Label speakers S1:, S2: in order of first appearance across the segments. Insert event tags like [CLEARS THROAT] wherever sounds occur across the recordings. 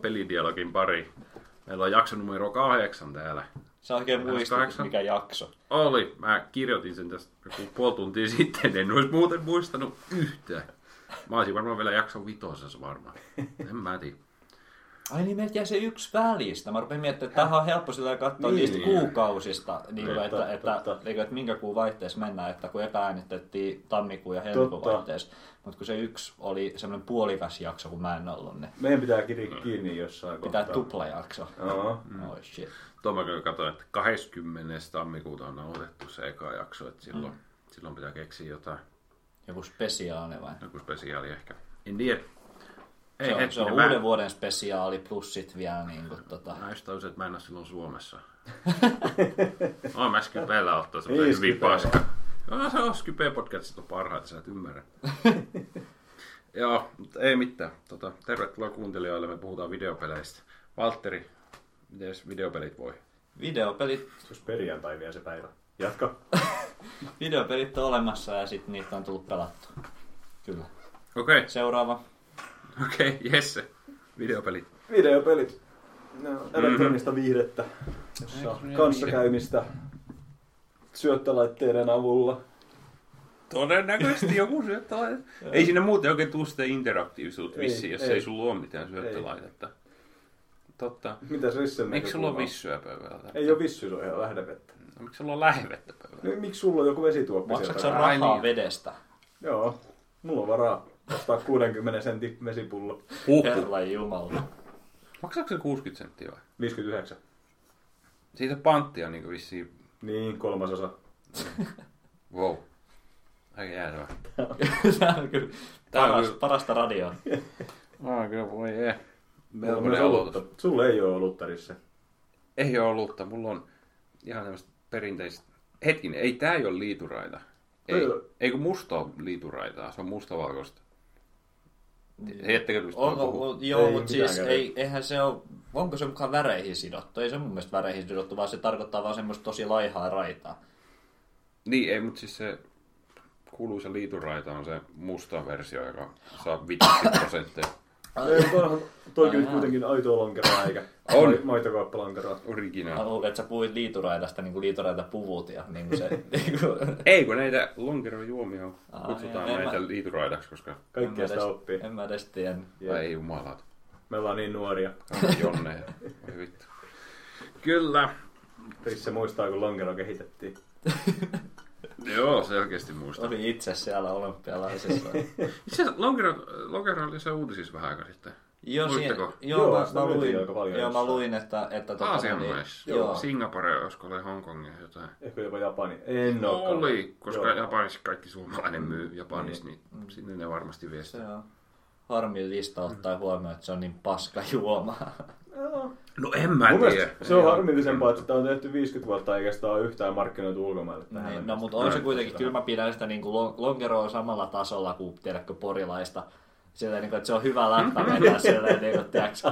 S1: Pelidialogin pariin. Meillä on jakso numero kahdeksan täällä.
S2: Sä oikein muistat, mikä jakso.
S1: Oli, mä kirjoitin sen tästä joku puoli tuntia [LAUGHS] sitten, en olisi muuten muistanut yhtään. Mä olisin varmaan vielä jakson vitosessa varmaan. En mä tiedä.
S2: Ai niin, meiltä jäi se yksi välistä. Mä rupesin miettimään, että tämähän on helppo sillä katsoa
S3: Niin,
S2: niistä
S3: niin.
S2: kuukausista, niin kuin,
S3: Totta,
S2: että, että,
S3: totta.
S2: niin kuin, että minkä kuun vaihteessa mennään, että kun eka äänitettiin tammikuun ja helmikuun vaihteessa. Mutta kun se yksi oli semmoinen puolikas jakso, kun mä en ollut, niin
S3: Meidän pitää kiri kiinni jossain
S2: pitää
S3: kohtaa.
S2: tuplajakso.
S3: Joo.
S2: Oh shit.
S1: Tuo mä kyllä katsoin, että 20. tammikuuta on otettu se eka jakso, että silloin, silloin pitää keksiä jotain,
S2: Joku spesiaali vai?
S1: joku spesiaali ehkä. En tiedä. Ei,
S2: Se on, se on
S1: mä-
S2: uuden vuoden spesiaali plus sit vielä niin kuin, tota,
S1: Näistä on se, että mä en ole silloin Suomessa. [LAUGHS] Oon mä Skypellä ottaa se
S3: Ei
S1: hyvin paska. No, se on Skype podcastit on parhaita, sä et ymmärrä. [LAUGHS] Joo, mutta ei mitään. Tota, tervetuloa kuuntelijoille, me puhutaan videopeleistä. Valtteri, miten videopelit voi?
S2: videopelit,
S3: olisi perjantai vielä se päivä. Jatka. [LAUGHS]
S2: videopelit on olemassa ja sitten niitä on tullut pelattu. Kyllä.
S1: Okei, okay,
S2: Seuraava. [LAUGHS]
S1: okei, okay, Jesse. Videopelit.
S3: Videopelit. Ne on elektronista viihdettä, jossa on kanssakäymistä syöttölaitteiden avulla.
S1: Todennäköisesti joku syöttölaite. ei siinä muuten oikein tule sitä interaktiivisuutta
S3: Ei,
S1: vissiin, jos
S3: ei.
S1: ei, sulla ole mitään syöttölaitetta. Totta.
S3: Mitäs Rissen
S1: Miksi sulla on vissyä pöydällä?
S3: Ei ole vissy, se on ihan lähdevettä.
S1: No, miksi sulla on lähdevettä pöydällä?
S3: No, miksi sulla on joku vesituoppi
S2: Maksatko rahaa
S1: niin.
S2: vedestä?
S3: Joo. Mulla on varaa ostaa 60 sentin vesipullo.
S1: Huhhuh.
S2: Herra Jumala.
S1: Maksaako se 60 senttiä vai?
S3: 59.
S1: Siitä panttia niin vissiin.
S3: Niin, kolmasosa. [LAUGHS]
S1: Wow. Aika jäätävä. [LAUGHS]
S2: Tämä on kyllä
S1: Tää on
S2: paras,
S1: kyllä-
S2: parasta radioa.
S1: Ah, kyllä voi ei.
S3: Mulla on
S1: Melkoinen
S3: myös
S1: aloitus.
S3: olutta. Sulla ei ole oluttarissa.
S1: Ei ole olutta. Mulla on ihan tämmöistä perinteistä. Hetkinen, ei tää ei ole liituraita. Ei,
S3: Ei
S1: ei kun musta on liituraitaa, se on mustavalkoista. Heittäkö mistä
S2: Onko, joo,
S3: Ei
S2: mutta siis ei, eihän se ole, onko se mukaan väreihin sidottu? Ei se mun mielestä väreihin sidottu, vaan se tarkoittaa vaan semmoista tosi laihaa raitaa.
S1: Niin, ei, mutta siis se kuuluisa liituraita on se musta versio, joka saa 50 prosenttia.
S3: Toikin nyt kuitenkin aitoa lonkeroa eikä
S1: On.
S3: mai- maitokauppalonkeroa.
S2: Mä luulen, että sä puhuit liituraidasta niin kuin liituraita puvut ja niin kuin se... [LAUGHS] niin kuin,
S1: Ei, kun näitä lonkerojuomia on.
S2: Aa,
S1: Kutsutaan
S2: en
S1: näitä
S2: mä-
S1: liituraidaksi, koska...
S3: Kaikkea
S2: en mä
S3: sitä oppii.
S2: En mä edes tiedä.
S1: Ei jumalauta.
S3: Me ollaan niin nuoria.
S1: Jonne. Vittu. Kyllä.
S3: Risse muistaa, kun lonkero kehitettiin. [LAUGHS]
S1: Joo, selkeästi muistan.
S2: Oli itse siellä olympialaisissa. [LAUGHS]
S1: Itse asiassa Lonkero, Lonkero oli se uutisissa vähän aikaa sitten.
S2: Joo,
S1: Muistatteko?
S2: siihen- joo,
S3: Joo,
S2: mä, mä, luin,
S3: aika paljon
S2: joo, mä luin, että, että tota,
S1: Aasian
S2: niin-
S1: maissa.
S2: Joo,
S1: Singapore, olisiko oli Hongkongin jotain.
S3: Ehkä jopa Japani. En oo
S1: Oli, koska
S3: Joo.
S1: Japanissa kaikki suomalainen myy Japanissa, niin sinne ne varmasti vie
S2: se on harmillista ottaa huomioon, että se on niin paska juoma. [LAUGHS]
S3: Joo.
S1: No en mä
S3: Mun
S1: tiedä.
S3: se on harmillisempaa, että sitä on tehty 50 vuotta eikä sitä ole yhtään markkinoitu ulkomaille tähän
S2: Niin, no mutta on se kuitenkin, kyllä mä pidän sitä niin kuin lonkeroa samalla tasolla kuin tiedätkö porilaista. Silleen, niin kuin, että se on hyvä läppä vetää silleen, niin kuin, tiedätkö,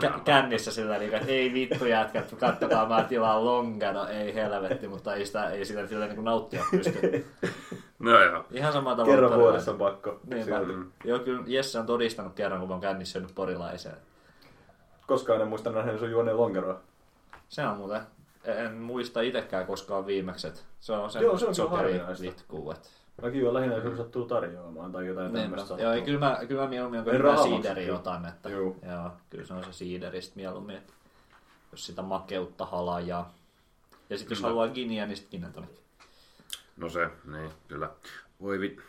S2: kä- kännissä silleen, niin kuin, että ei vittu jätkät, kattokaa mä tilaan lonkero, ei helvetti, mutta ei sitä, ei sitä silleen niin kuin nauttia pysty. [LAUGHS]
S1: No joo.
S2: Ihan samalla tavalla.
S3: Kerran vuodessa on pakko.
S2: Niinpä.
S3: Silti.
S2: Joo, kyllä Jesse on todistanut kerran, kun mä oon kännissä syönyt porilaiseen.
S3: Koskaan en muista nähden sun juoneen lonkeroa.
S2: Se on muuten, en muista itsekään koskaan viimekset. Se on
S3: Joo, se on
S2: sokeri että
S3: Mäkin on lähinnä, jos sattuu tarjoamaan tai jotain
S2: Niinpä.
S3: tämmöistä.
S2: Joo, ei, kyllä mä, kyllä mä mieluummin jonkun hyvän siideri otan, että
S3: Juu.
S2: joo, kyllä se on se siideristä mieluummin, että jos sitä makeutta halajaa. Ja sitten jos haluaa giniä, niin sitten gin tonic.
S1: No se, niin, kyllä. Voi vit...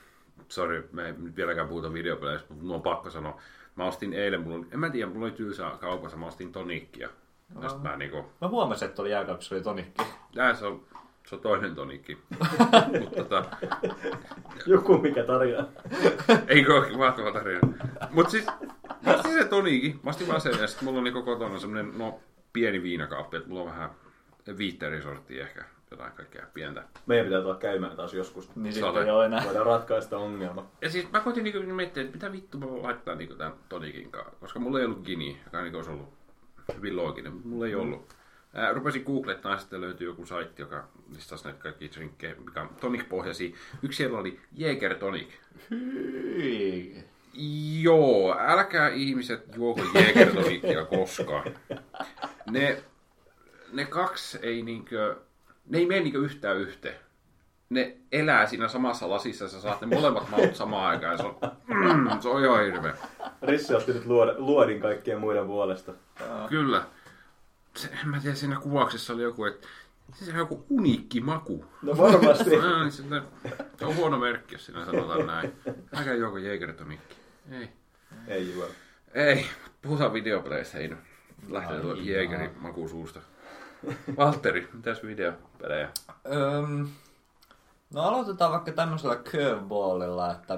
S1: Sori, me ei nyt vieläkään puhuta videopeleistä, mutta mulla on pakko sanoa. Mä ostin eilen, mulla oli, en mä tiedä, mulla oli tylsää kaupassa, mä ostin tonikkia. Ja sit mä niinku,
S2: Mä huomasin, että oli jääkaupissa oli tonikki.
S1: nää se on, se on toinen tonikki. [LAUGHS] mutta tota,
S3: Joku mikä tarjoaa. [LAUGHS]
S1: Eikö ole mahtava tarina? Mut siis, mä ostin sen toniikin, mä ostin vaan sen, ja sit mulla on niinku kotona semmonen, no, pieni viinakaappi, että mulla on vähän viittä eri sorttia ehkä, jotain kaikkea pientä.
S3: Meidän pitää tulla käymään taas joskus.
S2: Niin sitten ei ole enää.
S3: Voidaan ratkaista ongelma.
S1: Ja siis mä koitin niinku miettiä, että mitä vittu mä voin laittaa niinku tän tonikin kanssa, koska mulla ei ollut gini, joka niinku olisi ollut hyvin looginen, mutta mulla ei ollut. Ää, rupesin googlettaan, sitten löytyi joku saitti, joka listasi näitä kaikki drinkkejä, mikä on tonic-pohjaisia. Yksi siellä oli Jäger Tonic.
S2: Hyi.
S1: Joo, älkää ihmiset juoko Jägertonikkia koskaan. Ne, ne kaksi ei niinkö, ne ei mene niinkö yhtään yhteen. Ne elää siinä samassa lasissa, sä saat ne molemmat maut samaan aikaan. Se on, mm, se on ihan hirveä.
S3: Risse otti nyt luod, luodin kaikkien muiden puolesta.
S1: Kyllä. Se, en mä tiedä, siinä kuvauksessa oli joku, että se on joku uniikki maku.
S3: No varmasti. [LAUGHS]
S1: Se, on huono merkki, jos siinä sanotaan näin. Älkää juoko Jägertonikki. Ei.
S3: ei juo.
S1: Ei, puhutaan videopeleistä, ei nyt. Lähtee tuo Jägerin maku suusta. Valtteri, mitäs videopelejä?
S2: Öm, no aloitetaan vaikka tämmöisellä curveballilla, että,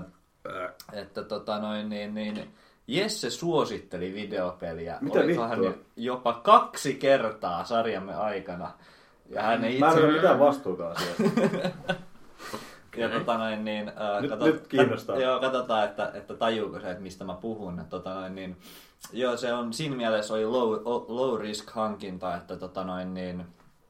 S1: Ää,
S2: että tota noin, niin, niin, Jesse suositteli videopeliä.
S3: Mitä
S2: Olikohan
S3: vittua?
S2: jopa kaksi kertaa sarjamme aikana. Ja hän ei
S3: Mä en
S2: itse...
S3: ole mitään vastuuta asiasta. [LAUGHS]
S2: Ja tota noin, niin, äh,
S3: Nyt-
S2: kato,
S3: nyt kiinnostaa.
S2: Joo, katsotaan, että, että tajuuko se, että mistä mä puhun. Että, tota noin, niin, joo, se on siinä mielessä oli low, low risk hankinta, että, tota noin, niin,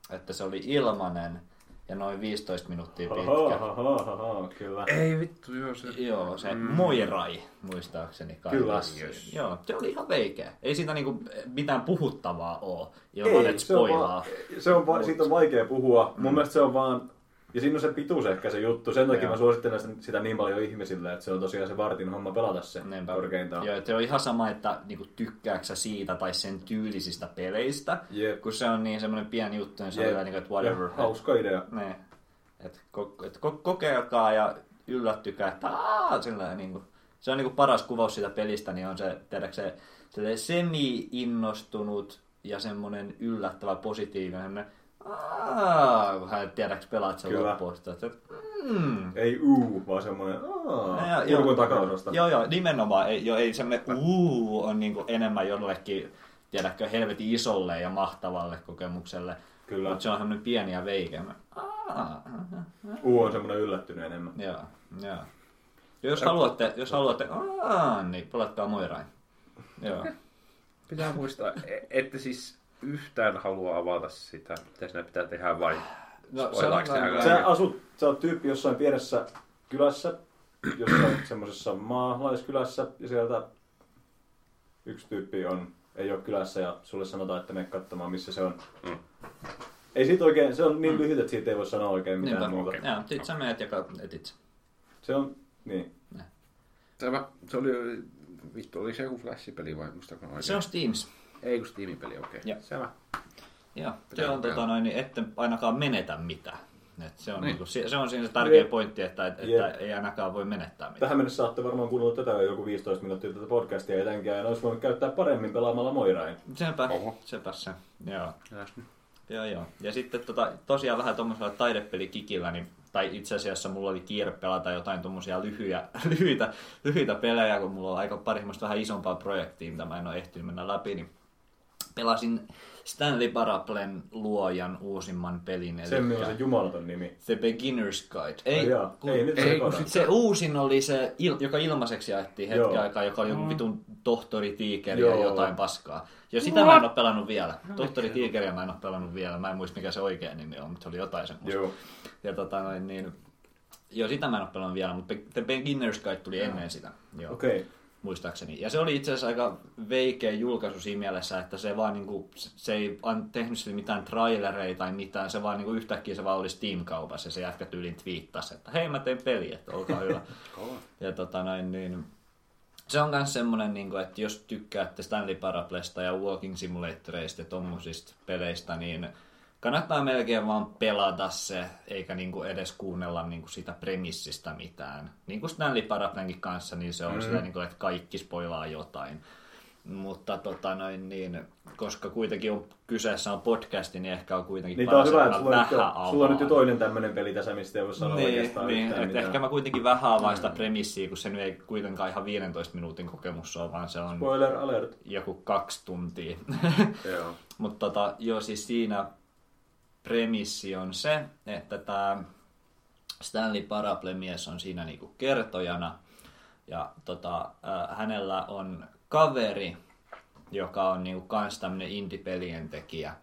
S2: että se oli ilmanen ja noin 15 minuuttia pitkä.
S3: Oho, oho, oho, kyllä.
S1: Ei vittu, joo se.
S2: Joo, se mm. Moirai, muistaakseni kai.
S3: Kyllä.
S1: Yes.
S2: Joo, se oli ihan veikeä. Ei siitä niinku mitään puhuttavaa ole, ilman
S3: Ei,
S2: että
S3: se on,
S2: spoilaa.
S3: vaan, se on va, siitä on vaikea puhua. Mun mielestä se on vaan, ja siinä on se pituus ehkä se juttu. Sen takia
S2: Joo.
S3: mä suosittelen sitä, sitä niin paljon ihmisille, että se on tosiaan se vartin homma pelata se
S2: Niinpä.
S3: korkeintaan.
S2: Joo, että se on ihan sama, että niinku, tykkääksä sä siitä tai sen tyylisistä peleistä,
S3: Jep.
S2: kun se on niin semmoinen pieni juttu, niin se on
S3: Jep.
S2: vielä niin kuin, että whatever.
S3: Ja hauska idea.
S2: Ne. Et, ko, et, ko, kokeilkaa ja yllättykää, että aah, sillä niin kuin, se on niin kuin paras kuvaus siitä pelistä, niin on se, tiedätkö, se, se semi-innostunut ja semmoinen yllättävä positiivinen, aah, kun hän tiedätkö pelaat sen
S3: Kyllä.
S2: loppuun, sitten, että mm,
S3: Ei uu, vaan semmoinen
S2: joo,
S3: kurkun takaosasta.
S2: Joo, joo, nimenomaan. Ei, jo, ei semmoinen uu on niinku enemmän jollekin, tiedätkö, helvetin isolle ja mahtavalle kokemukselle.
S3: Kyllä.
S2: Mutta se on semmoinen pieni ja veikeä.
S3: Uu on semmoinen yllättynyt enemmän.
S2: Joo, joo. Ja jos haluatte, jos haluatte, aa, niin pelatkaa Moirain. Joo.
S1: Pitää muistaa, e- että siis yhtään halua avata sitä, mitä siinä pitää tehdä vai
S2: No,
S1: tehdä
S3: Sä
S1: kaiken?
S3: asut, sä oot tyyppi jossain pienessä kylässä, jossain semmoisessa maalaiskylässä, ja sieltä yksi tyyppi on, ei ole kylässä, ja sulle sanotaan, että mene katsomaan, missä se on.
S1: Mm.
S3: Ei siitä oikein, se on niin lyhyt, että siitä ei voi sanoa oikein mitään
S2: Niinpä.
S3: muuta.
S1: Okei.
S2: Joo, sit sä menet ja etit.
S3: Se on, niin.
S1: Tämä, se oli, vittu, oli se joku flashipeli vai muistaako oikein?
S2: Se on Steams.
S1: Ei kun Steam-peli, okei.
S2: Joo.
S1: Selvä.
S2: Joo, se on tota noin, niin ette ainakaan menetä mitään. Et se, on
S1: Niin.
S2: niinku, se se on siinä se tärkeä pointti, että, että
S3: Jep.
S2: ei ainakaan voi menettää mitään.
S3: Tähän mennessä saatte varmaan kuunnella tätä jo joku 15 minuuttia tätä podcastia etenkään, ja olisi voinut käyttää paremmin pelaamalla Moirain.
S2: Sepä,
S1: Oho.
S2: sepä se. Joo.
S1: Nyt.
S2: Joo, joo. Ja sitten tota, tosiaan vähän tuommoisella taidepelikikillä, niin, tai itse asiassa mulla oli kiire pelata jotain tuommoisia lyhyitä, [LAUGHS] lyhyitä, lyhyitä pelejä, kun mulla on aika pari vähän isompaa projektia, mitä mä en ole ehtinyt mennä läpi, niin pelasin Stanley Parablen luojan uusimman pelin, eli
S3: Semmi on se jumalaton nimi.
S2: The Beginner's Guide. Ei,
S3: jaa,
S2: kun,
S3: ei nyt
S1: ei,
S3: se
S1: kun
S2: se uusin oli se, il, joka ilmaiseksi jaettiin hetki
S3: Joo.
S2: aikaa, joka oli joku vitun tohtori Tiikeri
S3: Joo.
S2: ja jotain paskaa. Ja sitä mä en ole pelannut vielä. Tohtori Tiikeriä mä en ole pelannut vielä. Mä en muista mikä se oikea nimi on, mutta se oli jotain semmoista.
S3: Joo.
S2: Ja tota noin, niin... Joo, sitä mä en ole pelannut vielä, mutta The Beginner's Guide tuli ennen sitä. Joo,
S3: Okei. Okay.
S2: Muistaakseni. Ja se oli itse asiassa aika veikeä julkaisu siinä mielessä, että se vaan niinku, se ei tehnyt sille mitään trailereita tai mitään, se vaan niinku yhtäkkiä se vaan oli Steam-kaupassa ja se jätkä tyylin twiittasi, että hei mä teen peli, että olkaa hyvä. [LAUGHS] Ja tota noin, niin, se on myös semmoinen, niin että jos tykkäätte Stanley Paraplesta ja Walking Simulatoreista ja tommosista peleistä, niin kannattaa melkein vaan pelata se, eikä niin kuin edes kuunnella niin kuin sitä premissistä mitään. Niin kuin Stanley Paraplenkin kanssa, niin se on mm. sitä, niin kuin, että kaikki spoilaa jotain. Mutta tota noin, niin, koska kuitenkin on, kyseessä on podcasti, niin ehkä on kuitenkin
S3: Niin tää on hyvä, että sulla on, nyt
S2: vähän
S3: jo, sulla on nyt jo
S2: avaa.
S3: toinen tämmöinen peli tässä, mistä ei voi sanoa
S2: Niin,
S3: oikeastaan
S2: niin
S3: yhtään
S2: että ehkä mä kuitenkin vähän avaan sitä premissiä, kun se nyt ei kuitenkaan ihan 15 minuutin kokemus ole, vaan se on
S3: Spoiler alert.
S2: joku kaksi tuntia.
S1: Joo. [LAUGHS]
S2: Mutta tota, joo, siis siinä premissi on se, että tämä Stanley Parable-mies on siinä niinku kertojana. Ja tota, äh, hänellä on kaveri, joka on niinku kans tämmönen indie-pelien tekijä.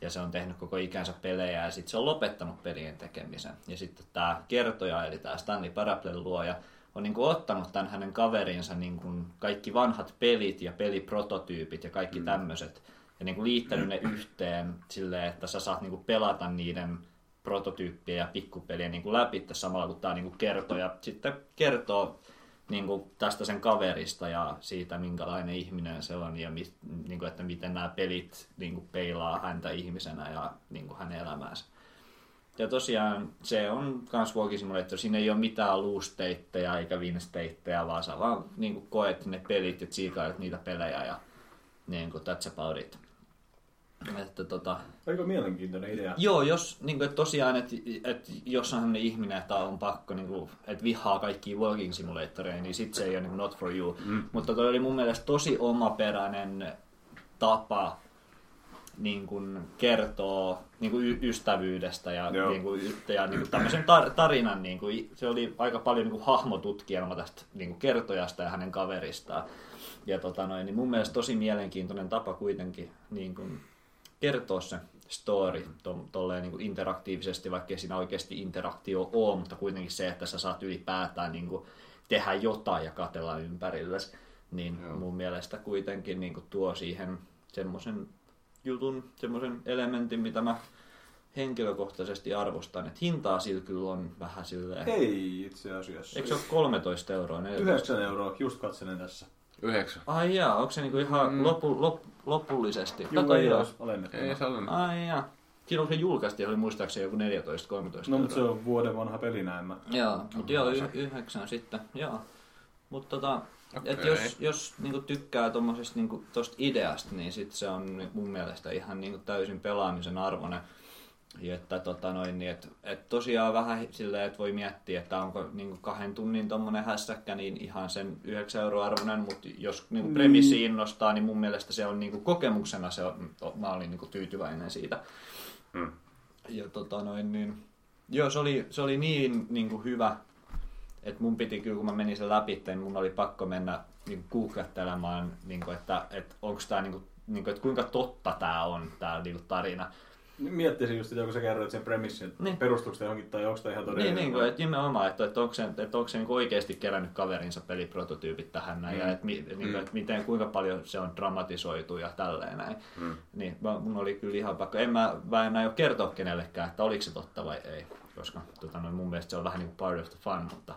S2: Ja se on tehnyt koko ikänsä pelejä ja sitten se on lopettanut pelien tekemisen. Ja sitten tämä kertoja, eli tämä Stanley Parablen luoja, on niin kuin ottanut tämän hänen kaverinsa niin kuin kaikki vanhat pelit ja peliprototyypit ja kaikki mm. tämmöiset ja niin kuin liittänyt ne yhteen silleen, että sä saat niin kuin pelata niiden prototyyppiä ja pikkupeliä niin kuin läpi samalla kun tämä niin kuin kertoo ja sitten kertoo niin kuin tästä sen kaverista ja siitä, minkälainen ihminen se on ja mi, niin kuin, että miten nämä pelit niin kuin peilaa häntä ihmisenä ja niin kuin hänen elämäänsä. Ja tosiaan se on kans Walking Simulator. Siinä ei ole mitään luusteitteja eikä winsteitteja, vaan sä vaan niin kuin koet ne pelit ja tsiikailet niitä pelejä ja niin kuin that's about it. Että, tota,
S3: Aika mielenkiintoinen idea.
S2: Joo, jos niin kuin, että tosiaan, että, että jos on sellainen ihminen, että on pakko, niin kuin, että vihaa kaikkia walking simulatoreja, niin sitten se ei ole niin kuin, not for you. Mm. Mutta toi oli mun mielestä tosi omaperäinen tapa niin kuin, kertoo niin kuin, y- ystävyydestä ja, niin kuin, ja niin kuin, tämmöisen tar- tarinan. Niin kuin, se oli aika paljon niin kuin, hahmotutkielma tästä niin kuin, kertojasta ja hänen kaveristaan. Ja tota noin, niin mun mielestä tosi mielenkiintoinen tapa kuitenkin niin kuin, kertoa se story to, tolleen niin kuin interaktiivisesti, vaikka siinä oikeasti interaktio ole, mutta kuitenkin se, että sä saat ylipäätään niin kuin tehdä jotain ja katella ympärillesi, niin Joo. mun mielestä kuitenkin niin kuin tuo siihen semmoisen jutun, semmoisen elementin, mitä mä henkilökohtaisesti arvostan, että hintaa sillä kyllä on vähän silleen...
S3: Ei itse asiassa.
S2: Eikö se ole 13 euroa?
S3: 9 euroa, just katselen tässä.
S1: Yhdeksän.
S2: Ai jaa, onko se niinku ihan mm. lopu, lop, lopullisesti?
S3: Joo,
S2: Kato
S3: ei
S2: joo.
S3: olisi alennettuna.
S1: Ei se ole.
S2: Ai jaa. Silloin se julkaistiin, oli muistaakseni joku 14-13
S3: No, mutta se
S2: euroa.
S3: on vuoden vanha peli näemmä.
S2: Joo, mutta joo, y- yhdeksän sitten, joo. Mutta tota,
S1: Okei.
S2: et jos, jos niinku tykkää tuommoisesta niinku, tosta ideasta, niin sit se on mun mielestä ihan niinku täysin pelaamisen arvoinen. Ja Että, tota noin, niin et, et tosiaan vähän silleen, että voi miettiä, että onko niinku kahden tunnin tommonen hässäkkä, niin ihan sen 9 euroa arvoinen, mutta jos niinku
S3: Niin.
S2: premissi innostaa, niin mun mielestä se on niinku kokemuksena, se on, mä olin niinku tyytyväinen siitä.
S1: Hmm.
S2: Ja tota noin, niin, joo, se oli, se oli niin, niin kuin hyvä, että mun piti kyllä, kun mä menin sen läpi, niin mun oli pakko mennä niin googlettelemaan, niin kuin, että, että onko tämä, niin kuin, niin kuin, että kuinka totta tämä on, tämä niin kuin tarina.
S3: Miettisin just, että kun sä kerroit sen premissin, että
S2: Niin.
S3: perustuuko se johonkin tai onko tämä ihan todellinen.
S2: Niin, niin että nimenomaan, että, että onko se, että onko se niin oikeasti kerännyt kaverinsa peliprototyypit tähän näin,
S3: Mm.
S2: ja että, mi, niin kuin, että miten, kuinka paljon se on dramatisoitu ja tälleen näin.
S1: Mm.
S2: Niin, mun oli kyllä ihan pakko. En mä, mä en aio kertoa kenellekään, että oliko se totta vai ei. Koska tota noin, mun mielestä se on vähän niin kuin part of the fun, mutta,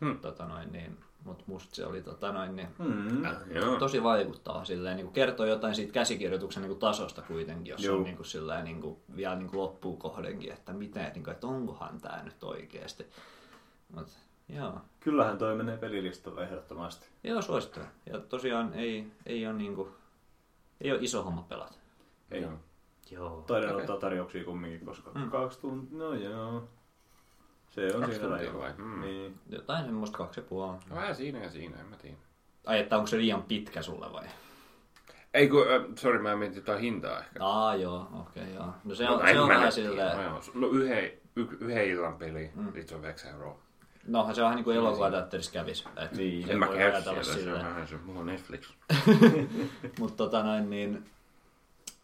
S1: Hmm.
S2: tota noin, niin, mutta musta se oli tota noin, niin,
S3: Mm.
S1: Äh, joo.
S2: tosi vaikuttava silleen, niin kuin kertoo jotain siitä käsikirjoituksen niin kuin tasosta kuitenkin, jos
S3: Joo.
S2: on niin kuin, silleen, niin kuin, vielä niin kuin loppuun kohdenkin, että miten, niin kuin, että onkohan tämä nyt oikeasti. Mut, joo.
S3: Kyllähän toi menee pelilistalle ehdottomasti.
S2: Joo, suosittelen. Ja tosiaan ei, ei ole niin kuin, ei ole iso homma pelata.
S3: Ei.
S1: Joo.
S2: Joo.
S3: Taidan
S1: Okei.
S3: ottaa tarjouksia kumminkin, koska
S2: Mm.
S3: kaksi tuntia, no joo. Se on
S1: Kaksi
S3: siinä
S1: tuntia vai? Mm.
S3: Niin.
S2: Jotain semmoista kaksi ja puoli.
S1: No vähän siinä ja siinä, en mä tiedä.
S2: Ai, että onko se liian pitkä sulle vai?
S1: Ei kun, äh, sorry, mä mietin jotain hintaa ehkä.
S2: Aa, joo, okei, okay, joo. No se on,
S1: en
S2: se on vähän silleen,
S1: No, no yhden, y, yhden illan peli,
S2: Mm.
S1: mm. se on 9 euroa.
S2: no se on vähän niin kuin elokuvateatterissa kävis. Et
S3: Niin.
S2: se
S1: En mä käy siellä, se on vähän se, mulla on Netflix. [LAUGHS]
S2: Mutta tota noin niin,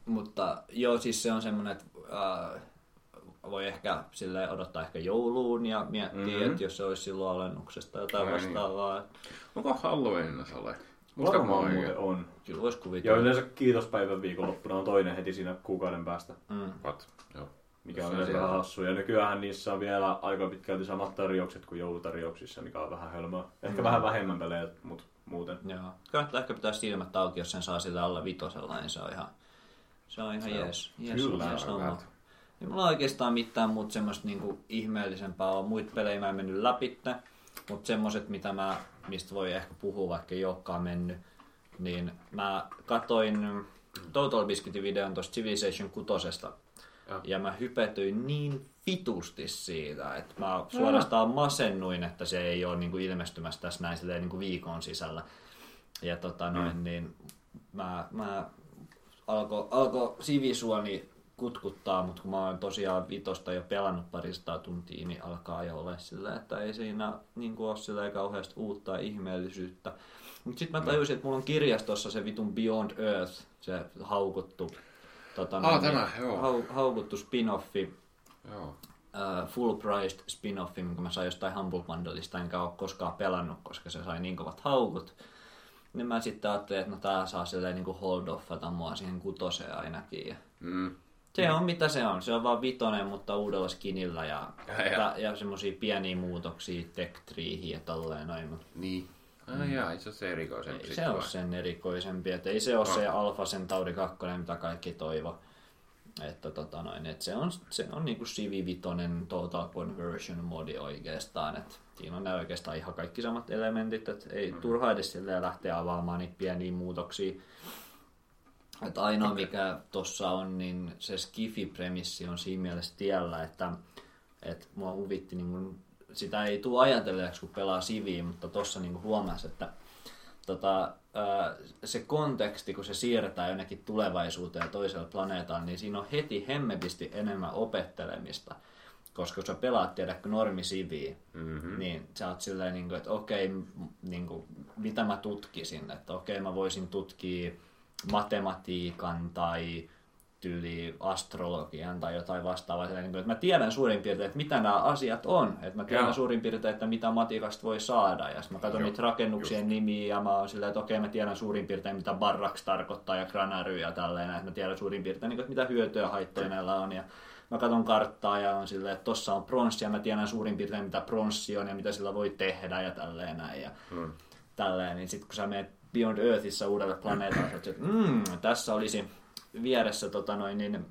S2: mutta joo, siis se on semmoinen, että äh, voi ehkä sille odottaa ehkä jouluun ja miettiä,
S3: Mhm.
S2: mm-hmm. että jos se olisi silloin alennuksesta tai jotain
S1: Ai niin.
S2: vastaavaa.
S1: Onko Halloweenina se ole? Musta
S3: Varmaan muuten on.
S2: Kyllä voisi
S3: Ja
S2: kuvitella.
S3: yleensä kiitospäivän viikonloppuna on toinen heti siinä kuukauden päästä,
S2: Mm.
S1: What? Joo.
S3: mikä on yleensä ihan hassu. Ja nykyään niissä on vielä aika pitkälti samat tarjoukset kuin joulutarjouksissa, mikä on vähän hölmöä. Ehkä
S2: Mm.
S3: vähän vähemmän pelejä, mutta muuten.
S2: Joo. Kannattaa ehkä pitää silmät auki, jos sen saa sillä alla vitosella, niin se on ihan, se on ihan
S1: Se on-
S2: jees. jees,
S3: kyllä,
S2: jees
S1: väärä.
S2: Ei mulla oikeastaan mitään muuta semmoista niinku ihmeellisempää on. Muita pelejä mä en mennyt läpi, mutta semmoset, mitä mä, mistä voi ehkä puhua, vaikka ei olekaan mennyt, niin mä katoin Total Biscuitin videon tuosta Civilization 6.
S1: Joo.
S2: Ja mä hypetyin niin vitusti siitä, että mä suorastaan masennuin, että se ei ole niinku ilmestymässä tässä näin silleen niinku viikon sisällä. Ja tota noin,
S1: Mm.
S2: niin mä, mä alkoi alko sivisuoni kutkuttaa, mutta kun mä oon tosiaan vitosta jo pelannut parista tuntia, niin alkaa jo olla sillä, että ei siinä niin ole sillä kauheasti uutta ihmeellisyyttä. Mutta sitten mä tajusin, että mulla on kirjastossa se vitun Beyond Earth, se haukuttu, tota,
S1: Ah,
S2: noin,
S1: tämä, joo.
S2: hau, haukuttu spin-offi,
S1: Joo.
S2: uh, full priced spin-offi, minkä mä sain jostain Humble Bundleista, enkä ole koskaan pelannut, koska se sai niin kovat haukut. Niin mä sitten ajattelin, että no tää saa silleen niin hold offata mua siihen kutoseen ainakin. Ja
S1: Mm.
S2: Se on mitä se on. Se on vaan vitonen, mutta uudella skinillä ja,
S1: Ja, ja.
S2: ja, semmosia pieniä muutoksia tech treeihin ja tolleen noin. Mut
S1: Niin. Ai jaa, itse asiassa erikoisempi
S2: ei se
S1: vai?
S2: sen erikoisempi. Et ei se ole
S1: No.
S2: se Alpha Centauri 2, mitä kaikki toivo. Että tota noin, et se on, se on niinku Civi Vitoinen Total Conversion modi oikeastaan. Et siinä on ne oikeastaan ihan kaikki samat elementit, että ei mm-hmm. turha edes lähteä avaamaan niitä pieniä muutoksia. Et ainoa mikä tuossa on, niin se Skifi-premissi on siinä mielessä tiellä, että, että mua huvitti, niin kun, sitä ei tule ajatelleeksi, kun pelaa Siviä, mutta tuossa niin huomasi, että tota, se konteksti, kun se siirretään jonnekin tulevaisuuteen ja toiselle planeetalle, niin siinä on heti hemmetisti enemmän opettelemista. Koska kun sä pelaat, tiedätkö, normisiviä, mm-hmm. niin sä oot silleen, niin kuin, että okei, niin kuin, mitä mä tutkisin, että okei, mä voisin tutkia matematiikan tai tyyli astrologian tai jotain vastaavaa. Silleen, niin että mä tiedän suurin piirtein, että mitä nämä asiat on. Että mä tiedän
S1: Joo.
S2: suurin piirtein, että mitä matikasta voi saada. Ja sitten mä katson
S1: Joo,
S2: niitä rakennuksien nimiä ja mä oon silleen, että okei, mä tiedän suurin piirtein, mitä barraks tarkoittaa ja granary ja tälleen. Että mä tiedän suurin piirtein, niin kuin, että mitä hyötyä ja haittoja näillä on. Ja mä katson karttaa ja on silleen, että tossa on pronssi ja mä tiedän suurin piirtein, mitä pronssi on ja mitä sillä voi tehdä ja tälleen näin. Ja
S1: Mm.
S2: Tälleen, niin sitten kun sä menet Beyond Earthissa uudelle planeetalle, että mm, tässä olisi vieressä tota noin, niin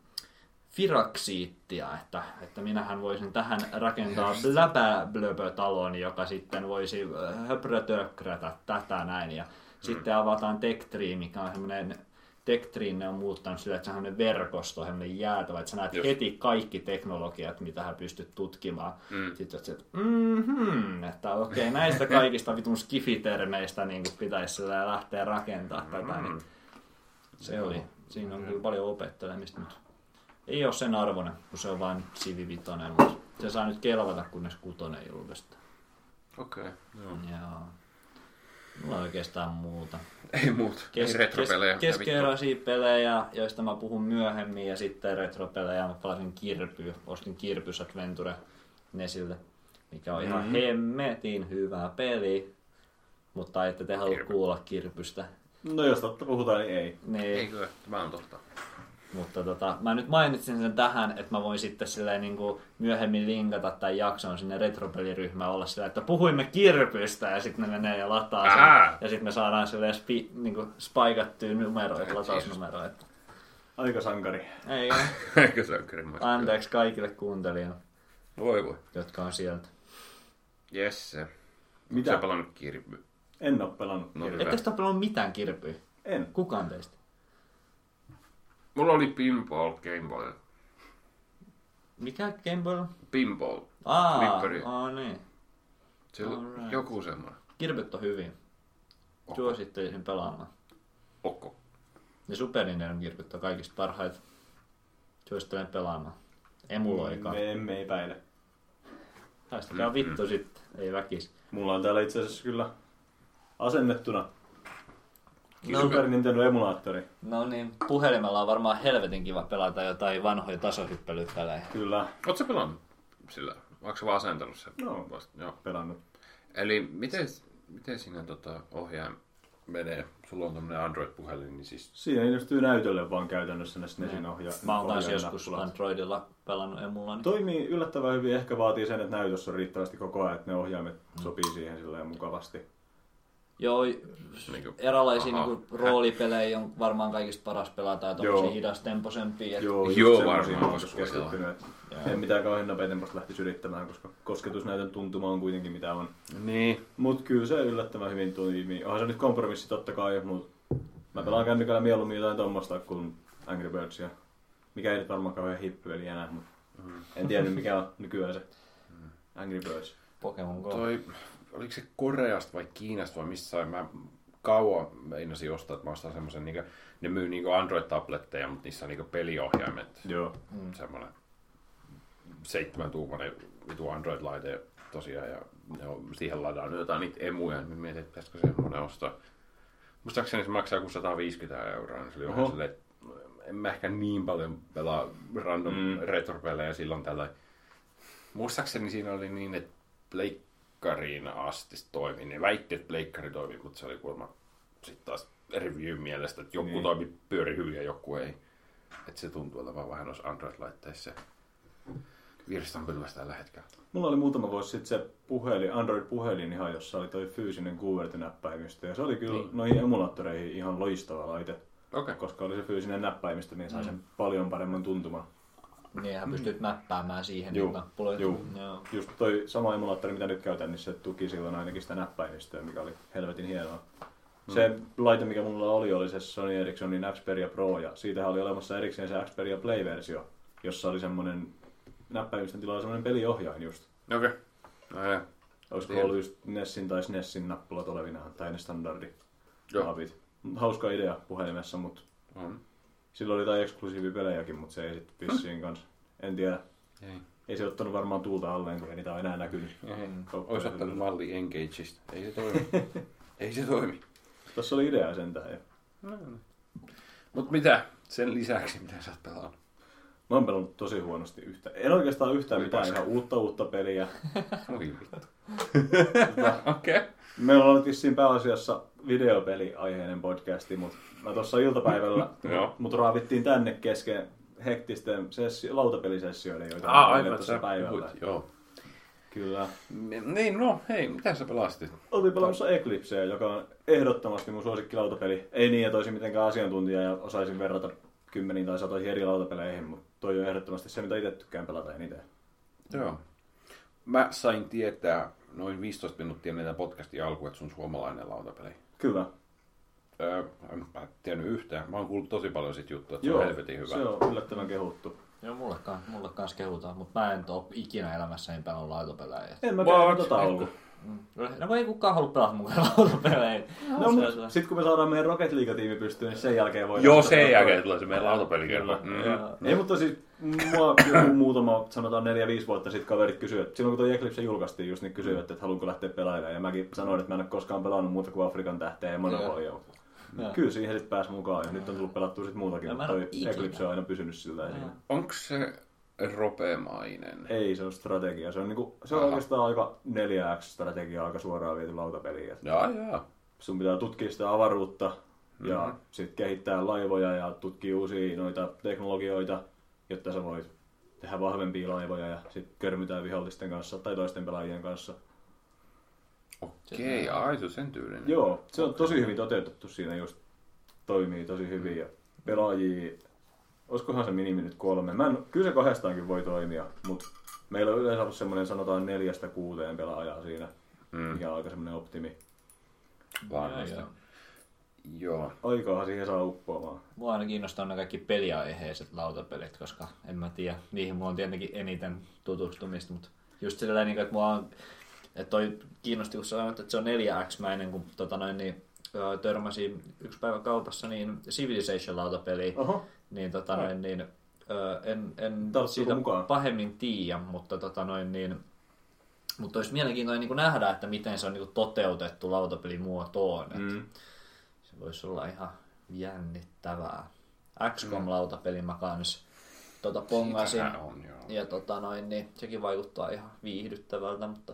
S2: firaksiittia, että, että minähän voisin tähän rakentaa bläbäblöbö-talon, joka sitten voisi äh, höprötökrätä tätä näin. Ja sitten avataan Tech mikä on semmoinen Tech ne on muuttanut sillä, että se on verkosto, semmoinen jäätävä, että sä näet
S1: Just.
S2: heti kaikki teknologiat, mitä hän pystyt tutkimaan.
S1: Mm.
S2: Sitten oot että mm-hmm, että okei, näistä kaikista vitun skifitermeistä niin pitäisi lähteä rakentamaan tätä, niin se oli. Siinä on kyllä paljon opettelemista, mutta ei ole sen arvoinen, kun se on vain Civi Vitoinen, mutta se saa nyt kelvata, kunnes kutonen julkaistaan.
S1: Okei, okay, joo.
S2: Joo. Mulla on oikeastaan muuta.
S1: Ei muut,
S2: Kes,
S1: ei retropelejä.
S2: kes, keskeeräisiä pelejä, joista mä puhun myöhemmin, ja sitten retropelejä. Mä pelasin Kirpy, ostin Kirpys Adventure Nesille, mikä on ihan
S1: Mhm.
S2: hemmetin hyvä peli. Mutta ette te halua
S1: Kirpy.
S2: kuulla Kirpystä.
S3: No jos totta puhutaan, niin ei.
S2: Niin,
S1: Eikö? Tämä on totta.
S2: Mutta tota, mä nyt mainitsin sen tähän, että mä voin sitten silleen niin kuin myöhemmin linkata tämän jakson sinne retropeliryhmään olla sillä, että puhuimme kirpystä ja sitten ne menee ja lataa sen.
S1: Ää!
S2: Ja sitten me saadaan silleen spi, niin kuin spaikattuja numeroita, latausnumeroita.
S3: Aika sankari.
S2: Ei [LAUGHS]
S1: ole kyllä
S2: Anteeksi kaikille kuuntelijoille,
S1: Voi voi.
S2: jotka on sieltä.
S1: Yes. se.
S3: Mitä?
S1: Sä pelannut kirpy.
S3: En oo pelannut.
S1: No
S3: kirjaa.
S1: hyvä.
S2: Ettekö te ole pelannut mitään kirpyä?
S3: En.
S2: Kukaan teistä?
S1: Mulla oli pinball Game Boy.
S2: Mikä Game Boy?
S1: Pinball.
S2: Aa,
S1: Flipperi.
S2: aa niin.
S1: Se on
S2: Alright.
S1: joku semmoinen.
S2: Kirpyt on hyvin.
S1: Okko.
S2: Suosittelisin pelaamaan.
S1: Okko.
S2: Ja Super Nintendo kirpyt on kaikista parhaita. Suosittelen pelaamaan. Emuloikaa.
S3: Me emme epäile.
S2: Päästäkää
S1: Mm,
S2: vittu sitten, ei väkis.
S3: Mulla on täällä itse asiassa kyllä asennettuna
S2: No,
S3: Super Nintendo emulaattori.
S2: no niin, puhelimella on varmaan helvetin kiva pelata jotain vanhoja tasohyppelypelejä.
S3: Kyllä,
S1: Oletko sä pelannut sillä? Onko sä vaan asentanut sen?
S3: No.
S1: Vasta? Joo.
S3: pelannut.
S1: Eli miten, miten siinä tota, ohjaaja menee? Sulla on tämmönen Android-puhelin, niin siis...
S3: Siinä ilmestyy näytölle vaan käytännössä ne SNESin ohja-
S2: Mä oon taas joskus
S3: nappulat.
S2: Androidilla pelannut emulla. Niin...
S3: Toimii yllättävän hyvin, ehkä vaatii sen, että näytössä on riittävästi koko ajan, että ne ohjaimet
S2: Mm.
S3: sopii siihen silleen mukavasti.
S2: Joo,
S1: Niin kuin,
S2: erilaisia
S1: Aha.
S2: niinku, roolipelejä on varmaan kaikista paras pelata ja tommosia
S3: Joo.
S2: hidastemposempia. et-
S3: Joo,
S1: Joo, varmaan,
S2: Joo.
S3: En mitään kauhean nopeatempoista lähtisi yrittämään, koska kosketusnäytön tuntuma on kuitenkin mitä on.
S1: Niin.
S3: Mut kyllä se yllättävän hyvin toimii. Onhan se nyt kompromissi totta kai, mut mä pelaan kännykällä mieluummin jotain tommosta kuin Angry Birdsia. Mikä ei nyt varmaan kauhean hippyeli enää, mut en tiedä nyt mikä on nykyään se Angry Birds.
S2: Pokemon Go.
S1: Toi, oliko se Koreasta vai Kiinasta vai missä mä kauan meinasin ostaa, että mä ostan semmoisen, niin ne myy niin Android-tabletteja, mutta niissä on niin peliohjaimet.
S3: Joo.
S2: Mm.
S1: Semmoinen seitsemän tuumainen vitu Android-laite tosiaan, ja ne on, siihen ladannut jotain niitä emuja, niin mietin, että pitäisikö semmoinen ostaa. Muistaakseni se maksaa 150 euroa, niin se oli vähän
S3: Oho.
S1: silleen, että en mä ehkä niin paljon pelaa random
S3: Mm.
S1: retropelejä silloin tällä. muistaakseni siinä oli niin, että pleikkariin asti toimi. Ne väitti, että pleikkari toimi, mutta se oli kuulemma sitten taas review mielestä, että joku
S3: Niin.
S1: niin. toimi pyöri hyvin ja joku ei. Että se tuntuu olevan vähän noissa Android-laitteissa virstanpylväs tällä hetkellä.
S3: Mulla oli muutama vuosi sitten se puhelin, Android-puhelin ihan, jossa oli toi fyysinen QWERTY-näppäimistö. Ja se oli kyllä
S1: Niin.
S3: noihin emulaattoreihin ihan loistava laite.
S1: Okay.
S3: koska oli se fyysinen näppäimistö, niin
S1: Mm.
S3: sai sen paljon paremman tuntuman.
S2: Niinhän pystyt mäppäämään siihen
S3: Juu,
S2: niin nappuloita.
S3: juu.
S2: Joo.
S3: Just toi sama emulaattori, mitä nyt käytän, niin se tuki silloin ainakin sitä näppäimistöä, mikä oli helvetin hienoa. Se laite, mikä mulla oli, oli se Sony Ericssonin Xperia Pro, ja siitähän oli olemassa erikseen se Xperia Play-versio, jossa oli semmonen näppäimistön tilalla semmonen peliohjain just.
S1: Okei. Okay. No ja.
S3: Olisiko
S1: Tiedän.
S3: ollut just Nessin tai SNESin nappulat olevinaan, tai ne standardi
S1: Joo.
S3: Hauska idea puhelimessa, mutta
S1: On.
S3: Silloin oli jotain eksklusiivipelejäkin, mutta se ei sitten vissiin kanssa. En tiedä.
S1: Ei.
S3: Ei se ottanut varmaan tuulta alleen, kun ei niitä ole enää näkynyt.
S1: Ei. Olisi ottanut malli Engageista. Ei se toimi. [LAUGHS] ei se toimi.
S3: Tossa oli idea sentään. Ja
S1: Mut mitä sen lisäksi, mitä sä oot pelannut?
S3: Mä oon pelannut tosi huonosti yhtä. En oikeastaan yhtään
S1: Oi
S3: mitään
S1: paska.
S3: ihan uutta uutta peliä.
S1: Oi vittu. [LAUGHS] Okei. Okay.
S3: Meillä on nyt vissiin pääasiassa videopeli-aiheinen podcasti, mutta mä tuossa iltapäivällä [LAUGHS] mut raavittiin tänne kesken hektisten sessio- lautapelisessioiden, joita
S1: Ah, aivan,
S3: tuossa päivällä.
S1: puhuit, joo.
S3: Kyllä.
S1: Niin, no hei, mitä sä pelastit?
S3: Oltiin pelaamassa Eclipseä, joka on ehdottomasti mun suosikkilautapeli. Ei niin, että olisin mitenkään asiantuntija ja osaisin verrata kymmeniin tai satoihin eri lautapeleihin, mutta toi on ehdottomasti se, mitä itse tykkään pelata eniten.
S1: Joo. Mä sain tietää noin 15 minuuttia ennen podcastin alkuun, että sun suomalainen lautapeli.
S3: Kyllä.
S1: Öö, en mä tiennyt yhtään. Mä oon kuullut tosi paljon sit juttua, että se on helvetin hyvä.
S3: se on yllättävän kehuttu.
S2: Joo, mulle, mulle kans kehutaan, mutta mä en oo ikinä elämässäni pelannut lautapelejä.
S3: En mä
S1: What?
S3: käy tota ollut.
S2: Mm. No kun ei kukaan halua pelata mukaan lautapelejä.
S3: No,
S2: Se-
S3: mut
S2: se-
S3: sit kun me saadaan meidän Rocket League-tiimi pystyyn, niin sen jälkeen voidaan...
S1: Joo, sen jälkeen tulee se meidän lautapelikerho. Mm.
S2: Joo.
S3: Ei, mutta siis mua joku muutama, sanotaan 4-5 vuotta sitten kaverit kysyivät, että silloin kun tuo Eclipse julkaistiin, just niin kysyivät, että haluanko lähteä pelailemaan. Ja mäkin sanoin, että mä en ole koskaan pelannut muuta kuin Afrikan tähteä ja Monopolia. mutta
S2: Joo.
S3: Kyllä siihen sitten pääsi mukaan ja nyt on tullut pelattua sit muutakin,
S2: Ja
S3: mutta. Eclipse on aina pysynyt sillä.
S1: Onko se ropemainen?
S3: Ei, se on strategia. Se on, niinku, se on
S1: Aha.
S3: oikeastaan aika 4X-strategia, aika suoraan viety lautapeli. Et
S1: Jaa, jaa.
S3: sun pitää tutkia sitä avaruutta ja
S1: Mhm.
S3: sitten kehittää laivoja ja tutkia uusia noita teknologioita, jotta sä voit tehdä vahvempia laivoja ja sitten körmytään vihollisten kanssa tai toisten pelaajien kanssa.
S1: Okei, ai se on sen tyylinen.
S3: Joo, se on tosi hyvin toteutettu siinä just. Toimii tosi hyvin ja pelaajia, olisikohan se minimi nyt kolme. Mä en, kyllä se kahdestaankin voi toimia, mutta meillä on yleensä ollut semmoinen sanotaan neljästä kuuteen pelaajaa siinä,
S1: Mm,
S3: mikä on aika semmoinen optimi.
S1: varmasti.
S2: Joo.
S3: Aikaahan siihen saa uppoamaan.
S2: Mua aina kiinnostaa ne kaikki peliaiheiset lautapelit, koska en mä tiedä, niihin mulla on tietenkin eniten tutustumista, mutta just sillä niin, että mua on, että toi kiinnosti, kun sanoit, että se on 4X-mäinen, kun tota noin, niin, törmäsin yksi päivä kaupassa niin Civilization-lautapeliin, niin, tota noin, niin en, en
S3: Tarttuuko
S2: siitä
S3: mukaan?
S2: pahemmin tiedä, mutta tota noin, niin, mutta olisi mielenkiintoinen niin kuin nähdä, että miten se on niin kuin toteutettu lautapelimuotoon. Mm.
S3: mm.
S2: Se voisi olla ihan jännittävää. XCOM-lautapeli mä kans tota pongasin.
S1: On, joo.
S2: Ja tota noin, niin sekin vaikuttaa ihan viihdyttävältä, mutta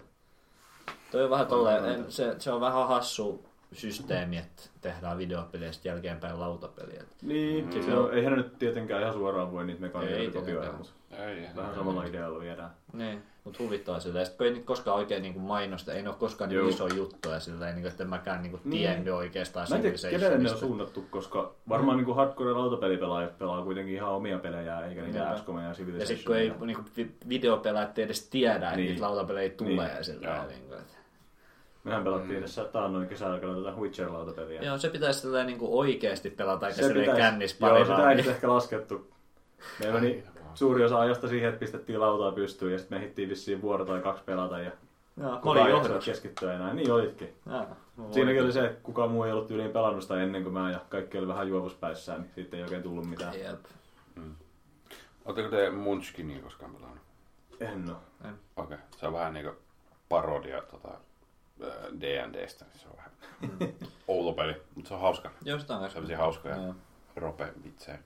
S2: toi on vähän tolleen, en, se, se, on vähän hassu systeemi, että tehdään videopeleistä jälkeenpäin lautapeliä.
S3: Niin,
S2: Mm.
S3: mm. se on, eihän ne nyt tietenkään ihan suoraan voi niitä
S2: Ei
S3: mekaniikoita kopioida, mutta
S1: Ei, ei,
S3: vähän
S1: ei.
S3: samalla idealla viedään.
S2: Niin, mutta huvittaa sitä. Ja sit, kun ei niitä koskaan oikein niin mainosta, ei ne ole koskaan niin iso juttu ja sillä niin, että en mäkään niin
S3: Niin.
S2: tiennyt oikeastaan
S3: Mä en tiedä, kenelle ne on suunnattu, koska varmaan niin hardcore lautapelipelaajat pelaa kuitenkin ihan omia pelejä, eikä niitä. XCOM ja
S2: Ja sitten kun ei niinku, vi- videopelaajat edes tiedä, että
S3: Niin.
S2: niitä lautapelejä tulee
S3: Niin.
S2: sillä niin kuin, että...
S3: Mehän pelattiin tässä taannoin kesäaikana tätä Witcher-lautapeliä.
S2: Joo, se pitäisi tällä niinku oikeasti pelata, eikä
S3: Se pitäisi-
S2: kännis
S3: Joo,
S2: pari
S3: sitä ei nyt ehkä laskettu. Meillä meni suuri osa ajasta siihen, että pistettiin lautaa pystyyn ja sitten me ehdittiin vissiin vuoro tai kaksi pelata ja
S2: Joo, olin
S3: ei keskittyä enää. Niin olitkin.
S2: Joo, mä
S3: Siinäkin oli se, että kukaan muu ei ollut yliin pelannut sitä ennen kuin mä ja kaikki oli vähän juovuspäissään, niin siitä ei oikein tullut mitään.
S2: Jep.
S1: Oletteko te Munchkinia koskaan pelannut?
S3: En oo.
S1: Okei. Okay. Se on vähän niinku parodia tota, D&Dstä, niin se on vähän [LAUGHS] outo peli, mutta se on hauska.
S2: Joo, sitä on kanssa.
S1: Sellaisia hauskoja
S2: Joo.
S1: rope-vitsejä.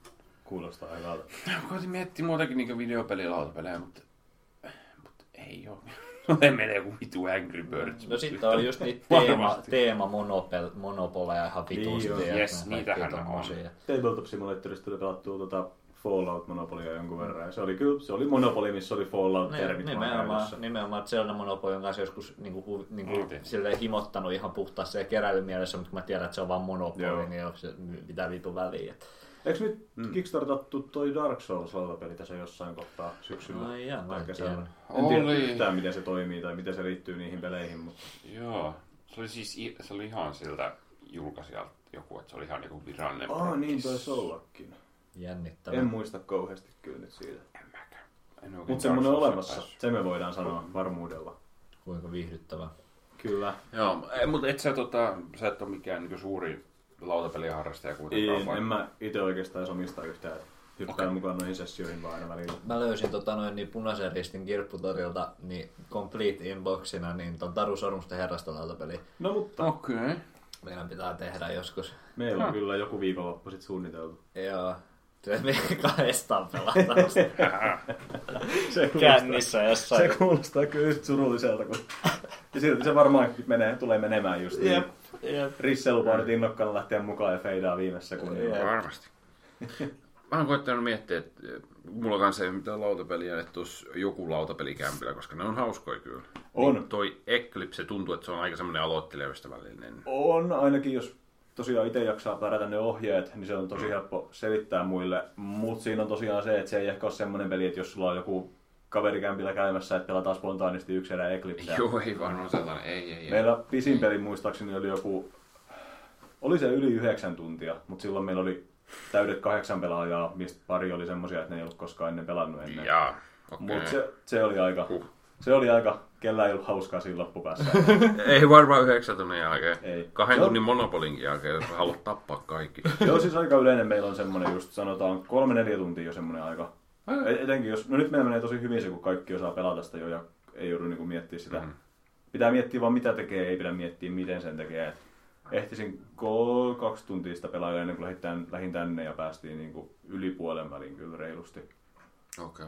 S3: Kuulostaa hyvältä.
S1: Mä koitin miettiä muutakin niinku videopelilautapelejä, mutta, mutta Ei oo. [LAUGHS] Se menee joku vitu Angry Birds.
S2: No sitten on just niitä teema, teema monopel, monopoleja ihan vitusti.
S3: Niin
S2: ja
S1: Yes, niitähän on.
S3: Tabletop Simulatorista tuli pelattua tota Fallout Monopolia jonkun verran. Ja se oli kyllä, se oli Monopoly, missä oli Fallout-termit
S2: Niin, nimenomaan, nimenomaan Zelda Monopoly on kanssa joskus niinku, niinku,
S1: Okei.
S2: silleen himottanut ihan puhtaasti ja keräilymielessä, mutta kun mä tiedän, että se on vaan Monopoly,
S3: Joo.
S2: niin onko se mitä vitu väliä.
S3: Eikö nyt mm. kickstartattu toi Dark Souls lautapeli tässä jossain kohtaa syksyllä
S2: Ai jaa,
S3: tai
S2: en
S3: kesällä?
S2: tiedä.
S3: En tiedä
S1: Oli.
S3: yhtään, miten se toimii tai miten se liittyy niihin peleihin, mutta
S1: Joo. Se oli siis se oli ihan siltä julkaisijalta joku, että se oli ihan niinku virallinen.
S3: Aa, niin
S1: prokkis.
S3: taisi ollakin.
S2: Jännittävä.
S3: En muista kauheasti kyllä nyt siitä.
S1: En mäkään.
S3: Mutta semmoinen olemassa,
S1: päässyt.
S3: se me voidaan sanoa varmuudella.
S2: Kuinka viihdyttävä.
S3: Kyllä.
S1: Joo, ei, mutta et sä, tota, sä et ole mikään niin suuri lautapeliharrastaja kuitenkaan.
S3: En,
S1: vai?
S3: en mä itse oikeastaan omista yhtään. Hyppään
S1: Okei.
S3: mukaan noihin sessioihin vaan aina välillä.
S2: Mä löysin tota noin niin punaisen ristin kirpputorilta niin complete inboxina niin ton Taru Sormusten herrasta lautapeli.
S3: No mutta
S1: Okei. Okay.
S2: Meidän pitää tehdä joskus.
S3: meillä on
S1: Huh.
S3: kyllä joku viikonloppu sit suunniteltu.
S2: Joo. Se me kahdestaan pelataan [LAUGHS]
S3: Se
S2: kännissä jossain.
S3: Se kuulostaa kyllä just surulliselta, kun... Ja silti se varmaan menee, tulee menemään just niin.
S2: Jep, jep.
S3: Risse lupaa nyt innokkaana lähteä mukaan ja feidaa viimeisessä sekunnilla.
S2: Jep.
S1: Varmasti. Mä oon koittanut miettiä, että mulla kanssa ei ole mitään lautapeliä, että tuossa joku lautapelikämpillä, koska ne on hauskoja kyllä.
S3: On.
S1: Niin toi Eclipse tuntuu, että se on aika semmoinen aloittelijaystävällinen.
S3: On, ainakin jos tosiaan itse jaksaa pärjätä ne ohjeet, niin se on tosi helppo selittää muille. Mutta siinä on tosiaan se, että se ei ehkä ole semmoinen peli, että jos sulla on joku kaverikämpillä käymässä, että pelataan spontaanisti yksi erä Eclipseä.
S1: Joo, ei vaan on sellainen, ei, ei, ei.
S3: Meillä pisin peli muistaakseni oli joku, oli se yli yhdeksän tuntia, mutta silloin meillä oli täydet kahdeksan pelaajaa, mistä pari oli semmoisia, että ne ei ollut koskaan ennen pelannut ennen.
S1: Jaa, okei.
S3: Mutta se, se, oli aika,
S1: Huh.
S3: Se oli aika, kellä ei ollut hauskaa siinä loppupäässä. [LAUGHS]
S1: Ei varmaan yhdeksän tunnin jälkeen.
S3: Ei.
S1: Kahden
S3: Joo.
S1: tunnin monopolinkin jälkeen, jos haluat tappaa kaikki.
S3: Joo, siis aika yleinen meillä on semmoinen just sanotaan kolme-neljä tuntia jo semmoinen aika. Et- Etenkin jos, no nyt meillä menee tosi hyvin se, kun kaikki osaa pelata sitä jo ja ei joudu niinku miettimään sitä.
S1: Mhm.
S3: Pitää miettiä vaan mitä tekee, ei pidä miettiä miten sen tekee. Et ehtisin kol- kaksi tuntia sitä pelaa ennen kuin lähdin, lähdin tänne ja päästiin niinku yli puolen välin kyllä reilusti.
S1: Okei. Okay.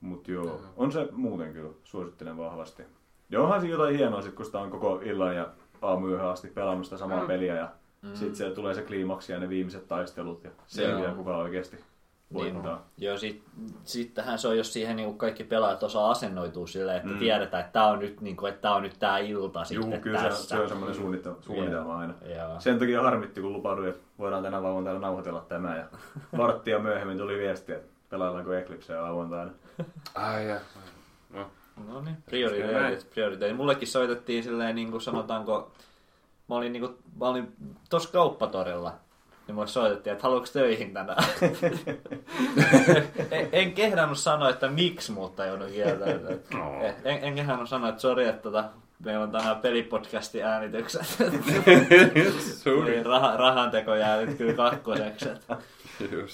S3: Mutta joo, on se muuten kyllä, suosittelen vahvasti. Ja onhan siinä jotain hienoa sit, kun sitä on koko illan ja aamuyöhön asti pelannut sitä samaa
S1: Mm.
S3: peliä ja mm. sitten se tulee se kliimaksi ja ne viimeiset taistelut ja selviää kuka oikeasti
S2: Niin,
S3: voittaa.
S2: joo, sit, sittenhän se on, jos siihen niin kaikki pelaajat osaa asennoitua silleen, että
S3: Mm.
S2: tiedetään, että tämä on nyt, niin kuin, että tää on nyt tää ilta
S3: Juu,
S2: sitten
S3: kyllä se,
S2: tässä.
S3: se on semmoinen suunnitelma, suunnitelma aina.
S2: Joo.
S3: Sen takia harmitti, kun lupauduin, että voidaan tänä lauantaina nauhoitella tämä. Ja [LAUGHS] varttia myöhemmin tuli viesti, että pelaillaanko Eclipseä lauantaina.
S1: Ai ja. No,
S2: No niin, prioriteetit, prioriteetit. Mullekin soitettiin silleen, niin kuin sanotaanko, mä olin, niin kuin, mä olin tossa kauppatorilla, niin mulle soitettiin, että haluatko töihin tänään? [LAUGHS] en, en kehdannut sanoa, että miksi, mutta joudun kieltämään.
S1: No.
S2: En, en kehdannut sanoa, että sori, että tota, meillä on tänään pelipodcastin äänitykset. [LAUGHS]
S1: Sorry.
S2: Niin, Rah, rahanteko jää nyt kyllä kakkoseksi.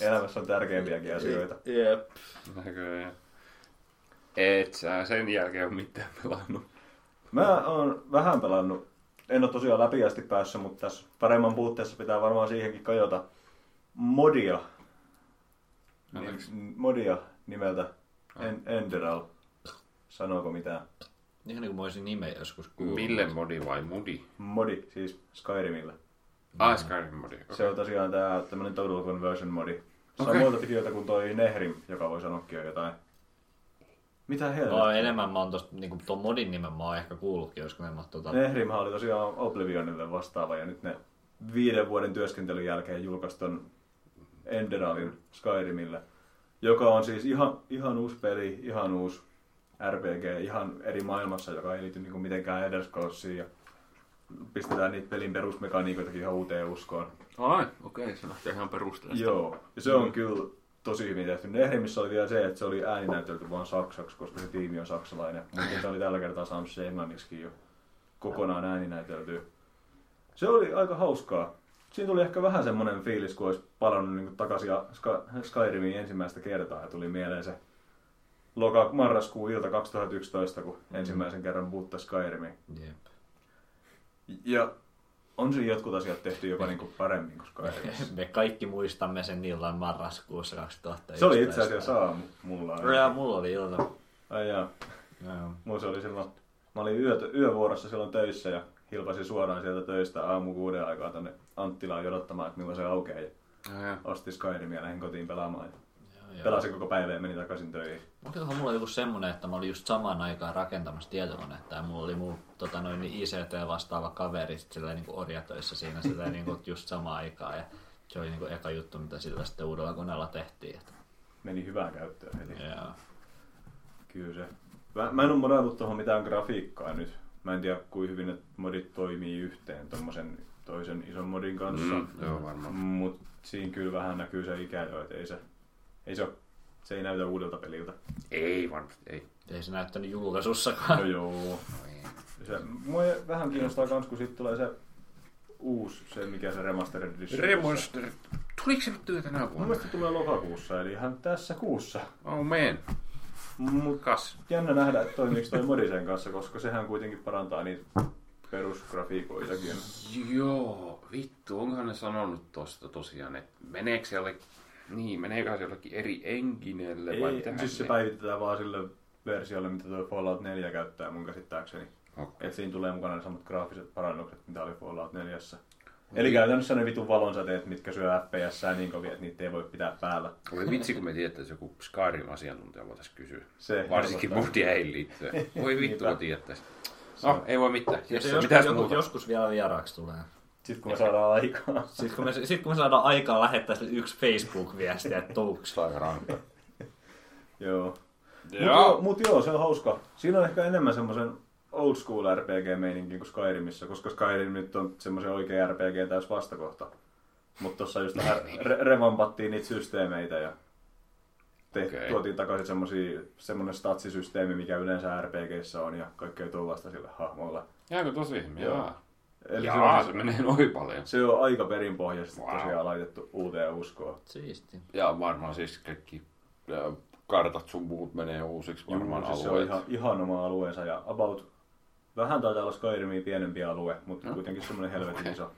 S3: Elämässä on tärkeimpiäkin asioita.
S2: Jep.
S1: Näköjään. Et sä sen jälkeen ole mitään pelannut.
S3: Mä oon vähän pelannut, en ole tosiaan läpi asti päässyt, mutta tässä paremman puutteessa pitää varmaan siihenkin kajota. Modia.
S1: Anteeksi.
S3: Ni- Modia nimeltä en- Enderal. Sanooko mitään?
S2: Ihan niin kuin mä olisin nimen joskus kuullut.
S1: Mille modi vai mudi?
S3: Modi, siis Skyrimille.
S1: Ah, Skyrim modi. Okay.
S3: Se on tosiaan tää tämmönen Total Conversion modi.
S1: Okei.
S3: Samoilta tekijöiltä kuin toi Nehrim, joka voi sanoakin jo jotain. Mitä
S2: No,
S3: helvettiä?
S2: enemmän mä oon tosta, niinku tuon modin nimen mä oon ehkä kuullutkin, ne mä tota...
S3: Nehrim oli tosiaan Oblivionille vastaava ja nyt ne viiden vuoden työskentelyn jälkeen julkaisi ton Enderalin Skyrimille, joka on siis ihan, ihan uusi peli, ihan uusi RPG, ihan eri maailmassa, joka ei liity niinku mitenkään Elder Scrollsiin ja pistetään niitä pelin perusmekaniikoitakin ihan uuteen uskoon.
S1: Ai, okei, okay, se lähtee ihan perusteella.
S3: Joo, ja se on kyllä tosi hyvin tehty. Nehrimissä oli vielä se, että se oli ääninäytelty vaan saksaksi, koska se tiimi on saksalainen. Mutta se oli tällä kertaa saanut se englanniksi jo kokonaan ääninäyteltyä. Se oli aika hauskaa. Siinä tuli ehkä vähän semmoinen fiilis, kun olisi palannut niin takaisin Skyrimiin ensimmäistä kertaa. Ja tuli mieleen se loka marraskuun ilta 2011, kun ensimmäisen kerran buutta Skyrimiin.
S2: Jep.
S3: Ja on siinä jotkut asiat tehty jopa niin kuin paremmin kuin Skyrimissa.
S2: Me kaikki muistamme sen illan marraskuussa 2011.
S3: Se oli itse asiassa aamu mulla.
S2: Ja mulla oli ilta.
S3: Ai jaa.
S2: Joo.
S3: Mulla se oli silloin, mä olin yö, yövuorossa silloin töissä ja hilpasin suoraan sieltä töistä aamu kuuden aikaa tänne Anttilaan jodottamaan, että milloin se aukeaa. Ja
S1: Ja, ja.
S3: ostin Skyrimia ja lähdin kotiin pelaamaan. Ja
S2: Joo,
S3: pelasin koko päivän ja menin takaisin töihin.
S2: Olikohan mulla joku semmonen, että mä olin just samaan aikaan rakentamassa tietokonetta ja mulla oli mun tota, noin, niin ICT vastaava kaveri sit silleen, niin orjatöissä siinä silleen, niin kuin, just samaan aikaan ja se oli niin kuin, eka juttu, mitä sillä sitten uudella koneella tehtiin. Että,
S3: Meni hyvään käyttöön heti.
S2: joo.
S3: Kyllä se. Mä, mä en ole modaillut tuohon mitään grafiikkaa nyt. Mä en tiedä, kuinka hyvin ne modit toimii yhteen tommosen toisen ison modin kanssa.
S1: Mm, joo, varmaan.
S3: Mut siinä kyllä vähän näkyy se ikä jo, että ei se, ei se, ole, se ei näytä uudelta peliltä.
S1: Ei varmasti, ei.
S2: Ei se näyttänyt julkaisussakaan.
S3: No joo. Se, mua vähän kiinnostaa kans, kun sitten tulee se uusi, se mikä se remastered edition.
S1: Remastered. Tuliko se nyt tänä
S3: Mun
S1: vuonna?
S3: mielestä tulee lokakuussa, eli ihan tässä kuussa.
S1: Oh man.
S3: Mut
S1: Kas.
S3: jännä nähdä, että toimiiko toi modi sen kanssa, koska sehän kuitenkin parantaa niitä perusgrafiikoitakin.
S1: Joo, vittu, onkohan ne sanonut tosta tosiaan, että meneekö se jollekin, niin, meneekö se jollekin eri enginelle vai
S3: Ei,
S1: mitä
S3: siis se päivitetään vaan sille versiolle, mitä tuo Fallout 4 käyttää mun käsittääkseni.
S1: Okei.
S3: Et siinä tulee mukana ne samat graafiset parannukset, mitä oli Fallout 4. Eli käytännössä ne vitun valonsäteet, mitkä syö FPS niin kovin, että niitä ei voi pitää päällä.
S1: Oli vitsi, kun me tietäisiin, joku Skyrim-asiantuntija voitaisiin kysyä.
S3: Se
S1: Varsinkin modia liittyen. Voi vittu, kun tietäisi. No, ei voi mitään.
S2: Jos,
S1: muuta?
S2: joskus vielä vieraaksi tulee.
S3: Sitten [LAUGHS] kun me saadaan aikaa.
S2: Sitten kun me, sit kun me saadaan aikaa lähettää sille yksi Facebook-viesti, että
S1: on aika rankka. [LAUGHS]
S3: joo. Mut
S1: Joo.
S3: joo, mut joo, se on hauska. Siinä on ehkä enemmän semmoisen old school RPG-meininkin kuin Skyrimissa, koska Skyrim nyt on semmoisen oikea RPG täys vastakohta. Mutta tossa just vähän re- revampattiin niitä systeemeitä ja te-
S1: Okei.
S3: tuotiin takaisin semmosia, semmoinen statsisysteemi, mikä yleensä RPGissä on ja kaikkea tuollaista sille hahmoilla.
S1: Jääkö tosi?
S3: Joo.
S1: Jaa.
S3: Eli
S1: Jaa,
S3: se,
S1: se
S3: on,
S1: menee noin paljon.
S3: se on aika perinpohjaisesti
S1: Wow.
S3: tosiaan laitettu uuteen uskoon.
S2: Siisti.
S1: Ja varmaan siis kaikki kartat sun muut menee uusiksi varmaan
S3: Juu, siis se on
S1: alueet.
S3: ihan, ihan oma alueensa ja about, vähän taitaa olla Skyrimin pienempi alue, mutta
S1: No.
S3: kuitenkin semmoinen helvetin iso.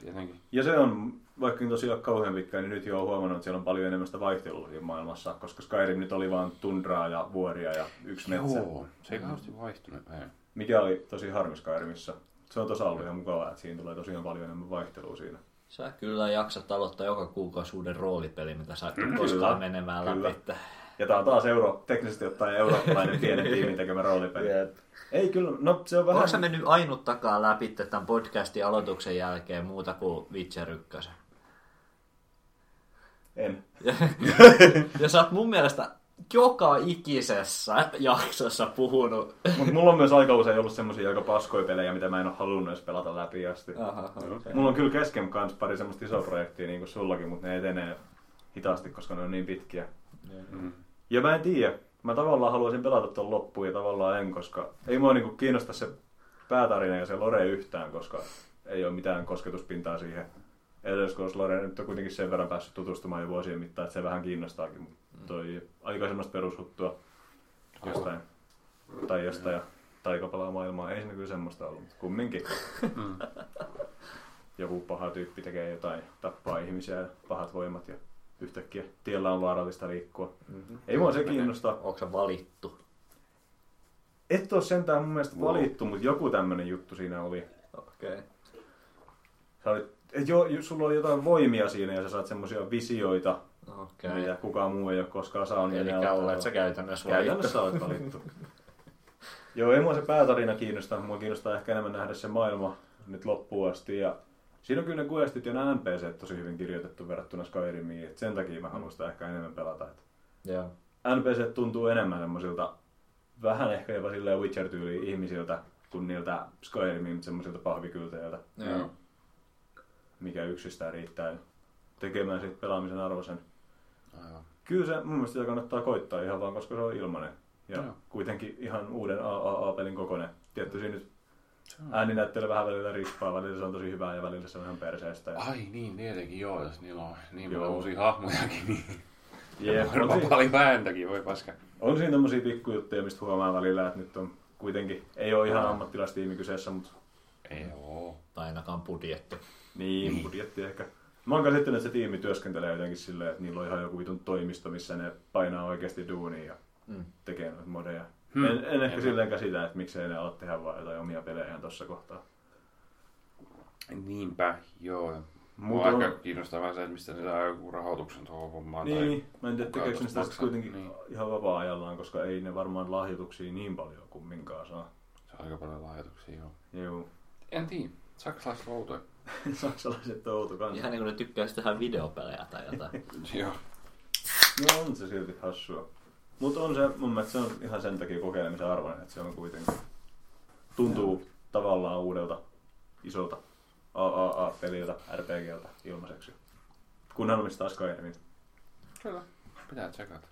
S1: Tietenkin.
S3: Ja se on, vaikka nyt tosiaan kauhean pitkä, niin nyt jo on huomannut, että siellä on paljon enemmän sitä vaihtelua maailmassa, koska Skyrim nyt oli vain tundraa ja vuoria ja yksi metsä.
S1: Joo, se ei kauheasti vaihtunut. Ei.
S3: Mikä oli tosi harmi Skyrimissa. Se on tosiaan ollut ihan mukavaa, että siinä tulee tosiaan paljon enemmän vaihtelua siinä.
S2: Sä kyllä jaksat aloittaa joka kuukausi uuden roolipeli, mitä sä et koskaan menemään
S3: kyllä.
S2: läpi. että-
S3: Ja tää on taas euro, teknisesti ottaen eurooppalainen pienen [LAUGHS] tiimin tekemä roolipeli. Ei kyllä, no se on vähän...
S2: Onko sä mennyt ainuttakaan läpi tämän podcastin aloituksen jälkeen muuta kuin Witcher 1?
S3: En. [LAUGHS]
S2: ja sä oot mun mielestä joka ikisessä jaksossa puhunut.
S3: Mutta mulla on myös aika usein ollut semmosia aika paskoja pelejä, mitä mä en ole halunnut edes pelata läpi asti.
S2: Aha, okay.
S3: Mulla on kyllä kesken kans pari semmoista isoa projektia niin kuin sullakin, mutta ne etenee hitaasti, koska ne on niin pitkiä.
S1: Mm.
S3: Ja mä en tiedä. Mä tavallaan haluaisin pelata ton loppuun ja tavallaan en, koska ei mua niinku kiinnosta se päätarina ja se lore yhtään, koska ei ole mitään kosketuspintaa siihen. Lore nyt on kuitenkin sen verran päässyt tutustumaan jo vuosien mittaan, että se vähän kiinnostaakin. Mutta toi aika semmoista perushuttua jostain, tai jostain ja taikapalaa maailmaa. Ei siinä kyllä semmoista ollut, mutta kumminkin.
S1: Mm. [LAUGHS]
S3: Joku paha tyyppi tekee jotain, tappaa ihmisiä ja pahat voimat ja yhtäkkiä tiellä on vaarallista liikkua.
S2: Mm-hmm.
S3: Ei mua se kiinnosta.
S2: Onko se valittu?
S3: Et ole sentään mun mielestä valittu, mutta joku tämmönen juttu siinä oli.
S2: Okei. Okay.
S3: Sä olit, jo, jo- sulla oli jotain voimia siinä ja sä saat semmosia visioita,
S2: Okei.
S3: mitä kukaan muu ei ole koskaan saanut.
S2: Eli olet sä käytännössä valittu.
S3: Käytännössä olet valittu. [LAUGHS] Joo, ei mua se päätarina kiinnosta. Mua kiinnostaa ehkä enemmän nähdä se maailma nyt loppuun asti. Ja siinä on kyllä ne questit ja nämä NPC tosi hyvin kirjoitettu verrattuna Skyrimiin. Et sen takia mä haluan sitä ehkä enemmän pelata. Et
S2: Joo.
S3: NPC tuntuu enemmän semmoisilta, vähän ehkä jopa silleen Witcher-tyyliin ihmisiltä, kuin niiltä Skyrimin semmoisilta pahvikylteiltä,
S2: Joo.
S3: Mikä yksistään riittää tekemään siitä pelaamisen arvoisen.
S1: Aivan.
S3: Kyllä se mun mielestä sitä kannattaa koittaa ihan vaan, koska se on ilmanen. Ja
S1: Joo.
S3: kuitenkin ihan uuden AAA-pelin kokoinen. Tietty siinä nyt
S1: Se on-
S3: ääninäyttely vähän välillä riippaa, välillä se on tosi hyvää ja välillä se on ihan perseestä. Ja...
S1: Ai niin, tietenkin joo, jos niillä on niin paljon uusia hahmojakin, niin
S3: Jep, [LAUGHS] on,
S1: varmaan paljon ääntäkin voi paska.
S3: on siinä tommosia pikkujuttuja, mistä huomaa välillä, että nyt on kuitenkin, ei ole ihan
S1: Aa.
S3: ammattilaistiimi kyseessä, mutta
S1: Ei oo.
S2: Tai ainakaan budjetti.
S3: Niin,
S1: Niin.
S3: budjetti ehkä. Mä oon käsittänyt, että se tiimi työskentelee jotenkin silleen, että niillä on ihan joku vitun toimisto, missä ne painaa oikeasti duunia ja
S2: Mm.
S3: tekee noita modeja. Hmm. En, en ehkä silleen käsitä, että miksei ne ala tehdä vaan jotain omia pelejä tuossa kohtaa.
S1: Niinpä, joo. Mua
S3: Mutta
S1: on aika kiinnostavaa se, että mistä ne saa joku rahoituksen tuohon hommaan.
S3: Niin, mä en tiedä tekeekö ne sitä kuitenkin
S1: Niin.
S3: ihan vapaa-ajallaan, koska ei ne varmaan lahjoituksia niin paljon kumminkaan saa.
S1: Se on aika paljon lahjoituksia, joo.
S3: Joo.
S1: En tiedä. Saksalaiset outoja. [LAUGHS]
S3: Saksalaiset on outo kanssa.
S2: Ihan niin kuin ne tykkäisi tehdä videopelejä tai jotain. [LAUGHS]
S1: joo.
S3: No on se silti hassua. Mutta on se, mun mielestä se on ihan sen takia kokeilemisen arvoinen, että se on kuitenkin, tuntuu tavallaan uudelta, isolta AAA-peliltä, RPGltä ilmaiseksi. Kunhan omistaa Skyrimin.
S1: Kyllä. Pitää tsekata.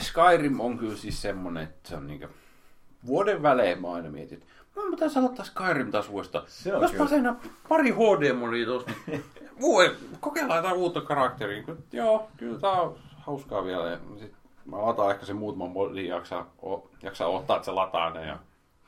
S1: Skyrim on kyllä siis semmonen, että se on niinkö... Vuoden välein mä aina mietin, mä pitäisi aloittaa Skyrim taas uudestaan.
S3: Se on
S1: Jos
S3: kyllä.
S1: sen pari HD-monia tosta, [LAUGHS] niin vuoden, kokeillaan jotain uutta karakteria. Kyllä, Joo, kyllä tää on hauskaa vielä. Ja sit mä lataan ehkä sen muutaman modin jaksaa, o, jaksaa ottaa, että se lataa ne ja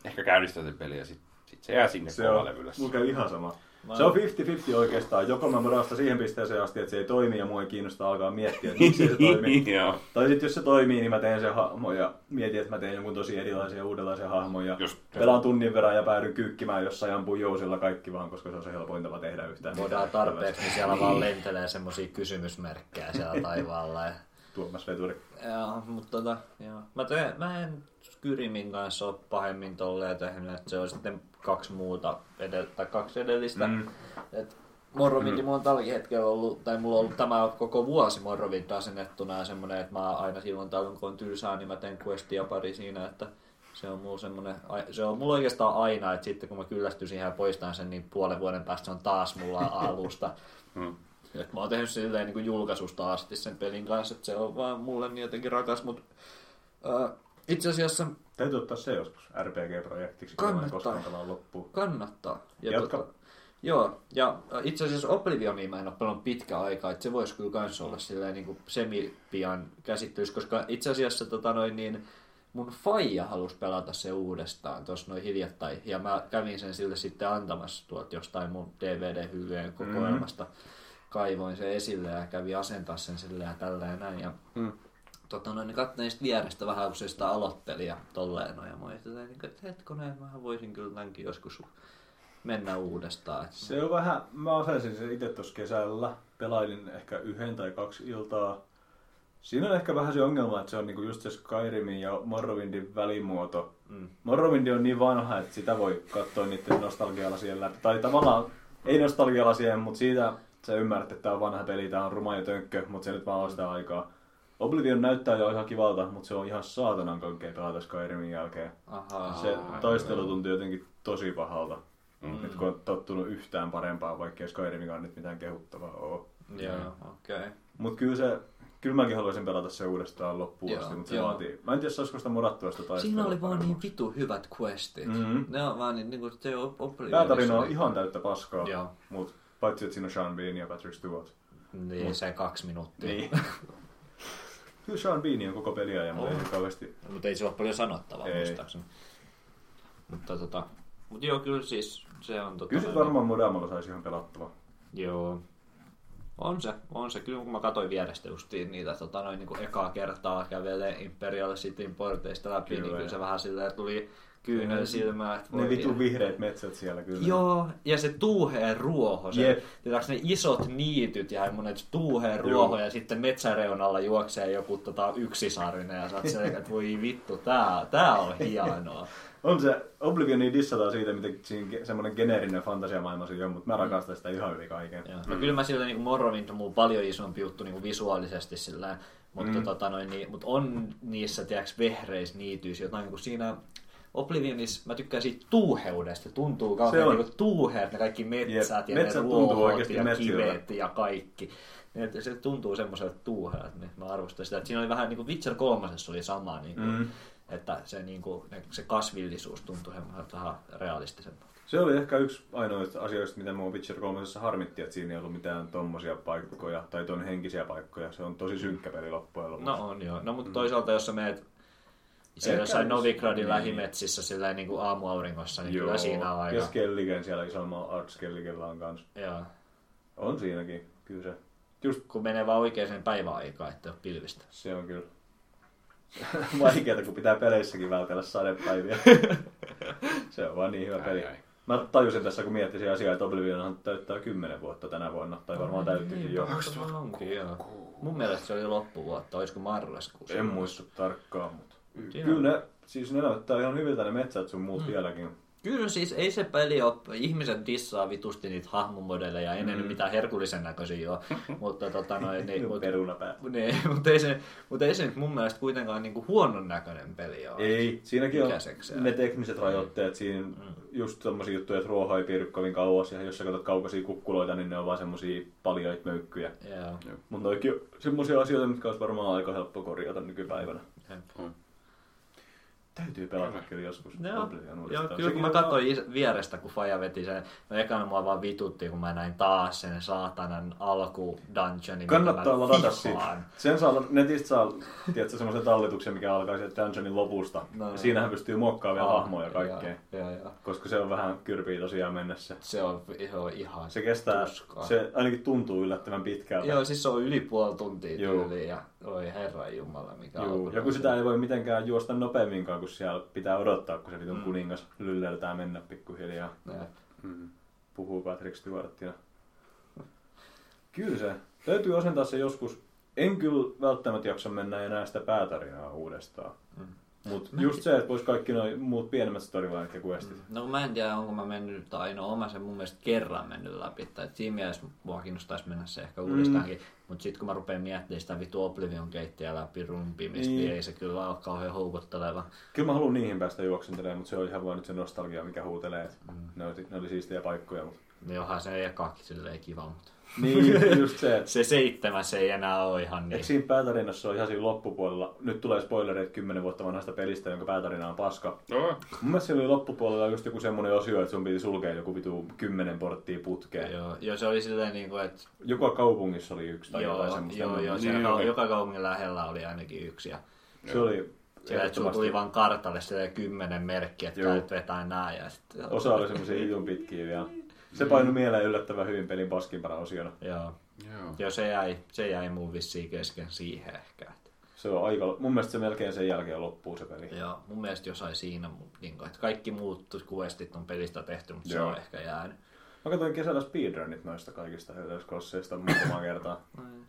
S1: ehkä käynnistää sen peli ja sit, se jää sinne
S3: Se on,
S1: ylös.
S3: mulla käy ihan sama.
S2: Mä-
S3: Se on 50-50 oikeastaan. Joko mä sitä siihen pisteeseen asti, että se ei toimi ja mua ei kiinnosta alkaa miettiä, että miksi se [LAUGHS] toimii.
S1: Joo.
S3: Tai sitten jos se toimii, niin mä teen sen hahmon ja mietin, että mä teen jonkun tosi erilaisen uudenlaisen hahmon ja
S1: Just.
S3: pelaan tunnin verran ja päädyn kyykkimään jossain ampuu jousilla kaikki vaan, koska se on se helpoin tapa tehdä yhtään.
S2: Voidaan tarpeeksi, niin siellä vaan lentelee semmosia kysymysmerkkejä siellä [LAUGHS] taivaalla. Ja,
S3: Tuomas veturi.
S2: joo, mutta tota, joo. Mä, teen, mä en Skyrimin kanssa ole pahemmin tolleen tehnyt, että se on sitten kaksi muuta, edell- tai kaksi edellistä.
S3: Mm.
S2: Et Morrowind mm. mulla on tälläkin hetkellä ollut, tai mulla on ollut tämä koko vuosi Morrowind asennettuna ja semmonen, että mä aina silloin tällöin kun on tylsää, niin mä teen questia pari siinä, että se on mulla semmonen, ai- se on mulla oikeastaan aina, että sitten kun mä kyllästyn siihen ja poistan sen, niin puolen vuoden päästä se on taas mulla [LAUGHS] alusta.
S1: Mm.
S2: Et mä oon tehnyt silleen niin kuin julkaisusta asti sen pelin kanssa, että se on vaan mulle niin jotenkin rakas, mutta äh, itse asiassa
S3: Täytyy ottaa se joskus RPG-projektiksi, kun
S2: Kannattaa.
S3: mä koskaan pelaan loppuun.
S2: kannattaa. Ja
S3: Jatka.
S2: tota, joo, ja itse asiassa Oblivionia mä en ole pelannut pitkä aikaa, että se voisi kyllä kans olla silleen niin kuin semi-pian käsittelyssä, koska itse asiassa tota noin niin, mun faija halusi pelata se uudestaan tuossa noin hiljattain, ja mä kävin sen sille sitten antamassa tuolta jostain mun DVD-hyllyjen kokoelmasta. Kaivoin sen esille ja kävi asentaa sen silleen ja tällä ja näin. Ja
S1: Mm.
S2: Tota noin, niin katsoin sitten vierestä vähän, kun se sitä aloitteli ja tolleen noin. Ja mä ajattelin, niin, että hetkonen, mä voisin kyllä tämänkin joskus mennä uudestaan. Et
S3: Se on vähän, mä osasin sen itse tuossa kesällä. Pelailin ehkä yhden tai kaksi iltaa. Siinä on ehkä vähän se ongelma, että se on niinku just se Skyrimin ja Morrowindin välimuoto.
S2: Mm.
S3: Morrowind on niin vanha, että sitä voi katsoa niiden nostalgialasien läpi. Tai tavallaan, ei nostalgialasien, mutta siitä sä ymmärrät, että tämä on vanha peli, tämä on ruma ja tönkkö, mutta se nyt vaan on sitä aikaa. Oblivion näyttää jo ihan kivalta, mutta se on ihan saatanan kankea pelata Skyrimin jälkeen.
S2: Ahaa.
S3: Se taistelu tuntuu jotenkin tosi pahalta.
S1: Mm.
S3: Nyt kun on tottunut yhtään parempaa, vaikka ei Skyrimikaan nyt mitään kehuttavaa ole.
S2: Joo, okei. Okay.
S3: Mutta kyllä se, kyllä mäkin haluaisin pelata se uudestaan loppuun
S2: Joo,
S3: asti, mutta se
S2: joo.
S3: vaatii. Mä en tiedä, saisiko sitä modattua sitä taistelua.
S2: Siinä oli vaan niin vitu hyvät questit.
S3: Mhm.
S2: Ne on vaan niin, niin kuin se on Oblivionissa
S3: Päätarina on
S2: oli-
S3: ihan täyttä paskaa,
S2: Joo.
S3: mutta paitsi että siinä on Sean Bean ja Patrick Stewart.
S2: Niin, se kaksi minuuttia.
S3: Niin. [LAUGHS] Kyllä Sean Bean on koko peliä ja mulla ei kauheasti...
S2: Mutta ei sillä ole paljon sanottavaa
S3: Ei.
S2: muistaakseni. Mutta tota, mut joo, kyllä siis se on tota...
S3: Kyllä
S2: noin-
S3: varmaan modaamalla saisi ihan pelattava.
S2: Joo. On se, on se. Kyllä kun mä katsoin vierestä justiin niitä tota, noin, niin kuin ekaa kertaa kävelee Imperial Cityn porteista läpi,
S3: Kyllä,
S2: niin kyllä se vähän silleen tuli kyynel silmään. Että
S3: Ne vitu vihreät metsät siellä kyllä.
S2: Joo, ja se tuuheen ruoho, se, tiedätkö, ne isot niityt ja monet tuuheen ruoho,
S3: Joo.
S2: ja sitten metsäreunalla juoksee joku tota, yksisarvinen, ja sä oot että voi vittu, tää, tää on hienoa. [LAUGHS]
S3: On se, Oblivionia dissataan siitä, miten siinä semmoinen geneerinen fantasiamaailma siinä on, mutta mä rakastan sitä ihan yli kaiken.
S2: Joo. No kyllä mä sillä niin Morrowind on mulla paljon isompi juttu niin visuaalisesti sillä mutta,
S3: Mm.
S2: tota, noin, niin, mutta on niissä tiedätkö, vehreissä niityissä jotain, kun siinä Oblivionissa mä tykkään siitä tuuheudesta. Tuntuu kauhean
S3: on.
S2: niin tuuheet, ne kaikki metsät
S3: Jep.
S2: ja
S3: Metsät
S2: ne
S3: tuntuu
S2: ruohot ja kivet ja kaikki. Että se tuntuu semmoiselta tuuheelta, niin mä arvostan sitä. Että siinä oli vähän niin kuin Witcher 3 oli sama, niin kuin,
S3: Mm.
S2: että se, niin kuin, se kasvillisuus tuntui semmoiselta vähän realistisemmalta.
S3: Se oli ehkä yksi ainoista asioista, mitä mua Witcher 3 harmitti, että siinä ei ollut mitään tommosia paikkoja tai ton henkisiä paikkoja. Se on tosi synkkä peli loppujen lopuksi.
S2: No on joo. No mutta toisaalta jos sä meet siellä jossain
S3: jos-
S2: Novigradin
S3: niin.
S2: lähimetsissä sillä niin kuin aamuauringossa, niin
S3: Joo.
S2: kyllä siinä on aika...
S3: Ja Skelligen siellä isommalla Art Skelligellä on kans.
S2: Joo.
S3: On siinäkin, kyllä se. Just
S2: Kun menee vaan oikeaan päiväaikaan, ettei ole pilvistä.
S3: se on kyllä. [LAUGHS] vaikeaa, kun pitää peleissäkin vältellä sadepäiviä. [LAUGHS] se on vaan niin hyvä peli.
S1: Ai, ai.
S3: Mä tajusin tässä, kun miettisin asiaa, että Oblivionhan täyttää 10 vuotta tänä vuonna, tai varmaan täyttikin jo.
S2: Niin, onkin, joo. Mun mielestä se oli loppuvuotta, olisiko marraskuussa?
S3: En muista tarkkaan, mutta
S2: Siinä
S3: kyllä
S2: on-
S3: ne, siis ne näyttää ihan hyviltä ne metsät sun muut
S2: Mm.
S3: vieläkin.
S2: Kyllä siis ei se peli ole, ihmiset dissaa vitusti niitä hahmomodeleja, ei ne nyt mitään herkullisen näköisiä ole, [LAUGHS] mutta tota noin, niin, mut,
S3: Perunapää.
S2: niin, [LAUGHS] mutta ei se, mutta ei se nyt mun mielestä kuitenkaan niinku huonon näköinen peli ole.
S3: Ei, siinäkin on ne tekniset rajoitteet. Siinä just tommosia juttuja, että ruoho ei piirry kovin kauas. Ja jos sä katsot kaukaisia kukkuloita, niin ne on vaan semmosia paljaita möykkyjä.
S2: Joo.
S3: Mutta noikin on semmosia asioita, mitkä olisi varmaan aika helppo korjata nykypäivänä.
S1: On.
S3: Täytyy pelata kyllä joskus.
S2: Joo, joo kyllä kun mä katsoin is- vierestä, kun Faja veti sen, no ekana mua vaan vitutti, kun mä näin taas sen saatanan alku dungeonin,
S3: Kannattaa ladata siitä. Sen saa, netistä saa tiedätkö, semmoisen tallituksen, mikä alkaa sieltä dungeonin lopusta.
S2: No,
S3: ja siinähän pystyy muokkaamaan vielä
S2: Ah,
S3: hahmoja ja kaikkea.
S2: Joo, joo, joo.
S3: Koska se on vähän kyrpiä tosiaan mennessä.
S2: Se on, se on ihan
S3: Se kestää,
S2: tuskaa.
S3: se ainakin tuntuu yllättävän pitkältä.
S2: Joo, siis se on yli puoli tuntia
S3: Joo.
S2: tyyliin ja oi herran jumala, mikä
S3: Joo,
S2: alku-
S3: ja kun sitä ei voi mitenkään juosta nopeamminkaan, kun siellä pitää odottaa, kun se vitun
S2: Mm.
S3: kuningas lylleltää mennä pikkuhiljaa.
S1: Mm.
S3: Puhuu Patrick Stewartina. Kyllä se. Täytyy asentaa se joskus. En kyllä välttämättä jaksa mennä enää sitä päätarinaa uudestaan.
S2: Mm.
S3: Mutta just se, että vois kaikki nuo muut pienemmät storylineit ja questit.
S2: No mä en tiedä, onko mä mennyt, tai no oma sen mun mielestä kerran mennyt läpi, tai siinä mielessä mua kiinnostaisi mennä se ehkä uudestaankin, mm. mutta sitten kun mä rupean miettimään sitä vittu Oblivion keittiä läpi rumpimista, niin.
S3: Niin.
S2: ei se kyllä ole kauhean houkutteleva.
S3: Kyllä mä haluan niihin päästä juoksentelemaan, mutta se on ihan vaan nyt se nostalgia, mikä huutelee. että Ne, oli, ne oli siistejä paikkoja. Mutta...
S2: Niin onhan se ekakin silleen kiva, mutta
S3: Niin, [LAUGHS] just se,
S2: se seitsemäs ei enää ole ihan niin.
S3: Eikö siinä päätarinassa on ihan siinä loppupuolella, nyt tulee spoilereita 10 vuotta vanhasta pelistä, jonka päätarina on paska.
S1: No,
S3: Mun mielestä siellä oli loppupuolella just joku semmonen osio, että sun piti sulkea joku vitu 10 porttia putkeen.
S2: Joo, joo, se oli silleen niin kuin, että
S3: Joka kaupungissa oli yksi tai jotain
S2: joo,
S3: semmoista.
S2: joo, joo,
S1: Niin, okei.
S2: joka kaupungin lähellä oli ainakin yksi. Ja
S3: Se oli
S2: Siellä että sulla tuli vaan kartalle kymmenen merkkiä, että
S3: Joo.
S2: käyt vetää nää ja sitten...
S3: Osa oli semmoisia hitun pitkiä vielä. Se painui mieleen yllättävän hyvin pelin paskimpana osiona.
S2: Joo.
S1: joo.
S2: Joo, se jäi, se jäi mun vissiin kesken siihen ehkä. että-
S3: Se on aika, mun mielestä se melkein sen jälkeen loppuu se peli.
S2: Joo, mun mielestä jossain siinä, mut niin kuin, että kaikki muut questit on pelistä tehty, mutta se
S3: Joo.
S2: on ehkä jäänyt.
S3: Mä katsoin kesällä speedrunit noista kaikista Scrollsista muutamaa kertaa.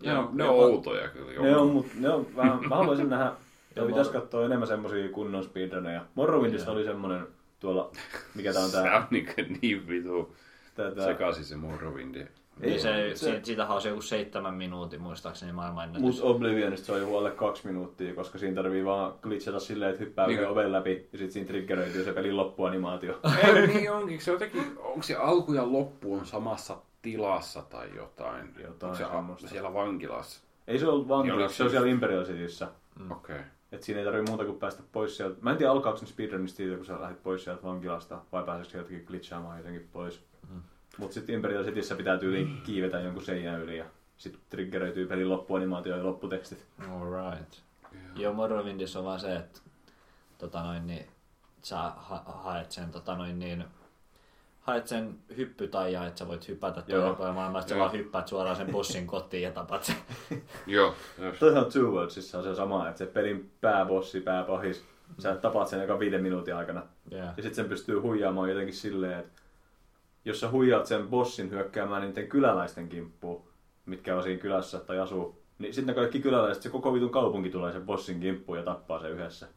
S1: Ne on, ne on outoja kyllä. Joo.
S3: Ne on, mut ne on vähän, mä haluaisin nähdä, [LAUGHS] ja pitäisi katsoa enemmän semmosia kunnon speedruneja. Morrowindista oli semmonen tuolla, mikä tää on
S1: Se
S3: tää,
S1: on niin, niin vitu
S3: tää, tää
S1: sekaisin se Morrowind.
S2: Ei,
S3: Ei,
S2: se,
S3: se-
S2: se, siitähän on se joku seitsemän minuutin muistaakseni maailmanennätys.
S3: Mut Oblivionista se on joku alle kaksi minuuttia, koska siinä tarvii vaan glitchata silleen, että hyppää
S1: Niin.
S3: niin. oven läpi ja sit siinä triggeröityy se pelin loppuanimaatio. [LAUGHS]
S1: Ei, [LAUGHS] niin onkin. Se jotenkin, onko se alku ja loppu on samassa tilassa tai jotain?
S3: Jotain
S1: onko se
S3: semmoista.
S1: siellä vankilassa?
S3: Ei se ollut
S1: Niin
S3: vankilassa, se on siellä Imperial Cityssä.
S2: Mm.
S1: Okei. Okay.
S3: Et siinä ei tarvii muuta kuin päästä pois sieltä. Mä en tiedä alkaako ne speedrunista siitä, kun sä lähdet pois sieltä vankilasta, vai pääseekö jotenkin glitchaamaan jotenkin pois.
S2: Mm.
S3: Mut sitten Imperial Cityssä pitää tyyliin kiivetä jonkun seinän yli ja sitten triggeröityy pelin loppuanimaatio ja lopputekstit.
S2: Alright. Joo, Morrowindissa on vaan se, että tota noin, niin, sä ha- haet sen, tota noin, niin, haet sen hyppytaijaa, että sä voit hypätä maailmaa, että sä vaan hyppäät suoraan sen bussin kotiin ja tapat sen. [LAUGHS]
S1: Joo.
S3: Toihan Two Worldsissa on se sama, että se pelin pääbossi, pääpahis, sä tapaat sen eka viiden minuutin aikana.
S2: Yeah.
S3: Ja sitten sen pystyy huijaamaan jotenkin silleen, että jos sä huijaat sen bossin hyökkäämään niiden kyläläisten kimppuun, mitkä on siinä kylässä tai asuu, niin sitten kaikki kyläläiset, se koko vitun kaupunki tulee sen bossin kimppuun ja tappaa sen yhdessä.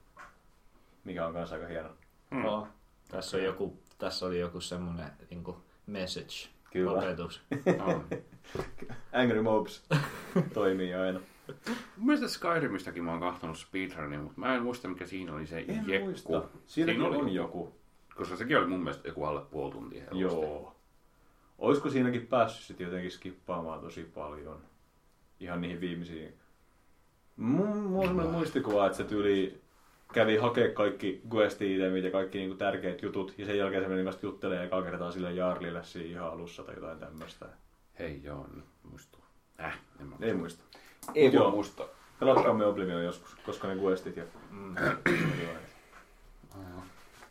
S3: Mikä on kanssa aika hieno.
S1: Hmm.
S2: Oh, tässä, on joku, tässä oli joku semmoinen niin message,
S3: Kyllä.
S2: opetus. [LAUGHS]
S1: on.
S3: Angry Mobs [LAUGHS] toimii aina.
S1: Mun mielestä Skyrimistäkin mä oon kahtonut speedrunia, mutta mä en muista mikä siinä oli se
S3: En
S1: jekku.
S3: muista. Siinäkin
S1: Siinä oli
S3: on joku.
S1: Koska sekin oli mun mielestä joku alle puoli tuntia helposti.
S3: Joo. Olisiko siinäkin päässyt sitten jotenkin skippaamaan tosi paljon? Ihan niihin viimeisiin. Mun, mulla on muistikuva, että se tyyli kävi hakea kaikki questi-itemit ja kaikki niinku tärkeät jutut, ja sen jälkeen se meni vasta juttelemaan ekaa kertaa sille Jarlille siinä ihan alussa tai jotain tämmöistä.
S1: Hei, joo, nyt muistuu. Äh, en mä
S3: Ei muista.
S1: Ei voi
S3: joo.
S1: muistaa.
S3: Pelatkaamme Oblivion joskus, koska ne questit ja...
S2: Mm.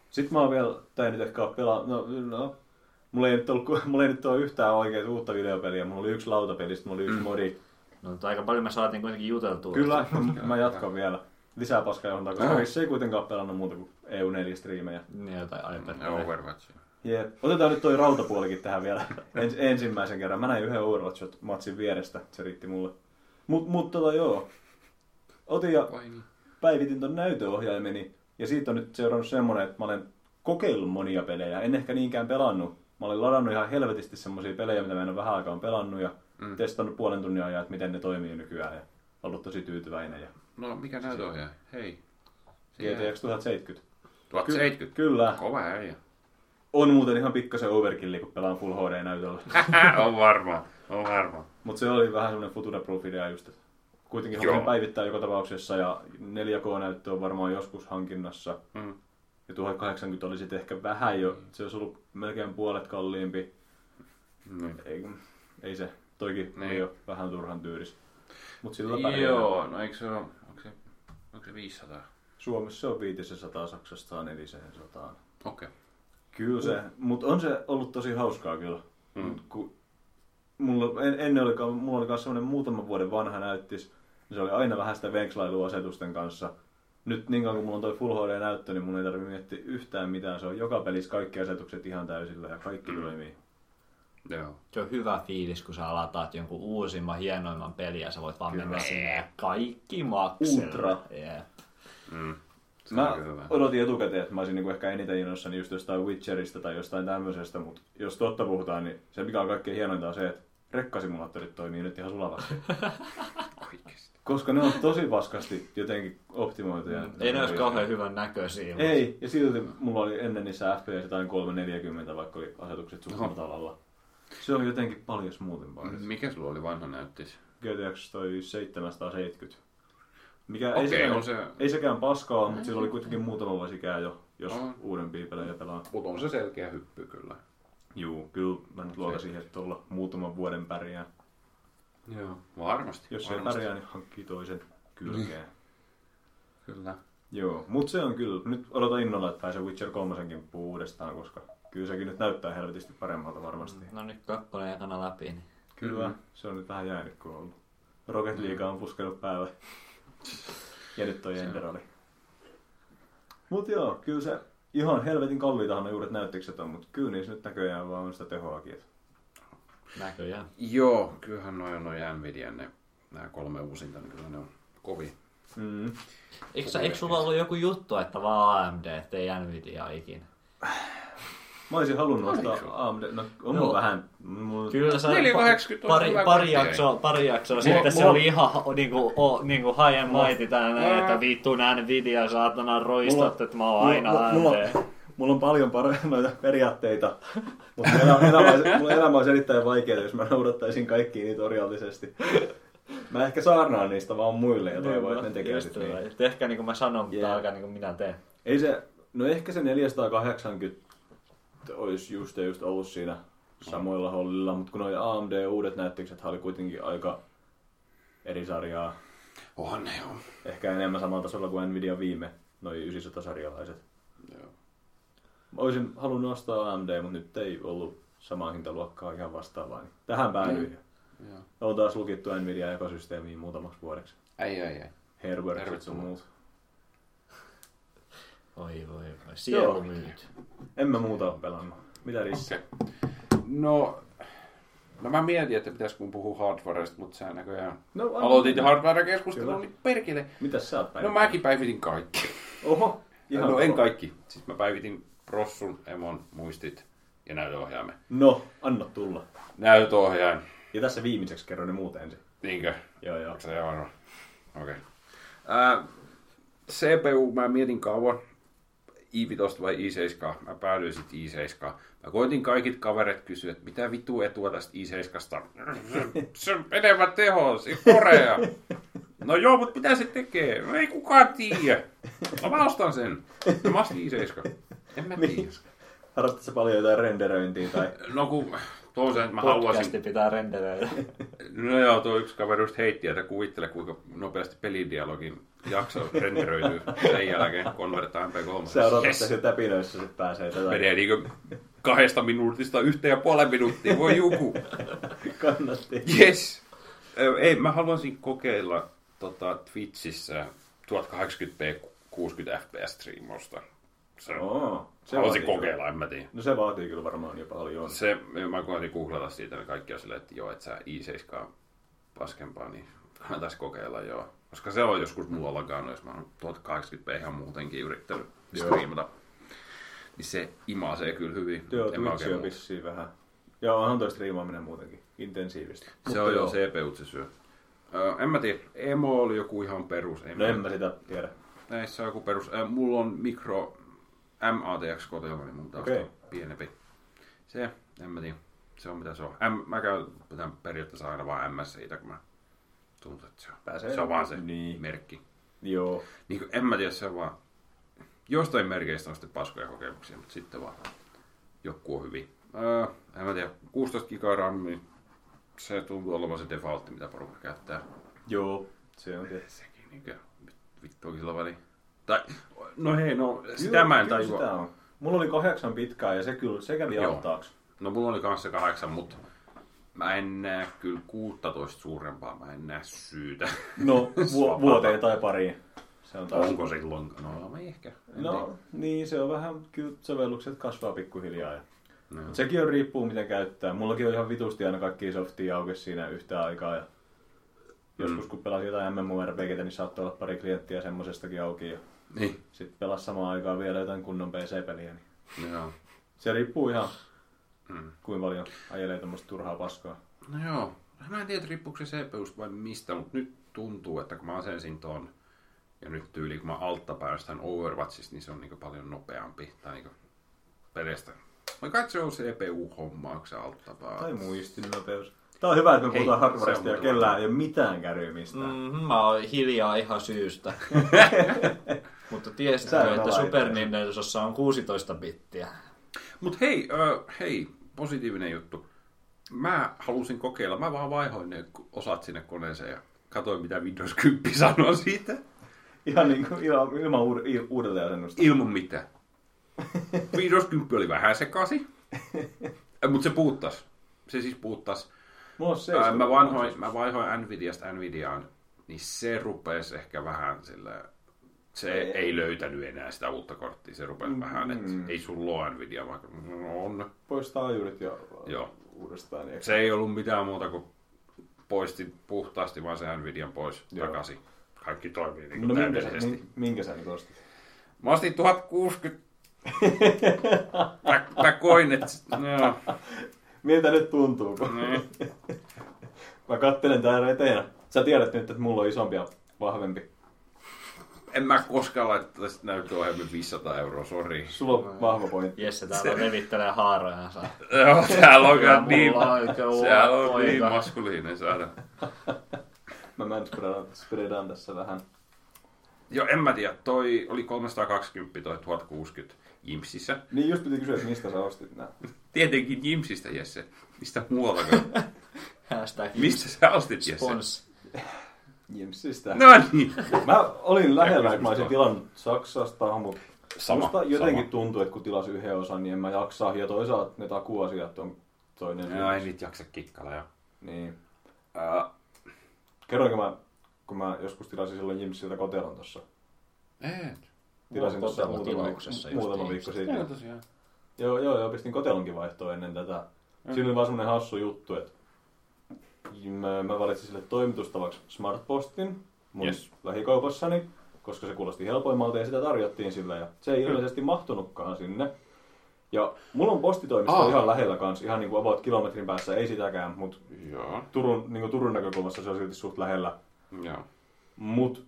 S3: Sitten mä oon vielä, ei nyt ehkä pelaa, no, no, mulla ei nyt, ollut, mulla ei nyt ole yhtään oikein uutta videopeliä, mulla oli yksi lautapeli, sitten mulla oli yksi
S1: Mm.
S3: modi.
S2: No, mutta aika paljon me saatiin kuitenkin juteltua.
S3: Kyllä, [LAUGHS] mä jatkan vielä. Lisää paskaa johonkin, koska Rissi ei kuitenkaan pelannut muuta kuin EU4-striimejä.
S2: Niin jotain iPad.
S1: Ja Overwatch.
S3: Jep. Otetaan nyt toi rautapuolikin tähän vielä [LAUGHS] ens, ensimmäisen kerran. Mä näin yhden Overwatch-matsin vierestä, se riitti mulle. Mut, mut tota joo. Otin ja
S1: niin?
S3: päivitin ton näytöohjaimeni. Ja siitä on nyt seurannut semmonen, että mä olen kokeillut monia pelejä. En ehkä niinkään pelannut. Mä olen ladannut ihan helvetisti semmosia pelejä, mitä mä en ole vähän aikaa pelannut. Ja
S1: Mm.
S3: testannut puolen tunnin ajan, että miten ne toimii nykyään. Ja ollut tosi tyytyväinen. Ja
S1: No, mikä näytöohjaaja? Hei.
S3: GTX 1070.
S1: 1070.
S3: Kyllä.
S1: Kova äijä.
S3: On muuten ihan pikkasen overkilli, kun pelaan Full HD-näytöllä. [LAUGHS]
S1: on varma. On varma.
S3: Mutta se oli vähän semmoinen future-proof idea just, että kuitenkin
S1: Joo.
S3: haluan päivittää joka tapauksessa ja 4K-näyttö on varmaan joskus hankinnassa.
S1: Mm.
S3: Ja 1080 oli sitten ehkä vähän jo, se olisi ollut melkein puolet kalliimpi.
S1: Niin.
S3: Ei, ei se, toikin
S1: Niin.
S3: ei ole vähän turhan tyyris. Mutta sillä pärjää.
S1: Joo, no eikö se ole, onko se, onko se 500?
S3: Suomessa se on 500, Saksassa on 400.
S1: Okei.
S3: Kyllä se, mutta on se ollut tosi hauskaa kyllä.
S1: Mm.
S3: Mm. Kun mulla, en, ennen oli, mulla oli myös semmoinen muutaman vuoden vanha näyttis, niin se oli aina vähän sitä venkslailua asetusten kanssa. Nyt niin kauan kun mulla on toi Full HD-näyttö, niin mun ei tarvitse miettiä yhtään mitään. Se on joka pelissä kaikki asetukset ihan täysillä ja kaikki
S1: Mm.
S3: toimii.
S1: Joo.
S2: Se on hyvä fiilis, kun sä lataat jonkun uusimman, hienoimman pelin ja sä voit vaan
S3: Kyllä.
S2: mennä sinne ja kaikki maksella.
S3: Ultra.
S2: Yeah.
S1: Mm. Se
S3: Mä
S1: on kyllä hyvä.
S3: odotin etukäteen, että mä olisin niinku ehkä eniten innoissani just jostain Witcherista tai jostain tämmöisestä, mutta jos totta puhutaan, niin se mikä on kaikkein hienointa on se, että rekkasimulaattorit toimii nyt ihan sulavasti. [LAUGHS]
S1: Oikeesti.
S3: Koska ne on tosi paskasti jotenkin optimoituja.
S2: Mm. Ei ne olisi kauhean hyvän näköisiä. mutta-
S3: Ei, ja silti mulla oli ennen niissä FPS jotain 340, vaikka oli asetukset suht matalalla. Se oli jotenkin paljon smoothimpaa. Mm.
S1: Mikä sulla oli vanha näyttis?
S3: GTX toi 770. Mikä
S1: Okei,
S3: ei, sekään,
S1: on se-
S3: ei sekään paskaa mutta sillä oli kuitenkin muutama vuosi ikää jo, jos
S1: On.
S3: uudempia pelejä pelaa.
S1: Mut on se selkeä hyppy kyllä.
S3: Juu, kyllä mä nyt luotan siihen, että tuolla muutaman vuoden pärjää.
S1: Joo. Varmasti.
S3: Jos ei
S1: varmasti.
S3: pärjää, niin hankkii toisen kylkeen.
S1: Kyllä.
S3: Joo, mutta se on kyllä. Nyt odotan innolla, että pääsee Witcher 3 kimppuun uudestaan, koska kyllä sekin nyt näyttää helvetisti paremmalta varmasti.
S2: No nyt kakkonen ekana läpi, niin
S3: Kyllä, se on nyt vähän jäänyt, kun on ollut. Rocket League on puskenut päälle. [LAUGHS] Ja nyt toi Ender oli. Mut joo, kyllä se ihan helvetin kalliitahan ne uudet näyttökset on, mutta kyllä niissä nyt näköjään vaan on sitä tehoakin.
S2: näköjään.
S1: Joo, kyllähän noin on noin Nvidian ne, nämä kolme uusinta, niin kyllä ne on kovin.
S3: Mm.
S2: Eikö, sä- eikö sulla ollut joku juttu, että vaan AMD, ettei Nvidia ikinä? [SIGHS]
S3: Mä olisin halunnut
S1: Oliko?
S3: ostaa AMD, no on
S2: No.
S3: vähän. Mulla...
S2: Kyllä se
S1: 480 on
S2: pari, pari,
S1: kortti,
S2: jaksoa, pari jaksoa
S3: Mulla-
S2: sitten se
S3: mulla-
S2: oli ihan niinku, o, niinku high and mighty tää näin, että vittu nää Nvidia saatana roistot, että mä oon aina
S3: mulla, mulla,
S2: AMD.
S3: mulla on paljon pare- [LAUGHS] noita periaatteita, mutta mun elämä, elämä, olisi, mun elämä olisi erittäin vaikeaa, jos mä noudattaisin kaikkia niitä orjallisesti. Mä ehkä saarnaan niistä vaan muille ja toivon, että ne tekee
S2: Just
S3: sit niin.
S2: Tehkää niin kuin mä sanon, mutta
S3: Jee.
S2: älkää niin kuin minä teen.
S3: Ei se, no ehkä se 480 olisi just ja just ollut siinä samoilla hollilla, mutta kun noi AMD uudet näyttökset oli kuitenkin aika eri sarjaa.
S1: Onhan ne on.
S3: Ehkä enemmän samalla tasolla kuin Nvidia viime, noi 900-sarjalaiset.
S1: Joo.
S3: Mä olisin halunnut ostaa AMD, mutta nyt ei ollut samaa hintaluokkaa ihan vastaavaa. Niin tähän päädyin.
S1: Joo.
S3: On taas lukittu Nvidia ekosysteemiin muutamaksi vuodeksi.
S1: Ei, ei, ei.
S3: Hairworks sun
S1: Tervetuloa.
S3: muut.
S2: Oi voi voi. Sielu myyt.
S3: En mä muuta ole pelannut. Mitä Rissi?
S1: Okei. No, no mä mietin, että pitäisikö mun puhua hardwaresta, mutta sä näköjään
S3: No,
S1: aloitit hardware-keskustelun, niin perkele.
S3: Mitäs sä oot
S1: No
S3: päivittänyt?
S1: mäkin päivitin kaikki.
S3: Oho,
S1: no
S3: kova.
S1: en kaikki. Siis mä päivitin Prossun, Emon, muistit ja näytöohjaimen.
S3: No, anna tulla.
S1: Näytöohjain.
S3: Ja tässä viimeiseksi kerron ne muut ensin.
S1: Niinkö?
S3: Joo, joo.
S1: Se ihan varma? Okei. Okay. CPU mä mietin kauan. I5 vai i7? Mä päädyin sitten i7. Mä koitin kaikit kaverit kysyä, että mitä vittu etua tästä i7? Se on enemmän teho, se on Korea. No joo, mutta mitä se tekee? No ei kukaan tiedä. No mä ostan sen. No mä ostin i7. En mä tiedä.
S3: Harrastatko paljon jotain renderöintiä tai...
S1: No kun toisaalta mä haluaisin
S2: pitää renderöidä. [LAUGHS]
S1: No joo, tuo yksi kaveri just heitti, että kuvittele kuinka nopeasti pelidialogin jakso renderöityy sen jälkeen konvertaa MP3.
S3: Sä odotat,
S1: yes.
S3: se täpinöissä sit pääsee tätä.
S1: Menee niinku kahdesta minuutista yhteen ja puolen minuuttia, voi juku.
S3: Kannatti.
S1: Yes. Ei, mä haluaisin kokeilla tota, Twitchissä 1080p 60 fps striimausta. Se
S3: Oo, se
S1: Haluaisin
S3: vaatii
S1: kokeilla, en mä tiedä.
S3: No se vaatii kyllä varmaan jo paljon.
S1: Se, mä koitin googlata siitä, niin kaikki on silleen, että joo, että sä i7 on paskempaa, niin kannattaisi kokeilla joo. Koska se on joskus lagannut, jos mä oon 1080p ihan muutenkin yrittänyt
S3: Joo.
S1: striimata. Niin se imasee kyllä hyvin.
S3: Joo,
S1: En mä
S3: Twitch
S1: oikein
S3: on
S1: muuta.
S3: vissiin vähän. Ja onhan toi striimaaminen muutenkin intensiivistä.
S1: Se on joo, CPU se syö. Öö, en mä tiedä, Emo oli joku ihan perus. Ei
S3: No en mä sitä tiedä.
S1: Näissä on joku perus. Äh, mulla on mikro MATX kotona, niin mun taas on pienempi. Se, en mä tiedä. Se on mitä se on. M, mä käytän periaatteessa aina vaan MS siitä, kun mä tuntuu, että se on,
S3: Pääsee-
S1: se on vaan se
S3: niin.
S1: merkki.
S3: Joo.
S1: Niin kuin, en mä tiedä, se on vaan... Jostain merkeistä on sitten paskoja kokemuksia, mutta sitten vaan joku on hyvin. Öö, en mä tiedä, 16 gigaa RAM, se tuntuu olevan se defaultti, mitä porukka käyttää.
S3: Joo. Se on tietysti.
S1: Sekin niinkö, vittu onkin sillä väliin. Tai, no hei, no sitä mä en tajua.
S3: Sitä on. Mulla oli kahdeksan pitkää ja se kyllä, se kävi
S1: Joo.
S3: altaaks.
S1: No mulla oli kanssa kahdeksan, mutta mä en näe kyllä 16 suurempaa, mä en näe syytä.
S3: No, [LAUGHS] vu- vuoteen tai pariin. Se on taas.
S1: Onko silloin? No ei ehkä. En
S3: No, niin se on vähän, kyllä sovellukset kasvaa pikkuhiljaa. Ja...
S1: tiedä. No.
S3: Mut sekin on riippuu miten käyttää. Mullakin on ihan vitusti aina kaikki softia auki siinä yhtä aikaa. Ja joskus kun pelasin jotain MMORPGtä, niin saattoi olla pari klienttiä semmosestakin auki. Ja
S1: Niin,
S3: sitten pelas samaan aikaan vielä jotain kunnon PC-peliä. Niin
S1: joo.
S3: se riippuu ihan,
S1: Mm.
S3: kuinka paljon ajelee tämmöistä turhaa paskaa.
S1: No joo. Mä en tiedä, riippuuko se CPUsta vai mistä, mutta nyt tuntuu, että kun mä asensin ton, ja nyt tyyli, kun mä altta päästän Overwatchista, niin se on niin paljon nopeampi. Tai niin peleistä. Vai kai se on CPU-homma, onko se altta päästä?
S3: Tai muistinopeus. Tää on hyvä, että me
S1: Hei,
S3: puhutaan hardwaresta ja kellään ei ole mitään käryä mistään.
S2: Mm, mä oon hiljaa ihan syystä. [LAUGHS] Mutta tiesitkö, että Super. Nintendossa on 16 bittiä?
S1: Mut hei, ö, hei, positiivinen juttu. Mä halusin kokeilla, mä vaan vaihoin ne osat sinne koneeseen ja katsoin mitä Windows 10 [LAUGHS] sanoo siitä.
S3: Ihan niin kuin ilman, ilman uud- il- uudelleen asennusta.
S1: Ilman mitään. Windows 10 oli vähän sekasi, [LAUGHS] mutta se puuttas. Se siis puuttas.
S3: Mulla on se.
S1: Ää, mä, vanhoin, mä vaihoin Nvidiasta Nvidiaan, niin se rupesi ehkä vähän sillä... Se ei, ei löytänyt enää sitä uutta korttia. Se rupesi vähän, että
S3: Mm.
S1: ei sulla ole Nvidia, vaikka no on.
S3: Poistaa ajurit ja
S1: Joo.
S3: uudestaan. Niin
S1: Se ei ollut mitään muuta kuin poisti puhtaasti vaan se Nvidian pois
S3: Joo.
S1: takaisin. Kaikki toimii niin
S3: no
S1: kuin
S3: minkä,
S1: täydellisesti.
S3: min- minkä sä nyt ostit?
S1: Mä ostin 1060. mä, koin, että... No,
S3: Miltä nyt tuntuu? Kun
S1: niin.
S3: mä kattelen täällä eteen. Sä tiedät nyt, että mulla on isompi ja vahvempi.
S1: En mä koskaan laittaisi näyttöohjelmin 500 euroa, sori.
S3: Sulla on vahva pointti.
S2: Jesse täällä levittelee haarojansa.
S1: Joo, täällä on kyllä niin, siellä on
S2: poika.
S1: niin maskuliinen saada. [LAUGHS]
S3: Mä manspreadan spreadan tässä vähän.
S1: Joo, en mä tiedä, toi oli 320, toi 1060 Jimsissä.
S3: Niin just piti kysyä, että mistä sä ostit nää.
S1: Tietenkin Jimsistä, Jesse. Mistä muuallakaan? [LAUGHS]
S2: Hashtag
S1: Mistä sä ostit, Jesse?
S2: spons.
S3: Jimsistä.
S1: No niin.
S3: Mä olin lähellä, että mä olisin tilannut Saksasta, mutta
S1: Sama,
S3: musta jotenkin
S1: sama.
S3: tuntuu, että kun tilas yhden osan, niin en mä jaksaa. Ja toisaalta ne takuasiat on toinen.
S1: Joo, ei niitä jaksa kikkala, joo.
S3: Niin.
S1: Uh,
S3: Kerroinko mä, kun mä joskus tilasin silloin Jimsiltä kotelon tossa.
S1: ei.
S3: Tilasin tossa
S2: Kotelo
S3: muutama, muutama viikko sitten.
S1: Joo, tosiaan.
S3: Joo, joo, joo, pistin kotelonkin vaihtoon ennen tätä. Siinä oli vaan semmonen hassu juttu, että mä, mä valitsin sille toimitustavaksi Smartpostin mun
S1: Yes.
S3: lähikaupassani, koska se kuulosti helpoimmalta ja sitä tarjottiin sillä. Ja se ei ilmeisesti mahtunutkaan sinne. Ja mulla on postitoimisto
S1: Ah.
S3: ihan lähellä kanssa, ihan niin kuin about kilometrin päässä, ei sitäkään, mutta
S1: Joo,
S3: Turun, niin kuin Turun näkökulmassa se on silti suht lähellä.
S1: joo.
S3: Mut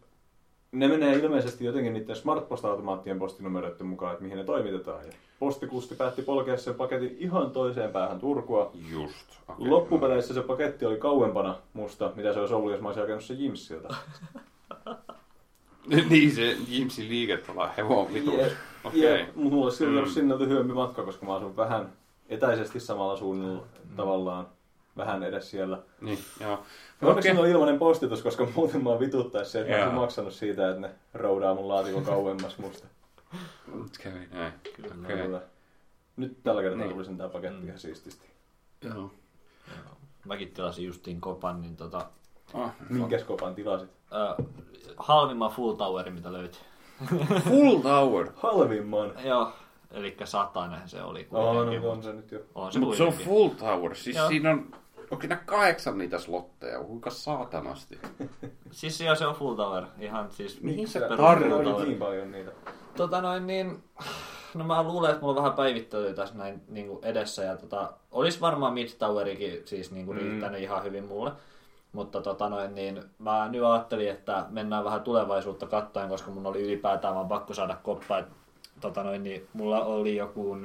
S3: ne menee ilmeisesti jotenkin niiden Smartpost-automaattien postinumeroiden mukaan, että mihin ne toimitetaan. Ja postikusti päätti polkea sen paketin ihan toiseen päähän Turkua.
S1: Just. Okay.
S3: Loppupeleissä se paketti oli kauempana musta, mitä se olisi ollut, jos mä olisin hakenut sen Jimsiltä. [LAUGHS]
S1: niin se Jimsin liiketala hevon vitu.
S3: Jep,
S1: Okei.
S3: Jep, Mutta mulla olisi silti ollut
S1: Mm.
S3: sinne lyhyempi matka, koska mä asun vähän etäisesti samalla suunnilla tavallaan. Vähän edes siellä.
S1: Niin, joo.
S3: No onneksi okay. on ilmainen postitus, koska muuten mä vituttaisi se, että mä maksanut siitä, että ne roudaa mun laatikon kauemmas musta.
S1: Nyt kävi näin.
S2: Kyllä.
S1: Okei.
S3: Kyllä. Nyt tällä kertaa
S1: Niin.
S3: tuli sen tää paketti
S2: Mm.
S3: ihan siististi.
S1: Joo.
S2: Mäkin tilasin justiin kopan, niin tota,
S1: Ah,
S3: Minkäs kopan tilasit?
S2: Ö, halvimman full towerin, mitä löytyi. [LAUGHS]
S1: Full Tower.
S3: Halvimman.
S2: Joo, eli satanen se oli
S3: Oh, no on se nyt jo.
S2: on se
S1: Mutta se on. Full Tower. Siis
S2: Joo.
S1: siinä on Onko nää kahdeksan niitä slotteja? Kuinka saatanasti? [LAUGHS]
S2: Siis joo, se on full tower. Ihan siis
S1: Mihin se
S2: tower.
S3: niin paljon niitä.
S2: Tota noin niin, no mä luulen, että mulla on vähän päivittelyä tässä näin niin kuin edessä ja tota, olisi varmaan Mid Towerikin siis niin kuin
S3: Mm.
S2: riittänyt ihan hyvin mulle. Mutta tota noin, niin mä nyt ajattelin, että mennään vähän tulevaisuutta katsoen, koska mun oli ylipäätään vaan pakko saada koppa. Et, tota noin, niin mulla oli joku,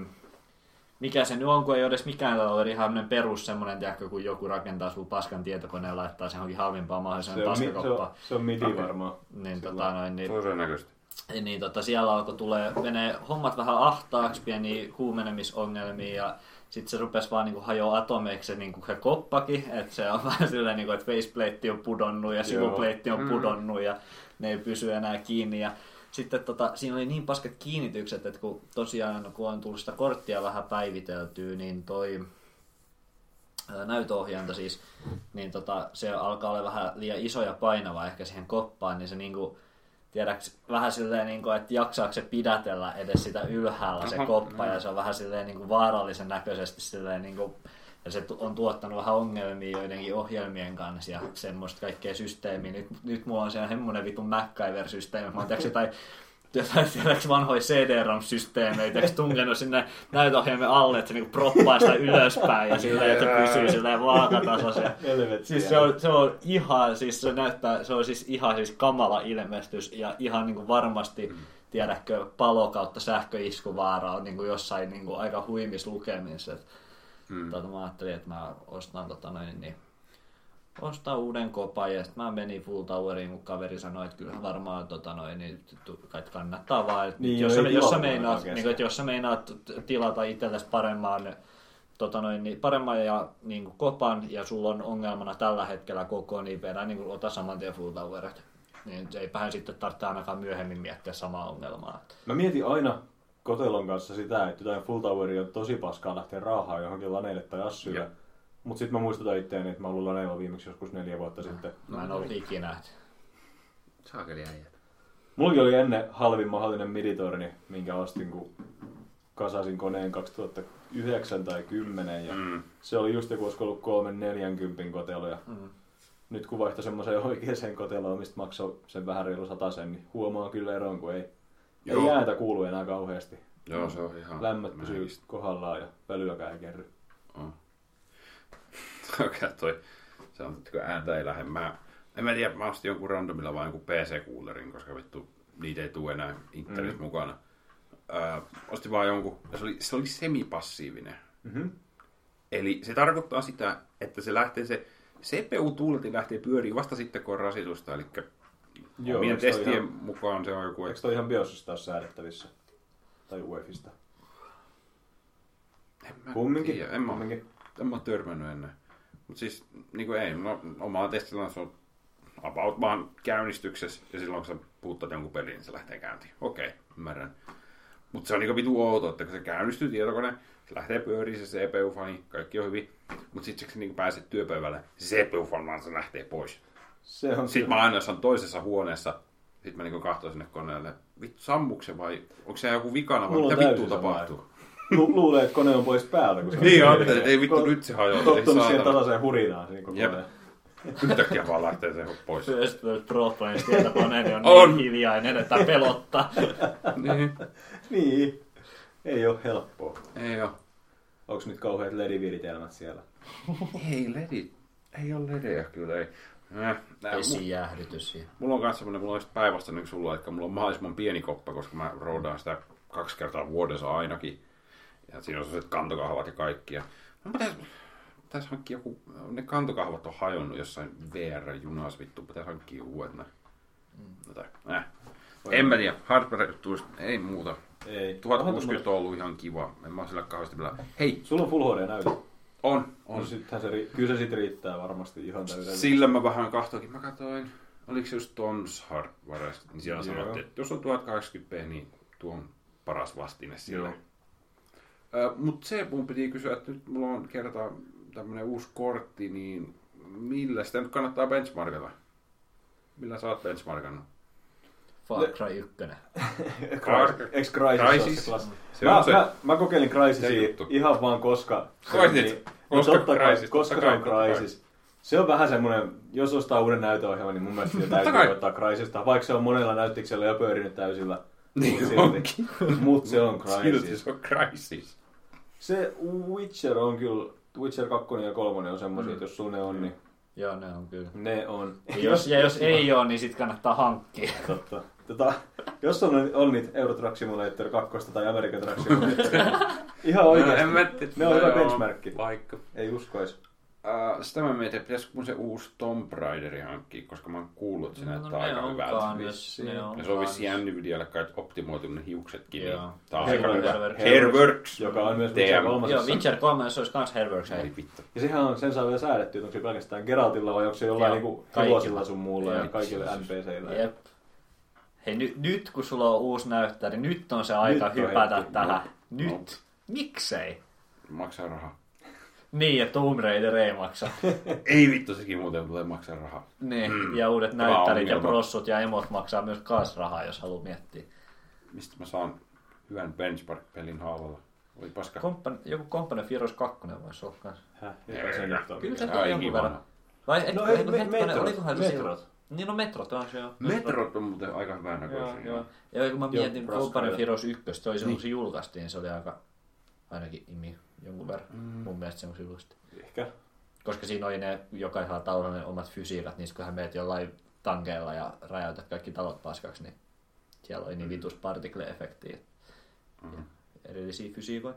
S2: mikä se nyt on, kun ei ole edes mikään taloudellinen ihan perus semmoinen, tiedätkö, kun joku rakentaa sun paskan tietokoneen ja laittaa sen johonkin halvimpaan mahdolliseen
S3: Se on, mi- se
S2: paskakoppaan.
S3: on, se on midi varmaan.
S2: Niin, tota noin, niin,
S1: Todennäköisesti.
S2: niin tota, siellä alkoi tulee, menee hommat vähän ahtaaksi, pieniä huumenemisongelmia ja sitten se rupesi vaan niinku hajoa atomeiksi se, niinku, se koppakin, että se on [LAUGHS] vähän silleen, niinku, että faceplate on pudonnut ja sivuplate on
S1: Mm.
S2: pudonnut ja ne ei pysy enää kiinni ja sitten tota, siinä oli niin paskat kiinnitykset, että kun tosiaan kun on tullut sitä korttia vähän päiviteltyä, niin toi näytöohjainta siis, niin tota, se alkaa olla vähän liian iso ja painava ehkä siihen koppaan, niin se niinku, tiedäks, vähän silleen, niin kuin, että jaksaako se pidätellä edes sitä ylhäällä se
S1: Aha,
S2: koppa,
S1: mm.
S2: ja se on vähän silleen niin kuin vaarallisen näköisesti silleen, niin kuin, ja se on tuottanut vähän ongelmia joidenkin ohjelmien kanssa ja semmoista kaikkea systeemiä. Nyt, nyt mulla on siellä semmoinen vitun MacGyver-systeemi. Mä oon jotain jotain tiedätkö, vanhoja CD-ROM-systeemeitä, tiedätkö, tunkenut sinne näytöohjelmien alle, että se niinku proppaa sitä ylöspäin ja silleen, että pysyy silleen vaakatasoisen.
S3: Helvettiä.
S2: Siis se on, se on ihan, siis se näyttää, se on siis ihan siis kamala ilmestys ja ihan niin kuin varmasti, tiedätkö, palo kautta sähköiskuvaara on niin kuin jossain niin kuin aika huimis lukemissa. Et,
S1: Mm.
S2: tota, mä ajattelin, että mä ostan tota noin, niin ostan uuden kopan ja sitten mä menin Full Toweriin, kun kaveri sanoi, että kyllä varmaan tota noin, niin, kai kannattaa vaan. että
S3: Niin,
S2: jos, jos, sä meinaat, niin että jos sä meinaat tilata itsellesi paremman tota noin, niin paremman ja niin kuin kopan ja sulla on ongelmana tällä hetkellä koko, niin vedä niin kuin, ota saman tien full towerit. Niin eipähän sitten tarvitse ainakaan myöhemmin miettiä samaa ongelmaa.
S3: Mä mietin aina Kotelon kanssa sitä, että jotain Full Toweria on tosi paskaa lähteä raahaa johonkin laneille tai assylle.
S1: Joo.
S3: Mutta sitten mä muistutan itseäni, että mä olin laneilla viimeksi joskus neljä vuotta sitten.
S2: Mä en ollut ikinä.
S1: Saakeli äijät.
S3: Mullakin oli ennen halvin mahdollinen miditorni, minkä ostin, kun kasasin koneen 2009 tai 10 ja
S1: Mm.
S3: se oli just joku, olisiko ollut 340 kotelo ja
S2: Mm.
S3: nyt kun vaihtoi semmoiseen oikeaan koteloon, mistä maksoi sen vähän reilu sen, niin huomaa kyllä eron, kun ei,
S1: Joo.
S3: ei ääntä kuulu enää kauheasti.
S1: Joo, se on ihan...
S3: Lämmöt pysyy kohdallaan ja pölyäkään ei kerry.
S1: On. [LAUGHS] Okei, toi. Se on, että kun ääntä ei lähde. Mä, en mä tiedä, mä ostin jonkun randomilla vaan jonkun PC-kuulerin, koska vittu niitä ei tule enää internet
S3: Mm.
S1: mukana. Öö, ostin vaan jonkun, ja se oli, se oli semipassiivinen.
S3: Mm-hmm.
S1: Eli se tarkoittaa sitä, että se lähtee se CPU-tuuletin lähtee pyöriin vasta sitten, kun on rasitusta. Eli
S3: Joo,
S1: omien testien
S3: ihan-
S1: mukaan se on joku...
S3: Eikö toi ihan BIOSista ole säädettävissä? Tai UEFista?
S1: En mä
S3: Kumminkin.
S1: tiedä, en mä,
S3: Kumminkin.
S1: en mä törmännyt ennen. Mutta siis niin kuin ei, no, omalla testillä se on about vaan käynnistyksessä ja silloin kun sä puuttat jonkun pelin, niin se lähtee käyntiin. Okei, ymmärrän. Mutta se on niinku vitu outo, että kun se käynnistyy tietokone, se lähtee pyöriin se CPU-fani, kaikki on hyvin. Mutta sitten kun sä niinku pääset työpöydälle, se CPU-fani vaan se lähtee pois.
S3: Se on
S1: Sitten mä aina jossain toisessa huoneessa, sitten mä niinku katsoin sinne koneelle, vittu sammukse vai onko se joku vikana vai mitä
S3: sama.
S1: tapahtuu?
S3: Lu- luulee, että kone on pois päältä. Kun se
S1: Niin on,
S3: pyörinyt.
S1: ei vittu nyt se hajoaa, ei
S3: Tottunut siihen tasaiseen hurinaan siinä koko
S1: Jep.
S3: ajan.
S1: Yhtäkkiä vaan lähtee se pois.
S2: First World Pro Players tietokoneeni on,
S1: On.
S2: niin hiljainen, että pelottaa.
S1: niin.
S3: Niin. Ei ole helppoa.
S1: Ei oo.
S3: Onko nyt kauheat lediviritelmät siellä?
S1: Ei ledi. Ei ole ledejä kyllä, ei. Äh, nää, mu-
S2: Esijäähdytys. ja-
S1: mulla on kanssa semmonen, mulla on päinvastainen kuin sulla, että mulla on mahdollisimman pieni koppa, koska mä roudaan sitä kaksi kertaa vuodessa ainakin. Ja siinä on sellaiset kantokahvat ja kaikki. Ja no, pitäis, pitäis hankkia joku, ne kantokahvat on hajonnut jossain VR-junassa vittu, pitäis hankkia uudet ne. No, tai, äh. En mä tiedä, hardware ei muuta.
S3: Ei.
S1: 1060 on ollut ihan kiva. En mä sillä kauheasti vielä. Hei,
S3: Sulla on Full HD näytö.
S1: On, on.
S3: sittenhän se, ri- kyllä se sit riittää varmasti ihan täydellisesti.
S1: Sillä mä vähän kahtoinkin. Mä katsoin, oliko se just Toms Hardware, niin siellä
S3: Joo.
S1: sanottiin, että jos on 1080p, niin tuo on paras vastine sille. Mutta se mun piti kysyä, että nyt mulla on kerta tämmönen uusi kortti, niin millä sitä nyt kannattaa benchmarkata? Millä sä oot benchmarkannut? [LAUGHS]
S2: Far Cry 1.
S1: Cry-
S3: Ex Crysis?
S1: Crysis.
S3: Se
S1: Se
S3: mä,
S1: se-
S3: mä, mä kokeilin
S1: se
S3: Crysisia
S1: juttu.
S3: ihan vaan koska... se
S1: Koitit?
S3: on niin-
S1: Koska
S3: totta kai,
S1: Crysis,
S3: koska
S1: totta
S3: se on. Crysis. Se on vähän semmoinen, jos ostaa uuden näytöohjelman, niin mun mielestä sitä [LAUGHS]
S1: Totta
S3: täytyy
S1: kai.
S3: ottaa Crysista, vaikka se on monella näyttiksellä jo pyörinyt täysillä.
S1: Niin
S3: silti.
S1: onkin. [LAUGHS]
S3: Mut se on
S1: Silti
S3: Crysis.
S1: se on Crysis.
S3: Se Witcher on kyllä, Witcher 2 ja 3 on semmosia, että jos sulla ne on, niin
S2: Joo, ne on kyllä.
S3: ne on.
S2: Ja jos, ja jos ei ole, niin sit kannattaa hankkia.
S3: Totta. Tota, jos on, on niitä Euro Truck Simulator 2 tai American Truck Simulator, [LAUGHS] ihan oikeasti.
S1: No, en mä
S3: ne on hyvä benchmarkki.
S1: Vaikka.
S3: Ei uskois.
S1: Uh, sitä mä mietin, että pitäisikö mun se uusi Tomb Raideri hankkia, koska mä oon kuullut, että se
S2: No,
S1: näyttää
S2: ne
S1: aika
S2: on
S1: hyvältä.
S2: ne on
S1: Ja se on vissiin Nvidialle kai optimoitu ne hiuksetkin.
S2: Joo.
S1: Niin tää on aika hyvä.
S2: Hairworks.
S1: Hairworks.
S3: Joka on myös. Witcher 3.
S2: Joo, Witcher 3 se olisi kans Hairworks.
S1: Ei vittu.
S3: Ja sehän on, sen saa vielä säädetty, että onko se pelkästään Geraltilla vai onko se jollain niinku
S2: kaikilla.
S3: hevosilla sun muulla ja kaikille NPCille.
S2: Jep. Hei, ny, nyt kun sulla on uusi näyttäjä, niin nyt on se aika
S3: Nyt
S2: hypätä
S3: hetki.
S2: tähän.
S1: No.
S2: Nyt. Miksei?
S1: Maksaa rahaa.
S2: Niin, että Tomb Raider ei maksa. [LAUGHS]
S1: Ei vittu, sekin muuten tulee maksaa rahaa.
S2: niin, ja uudet
S1: Tämä
S2: näyttärit ja prossut ja emot maksaa myös kaas rahaa, jos haluaa miettiä.
S1: Mistä mä saan hyvän benchmark-pelin halvalla? Oi paska.
S2: Kompan, joku Company of Heroes 2 voisi olla kans.
S3: Häh, se.
S2: Kyllä se on jonkun
S1: kiva.
S2: verran. Vai et,
S3: No ei, me- metrot,
S2: olikohan se
S3: metrot.
S2: Niin no Metrot on se joo.
S1: Metrot on muuten aika hyvän
S2: Joo,
S1: näköisiä.
S2: joo. Ja kun mä
S3: Joo,
S2: mietin. Company of Heroes 1, se oli
S1: Niin.
S2: kun se julkaistiin, se oli aika, ainakin imi jonkun verran. Mm. Mun mielestä se on julkaistiin.
S3: Ehkä.
S2: Koska siinä oli ne jokaisella taululla ne omat fysiikat, niin kun hän meet jollain tankeilla ja räjäytät kaikki talot paskaksi, niin siellä oli niin vitus particle-efektiä.
S1: Mhm.
S2: Erillisiä fysiikoja.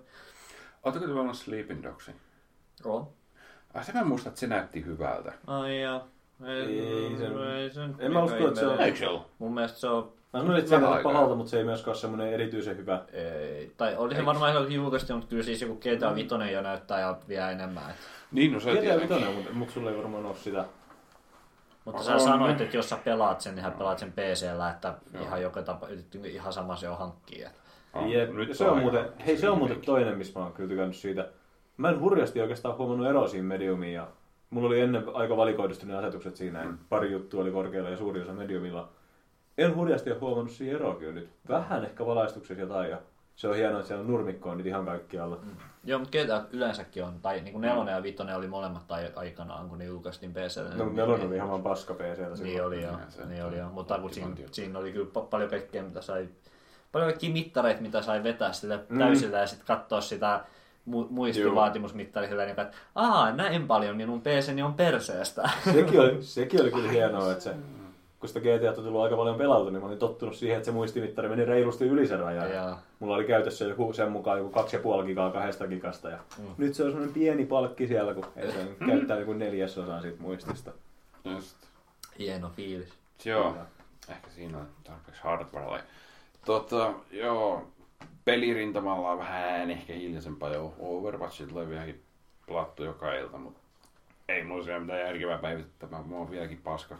S1: Oletteko te ollut Sleeping Dogsin?
S2: On.
S1: Ai se mä muistan, että se näytti hyvältä.
S2: Ai jaa.
S3: Ei se-
S2: ei se nyt
S3: en mä usko, että se on-.
S1: Eikö se ollut?
S2: Mun mielestä se on
S3: Mä sanoin, että se ei pahalta, mutta se ei myöskään ole semmoinen erityisen hyvä.
S2: Ei, tai oli se varmaan ihan julkaistu, mutta kyllä siis joku GTA 5 jo näyttää ja vielä enemmän. Et.
S1: Niin, no se
S3: GTA
S1: tietenkin.
S3: 5, mutta, mutta sulla ei varmaan ole sitä.
S2: Mutta sä
S1: On.
S2: sanoit, että jos sä pelaat sen, niin sä pelaat sen PCllä, että
S1: Joo.
S2: ihan joka tapa, ihan sama se on hankkia.
S1: On,
S3: Jep.
S1: nyt
S3: se on muuten, hei se on muuten toinen, missä mä oon kyllä tykännyt siitä. Mä en hurjasti oikeastaan huomannut eroa siinä mediumiin ja mulla oli ennen aika valikoidusti ne asetukset siinä. Mm. Pari juttua oli korkealla ja suuri osa mediumilla. En hurjasti ole huomannut siihen eroa kyllä nyt. Vähän ehkä valaistuksessa jotain ja se on hienoa, että siellä nurmikko on nyt ihan kaikkialla. Mm.
S2: Joo, mutta GTA yleensäkin on, tai niin kuin nelonen ja vitonen oli molemmat ai- aikanaan, kun ne julkaistiin PClle.
S3: No, nelonen oli ihan vaan paska PCllä
S2: Niin oli joo,
S1: Niin,
S2: oli joo. Mutta siinä, siinä oli kyllä pa- paljon kaikkea, mitä sai, paljon kaikkia mittareita, mitä sai vetää sille
S3: Mm.
S2: täysillä ja sitten katsoa sitä mu- muistivaatimusmittari sillä niin, että aa, näin paljon minun PCni on perseestä.
S3: Sekin oli, [LAUGHS] sekin oli kyllä hienoa, että se, kun sitä GTA on tullut aika paljon pelattu, niin mä olin tottunut siihen, että se muistimittari meni reilusti yli sen rajan.
S2: Ja-
S3: Mulla oli käytössä joku sen mukaan joku 2,5 gigaa kahdesta gigasta. Ja
S2: Mm.
S3: Nyt se on semmoinen pieni palkki siellä, kun ei se [LAUGHS] käyttää joku neljäsosaa siitä muistista.
S1: Just.
S2: Hieno fiilis.
S1: Joo. Ehkä siinä on tarpeeksi hardwarella. Tota, joo. Pelirintamalla on vähän ehkä hiljaisempaa jo. Overwatchit tulee vieläkin pelattu joka ilta, mutta ei mulla siellä mitään järkevää päivittämään. Mä oon vieläkin paska.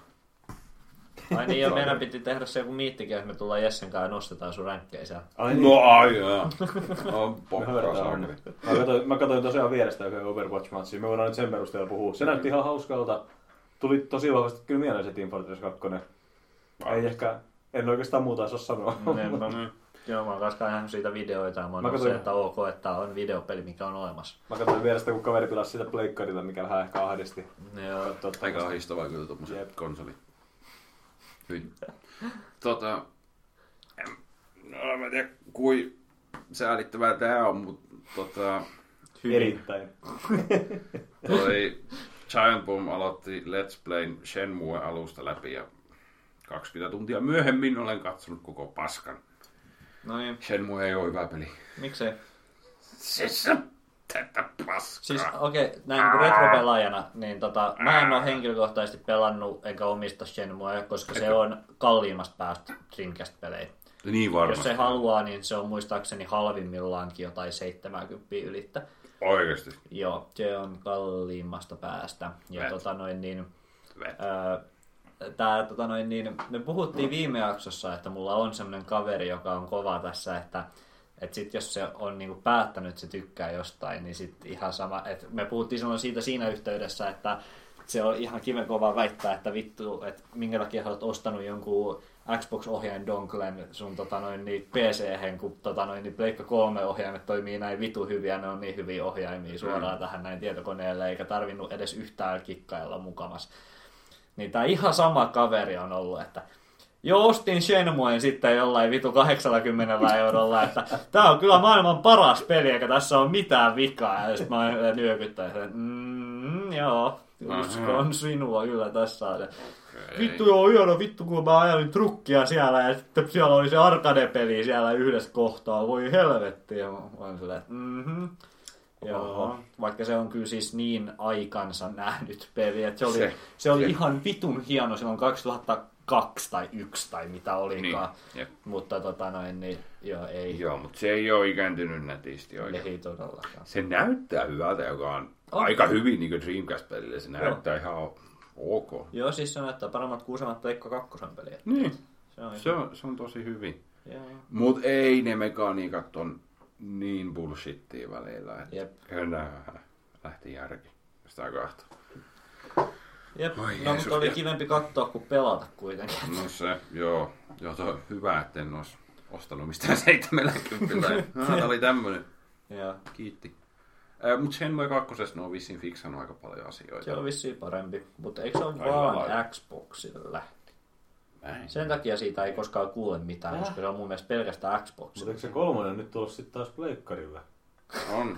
S2: Ai niin, ja meidän piti tehdä se joku miittikin, että me tullaan Jessen kanssa ja nostetaan sun ränkkejä siellä.
S3: Ai
S1: No ai joo. [LAUGHS] On pokkaa
S3: homma. Mä katsoin, mä katsoin tosiaan vierestä yhden Overwatch-matsia. Me voidaan nyt sen perusteella puhua. Se näytti ihan hauskalta. Tuli tosi vahvasti kyllä mieleen se Team Fortress 2. Ei ehkä, en oikeastaan muuta osaa sanoa.
S2: Niinpä. Joo, mä oon kanssa nähnyt siitä videoita ja mä oon
S3: Mä
S2: ollut se,
S3: katsoin-
S2: että ok, että on videopeli, mikä on olemassa.
S3: Mä katsoin vierestä, kun kaveri pilasi sitä pleikkarilla, mikä vähän ehkä ahdisti.
S2: Joo.
S3: Katsoa
S1: Aika ahdistavaa kyllä tuommoiset
S3: Jep.
S1: konsolit. Hyi. Tota, en, no, mä en tiedä kui säälittävää tää on, mutta tota,
S2: Hyvin.
S3: Erittäin. [LAUGHS]
S1: toi Giant Bomb aloitti Let's Playn Shenmue alusta läpi ja 20 tuntia myöhemmin olen katsonut koko paskan.
S2: No niin,
S1: Shenmue ei ole hyvä peli.
S2: miksei?
S1: Siis tätä paskaa.
S2: Siis okei, okay, näin niin retropelaajana, niin tota, mä en ole henkilökohtaisesti pelannut enkä omista Shenmue, koska se on kalliimmasta päästä Dreamcast-pelejä.
S1: niin varmasti.
S2: Jos se haluaa, niin se on muistaakseni halvimmillaankin jotain 70 ylittä.
S1: Oikeesti.
S2: Joo, se on kalliimmasta päästä. Ja
S1: Vet.
S2: tota noin niin,
S1: Vet.
S2: Öö, tää, tota noin, niin, me puhuttiin viime jaksossa, että mulla on semmoinen kaveri, joka on kova tässä, että et sit jos se on niinku päättänyt, että se tykkää jostain, niin sit ihan sama. Et me puhuttiin silloin siitä siinä yhteydessä, että se on ihan kiven kova väittää, että vittu, että minkä takia olet ostanut jonkun Xbox-ohjaajan donklen sun tota noin, niin PC-hen, kun tota noin, niin Pleikka 3 ohjaimet toimii näin vitu hyviä, ne on niin hyviä ohjaimia suoraan mm. tähän näin tietokoneelle, eikä tarvinnut edes yhtään kikkailla mukamas. Niin tää ihan sama kaveri on ollut, että Joo, ostin Shenmuen sitten jollain vitu 80 eurolla, että tää on kyllä maailman paras peli, eikä tässä on mitään vikaa. Ja sitten mä nyökyttäin, että mm, joo, uskon sinua kyllä tässä on. Vittu joo, hieno vittu kun mä ajelin trukkia siellä ja sitten siellä oli se arcade-peli siellä yhdessä kohtaa. Voi helvetti. Ja mä olen silleen, että mm-hmm. Joo, vaikka se on kyllä siis niin aikansa nähnyt peli, että se oli, se, se oli se. ihan vitun hieno silloin 2002 tai 1 tai mitä olikaan. Niin, mutta tota noin, niin joo, ei.
S1: Joo, mutta se ei ole ikääntynyt nätisti
S2: oikein. Ei todellakaan.
S1: Se näyttää hyvältä, joka on oh. aika hyvin niin Dreamcast-pelille. Se näyttää joo. ihan ok.
S2: Joo, siis se näyttää paremmat kuin useammat Pleikka 2 peliä.
S1: Niin, se on, se on, se on tosi hyvin. Mutta ei ne mekaniikat on niin bullshittia välillä, että Jep. kyllä lähti järki sitä kahta.
S2: Jep, Oi no mutta oli kivempi katsoa kuin pelata kuitenkin.
S1: No se, joo. Joo, se on hyvä, että en olisi ostanut mistään 70. no, tämä oli tämmöinen.
S2: Joo.
S1: Kiitti. Äh, mutta Shenmue 2. ne on vissiin fiksannut aika paljon asioita.
S2: Se on vissiin parempi, mutta eikö se ole vaan lailla. Xboxilla? Näin. Sen takia siitä ei koskaan kuule mitään, äh? koska se on mun mielestä pelkästään Xbox.
S3: Mutta eikö se kolmonen nyt tullut sitten taas pleikkarille?
S1: On.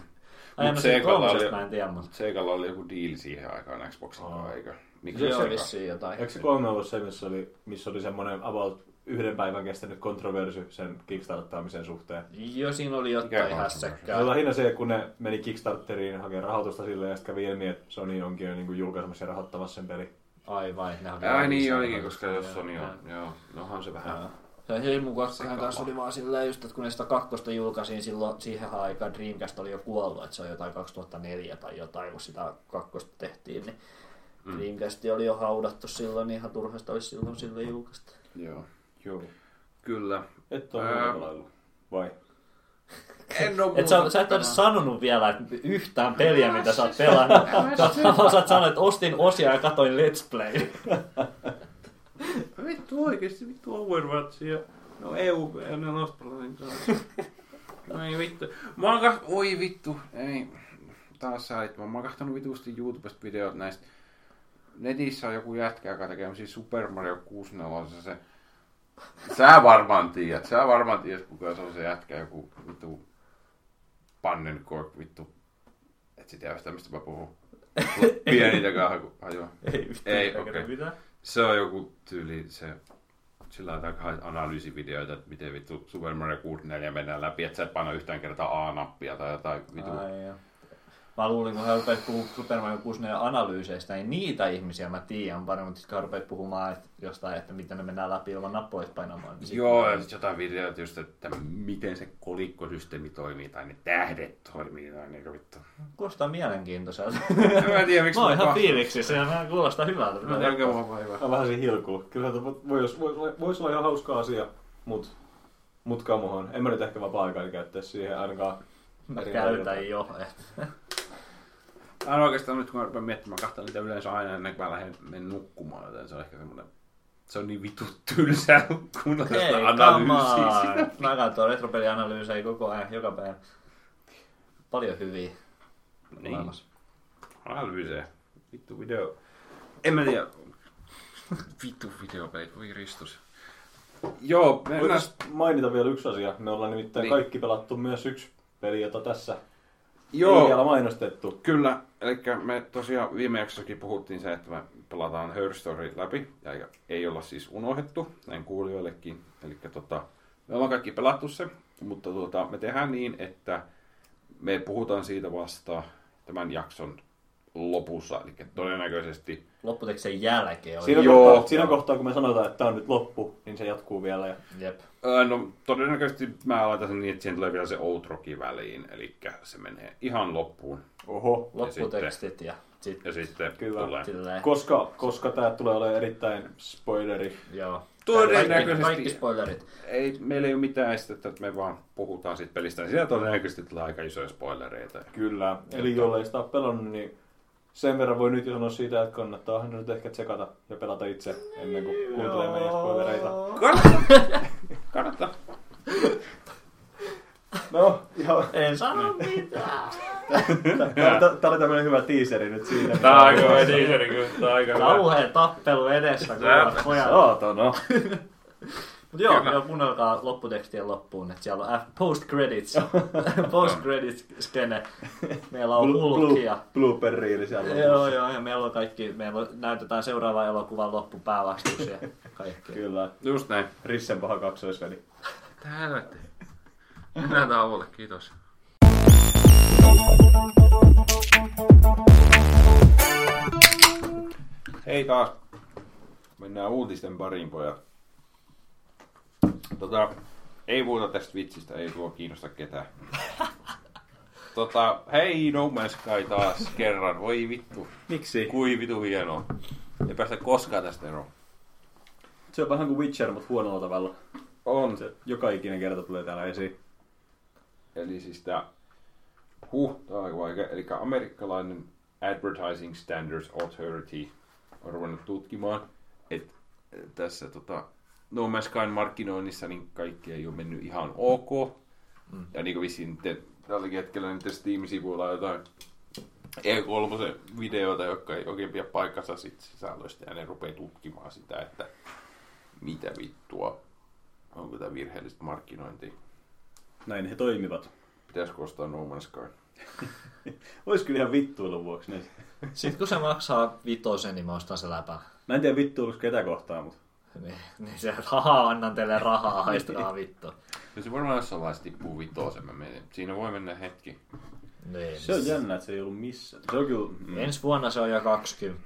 S2: Ai, no Seikalla oli, mä en tiedä, mutta...
S1: Seikalla oli joku deal siihen aikaan Xboxin oh. eikö?
S2: Mikä se, se on vissiin jotain.
S3: Eikö se kolme ollut se, missä oli, missä oli semmoinen about yhden päivän kestänyt kontroversy sen kickstarttaamisen suhteen.
S2: Joo, siinä oli jotain hässäkkää.
S3: Se oli lähinnä se, kun ne meni Kickstarteriin hakemaan rahoitusta sille ja sitten kävi ilmi, että Sony onkin jo niin julkaisemassa ja rahoittamassa sen peli.
S2: Aivan,
S1: ne on Ai niin olikin, koska jos Sony on, joo, nohan se vähän... Joo.
S2: Se Heimu 2 kanssa oli vaan silleen just, että kun ne sitä kakkosta julkaisiin silloin siihen aikaan Dreamcast oli jo kuollut, että se on jotain 2004 tai jotain, kun sitä kakkosta tehtiin, niin mm. Dreamcast oli jo haudattu silloin, niin ihan turhasta olisi silloin sille julkaista.
S1: Joo. Joo. Kyllä.
S3: Et ole Ää... vai?
S1: En ole
S2: et sä, sä et ole sanonut vielä että yhtään peliä, mitä sä oot pelannut. sä oot sanonut, että ostin osia ja katoin Let's Play. [LAUGHS]
S1: vittu oikeesti, vittu Overwatch ja no EU ja ne Lost No ei vittu. Mä oon kaht... Oi vittu. Ei. Taas sä Mä oon kahtonut vitusti YouTubesta videot näistä. Netissä on joku jätkä, joka tekee Super Mario 64 se Sä varmaan tiedät, sä varmaan tiedät, kuka se on se jätkä, joku vittu Pannenkork, vittu. Et sä tiedä mistä mä puhun. [LAUGHS] Pieni takaa hajoa.
S2: Ei yhtään Ei, okay. mitään.
S1: Se on joku tyyli, se sillä on analyysivideoita, että miten vittu Super Mario 64 mennään läpi, että sä et paina yhtään kertaa A-nappia tai jotain vittu.
S2: Ai, Mä luulin, kun hän rupesi puhumaan Super Mario 64 analyyseistä, niin niitä ihmisiä mä tiedän paremmin, mutta sitten rupesi puhumaan että jostain, että miten ne mennään läpi ilman nappuja painamaan.
S1: Niin Joo, ja sitten jotain videoita just, että miten se kolikkosysteemi toimii, tai ne tähdet toimii, tai niin vittu.
S2: Kuulostaa mielenkiintoiselta.
S1: mä en tiedä, miksi
S2: mä oon ihan fiiliksissä, ja mä kuulostaa hyvältä.
S1: Mä mä hyvä.
S3: Mä vähän siinä hilkulla. Kyllä se voisi vois, vois olla ihan hauska asia, mutta mut kamohan. En mä nyt ehkä vapaa-aikaa käyttää siihen ainakaan.
S2: Mä käytän jo.
S1: Mä oikeastaan nyt kun mä rupean miettimään, mä katson niitä yleensä aina ennen kuin mä lähden menen nukkumaan, joten se on ehkä semmoinen se on niin vitu tylsää kuunnella
S2: Hei, analyysiä. Mä katson retropelianalyysejä koko ajan, joka päivä. Paljon hyviä.
S1: Niin. Analyysejä. Vittu video. En mä tiedä. Vittu videopelit, voi ristus. Joo,
S3: mennään... mainita vielä yksi asia. Me ollaan nimittäin niin. kaikki pelattu myös yksi peli, jota tässä Joo. Ei vielä mainostettu.
S1: Kyllä, eli me tosiaan viime jaksossakin puhuttiin se, että me pelataan Her Story läpi, ja ei olla siis unohdettu, näin kuulijoillekin. Eli tota, me ollaan kaikki pelattu se, mutta tota, me tehdään niin, että me puhutaan siitä vasta tämän jakson lopussa, eli todennäköisesti...
S2: Lopputekstin jälkeen.
S3: Siinä, Joo, kohtaa, siinä kohtaa, kun me sanotaan, että tämä on nyt loppu, niin se jatkuu vielä. Ja...
S2: Jep.
S1: Öö, no todennäköisesti mä laitan sen niin, että siihen tulee vielä se outroki väliin, eli se menee ihan loppuun.
S3: Oho.
S2: Lopputekstit ja
S1: sitten, ja sitten Kyllä. tulee.
S3: Silleen. Koska, koska tämä tulee olemaan erittäin spoileri.
S2: Joo.
S1: Todennäköisesti.
S2: Kaikki spoilerit.
S1: Ei, meillä ei ole mitään estettä, että me vaan puhutaan siitä pelistä. Niin siellä todennäköisesti tulee aika isoja spoilereita.
S3: Kyllä. Eli jollei sitä ole pelannut, niin sen verran voi nyt jo sanoa siitä, että kannattaa nyt ehkä tsekata ja pelata itse ennen kuin kuuntelee meidän spoilereita.
S1: Kannattaa.
S3: No, ihan...
S2: En sano mitään.
S3: Tämä oli tämmöinen hyvä teaseri nyt siitä.
S1: Tää on aika hyvä teaseri kyllä. Tää on aika hyvä.
S2: Kauheen tappelu edessä, kuulat pojat.
S3: Saatana.
S2: Mut joo,
S1: Kyllä.
S2: joo, kuunnelkaa lopputekstien loppuun, että siellä on post credits, [LAUGHS] post credits skene. Meillä on hulkia.
S3: Blooper reeli siellä
S2: Joo,
S3: lopussa.
S2: joo, ja meillä on kaikki, meillä on, näytetään seuraava elokuvan loppu päävastus ja kaikki.
S3: Kyllä.
S1: Just näin.
S3: Rissen paha kaksoisveli.
S1: Helvetti. Mennään tauolle, kiitos. Hei taas. Mennään uutisten pariin, pojat. Tota, ei puhuta tästä vitsistä, ei tuo kiinnosta ketään. [LAUGHS] Tota, hei No Man's Sky taas kerran. Voi vittu.
S3: Miksi?
S1: Kui vitu hienoa. Ei päästä koskaan tästä eroon.
S3: Se on vähän kuin Witcher, mutta huonolla tavalla.
S1: On.
S3: Se joka ikinen kerta tulee täällä esiin.
S1: Eli siis tää, huh, tää on aika vaikea. Eli amerikkalainen Advertising Standards Authority on ruvennut tutkimaan, että tässä tota, No Man's Skyn markkinoinnissa niin kaikki ei ole mennyt ihan ok. Mm. Ja niin kuin vissiin te, tälläkin hetkellä nyt Steam-sivuilla on jotain E3-videoita, jotka ei oikein pidä paikkansa sit sisällöstä, ja ne rupeaa tutkimaan sitä, että mitä vittua, onko tämä virheellistä markkinointia.
S3: Näin he toimivat.
S1: Pitäisikö ostaa No Man's Sky? [LAUGHS]
S3: Ois kyllä ihan vittuilun vuoksi. Niin.
S2: Sitten kun se maksaa vitosen, niin mä ostan se läpä.
S3: Mä en tiedä vittuiluksi ketä kohtaa, mutta
S2: Niin, niin se, haha, annan teille rahaa, haistakaa [LAUGHS] vittu.
S1: Ja se varmaan jossain vaiheessa tippuu vitoseen. Mä menen. Siinä voi mennä hetki.
S2: Niin.
S3: se on jännä, että se ei ollut missään. Se on kyllä... Mm.
S2: Ensi vuonna se on jo 20.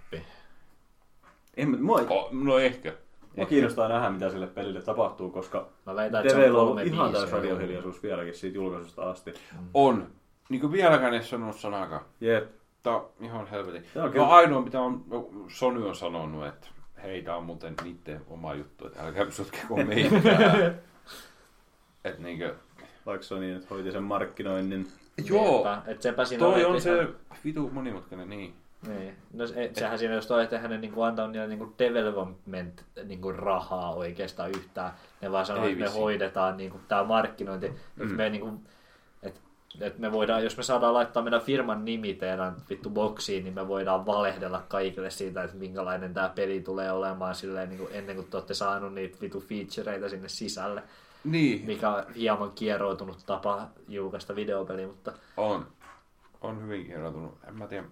S3: En, mä- mua,
S1: Oh, no ehkä.
S3: mua kiinnostaa nähdä, mitä sille pelille tapahtuu, koska
S2: Mä väitän, että se
S3: Devillä
S2: on
S3: on ollut ihan täys radiohiljaisuus vieläkin siitä julkaisusta asti.
S1: On. Niin kuin vieläkään ei sanonut sanakaan.
S3: Jep.
S1: Tää on ihan helvetin.
S3: Tää on
S1: No
S3: kyllä-
S1: ainoa, mitä on, Sony on sanonut, että hei, tää on muuten niitten oma juttu, että älkää sotkeko meitä. [LAUGHS] että niinkö,
S3: Vaikka se on niin, että hoiti sen markkinoinnin.
S1: joo,
S2: Niinpä, Et sepä siinä
S1: toi on
S2: että
S1: se
S2: ihan-
S1: vitu monimutkainen, niin.
S2: Niin. No se, sehän siinä just on, että hän ei niinku antanut niille niinku development niinku rahaa oikeastaan yhtään. Ne vaan sanoo, että me hoidetaan niinku tää markkinointi. Mm. Että me niinku, et, et me voidaan, jos me saadaan laittaa meidän firman nimi teidän vittu boksiin, niin me voidaan valehdella kaikille siitä, että minkälainen tämä peli tulee olemaan silleen, niin kuin ennen kuin te olette saanut niitä vitu featureita sinne sisälle,
S1: Niin,
S2: mikä on hieman kieroutunut tapa julkaista videopeli, mutta
S1: On. On hyvin kierroutunut. En mä tiedä,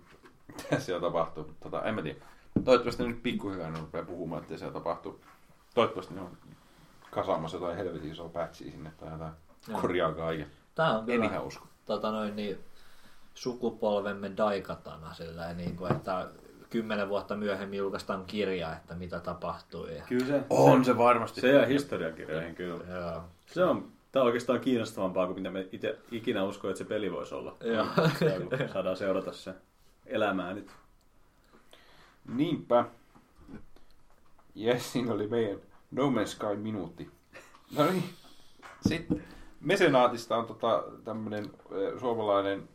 S1: mitä siellä tapahtuu. Tota, en mä tiedä. Toivottavasti nyt pikkuhiljaa ne rupeaa puhumaan, että siellä tapahtuu. Toivottavasti ne on kasaamassa jotain helvetin isoa patchia sinne tai jotain.
S2: Joo.
S1: Korjaa kaiken.
S2: tämä on
S1: En
S2: kyllä
S1: ihan usko.
S2: Tota noin, niin, sukupolvemme daikatana, sillä niin kuin, että kymmenen vuotta myöhemmin julkaistaan kirja, että mitä tapahtui. Ja,
S3: Kyllä se,
S1: On se varmasti.
S3: se jää historiankirjoihin kyllä.
S2: joo.
S3: Se on, tää on oikeastaan kiinnostavampaa kuin mitä me itse ikinä uskoo, että se peli voisi olla.
S2: Joo.
S3: Kun saadaan seurata se elämää nyt.
S1: Niinpä. Jes, siinä oli meidän No Man's Sky minuutti. No niin. Sitten Mesenaatista on tota, tämmönen äh, suomalainen,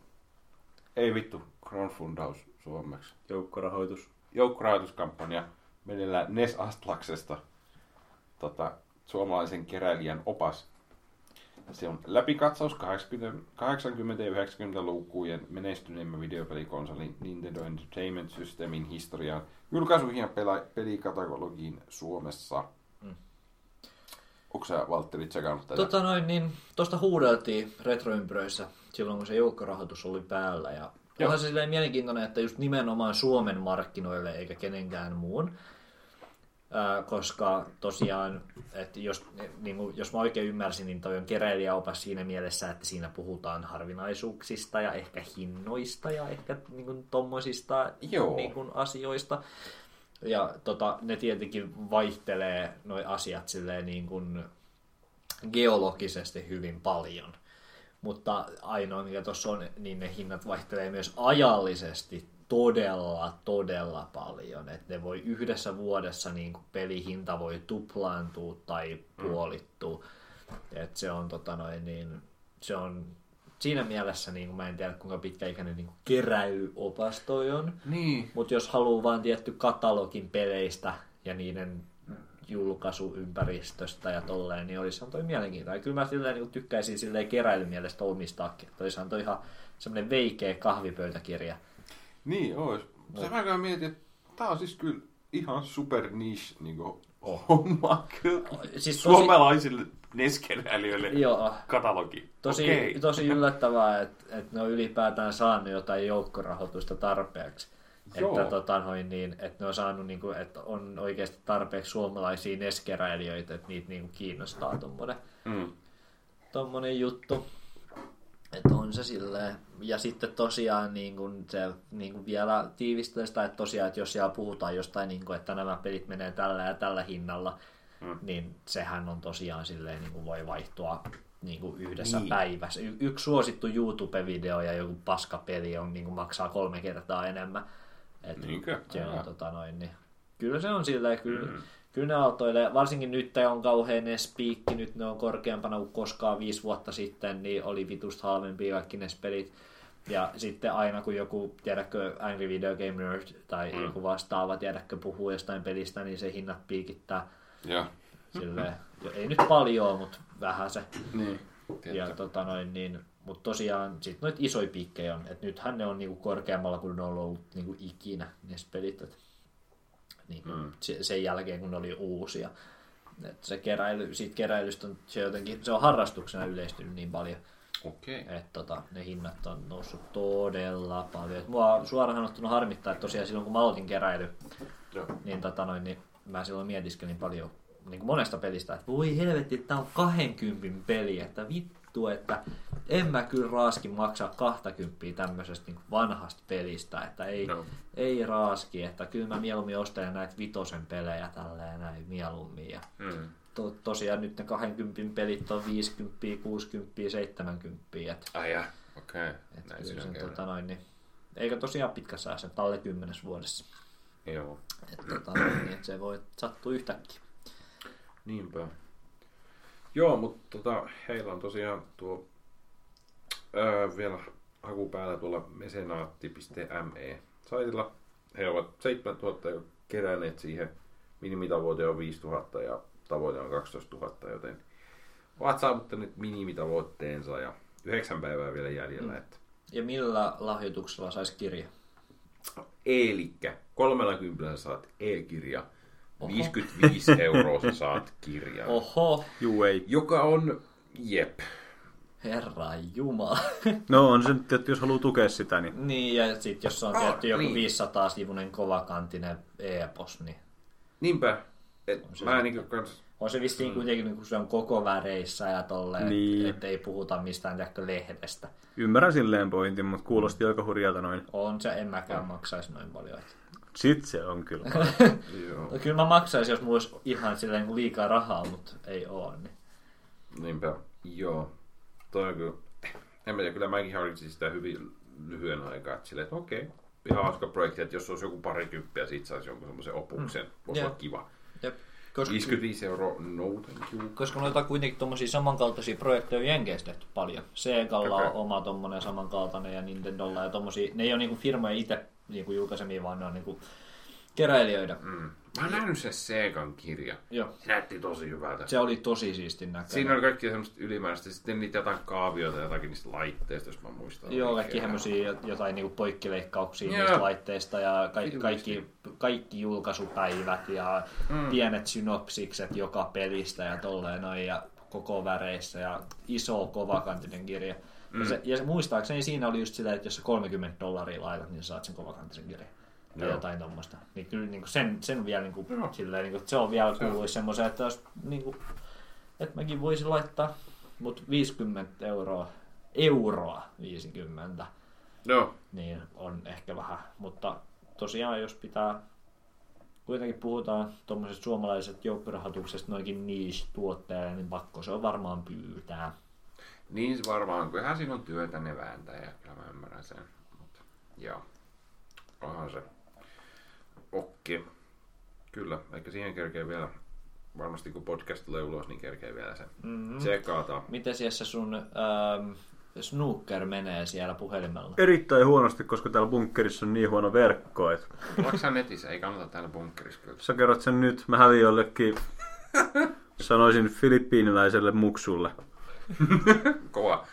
S1: ei vittu, crowdfundaus suomeksi.
S3: Joukkorahoitus.
S1: joukkorahoituskampanja meneillään Nes Astlaksesta tota, suomalaisen keräilijän opas. Se on läpikatsaus 80, 80 ja 90-lukujen menestyneimmän videopelikonsolin Nintendo Entertainment Systemin historiaan julkaisuihin ja pela- pelikatalogiin Suomessa. Onko sä, Valtteri, tsekannut tätä?
S2: Tota noin, niin tuosta huudeltiin retroympyröissä silloin, kun se joukkorahoitus oli päällä. Ja
S1: Joo.
S2: onhan se silleen mielenkiintoinen, että just nimenomaan Suomen markkinoille eikä kenenkään muun. Ää, koska tosiaan, että jos, niin kuin, jos mä oikein ymmärsin, niin toi on keräilijäopas siinä mielessä, että siinä puhutaan harvinaisuuksista ja ehkä hinnoista ja ehkä niin kuin, tommosista
S1: Joo.
S2: niin kuin, asioista. Ja tota, ne tietenkin vaihtelee noi asiat silleen niin kuin geologisesti hyvin paljon. Mutta ainoa, mikä tuossa on, niin ne hinnat vaihtelee myös ajallisesti todella, todella paljon. Että ne voi yhdessä vuodessa niin kuin pelihinta voi tuplaantua tai puolittua. Et se on tota noin, niin se on siinä mielessä niin mä en tiedä kuinka pitkäikäinen niin keräilyopas toi on.
S1: Niin.
S2: Mutta jos haluaa vaan tietty katalogin peleistä ja niiden julkaisuympäristöstä ja tolleen, niin olisi toi mielenkiintoinen. Kyllä mä silleen niin tykkäisin silleen keräilymielestä omistaakin. Olisihan toi ihan semmoinen veikeä kahvipöytäkirja.
S1: Niin, ois. Se mä kyllä mietin, että tää on siis kyllä ihan super niche niinku homma kyllä.
S2: Siis tosi-
S1: Suomalaisille neskeräilijöille
S2: Joo.
S1: katalogi.
S2: Tosi,
S1: Okei.
S2: tosi yllättävää, että, että ne on ylipäätään saanut jotain joukkorahoitusta tarpeeksi.
S1: Joo.
S2: Että, tota, noin, niin, että ne on saanut, niin kuin, että on oikeasti tarpeeksi suomalaisia neskeräilijöitä, että niitä niin kuin, kiinnostaa tuommoinen
S1: Mm.
S2: tommonen juttu. Että on se silleen. Ja sitten tosiaan niin kun se niin kun vielä tiivistää sitä, että tosiaan, että jos siellä puhutaan jostain, niin kun, että nämä pelit menee tällä ja tällä hinnalla,
S1: Mm.
S2: niin sehän on tosiaan silleen, niin kuin voi vaihtua niin kuin yhdessä
S1: Niin.
S2: päivässä. Y- yksi suosittu YouTube-video ja joku paskapeli on, niin kuin maksaa kolme kertaa enemmän. Et
S1: Niinkö?
S2: Se on, tota noin, niin. Kyllä se on silleen, kyllä,
S1: Mm.
S2: Kyllä ne autoilee, varsinkin nyt on kauhean spiikki, nyt ne on korkeampana kuin koskaan viisi vuotta sitten, niin oli vitusta halvempia kaikki ne pelit. Ja sitten aina kun joku, tiedätkö, Angry Video Game Nerd tai
S1: Mm.
S2: joku vastaava, tiedätkö, puhuu jostain pelistä, niin se hinnat piikittää
S1: Ja.
S2: silleen, jo- ei nyt paljon, mutta vähän se.
S1: Niin.
S2: Ja tota noin, niin, mutta tosiaan sit noita isoja piikkejä on, että nythän ne on niinku korkeammalla kuin ne on ollut niinku ikinä ne pelit. Et, niin,
S1: Mm.
S2: mm. sen jälkeen kun ne oli uusia. Et se keräily, siitä keräilystä on, se, jotenkin, se on harrastuksena yleistynyt niin paljon,
S1: Okei.
S2: että tota, ne hinnat on noussut todella paljon. Et mua suoraan sanottuna harmittaa, että tosiaan silloin kun mä aloitin keräily,
S1: Joo.
S2: niin, tota noin, niin mä silloin mietiskelin paljon niin kuin monesta pelistä, että voi helvetti, että tää on 20 peli, että vittu, että en mä kyllä raaski maksaa 20 tämmöisestä niin vanhasta pelistä, että ei,
S1: No.
S2: ei raaski, että kyllä mä mieluummin ostelen näitä vitosen pelejä tälleen näin mieluummin. Ja
S1: Mm.
S2: to, tosiaan nyt ne 20 pelit on 50, 60, 70, että
S1: Ai ja. Okei.
S2: et
S1: Näin
S2: kyllä sen, tota noin, niin, eikä tosiaan pitkässä ajassa, että alle kymmenes vuodessa.
S1: Joo.
S2: Että tota, niin, että se voi sattua yhtäkkiä.
S1: Niinpä. Joo, mutta tota, heillä on tosiaan tuo öö, vielä haku päällä tuolla mesenaatti.me saitilla. He ovat 7000 jo keränneet siihen. Minimitavoite on 5000 ja tavoite on 12 000, joten ovat saavuttaneet minimitavoitteensa ja yhdeksän päivää vielä jäljellä. Mm. Että
S2: Ja millä lahjoituksella saisi kirja?
S1: Elikkä 30 saat e-kirja,
S2: Oho.
S1: 55 [LAUGHS] euroa sä saat kirjan.
S2: Oho,
S4: Juu ei.
S1: Joka on, jep,
S2: herra jumala. [LAUGHS]
S4: No on se nyt, että jos haluaa tukea sitä, niin
S2: niin, ja sitten jos on
S1: Ah,
S2: tietty joku
S1: niin.
S2: 500-sivuinen kovakantinen e-pos, niin
S1: Niinpä. Et
S2: se
S1: mä
S2: se.
S1: niinku kans...
S2: on se vissiin mm. kuitenkin, niin kun se on koko väreissä ja tolleen,
S4: Niin.
S2: niin. että ei puhuta mistään tiedätkö, lehdestä.
S4: ymmärrän silleen pointin, mutta kuulosti aika hurjalta noin.
S2: On se, en mäkään maksaisi noin paljon. että-
S4: Sit se on kyllä. [LAUGHS]
S1: Joo.
S2: No, kyllä mä maksaisin, jos mulla olisi ihan silleen kuin liikaa rahaa, mutta ei oo. Niin.
S1: Niinpä. Joo. Toi on kyllä... En mä tiedä, kyllä mäkin harkitsin sitä hyvin lyhyen aikaa. Että silleen, että okei, ihan hauska projekti, että jos olisi joku parikymppiä, siitä saisi jonkun semmoisen opuksen. Voisi
S2: Joo.
S1: olla kiva.
S2: Jep. Koska,
S1: 55 euroa, no thank you.
S2: koska noita kuitenkin tommosia samankaltaisia projekteja on Jenkeissä tehty paljon. Segalla
S1: Okei.
S2: on oma tommonen samankaltainen ja Nintendolla ja tommosia. Ne ei ole niinku firmoja itse niinku julkaisemia, vaan ne on niinku keräilijöitä.
S1: Mm. Mä oon nähnyt sen Segan kirja.
S2: Joo.
S1: Se näytti tosi hyvältä.
S2: Se oli tosi siistin näköinen.
S1: Siinä oli kaikki semmoista ylimääräistä. Sitten niitä jotain kaavioita jotakin niistä laitteista, jos mä muistan.
S2: Joo,
S1: oikein.
S2: kaikki tämmöisiä jotain niinku poikkileikkauksia
S1: Joo.
S2: niistä laitteista ja ka-
S1: Vitusti.
S2: kaikki, kaikki julkaisupäivät ja
S1: Mm.
S2: pienet synopsikset joka pelistä ja tolleen noin ja koko väreissä ja iso kovakantinen kirja. Mm. Ja, se, ja se muistaakseni siinä oli just sitä, että jos sä 30 dollaria laitat, niin saat sen kovakantisen kirjan. Tai
S1: Joo.
S2: jotain tuommoista. Niin kyllä niin sen, sen vielä niin kuin,
S1: Joo.
S2: silleen, niin kuin, se on vielä
S1: Se
S2: kuuluisi semmoisen, että, jos, niin kuin, että mäkin voisin laittaa, mutta 50 euroa, euroa 50,
S1: Joo.
S2: niin on ehkä vähän. Mutta tosiaan, jos pitää, kuitenkin puhutaan tuommoisesta suomalaisesta joukkorahoituksesta noinkin niche-tuotteille, niin pakko se on varmaan pyytää.
S1: Niin se varmaan, kyllähän siinä on työtä ne vääntää ja kyllä mä ymmärrän sen. Mutta, joo, onhan se. Okei. Kyllä, ehkä siihen kerkee vielä, varmasti kun podcast tulee ulos, niin kerkee vielä sen
S2: Mm-hmm.
S1: tsekata.
S2: Miten siellä se sun ähm, snooker menee siellä puhelimella.
S3: Erittäin huonosti, koska täällä bunkkerissa on niin huono verkko, että
S1: Oletko sä netissä? Ei kannata täällä bunkkerissa kyllä.
S3: sä kerrot sen nyt, mä hävin jollekin, sanoisin filippiiniläiselle muksulle.
S1: Kova.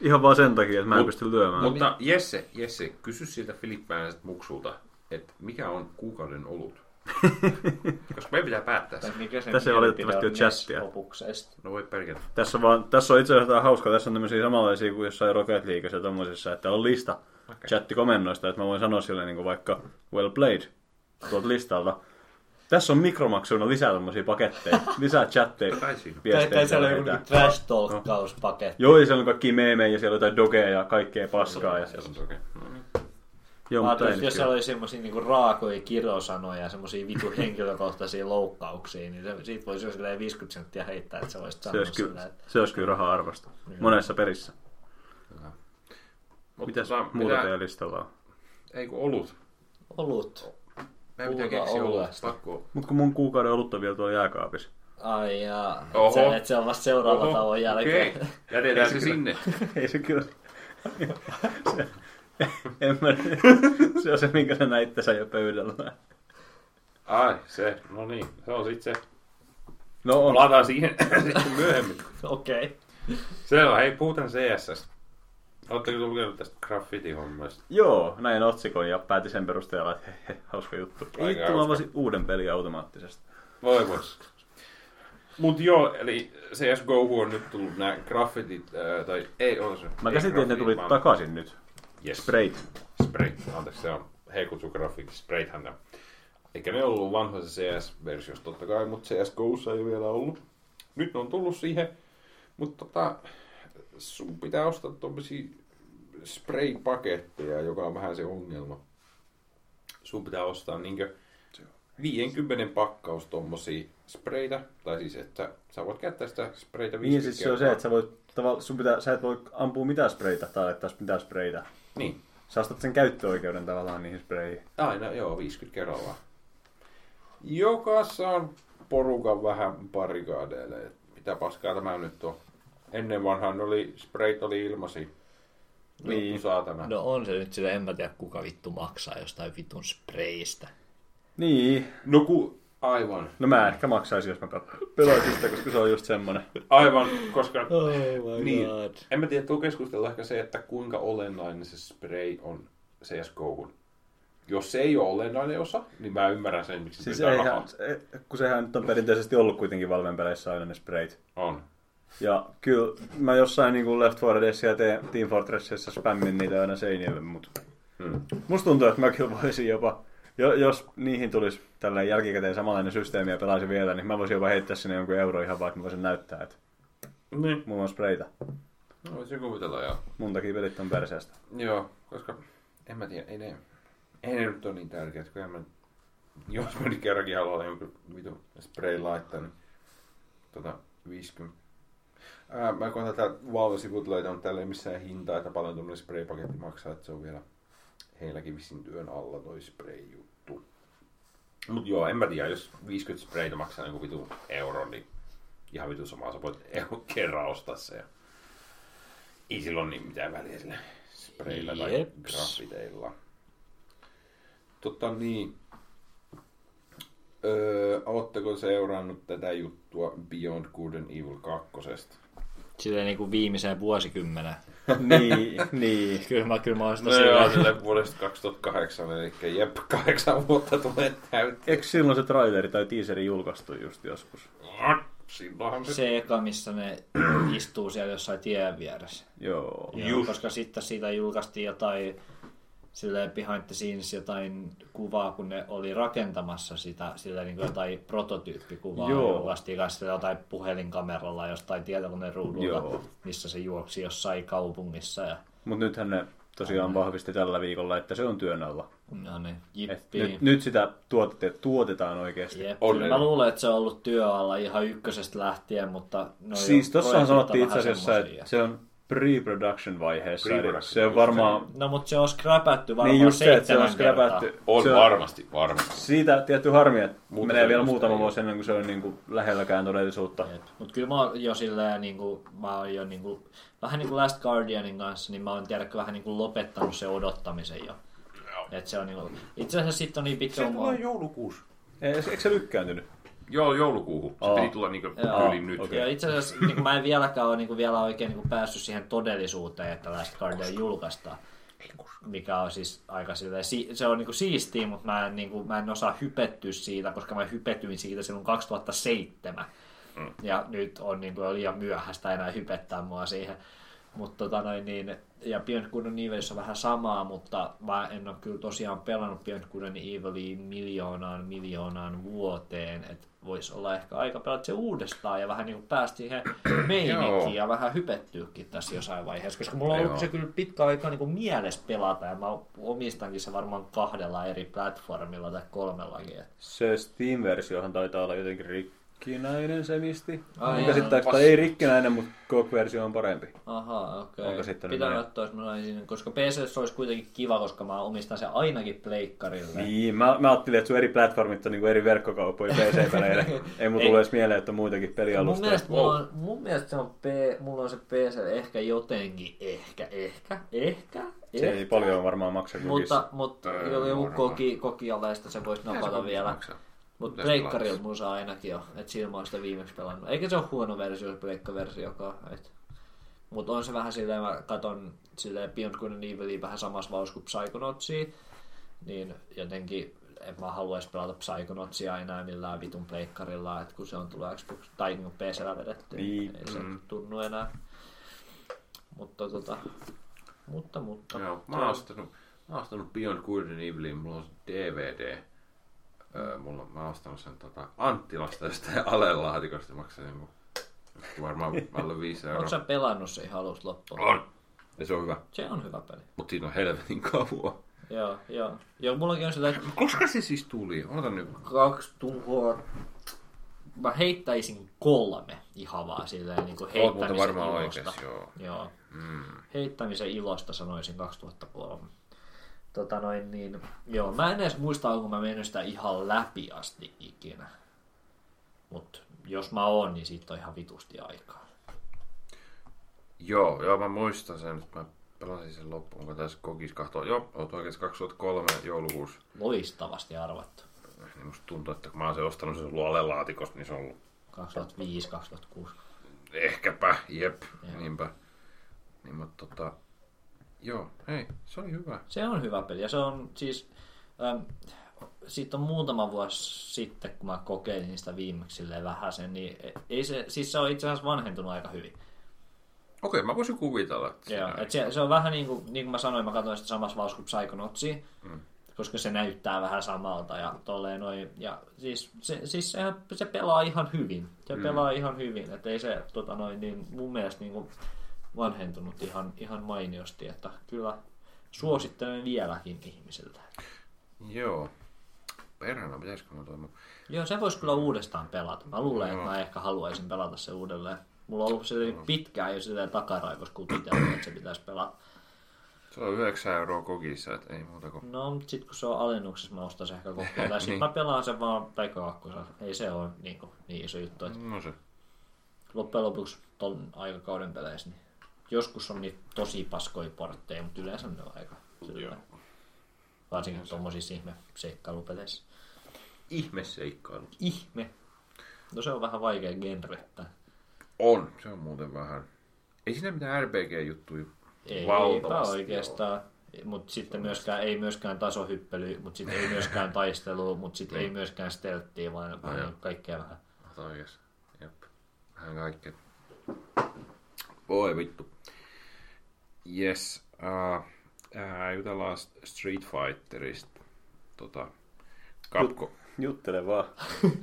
S3: Ihan vaan sen takia, että mä en
S1: Mut-
S3: pysty lyömään.
S1: Mutta Jesse, Jesse, kysy siltä filippiläiseltä muksulta, että mikä on kuukauden olut? [LAUGHS] Koska meidän pitää päättää se.
S2: Tai mikä sen
S3: Tässä ei valitettavasti
S2: on
S3: ole chattia.
S1: No voi perkele.
S3: Tässä, vaan, tässä on itse asiassa jotain hauskaa. Tässä on tämmöisiä samanlaisia kuin jossain Rocket Leagueissa ja tommosissa, että on lista okay. chattikomennoista, että mä voin sanoa sille niin kuin vaikka well played tuolta listalta. Tässä on mikromaksuina lisää tommosia paketteja, lisää chatteja, viestejä.
S2: tai siellä on
S3: siellä
S2: joku
S3: heitään.
S2: trash talkkauspaketti.
S3: Joo, ja siellä on kaikki meemejä ja siellä on jotain dogeja ja kaikkea paskaa. Ja...
S1: Se on.
S3: Joo,
S2: Mä
S3: mutta
S2: ajattelin,
S3: ei
S2: että jos
S3: kyllä.
S2: siellä oli semmosia niinku raakoja kirosanoja ja semmosia vitu [LAUGHS] henkilökohtaisia loukkauksia, niin se, siitä voisi jos 50 senttiä heittää, että sä voisit
S3: se
S2: sanoa
S3: olisi,
S2: sillä,
S3: kyllä,
S2: että
S3: se olisi kyllä rahaa arvosta. Monessa perissä.
S1: Mutta
S3: Mitäs
S1: tota,
S3: muuta
S1: mitä-
S3: teidän listalla on?
S1: Ei kun olut.
S2: olut.
S1: Meidän pitää
S2: Puhutaan
S1: keksiä olut. Pakko.
S3: Mut kun mun kuukauden olutta vielä tuolla jääkaapissa.
S2: Ai jaa,
S1: Oho.
S2: se, että se on vasta seuraava tauon jälkeen.
S1: okei. Jätetään se sinne.
S3: Ei se kyllä... [LAUGHS] se, [LAUGHS] en mä, se on se, minkä sä näit tässä jo pöydällä.
S1: Ai, se. No niin, se on sit se.
S3: No on.
S1: Palataan siihen sitten myöhemmin.
S2: Okei.
S1: Selvä, hei, puhutaan CSS. Oletteko lukenut tästä graffiti-hommasta?
S3: Joo, näin otsikon ja päätin sen perusteella, että he, he, hauska juttu. Tulla
S1: hauska.
S3: vaan uuden pelin automaattisesti.
S1: Voi vois. Mut joo, eli CSGO on nyt tullut nämä graffitit, ää, tai ei ole se.
S3: Mä käsitin, että ne tuli
S1: vaan-
S3: takaisin nyt.
S1: Yes.
S3: Sprayt.
S1: Spray, anteeksi, se on, he kutsuu graffiti spraythän ne. Eikä ne ollut vanhoissa CS-versiossa totta kai, mutta CSGOssa ei vielä ollut. Nyt ne on tullut siihen, mutta tota, sun pitää ostaa tuommoisia spray-paketteja, joka on vähän se ongelma. Sun pitää ostaa niinkö 50 pakkaus tommosia spreitä, tai siis että sä voit käyttää sitä spreitä 50
S3: Niin siis se on se, että sä, voit, tavalla, sun pitää, sä et voi ampua mitään spreitä tai laittaa mitään spreitä.
S1: Niin,
S3: Sä ostat sen käyttöoikeuden tavallaan niihin spreihin.
S1: Aina, joo, 50 kerrallaan. Joka saa porukan vähän barrikaadeille. et Mitä paskaa tämä nyt on? Ennen vanhaan oli, sprayt oli ilmasi.
S3: Niin.
S1: Saatana.
S2: No on se nyt sillä, en mä tiedä kuka vittu maksaa jostain vitun spreistä.
S3: Niin.
S1: No ku, aivan.
S3: No mä ehkä maksaisin, jos mä pelaisin sitä, koska se on just semmonen.
S1: Aivan, koska...
S2: Oh my
S1: niin, en mä tiedä, tuo keskustelu ehkä se, että kuinka olennainen se spray on CSGOhun. Jos se ei ole olennainen osa, niin mä ymmärrän sen, miksi
S3: Siis
S1: pitää
S3: eihän,
S1: rahaa.
S3: se- kun sehän nyt on perinteisesti ollut kuitenkin Valven peleissä aina ne sprayt.
S1: On.
S3: Ja kyllä mä jossain niin kuin Left 4 Deadissa ja Te- Team Fortressissa spämmin niitä aina seinille, mutta
S1: Hmm.
S3: musta tuntuu, että mä kyllä voisin jopa, jo, jos niihin tulisi tällä jälkikäteen samanlainen systeemi ja pelaisin vielä, niin mä voisin jopa heittää sinne jonkun euro ihan vaan, että mä voisin näyttää, että
S1: Niin.
S3: mulla on sprayta.
S1: No, voisin kuvitella, joo.
S3: Mun takia pelit on perseestä.
S1: Joo, koska en mä tiedä, ei ne, ei ne nyt ole niin tärkeät, kun en mä, jos mä nyt kerrankin haluan jonkun vitu spray laittaa, niin tota 50. Ää, mä koitan täältä Valve-sivut löytää, mutta täällä ei missään hintaa, että paljon tuommoinen spray-paketti maksaa, että se on vielä heilläkin vissiin työn alla toi spray-juttu. Mut joo, en mä tiedä, jos 50 sprayta maksaa joku vitu euro, niin ihan vitu samaa, sä voit [LAUGHS] kerran ostaa se. Ja ei sillä ole niin mitään väliä sillä sprayilla tai
S2: Jeps.
S1: graffiteilla. Totta niin. Öö, ootteko seurannut tätä juttua Beyond Good and Evil 2?
S2: Silleen niinku viimeiseen vuosikymmenen. [LAUGHS]
S3: niin, niin.
S2: Kyllä mä, kyllä mä oon sitä
S1: No joo,
S2: silleen,
S1: sille vuodesta 2008, eli jep, kahdeksan vuotta tulee täyteen.
S3: Eikö silloin se traileri tai teaseri julkaistu just joskus?
S1: Silloinhan se...
S2: se eka, missä ne istuu siellä jossain tien vieressä.
S3: Joo.
S2: Joo,
S1: Just.
S2: koska sitten siitä julkaistiin jotain silleen behind the scenes jotain kuvaa, kun ne oli rakentamassa sitä, sillä niin kuin jotain prototyyppikuvaa.
S3: Joo.
S2: Julkaistiin kanssa jotain puhelinkameralla jostain tietokoneen ruudulta,
S3: Joo.
S2: missä se juoksi jossain kaupungissa. Ja,
S3: Mutta nythän ne tosiaan vahvisti tällä viikolla, että se on työn alla.
S2: no niin, jippi.
S3: nyt, nyt sitä tuotete, tuotetaan oikeasti.
S2: Jep. Mä luulen, että se on ollut työalla ihan ykkösestä lähtien, mutta no
S3: siis
S2: jo,
S3: tossahan sanottiin itse asiassa, että se on
S4: pre-production vaiheessa. Eli
S1: Pre-production
S4: se on varmaan...
S2: No, mutta se on scrapätty varmaan
S4: Niin just se, että se on skräpätty.
S1: On
S4: se
S1: varmasti, varmasti.
S4: Siitä tietty harmi, että
S1: Muuta
S4: menee vielä muutama
S1: ei
S4: vuosi ennen kuin se on niin kuin lähelläkään todellisuutta.
S2: Mutta kyllä mä oon jo silleen, niin kuin, mä oon jo niin kuin, vähän niin kuin Last Guardianin kanssa, niin mä oon tiedäkö vähän niin kuin lopettanut sen odottamisen jo. Et se on niin kuin, itse asiassa sitten on niin pitkä
S1: Se tulee joulukuussa.
S4: Ei- Eikö se lykkääntynyt?
S1: Joo, joulukuuhun. Se
S4: Aa.
S1: piti tulla niinku yli nyt.
S4: Okei.
S2: Ja itse asiassa niin kuin mä en vieläkään ole niin kuin vielä oikein niin kuin päässyt siihen todellisuuteen, että Last Guardian julkaistaan. Mikä on siis aika silleen, si- se on niin kuin siistiä, mutta mä en, niin kuin, mä en osaa hypettyä siitä, koska mä hypetyin siitä silloin 2007.
S1: Mm.
S2: Ja nyt on niin kuin, liian myöhäistä enää hypettää mua siihen. Mutta tota noin niin, ja Beyond Good and on vähän samaa, mutta mä en ole kyllä tosiaan pelannut Beyond Good and Evilia miljoonaan miljoonaan vuoteen, että voisi olla ehkä aika pelata se uudestaan ja vähän niin kuin päästä siihen [CLEARS THROAT] meininkiin ja vähän hypettyykin tässä jossain vaiheessa, koska mulla on ollut
S1: Joo.
S2: se kyllä pitkä aika niin kuin mielessä pelata ja mä omistankin se varmaan kahdella eri platformilla tai kolmellakin.
S4: Se Steam-versiohan taitaa olla jotenkin rikkinäinen semisti.
S2: Ai
S4: Ai
S2: jaa.
S4: käsittääkseni, tai ei rikkinäinen, mutta GOG-versio on parempi.
S2: Aha, okei.
S4: Onko sitten
S2: Pitää katsoa, jos mä laisin, koska PC olisi kuitenkin kiva, koska mä omistan sen ainakin pleikkarille.
S4: Niin, mä, mä ajattelin, että sun eri platformit on niin eri verkkokauppoja [LAUGHS] PC-peleille. ei mun tule edes mieleen, että on muitakin
S2: Mun
S4: pelialustoja.
S2: mielestä, mulla on, mun mielestä se on P, mulla on se PC ehkä jotenkin, ehkä, ehkä, ehkä,
S4: Se ei paljon varmaan maksa.
S2: Mutta, mutta joku koki, kokialeista se voisi napata vielä.
S1: maksaa?
S2: Mutta pleikkarilla saa ainakin jo, että sillä mä oon sitä viimeksi pelannut. Eikä se ole huono versio, se pleikkaversiokaan. Mutta on se vähän silleen, mä katon silleen Beyond Good and Evilia vähän samassa vauhissa kuin Psychonautsia, niin jotenkin en mä haluaisi pelata Psychonautsia enää millään vitun pleikkarilla, että kun se on tullut Xbox tai niin PCllä vedetty,
S4: Niin,
S2: ei se
S1: mm.
S2: tunnu enää. Mutta tota, mutta, mutta.
S1: Joo, mä oon ostanut, mä oon ostanut Beyond Good and Evilin, mulla on DVD. Öö, mulla, mä oon ostanut sen tota, Anttilasta jostain [LAUGHS] alelaatikosta, maksaa niinku, varmaan alle 5
S2: Onko
S1: euroa.
S2: sä pelannut se ihan alusta loppuun?
S1: On! Ja se on hyvä,
S2: Se on hyvä peli.
S1: mutta siinä on helvetin kauan.
S2: Joo, joo. Joo, mullakin on sitä, että
S1: Koska se siis tuli? Ota nyt.
S2: kaksi tuhoa. Mä heittäisin kolme ihan vaan silleen niin kuin
S1: Oot
S2: heittämisen
S1: muuten varmaan
S2: ilosta.
S1: oikeas, joo.
S2: Joo.
S1: Mm.
S2: Heittämisen ilosta sanoisin 2003. Tota noin niin, joo, mä en edes muista, onko mä mennyt sitä ihan läpi asti ikinä. Mut jos mä oon, niin siitä on ihan vitusti aikaa.
S1: Joo, joo, mä muistan sen, että mä pelasin sen loppuun, onko tässä kokis kahtoa. Joo, oot oikeassa 2003 joulukuussa.
S2: Loistavasti arvattu.
S1: Niin musta tuntuu, että kun mä oon sen ostanut sen luolelaatikosta, niin se on ollut
S2: 2005-2006.
S1: ehkäpä, jep,
S2: Joo.
S1: niinpä. Niin mä tota, joo, hei, se oli hyvä.
S2: Se on hyvä peli ja se on siis... Ähm, siitä on muutama vuosi sitten, kun mä kokeilin sitä viimeksi vähän sen, niin ei se, siis se on itse asiassa vanhentunut aika hyvin.
S1: Okei, mä voisin kuvitella, että
S2: Joo, et se, se, on vähän niin kuin, niin kuin mä sanoin, mä katsoin sitä samassa vauhissa kuin Psychonautsia,
S1: Mm.
S2: koska se näyttää vähän samalta ja tolleen noin. Ja siis, se, siis se, se pelaa ihan hyvin. Se
S1: Mm.
S2: pelaa ihan hyvin, että ei se tota noin, niin mun mielestä niin kuin vanhentunut ihan, ihan mainiosti, että kyllä suosittelen vieläkin ihmisiltä.
S1: Joo. Perhana, pitäisikö mä toi mun...
S2: Joo, se voisi kyllä uudestaan pelata. Mä luulen, että mä ehkä haluaisin pelata se uudelleen. Mulla on ollut se pitkään jo silleen takaraivos kutitellut, että se pitäisi pelata.
S1: Se on 9 euroa kokissa, että ei muuta kuin...
S2: No, mutta sitten kun se on alennuksessa, mä ostan sen ehkä kokonaan. Tai
S1: Niin.
S2: mä pelaan sen vaan kakkosen. Ei se ole niin, kuin, niin iso juttu. Että
S1: No se.
S2: loppujen lopuksi ton aikakauden peleissä, niin joskus on niitä tosi paskoja portteja, mutta yleensä ne on aika sillä Varsinkin tuommoisissa ihme seikkailupeleissä.
S1: Ihme seikkailu.
S2: Ihme. No se on vähän vaikea genrettää.
S1: On, se on muuten vähän. Ei siinä mitään RPG-juttuja
S2: Ei,
S1: valtavasti
S2: oikeastaan. Mutta sitten myöskään, ei myöskään tasohyppely, mutta sitten ei [LAUGHS] myöskään taistelu, mutta sitten ei myöskään stelttiä, vaan
S1: joo.
S2: kaikkea vähän.
S1: Ota oikeas. Jep. Vähän kaikkea. Voi vittu. Yes. Uh, uh, jutellaan Street Fighterista. Tota, Capcom.
S4: Juttele vaan. [LAUGHS]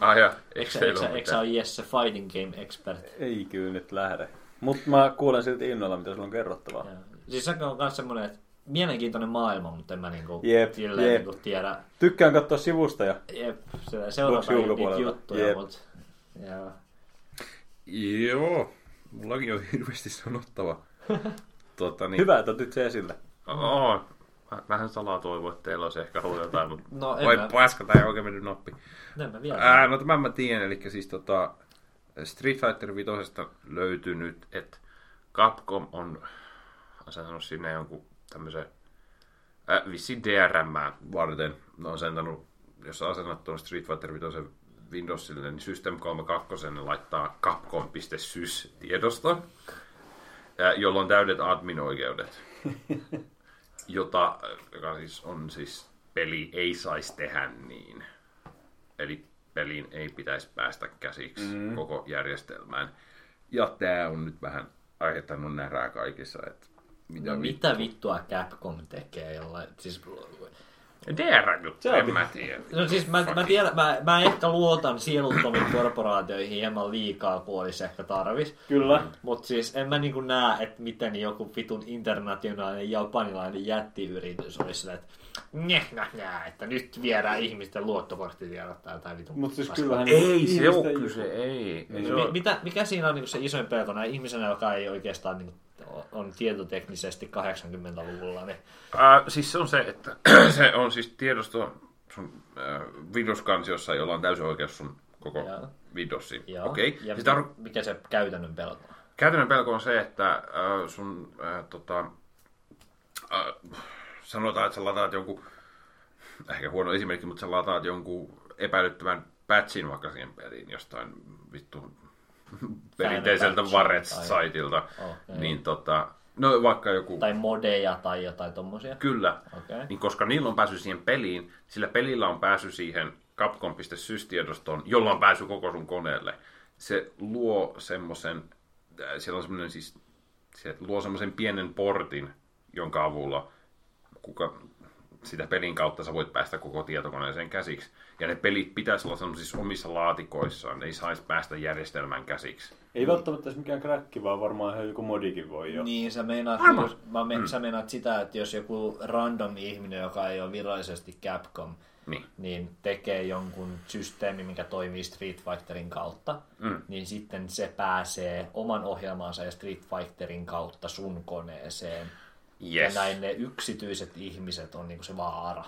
S1: Ah ja,
S2: Eikö
S1: teillä ole
S2: eikö ole Jesse Fighting Game Expert?
S4: Ei kyllä nyt lähde. Mutta mä kuulen silti innolla, mitä sulla on kerrottavaa.
S2: Joo. Siis se on myös semmoinen, että mielenkiintoinen maailma, mutta en mä niinku,
S4: Jep,
S2: silleen
S4: jep.
S2: Niinku tiedä.
S4: Tykkään katsoa sivusta ja
S2: Jep, se- seurata niitä juttuja,
S4: Jep.
S2: mutta... Joo.
S1: Joo. mullakin on [LAUGHS] hirveästi sanottava. [LAUGHS] Tota, niin,
S4: Hyvä, että otit se esille.
S1: Oo, Mä- vähän salaa toivo, että teillä olisi ehkä ollut jotain, mutta
S2: No, en
S1: voi
S2: mä-
S1: paska, tää ei oikein mennyt nappi.
S2: En mä vielä.
S1: Ää, no tämän mä tiedän, eli siis tota, Street Fighter 5 löytyy nyt, että Capcom on asentanut sinne jonkun tämmöisen äh, vissiin DRM varten. Ne on asentanut, jos asennat tuon Street Fighter 5 Windowsille, niin System 32 ne laittaa capcom.sys-tiedoston, äh, jolla on täydet admin-oikeudet, [LAUGHS] jota, joka siis on siis peli ei saisi tehdä niin. Eli peliin ei pitäisi päästä käsiksi mm. koko järjestelmään. Ja tämä on nyt vähän aiheuttanut närää kaikissa, että mitä
S2: No, mitä vittua Capcom tekee jollain, siis
S3: On-
S1: en mä tiedä.
S2: No siis mä, mä, tiedän, mä, mä ehkä luotan sieluttomiin korporaatioihin hieman liikaa kuin olisi ehkä tarvis.
S3: Kyllä.
S2: Mutta siis en mä niinku näe, että miten joku vitun internationaalinen japanilainen jättiyritys olisi silleen, että neh, neh, neh, että nyt viedään ihmisten luottokorttitiedot tai jotain vitun
S3: Mutta siis kyllähän...
S1: Ei se ole kyse, ei. ei se
S2: Mi-
S1: ole.
S2: mitä, mikä siinä on niinku se isoin pelko näin ihmisenä, joka ei oikeastaan niinku, on tietoteknisesti 80-luvulla, niin
S1: Äh, siis se on se, että [CLEARS THROAT] se on siis tiedosto sun äh, Windows-kansiossa, jolla on täysin oikeus sun koko
S2: Joo.
S1: Windowsiin.
S2: joo.
S1: Okei.
S2: Ja
S1: Siis tar-
S2: mikä se käytännön pelko on?
S1: Käytännön pelko on se, että äh, sun äh, tota, äh, sanotaan, että sä lataat jonkun, ehkä huono esimerkki, mutta sä lataat jonkun epäilyttävän patchin vaikka siihen peliin jostain vittu [LAUGHS] perinteiseltä Varets-saitilta,
S2: Okei.
S1: niin tota, no vaikka joku,
S2: Tai modeja tai jotain tommosia?
S1: kyllä,
S2: Okei.
S1: niin koska niillä on päässyt siihen peliin, sillä pelillä on päässyt siihen capcom.sys-tiedostoon, jolla on päässyt koko sun koneelle. Se luo semmoisen, äh, siellä on semmoinen siis, se luo semmoisen pienen portin, jonka avulla kuka, sitä pelin kautta sä voit päästä koko tietokoneeseen käsiksi. Ja ne pelit pitäisi olla semmoisissa omissa laatikoissaan, ne ei saisi päästä järjestelmän käsiksi.
S3: Ei välttämättä edes mikään kräkki, vaan varmaan ihan joku modikin voi jo.
S2: Niin, sä meinaat, jos, mä me, mm. sä meinaat sitä, että jos joku random ihminen, joka ei ole virallisesti Capcom,
S1: Niin.
S2: niin tekee jonkun systeemi, mikä toimii Street Fighterin kautta,
S1: Mm.
S2: niin sitten se pääsee oman ohjelmansa ja Street Fighterin kautta sun koneeseen.
S1: Yes.
S2: Ja näin ne yksityiset ihmiset on niinku se vaara.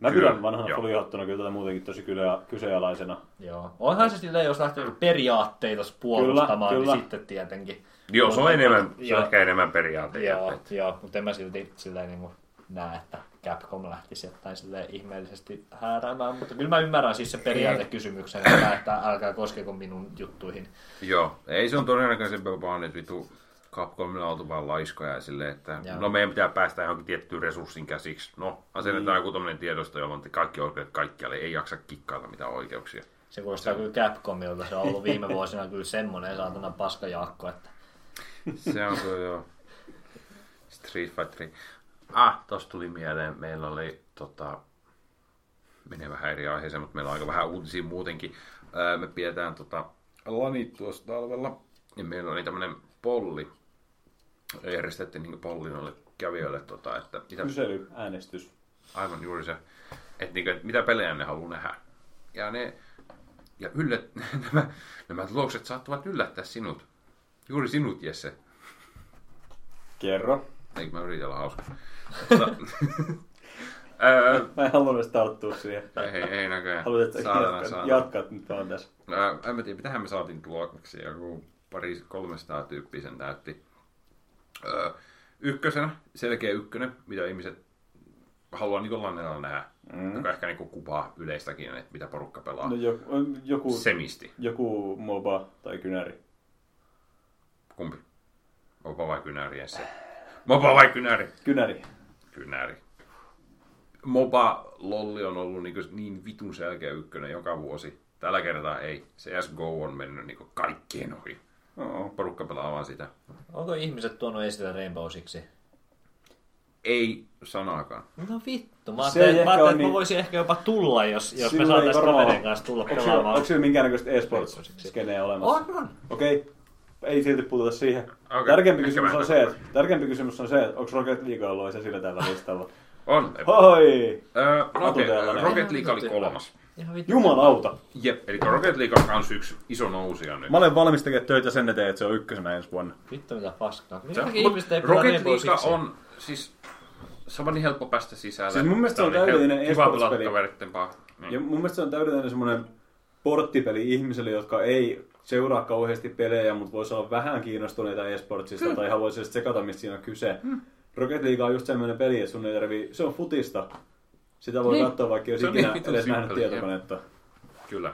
S3: Mä
S1: Kyllä,
S3: pidän vanhana
S1: joo.
S3: foliohattuna kyllä tätä muutenkin tosi kyllä kyseenalaisena.
S2: Joo. Onhan se silleen, jos lähtee periaatteita puolustamaan,
S3: Kyllä, kyllä.
S2: niin sitten tietenkin.
S1: Joo, se on, enemmän, se on
S2: Joo.
S1: ehkä enemmän periaate.
S2: Joo, joo mutta en mä silti silleen niin näe, että Capcom lähtisi jotain silleen ihmeellisesti hääräämään, mutta kyllä mä ymmärrän siis se periaatekysymyksen, että, että älkää koskeko minun juttuihin.
S1: Joo, ei se on todennäköisesti vaan, että vitu Capcomilla on oltu vaan laiskoja ja silleen, että
S2: Joo.
S1: no meidän pitää päästä johonkin tiettyyn resurssin käsiksi. No, asennetaan joku tämmöinen tiedosto, jolla on kaikki oikeudet kaikkialle, ei jaksa kikkailla mitään oikeuksia.
S2: Se kuulostaa kyllä Capcomilta, se on ollut viime [LAUGHS] vuosina kyllä semmoinen saatana paskajakko, että
S1: Se on kyllä joo. Street Fighter. Ah, tosta tuli mieleen, meillä oli tota, menee vähän eri aiheeseen, mutta meillä on aika vähän uutisia muutenkin. Ää, me pidetään tota, lanit tuossa talvella, ja meillä oli tämmönen polli. Järjestettiin niin polli noille kävijöille, tota, että mitä,
S3: Kysely, äänestys.
S1: aivan juuri se, että, niin, että mitä pelejä ne haluaa nähdä. Ja ne, ja yllät, [LAUGHS] nämä, nämä tulokset saattavat yllättää sinut. Juuri sinut, Jesse.
S3: Kerro.
S1: Eikö mä yritän olla hauska? [LAUGHS] [LAUGHS] Mutta, ää,
S3: Mä en halunnut edes tarttua siihen.
S1: ei, ei näköjään.
S3: Haluat, että
S1: Saatana,
S3: jatkat,
S1: saatana.
S3: jatkat nyt vaan tässä.
S1: Ää, en mä tiedä, mitähän me saatiin tuloksia. Joku pari 300 tyyppiä sen täytti. Ää, ykkösenä, selkeä ykkönen, mitä ihmiset haluaa niin lannella nähdä. Mm. Joka ehkä niin kuvaa yleistäkin, että mitä porukka pelaa.
S3: No joku, joku,
S1: Semisti.
S3: joku MOBA tai kynäri.
S1: Kumpi? Mopa vai kynäri, Jesse? Mopa vai kynäri?
S3: Kynäri.
S1: Kynäri. Moba Lolli on ollut niin, niin vitun selkeä ykkönen joka vuosi. Tällä kertaa ei. CSGO on mennyt niin kaikkien ohi.
S3: Oo.
S1: Porukka pelaa vaan sitä.
S2: onko ihmiset tuonut esille Rainbow Sixi?
S1: Ei sanaakaan.
S2: No vittu, mä ajattelin,
S3: ehkä
S2: mä ajattelin että mä
S3: niin-
S2: voisin ehkä jopa tulla, jos, jos me saataisiin
S3: varmaan-
S2: kaverin kanssa tulla
S3: Onko
S2: pelaamaan.
S3: onko sillä minkäännäköistä e-sports-skeneä olemassa?
S2: On, on.
S3: Okei, ei silti puututa siihen.
S1: Okei,
S3: Tärkeämpi, kysymys
S1: mä
S3: on se, että, tärkeämpi kysymys on se, että onko Rocket League ollut esillä tällä listalla?
S1: On.
S3: Hoi!
S1: Öö, Rocket,
S3: Atuteella näin.
S1: Rocket League oli kolmas.
S3: Jumalauta.
S1: Jep, eli Rocket League on kans yksi iso nousija nyt.
S3: Mä olen valmis tekemään töitä sen eteen, että se on ykkösenä ensi vuonna.
S2: Vittu mitä paskaa.
S1: Mut
S2: ihmiset ei
S1: Rocket League on, siis se on niin helppo päästä sisälle.
S3: Siis mun mielestä se on
S1: Tällainen
S3: täydellinen
S1: pelata
S3: e-sports-peli.
S1: Niin.
S3: Ja mun mielestä se on täydellinen semmoinen porttipeli ihmisille, jotka ei seuraa kauheasti pelejä, mutta voisi olla vähän kiinnostuneita e-sportsista tai haluaisi edes tsekata, mistä siinä on kyse. Rocket League on just semmoinen peli, että sun ei tarvii, se on futista. Sitä voi
S1: Niin.
S3: katsoa, vaikka jos ikinä
S1: niin
S3: edes nähnyt tietokonetta.
S1: Kyllä.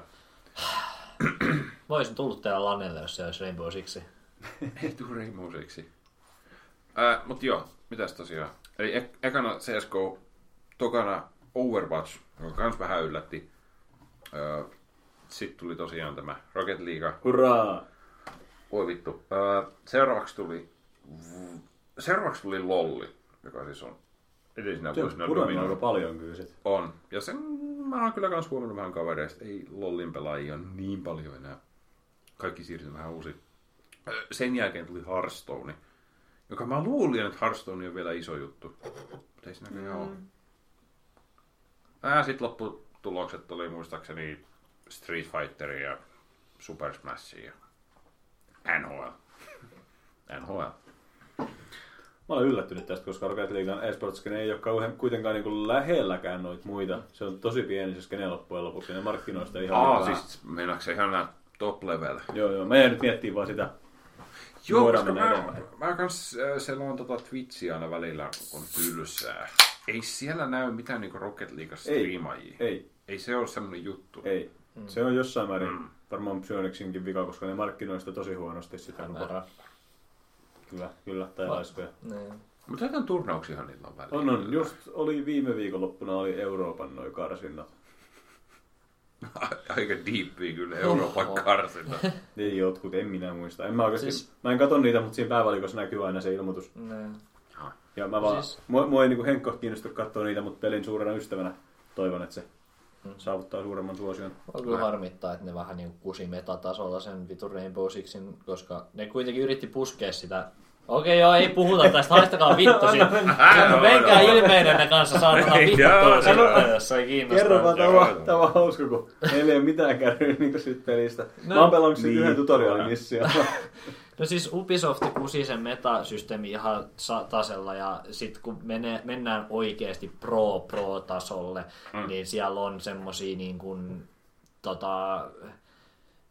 S2: Mä olisin tullut teillä lanelle, jos se olisi Rainbow Six. [LAUGHS]
S1: Ei tuu Rainbowsiksi. Ää, mut joo, mitäs tosiaan. Eli ek- ekana CSGO, tokana Overwatch, joka kans vähän yllätti. Ää, Sitten tuli tosiaan tämä Rocket League.
S3: Hurraa!
S1: Oi vittu. Ää, seuraavaksi tuli... Seuraavaksi tuli Lolli, joka siis on edellisinä
S3: on
S1: vuosina
S3: pudonnut aika paljon kyllä sit.
S1: On. Ja sen mä oon kyllä kans huomannut vähän kavereista. Ei Lollin pelaajia ole niin paljon enää. Kaikki siirtyi vähän uusi. Sen jälkeen tuli Hearthstone, joka mä luulin, että Hearthstone on vielä iso juttu. Mutta ei siinä näköjään ole. Ää, sit lopputulokset oli muistaakseni Street Fighter ja Super Smash ja NHL. [LAUGHS] NHL.
S3: Mä olen yllättynyt tästä, koska Rocket Leaguean esports ei ole kauhean kuitenkaan niin lähelläkään noita muita. Se on tosi pieni se skene loppujen lopuksi. Ne markkinoista ihan
S1: Aa,
S3: hyvää.
S1: siis meinaatko se ihan nää top level?
S3: Joo, joo. Mä jäin nyt miettimään vaan sitä.
S1: Joo,
S3: Voidaan
S1: koska mä,
S3: eteenpäin.
S1: mä kans äh, selaan tota Twitchiä aina välillä, kun tylsää. Ei siellä näy mitään niinku Rocket League striimaajia.
S3: Ei,
S1: Ei se ole semmonen juttu.
S3: ei. Se on jossain määrin varmaan Psyonixinkin vika, koska ne markkinoista tosi huonosti sitä.
S2: Hämärä.
S3: Kyllä, kyllä, tai laiskoja.
S2: Niin.
S1: Mutta jotain turnauksiahan niillä on välillä.
S3: On, on. Just oli viime viikonloppuna oli Euroopan noin karsinnat. [LAUGHS]
S1: Aika diippiä kyllä Euroopan
S2: Oho.
S1: karsinta. [LAUGHS]
S3: Niin jotkut, en minä muista. En mä oikeasti,
S2: Siis-
S3: mä en katso niitä, mutta siinä päävalikossa näkyy aina se ilmoitus.
S2: Niin.
S3: Ja mä vaan,
S2: Siis-
S3: mua, mua ei niinku Henkko kiinnostu katsoa niitä, mutta pelin suurena ystävänä toivon, että se. Saavuttaa suuremman suosion.
S2: On kyllä harmittaa, että ne vähän niin kusi metatasolla sen vitun Rainbow Sixin, koska ne kuitenkin yritti puskea sitä. Okei joo, ei puhuta tästä, haistakaa [LAUGHS] vittu siitä. Menkää ilmeinen kanssa, saatana vittu
S1: Joo,
S2: toisen
S1: joo.
S2: jos ei kiinnosta.
S3: Kerro vaan, tämä on, hauska, kun meillä ei ole mitään kärryä niin siitä pelistä.
S2: No,
S3: mä oon pelannut
S1: niin.
S3: yhden tutoriaalimission. [LAUGHS]
S2: No siis Ubisoft kusi sen metasysteemi ihan tasella ja sitten kun mene, mennään oikeasti pro-pro-tasolle, mm. niin siellä on semmosia niin kuin, tota,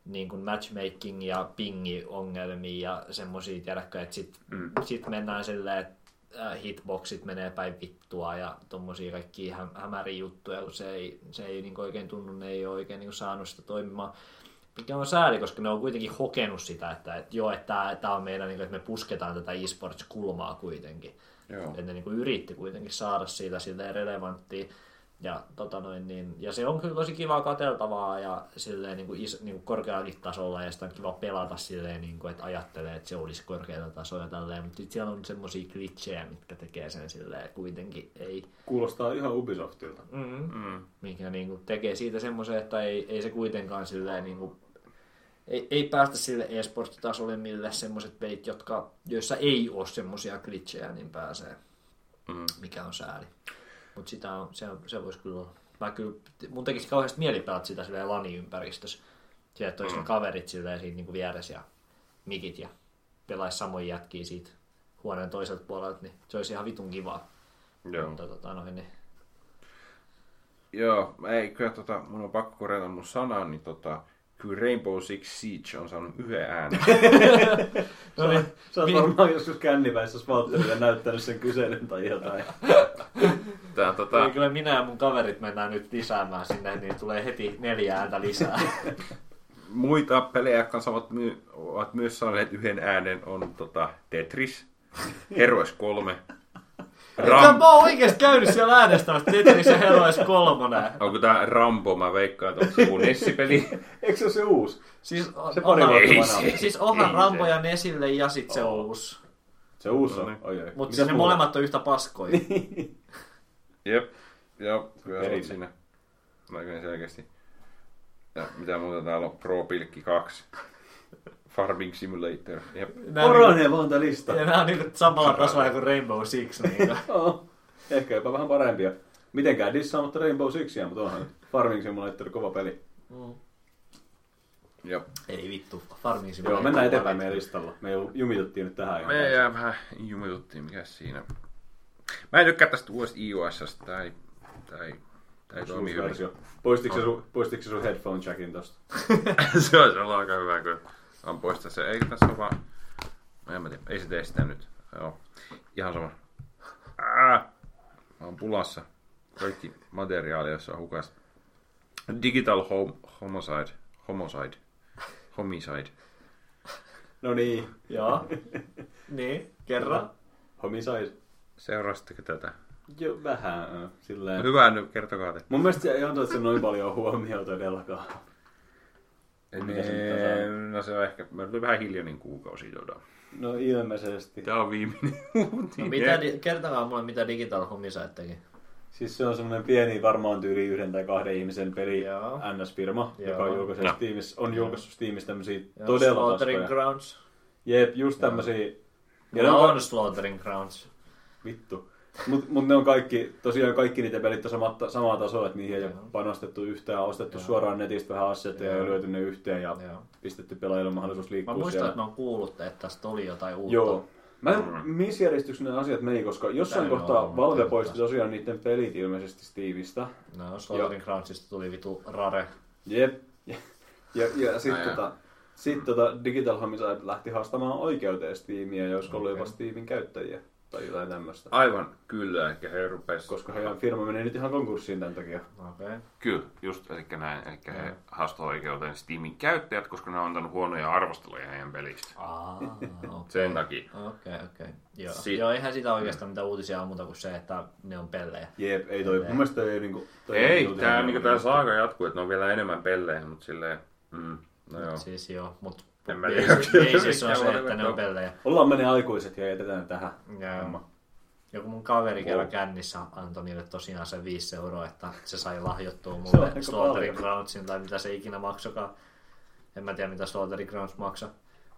S2: niin kuin matchmaking ja pingi ongelmia ja semmosia, tiedätkö, että sit, mm. sit mennään silleen, että äh, hitboxit menee päin vittua ja tommosia kaikki hä- hämäriä juttuja, kun se ei, se ei niin oikein tunnu, ne ei ole oikein niin saanut sitä toimimaan. Mikä on sääli, koska ne on kuitenkin hokenut sitä, että, että joo, että tämä on meidän, niin kuin, että me pusketaan tätä e-sports-kulmaa kuitenkin.
S1: Joo.
S2: Että ne niin kuin yritti kuitenkin saada siitä silleen relevanttia. Ja, tota noin, niin, ja se on kyllä tosi kivaa katseltavaa ja silleen niin kuin is, niin kuin korkeallakin tasolla ja sitä on kiva pelata silleen, niin kuin, että ajattelee, että se olisi korkealla tasolla ja tälleen, mutta sit siellä on semmosia glitchejä, mitkä tekee sen silleen, että kuitenkin ei,
S3: Kuulostaa ihan Ubisoftilta.
S2: mm,
S1: Mm.
S2: mikä niin kuin tekee siitä semmoisen, että ei, ei se kuitenkaan silleen niin kuin, ei, ei päästä sille e-sports-tasolle, millä semmoiset peit, jotka, joissa ei ole semmoisia glitchejä, niin pääsee,
S1: Mm.
S2: mikä on sääli. Mutta sitä on, se, se voisi kyllä olla. Mä kyllä, mun tekisi kauheasti mieli pelata sitä silleen lani-ympäristössä. Siellä, että olisi ne kaverit silleen siinä niin kuin vieressä ja mikit ja pelaisi samoja jätkiä siitä huoneen toiselta puolelta, niin se olisi ihan vitun kivaa.
S1: Joo.
S2: Mutta tota, noin, niin.
S1: Joo, ei kyllä tota, mun on pakko korjata mun sanaa, niin tota, kyllä Rainbow Six Siege on saanut yhden äänen. [LAUGHS]
S2: No niin,
S3: Sä oot varmaan joskus kännipäissä Valtterille näyttänyt sen kyselyn tai jotain.
S1: Tää tota,
S2: Eli kyllä minä ja mun kaverit mennään nyt lisäämään sinne, niin tulee heti neljä ääntä lisää. [LAUGHS]
S1: muita pelejä kanssa ovat, my, ovat myös saaneet yhden äänen, on tota, Tetris, Heroes 3,
S2: Ram... Mä oon oikeesti käynyt siellä äänestämässä Tetris ja Heroes 3.
S1: onko tää Rambo, mä veikkaan, että onko se joku Nessi-peli. [LAUGHS]
S3: Eikö se ole se uusi?
S2: Siis, on,
S3: Se pari
S2: onhan,
S3: vuotta
S1: Ei
S3: vanha.
S1: se.
S2: siis onhan
S1: Ei
S2: Rambo ja Nesille ja sit se uusi.
S3: Se uusi
S1: No
S3: on.
S1: niin.
S3: Oi, oi.
S2: Siis ne
S3: muuta?
S2: molemmat on yhtä paskoja. [LAUGHS]
S1: Jep, joo, kyllä olet siinä. Oikein selkeästi. Ja mitä muuta täällä on? Pro Pilkki 2. Farming Simulator.
S3: Koronee vaan tää lista.
S2: niinku- Ja nämä on niinku samalla tasolla kuin Rainbow Six. Niinku. [LAUGHS]
S3: Joo. Ehkä jopa vähän parempia. Mitenkään dissaamatta Rainbow Sixia, mutta onhan Farming Simulator, kova peli.
S2: Mm.
S1: Joo.
S2: Ei vittu, Farming
S3: Joo,
S2: Simulator
S3: mennään
S2: on
S3: eteenpäin meidän listalla. Me ju- jumituttiin nyt tähän. ihan
S1: Me jää vähän jumituttiin, mikä siinä. Mä en tykkää tästä uudesta tää ei, tää ei toimi hyvin.
S3: Poistiko se, sun, poistiko se sun headphone jackin tosta? [LAUGHS]
S1: se olisi ollut aika hyvä, kun on poistaa se. Eikö tässä ole vaan... No en mä tiedä, ei se tee sitä nyt. Joo, ihan sama. Ää! Mä oon pulassa. Kaikki materiaali, jossa on hukasta. Digital hom- homicide. Homicide. Homicide.
S3: No niin,
S2: Joo. [LAUGHS] niin, kerran.
S3: homicide.
S1: Seurasitteko tätä?
S3: Jo vähän, äh, silleen.
S1: Hyvä, nyt kertokaa te.
S3: Mun mielestä se ei antaa se noin paljon huomiota todellakaan. Mitä se nyt?
S1: No se on ehkä, mä tuli vähän hiljainen kuukausi joda.
S3: No ilmeisesti.
S1: Tää on viimeinen [LAUGHS]
S2: No,
S1: uutinen.
S2: mitä, di- kertokaa mulle, mitä Digital Homicide teki.
S3: Siis se on semmoinen pieni, varmaan tyyli yhden tai kahden ihmisen peli
S2: Joo.
S3: NS-firma,
S2: Joo.
S3: joka on julkaissut
S1: Joo.
S3: Steamissa, on julkaissut Steamissa tämmöisiä
S2: Joo,
S3: todella
S2: Slaughtering
S3: paskoja.
S2: Grounds.
S3: Jep, just tämmösiä. Ja on,
S2: on Slaughtering Grounds.
S3: vittu. Mut, mut ne on kaikki, tosiaan kaikki niitä pelit on samaa, samaa tasoa, että niihin ei ole panostettu yhtään, ostettu
S2: Joo.
S3: suoraan netistä vähän assetteja ja lyöty ne yhteen ja
S2: Joo.
S3: pistetty pelaajille mahdollisuus
S2: Mä
S3: liikkua
S2: muistan,
S3: siellä.
S2: että mä oon kuullut, että tästä oli jotain uutta.
S3: Joo. Mä en, missä järjestyksessä ne asiat meni, koska jossain
S2: ei
S3: kohtaa
S2: oo
S3: Valve poisti tosiaan niiden pelit ilmeisesti Steamista.
S2: No, Slaughtering Groundsista tuli vitu rare.
S3: Jep. Ja, ja, ja sitten
S1: Ai
S3: tota, sit tota Digital Homicide lähti haastamaan oikeuteen Steamia, jos okay. ollut jopa Steamin käyttäjiä tai jotain tämmöistä.
S1: Aivan kyllä, ehkä he rupes...
S3: Koska heidän firma menee nyt ihan konkurssiin tämän takia.
S2: Okay.
S1: Kyllä, just, eli näin. Eli he haastoi oikeuteen Steamin käyttäjät, koska ne on antanut huonoja arvosteluja heidän pelistä.
S2: Aa, okei.
S1: Sen takia.
S2: Okei, okei. Joo.
S1: Sit-
S2: Joo, eihän sitä oikeastaan mitään uutisia ole muuta kuin se, että ne on pellejä.
S3: Jep, ei toi, mun mielestä ei niinku... Toi
S1: Ei,
S3: uutinen
S1: tää,
S3: ole
S1: niinku, tää saaga jatkuu, että ne on vielä enemmän pellejä, mutta silleen... Mm, no joo.
S2: Siis joo, mut
S1: En mä tiedä, kyllä
S2: basis on
S1: mikä
S2: se, että ne on pellejä.
S3: Ollaan menee aikuiset ja jätetään tähän.
S2: Joo.
S3: homma.
S2: Joku mun kaveri kerran kännissä antoi niille tosiaan se 5 euroa, että se sai lahjoittua mulle
S3: paljon.
S2: Groundsin tai mitä se ikinä maksokaan. En mä tiedä mitä Slaughtering Grounds maksaa.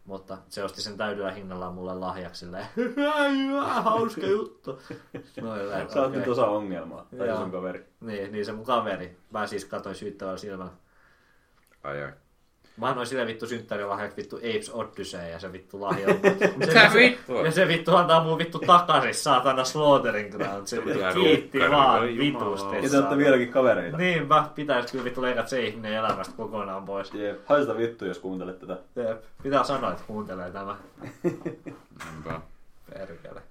S2: Mutta se osti sen täydellä hinnalla mulle lahjaksi silleen, [LAUGHS] hyvä, hauska juttu. [LAUGHS] No, okay.
S3: Sä oot nyt osa ongelmaa. Tai sun kaveri.
S2: Niin, niin se mun kaveri. Mä siis katsoin syyttävällä silmällä.
S1: Ai ai.
S2: Mä annoin sille vittu synttärilahjaksi vittu Apes Odyssey ja se vittu lahjoa. [LAUGHS]
S1: Mitä vittua?
S2: Ja se vittu antaa mun vittu takaisin, saatana Slaughtering Ground. Se vittu kiitti vaan vitusti.
S3: Ja te olette vieläkin kavereita.
S2: Niinpä, pitäis kyllä vittu leikata se ihminen elämästä kokonaan pois.
S3: Jep, haista vittu, jos kuuntelet tätä.
S2: Jep. Pitää sanoa, että kuuntelee tämä. [LAUGHS]
S1: Niinpä.
S2: Perkele.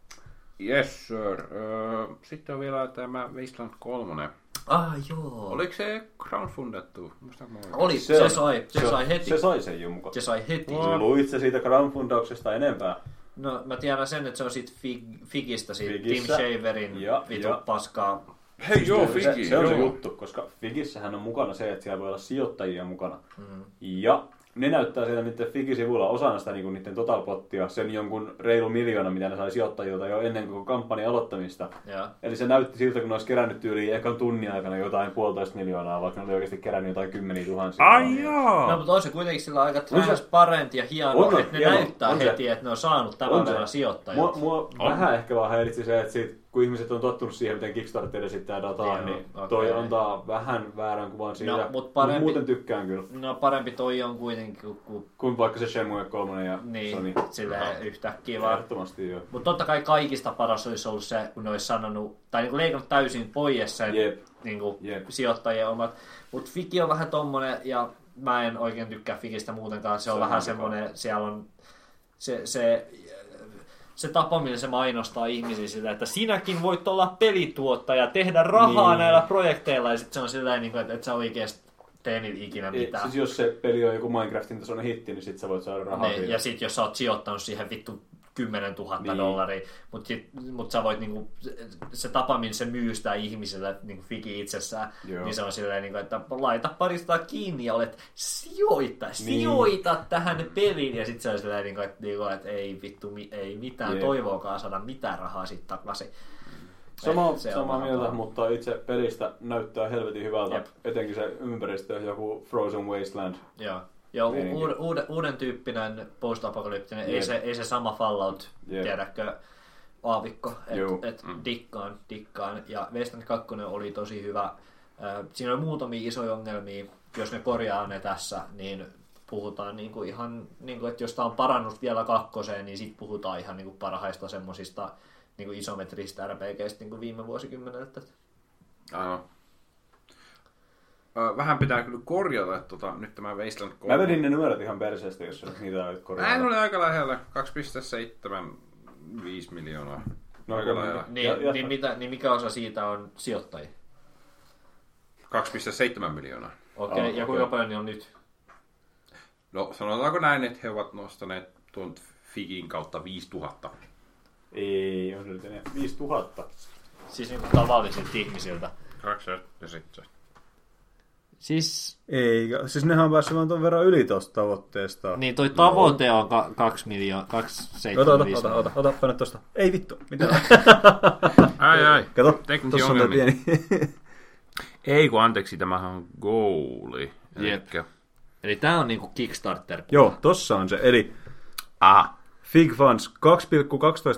S1: Yes, sir. Öö, Sitten on vielä tämä Wasteland 3.
S2: Ah joo.
S1: Oliko se crowdfundattu? Oikein?
S2: Oli, se, se, sai, se,
S3: se,
S2: sai heti.
S3: Se sai sen jumko.
S2: Se sai heti.
S3: Luit sä siitä crowdfundauksesta enempää?
S2: No mä tiedän sen, että se on siitä Fig, Figistä, siitä Tim
S3: Figissä.
S2: Shaverin
S3: Ja-
S2: vitu
S3: ja-
S2: paskaa.
S1: Hei, joo,
S3: se,
S1: Figi,
S3: se on se
S1: joo.
S3: juttu, koska Figissähän on mukana se, että siellä voi olla sijoittajia mukana.
S2: Mm.
S3: Ja ne näyttää siellä niiden Figi-sivulla osana sitä niin niiden totalpottia sen jonkun reilu miljoona, mitä ne sai sijoittajilta jo ennen koko kampanjan aloittamista.
S2: Ja,
S3: Eli se näytti siltä, kun ne olisi kerännyt tyyliin ekan tunnin aikana jotain puolitoista miljoonaa, vaikka ne oli oikeasti kerännyt jotain kymmeniä tuhansia.
S1: Ai joo!
S2: no, mutta on se kuitenkin sillä aika
S3: se-
S2: transparentti ja hieno,
S3: On se
S2: että ne
S3: hieno,
S2: näyttää
S3: on se.
S2: heti, että ne on saanut tämän
S3: se.
S2: verran sijoittajilta.
S3: Mua, mua vähän ehkä vaan häiritsi se, että siitä, kun ihmiset on tottunut siihen, miten Kickstarter esittää dataa,
S2: Joo,
S3: niin
S2: okei.
S3: toi antaa vähän väärän kuvan siitä.
S2: No, mut
S3: Mut
S2: parempi-
S3: muuten tykkään kyllä.
S2: No parempi toi on kuitenkin kuin, kuin
S3: Kuin vaikka se Shenmue 3 ja
S2: niin,
S3: Sony.
S2: silleen yhtäkkiä vaan.
S3: Ehdottomasti joo.
S2: Mutta totta kai kaikista paras olisi ollut se, kun ne olisi sanonut, tai niin leikannut täysin pois sen
S3: Jep.
S2: niin kuin
S3: Jep.
S2: sijoittajien omat. Mutta Fiki on vähän tommonen, ja mä en oikein tykkää Fikistä muutenkaan. Se on
S3: Se on
S2: vähän
S3: aika
S2: semmonen, siellä on se, se, se tapa, millä se mainostaa ihmisiä sillä, että sinäkin voit olla pelituottaja, tehdä rahaa
S3: Niin.
S2: näillä projekteilla, ja sitten se on sillä niin kuin, että et sä oikeasti tee niillä ikinä mitään.
S3: Siis jos se peli on joku Minecraftin tasoinen hitti, niin sit sä voit saada rahaa
S2: Ne,
S3: siitä.
S2: ja sitten jos sä oot sijoittanut siihen vittu 10 000
S3: Niin.
S2: dollaria, mutta mut sä voit niinku, se tapa, millä se myy sitä ihmiselle, niinku Figi itsessään,
S3: Joo.
S2: Niin se on silleen, niinku, että laita parista kiinni ja olet sijoita,
S3: Niin.
S2: sijoita tähän peliin. Ja sitten se on silleen, niinku, että, niinku, että ei vittu, mi- ei mitään
S3: Jep.
S2: toivoakaan saada mitään rahaa sitten takaisin.
S3: Sama,
S2: Et se on
S3: samaa
S2: vähän
S3: mieltä, mutta itse pelistä näyttää helvetin hyvältä.
S2: Jep.
S3: Etenkin se ympäristö, joku Frozen Wasteland.
S2: Joo. Joo, uuden, uuden, uuden tyyppinen post-apokalyptinen, ei
S3: Jep.
S2: se, ei se sama Fallout,
S3: Jep.
S2: tiedätkö, aavikko, että et
S1: Mm.
S2: dikkaan, dikkaan. Ja Wasteland 2 oli tosi hyvä, Siinä on muutamia isoja ongelmia. Jos ne korjaa ne tässä, niin puhutaan niin kuin ihan, niin kuin, että jos tämä on parannus vielä kakkoseen, niin sitten puhutaan ihan niin kuin parhaista semmoisista niin isometristä RPGistä niin kuin viime vuosikymmeneltä.
S1: Aivan. Vähän pitää kyllä korjata, että tota, nyt tämä Wasteland 3.
S3: Mä vedin ne numerot ihan perseestä, jos nyt niitä olet
S1: Näin
S3: korjata.
S1: oli aika lähellä. 2,75 miljoonaa.
S3: No,
S1: aika lähellä.
S2: Niin,
S3: Ja-
S2: niin, mitä, niin mikä osa siitä on sijoittajia?
S1: 2,7 miljoonaa.
S2: Okei, okay,
S3: Oh,
S2: ja kuinka
S3: okei.
S2: paljon niin on nyt?
S1: No sanotaanko näin, että he ovat nostaneet tuon Figin kautta 5000.
S3: Ei, on nyt enää 5000.
S2: Siis niin kuin tavallisilta ihmisiltä.
S1: 2 ja sitten.
S2: Siis,
S4: Ei, siis nehän on päässyt vaan ton verran yli tosta tavoitteesta.
S2: niin toi tavoite on 2 miljoonaa, 2,75
S4: Ota, ota, ota, ota, ota, paina tosta. Ei vittu, mitä?
S1: Ai ai. [LAUGHS]
S4: Kato, tossa on pieni. [LAUGHS]
S1: Ei kun anteeksi, tämähän on goali.
S2: Jep. Eli tää on niinku Kickstarter.
S4: Joo, tossa on se. Eli
S1: Aha.
S4: Fig Funds 2,12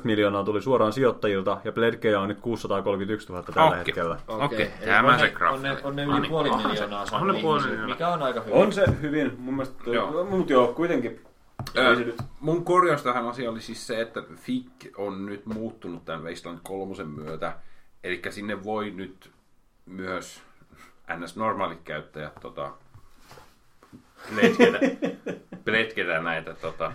S4: miljoonaa tuli suoraan sijoittajilta ja Pledgeja on nyt 631 000 tällä
S1: Okei.
S4: hetkellä.
S1: Okei,
S2: Eli
S1: tämä
S2: on
S1: se
S2: ne-
S1: graffi.
S2: On ne, on ne
S1: Ah,
S2: yli
S1: niin.
S2: puoli
S1: se-
S2: miljoonaa
S1: ne puoli miljoonaa.
S2: mikä on aika hyvä.
S3: On se hyvin, mun mielestä,
S1: Joo.
S3: mutta joo, kuitenkin. Nyt-
S1: mun korjaus tähän asiaan oli siis se, että Fig on nyt muuttunut tämän Wasteland 3 myötä. Eli sinne voi nyt myös ns. normaalit käyttäjät tota, pletketä, [LAUGHS] pletketä näitä tota,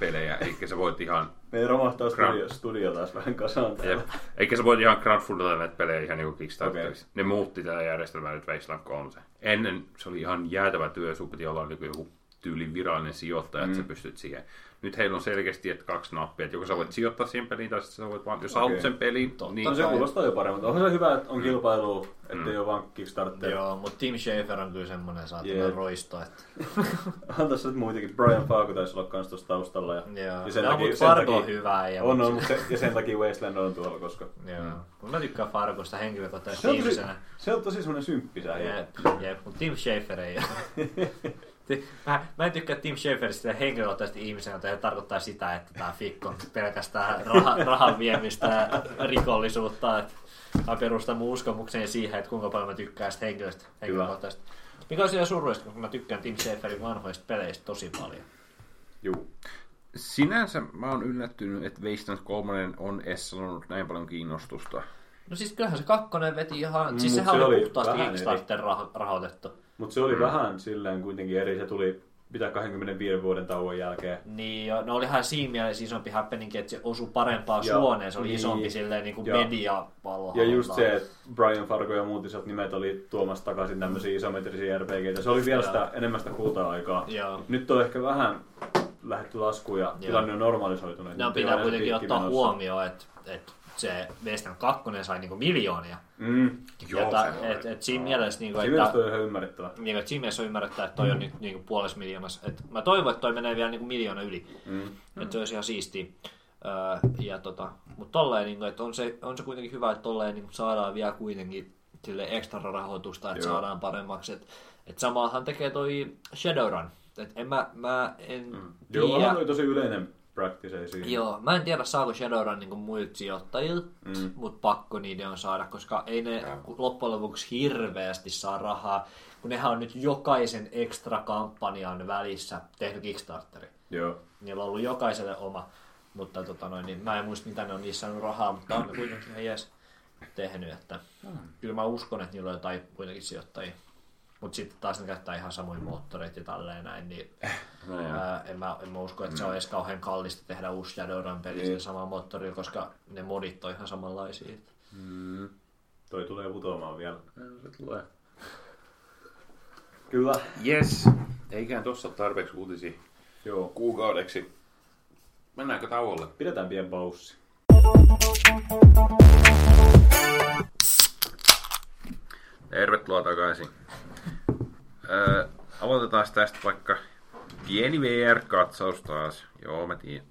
S1: pelejä. Eli sä voit ihan
S3: Me romahtaa
S1: Gra-
S3: studio, studio taas vähän kasaan täällä.
S1: Eikä sä voit ihan crowdfundata näitä pelejä ihan niin kuin Kickstarterissa.
S3: Okei.
S1: Ne muutti tätä järjestelmää nyt Wasteland 3. Ennen se oli ihan jäätävä työ, sun piti olla niin joku tyylin virallinen sijoittaja, että sä pystyt siihen. Nyt heillä on selkeästi että kaksi nappia, että joko sä voit sijoittaa siihen peliin, tai sitten sä voit vaan, jos haluat sen pelin, niin
S3: No se kuulostaa jo paremmin, mutta onhan se hyvä, että on kilpailu, ettei
S1: Mm.
S3: ole vaan Kickstarter.
S2: Joo, mutta Tim Schafer on kyllä semmonen saatana
S3: Jep.
S2: roisto, että... [LAUGHS]
S3: On tässä nyt muitakin. Brian Fargo taisi olla kans tuossa taustalla. Ja,
S2: Joo,
S3: ja sen
S2: no,
S3: takia,
S2: mutta
S3: sen
S2: Fargo on
S3: takia,
S2: hyvä. Ja,
S3: on, on, mutta se, ja sen takia Wasteland on tuolla, koska [LAUGHS]
S2: Joo. Mm. Mä tykkään Fargosta henkilökohtaisesti
S3: se on tosi,
S2: ihmisenä.
S3: se on tosi semmoinen symppisä.
S2: Jep, jep, mutta Tim Schafer ei ole. [LAUGHS] Mä, mä en tykkää Tim Schaferista henkilökohtaisesti ihmisenä, että se tarkoittaa sitä, että tämä fikko on pelkästään raha, rahan viemistä ja rikollisuutta. Että mä perustan mun uskomukseen siihen, että kuinka paljon mä tykkään sitä henkilöstä henkilökohtaisesti. Mikä on siellä surullista, kun mä tykkään Tim Schaferin vanhoista peleistä tosi paljon.
S3: Juu.
S1: sinänsä mä oon yllättynyt, että Wasteland 3 on edes sanonut näin paljon kiinnostusta.
S2: No siis kyllähän se kakkonen veti ihan,
S3: Mm,
S2: siis sehän
S3: se
S2: oli
S3: oli
S2: puhtaasti. Kickstarter rah- rahoitettu.
S3: Mutta se oli vähän silleen kuitenkin eri. Se tuli pitää 25 vuoden tauon jälkeen.
S2: Niin, jo, no olihan siinä mielessä isompi happening, että se osui parempaan
S3: Ja-
S2: suoneen. Se oli
S3: niin.
S2: isompi silleen niin kuin
S3: Ja-
S2: media
S3: Ja just se, että Brian Fargo ja muut isot nimet oli tuomassa takaisin tämmöisiä isometrisiä RPGitä. Se oli vielä sitä enemmän sitä kulta-aikaa.
S2: Joo.
S3: Nyt on ehkä vähän lähdetty laskuun ja tilanne on normalisoitunut.
S2: No pitää kuitenkin ottaa
S3: menossa.
S2: huomioon, että, että se Western 2 sai niinku miljoonia.
S3: Mm.
S1: Joo,
S2: Jota,
S1: se on.
S2: et, et siinä mielessä, niinku,
S3: Siinä
S2: että,
S3: mielessä on ihan ymmärrettävä.
S2: niin, että siinä mielessä on ymmärrettää, että toi on nyt niinku puolessa miljoonassa. Et mä toivon, että toi menee vielä niinku miljoona yli.
S3: Mm.
S2: Että se olisi ihan siistiä. Öö, ja tota, mutta tolleen, niinku, että on se, on se kuitenkin hyvä, että tolleen niinku, saadaan vielä kuitenkin sille ekstra rahoitusta, että
S3: Joo.
S2: saadaan paremmaksi. Et, et samaahan tekee toi Shadowrun. Et en mä, mä en
S3: Mm. Joo,
S2: tiedä.
S3: onhan toi tosi yleinen siinä.
S2: Joo, mä en tiedä saako Shadowrun niinku muilta sijoittajilta,
S3: Mm.
S2: mutta pakko niiden on saada, koska ei ne loppujen lopuksi hirveästi saa rahaa, kun nehän on nyt jokaisen ekstra kampanjan välissä tehnyt Kickstarteri.
S3: Joo.
S2: Niillä on ollut jokaiselle oma, mutta tota noin, niin mä en muista mitä ne on niissä saanut rahaa, mutta on ne kuitenkin ihan jees tehnyt, että kyllä mä uskon, että niillä on jotain kuitenkin sijoittajia. Mutta sitten taas ne käyttää ihan samoja moottoreita ja tälleen näin, niin
S1: No, joo.
S2: ää, en, mä, en mä usko, että se on edes kauhean kallista tehdä uusi Shadowrun peli
S3: Ei.
S2: sillä samalla moottorilla, koska ne modit on ihan samanlaisia.
S3: Mm. Toi tulee putoamaan vielä.
S1: Se tulee.
S3: Kyllä.
S1: Yes. Eiköhän tossa ole tarpeeksi uutisia
S3: Joo.
S1: kuukaudeksi. Mennäänkö tauolle?
S3: Pidetään pieni paussi.
S1: Tervetuloa takaisin. Öö, aloitetaan tästä vaikka pieni VR-katsaus taas. Joo, mä tiedän.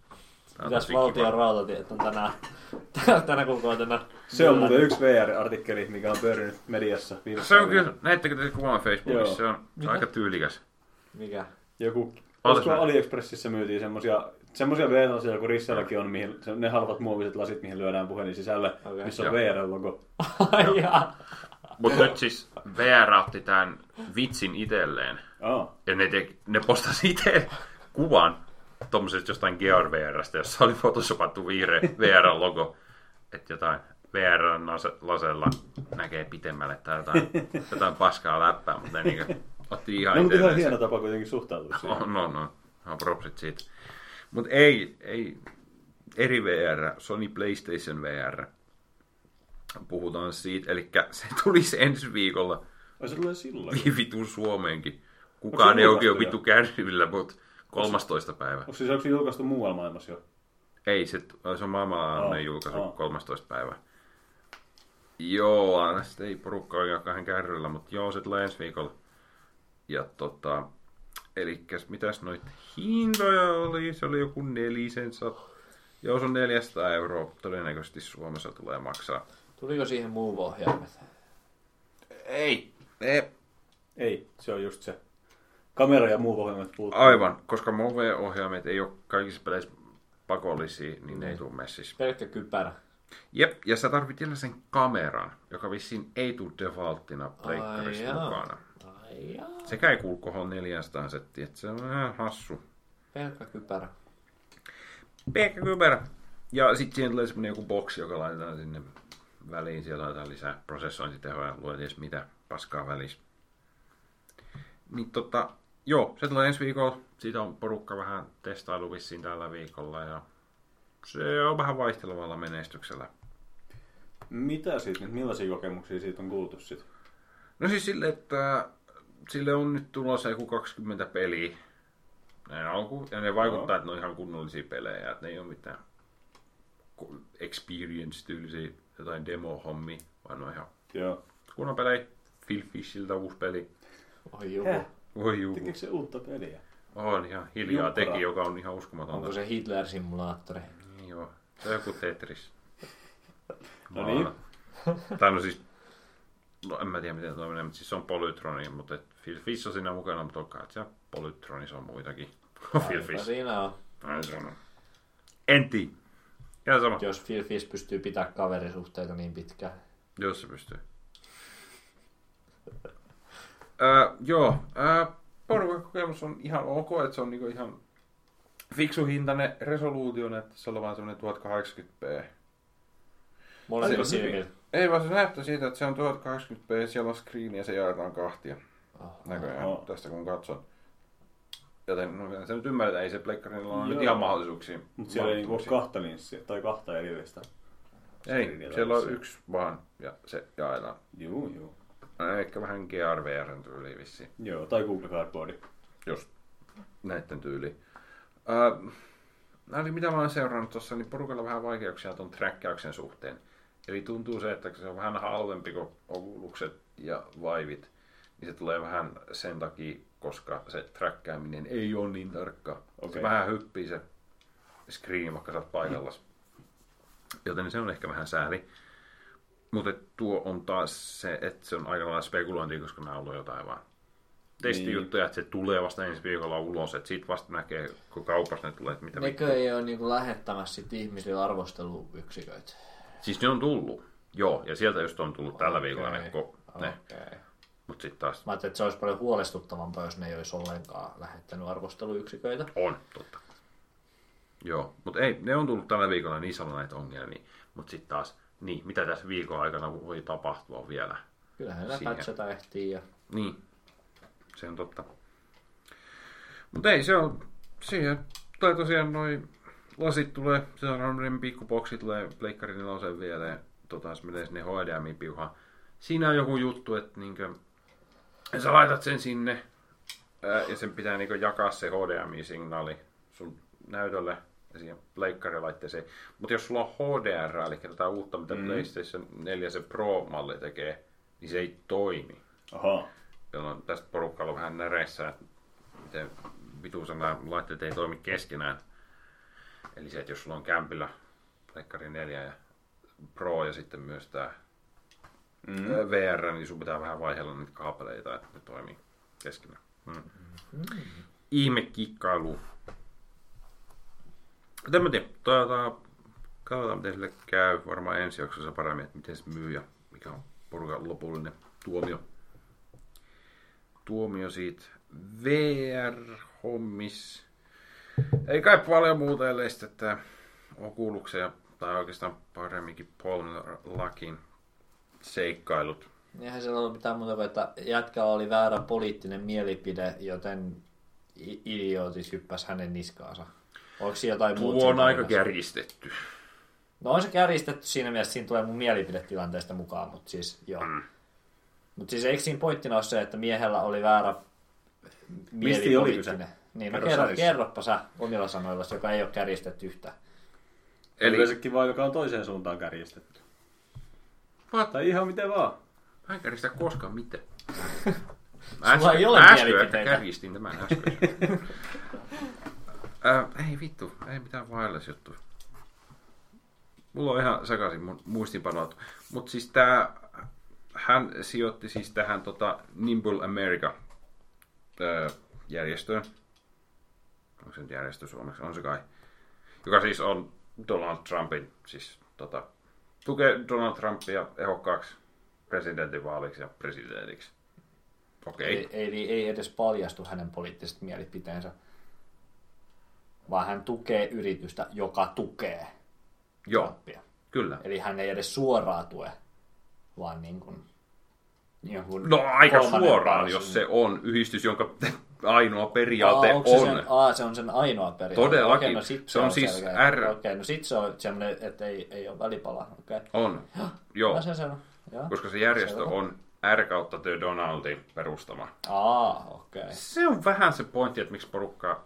S2: Mitäs valtion rautatiet on tänään, [LAUGHS] tänä kuukautena?
S3: Se on muuten yksi VR-artikkeli, mikä on pyörinyt mediassa viime
S1: Se on kyllä, näettekö te kuvan Facebookissa?
S3: Joo.
S1: Se on, se on aika tyylikäs.
S2: Mikä?
S3: Joku, olisiko AliExpressissä myytiin semmosia, semmosia VR-laseja, kun Rissallakin on, mihin, ne halvat muoviset lasit, mihin lyödään puhelin sisälle,
S2: Okei.
S3: missä on. VR-logo. [LAUGHS]
S2: Ai jaa.
S1: Mutta nyt siis VR otti tämän vitsin itselleen.
S4: Oh.
S1: Ja ne, te, ne postasi itse kuvan tuommoisesta jostain Gear VRstä, jossa oli photoshopattu vihreä VR-logo. Että jotain VR-lasella näkee pitemmälle tai jotain, jotain paskaa läppää, mutta ne niinku otti ihan
S4: No, mutta ihan hieno tapa kuitenkin suhtautua siihen.
S1: No, no, no. no propsit siitä. Mutta ei, ei, eri VR, Sony PlayStation VR. Puhutaan siitä, eli se tulisi ensi viikolla
S4: Ai se tulee silloin.
S1: vitun Suomeenkin.
S4: Onko
S1: Kukaan ei oikein
S4: julkaistu
S1: vittu kärsivillä, mutta 13. päivä.
S4: Onko siis onko se julkaistu muualla maailmassa jo?
S1: Ei, se, se on maailmanlaajuinen
S4: Aa,
S1: julkaisu
S4: aa.
S1: 13. päivä. Joo, aina sitten ei porukka ole kahden kärryllä, mutta joo, se tulee ensi viikolla. Ja tota, eli mitäs noit hintoja oli? Se oli joku nelisen. Joo, se on 400 euroa. Todennäköisesti Suomessa tulee maksaa.
S2: Tuliko siihen move-ohjaimet?
S1: Ei, ei.
S4: Ei, se on just se. Kamera ja muu ohjelmat puuttuu.
S1: Aivan, koska Move-ohjaimet ei ole kaikissa peleissä pakollisia, niin ne ei tule messissä.
S2: Pelkkä kypärä.
S1: Jep, ja sä tarvit vielä sen kameran, joka vissiin ei tule defaulttina pleikkarissa mukana.
S2: Ai jaa.
S1: Sekä ei kuulu kohon 400 settiä, että se on vähän hassu.
S2: Pelkkä kypärä.
S1: Pekka Kyberä. Ja sitten siihen tulee semmonen joku boksi, joka laitetaan sinne väliin. Siellä laitetaan lisää prosessointitehoa ja luet edes mitä paskaa välissä. Niin tota, joo, se tulee ensi viikolla. Siitä on porukka vähän testailu vissiin tällä viikolla ja se on vähän vaihtelevalla menestyksellä.
S4: Mitä siitä nyt, millaisia kokemuksia siitä on kuultu sit?
S1: No siis sille, että sille on nyt tulossa joku 20 peliä näin alkuun. Ja ne vaikuttaa,
S4: Joo.
S1: että ne on ihan kunnollisia pelejä, että ne ei ole mitään experience-tyylisiä jotain demo-hommia, vaan on ihan
S4: Joo.
S1: kunnon pelejä. Phil Fishiltä uusi peli.
S2: Oi joku.
S4: Häh?
S1: Voi juu.
S4: Tekeekö se uutta peliä?
S1: On ihan hiljaa
S4: Juppara.
S1: teki, joka on ihan uskomatonta.
S2: Onko se Hitler-simulaattori?
S1: Niin joo. Se on joku Tetris. [LAUGHS]
S4: No niin.
S1: Tai no siis, no en mä tiedä miten toi menee, mutta siis se on Polytroni, mutta et Phil Fish on siinä mukana, mutta onkaan, että siellä Polytronissa on muitakin. Phil Fish.
S2: siinä on.
S1: On. En Ja sama,
S2: Jos Phil Fish pystyy pitämään kaverisuhteita niin pitkään.
S1: jos se pystyy. Öö, joo, öö, porukan kokemus on ihan ok, että se on niinku ihan fiksu hintainen resoluutio, että se on vaan semmoinen 1080p.
S2: Molemmilla silmillä.
S1: Ei vaan se näyttää siitä, että se on 1080p, siellä on screen ja se jaetaan kahtia
S2: Oh.
S1: näköjään
S4: Oho.
S1: tästä kun katson. Joten no, se nyt ymmärretään, ei se pleikkarilla ole nyt ihan mahdollisuuksia.
S4: Mutta siellä ei niinku ole kahta linssiä, tai kahta erillistä.
S1: Ei, siellä on yksi vaan ja se jaetaan.
S4: Juu, juu.
S1: Ehkä vähän GRVRn tyyliin vissiin.
S4: Joo, tai Google Cardboardi.
S1: Just näiden tyyliin. Öö, eli mitä mä oon seurannut tuossa, niin porukalla vähän vaikeuksia tuon träkkäyksen suhteen. Eli tuntuu se, että se on vähän halvempi kuin Oculusset ja Vaivit, niin se tulee vähän sen takia, koska se träkkääminen ei ole niin tarkka. Okay. Se vähän hyppii se screen, vaikka sä oot paikallas. Joten se on ehkä vähän sääli. Mutta tuo on taas se, että se on aika lailla spekulointia, koska nämä on ollut jotain vaan testijuttuja, että se tulee vasta ensi viikolla ulos, että siitä vasta näkee, kun kaupassa ne tulee, että mitä
S2: Nekö ei ole niinku lähettämässä sit ihmisille arvosteluyksiköitä?
S1: Siis ne on tullut, joo, ja sieltä just on tullut tällä
S2: Okei.
S1: viikolla ne, ko, ne.
S2: Okei.
S1: Mutta sitten taas
S2: Mä ajattelin, että se olisi paljon huolestuttavampaa, jos ne ei olisi ollenkaan lähettänyt arvosteluyksiköitä.
S1: on, totta. Joo, mutta ei, ne on tullut tällä viikolla, niin on näitä ongelmia, mutta sitten taas, niin, mitä tässä viikon aikana voi tapahtua vielä.
S2: Kyllähän ne patchata ehtii ja
S1: Niin, se on totta. Mutta ei, se on, siihen, tai tosiaan noin lasit tulee, se on semmoinen pikkuboksi, tulee pleikkari nelosen vielä, ja tota, se menee sinne HDMI piuhaan. Siinä on joku juttu, että niinkö, sä laitat sen sinne, ää, ja sen pitää niinkö jakaa se HDMI-signaali sun näytölle ja siihen pleikkarilaitteeseen. Mutta jos sulla on HDR, eli tätä uutta, mitä mm. PlayStation 4 se Pro-malli tekee, niin se ei toimi
S4: Aha.
S1: jolloin tästä porukalla on vähän näreissä, että miten vituusen nämä laitteet ei toimi keskenään. Eli se, että jos sulla on kämpillä Pleikkari 4 ja Pro ja sitten myös tämä mm. VR, niin sun pitää vähän vaihella niitä kaapeleita, että ne toimii keskenään. Mm. Ihme kikkailu. Mutta en mä tiedä, tuota, katsotaan miten sille käy. Varmaan ensi jaksossa paremmin, että miten se myy ja mikä on porukan lopullinen tuomio. Tuomio siitä VR-hommis. Ei kai paljon muuta, ellei sitten tämä Okulukseen, tai oikeastaan paremminkin Paul Lakin seikkailut.
S2: Eihän siellä ollut mitään muuta kuin, että jätkällä oli väärä poliittinen mielipide, joten idiootis hyppäsi hänen niskaansa. Onko siinä jotain muuta?
S1: Tuo on
S2: siinä
S1: aika kärjistetty.
S2: No on se kärjistetty siinä mielessä, siinä tulee mun mielipidetilanteesta mukaan, mutta siis joo. Mm. Mutta siis eikö siinä pointtina ole se, että miehellä oli väärä
S4: Mistä oli kyse?
S2: Niin, no
S4: Kerro
S2: kerroppa sä omilla sanoilla, joka ei ole kärjistetty yhtään.
S4: Eli...
S1: Eli
S4: Yleensäkin vaan, joka on toiseen suuntaan kärjistetty.
S1: What?
S4: Tai ihan miten vaan.
S1: Mä en kärjistä koskaan mitään. [LAUGHS]
S2: Sulla ei ole
S1: äsken ehkä
S2: mielipiteitä.
S1: kärjistin tämän äsken. [LAUGHS] äh, ei vittu, ei mitään wireless juttu. Mulla on ihan sekaisin mun muistinpanot. Mutta siis tää, hän sijoitti siis tähän tota Nimble America ää, järjestöön. Onko se nyt järjestö suomeksi? On se kai. Joka siis on Donald Trumpin, siis tota, tukee Donald Trumpia ehokkaaksi presidentinvaaliksi ja presidentiksi. Okei.
S2: Ei, ei, ei edes paljastu hänen poliittiset mielipiteensä, vaan hän tukee yritystä, joka tukee
S1: Joo,
S2: Trumpia.
S1: kyllä.
S2: Eli hän ei edes suoraan tue, vaan niin kuin jonkun
S1: No aika suoraan, jos se on yhdistys, jonka ainoa periaate
S2: Aa, onko se
S1: on.
S2: Sen, aa, se on sen ainoa periaate.
S1: Todellakin.
S2: Okei, no sit
S1: Se on siis
S2: selkeä.
S1: R-
S2: Okei, no sit se on semmoinen, että ei, ei ole välipala. Okei.
S1: On, joo,
S2: No se se on. Joo.
S1: koska se järjestö
S2: Selvä.
S1: on R kautta The Donaldin perustama.
S2: Aa, okei.
S1: Se on vähän se pointti, että miksi porukka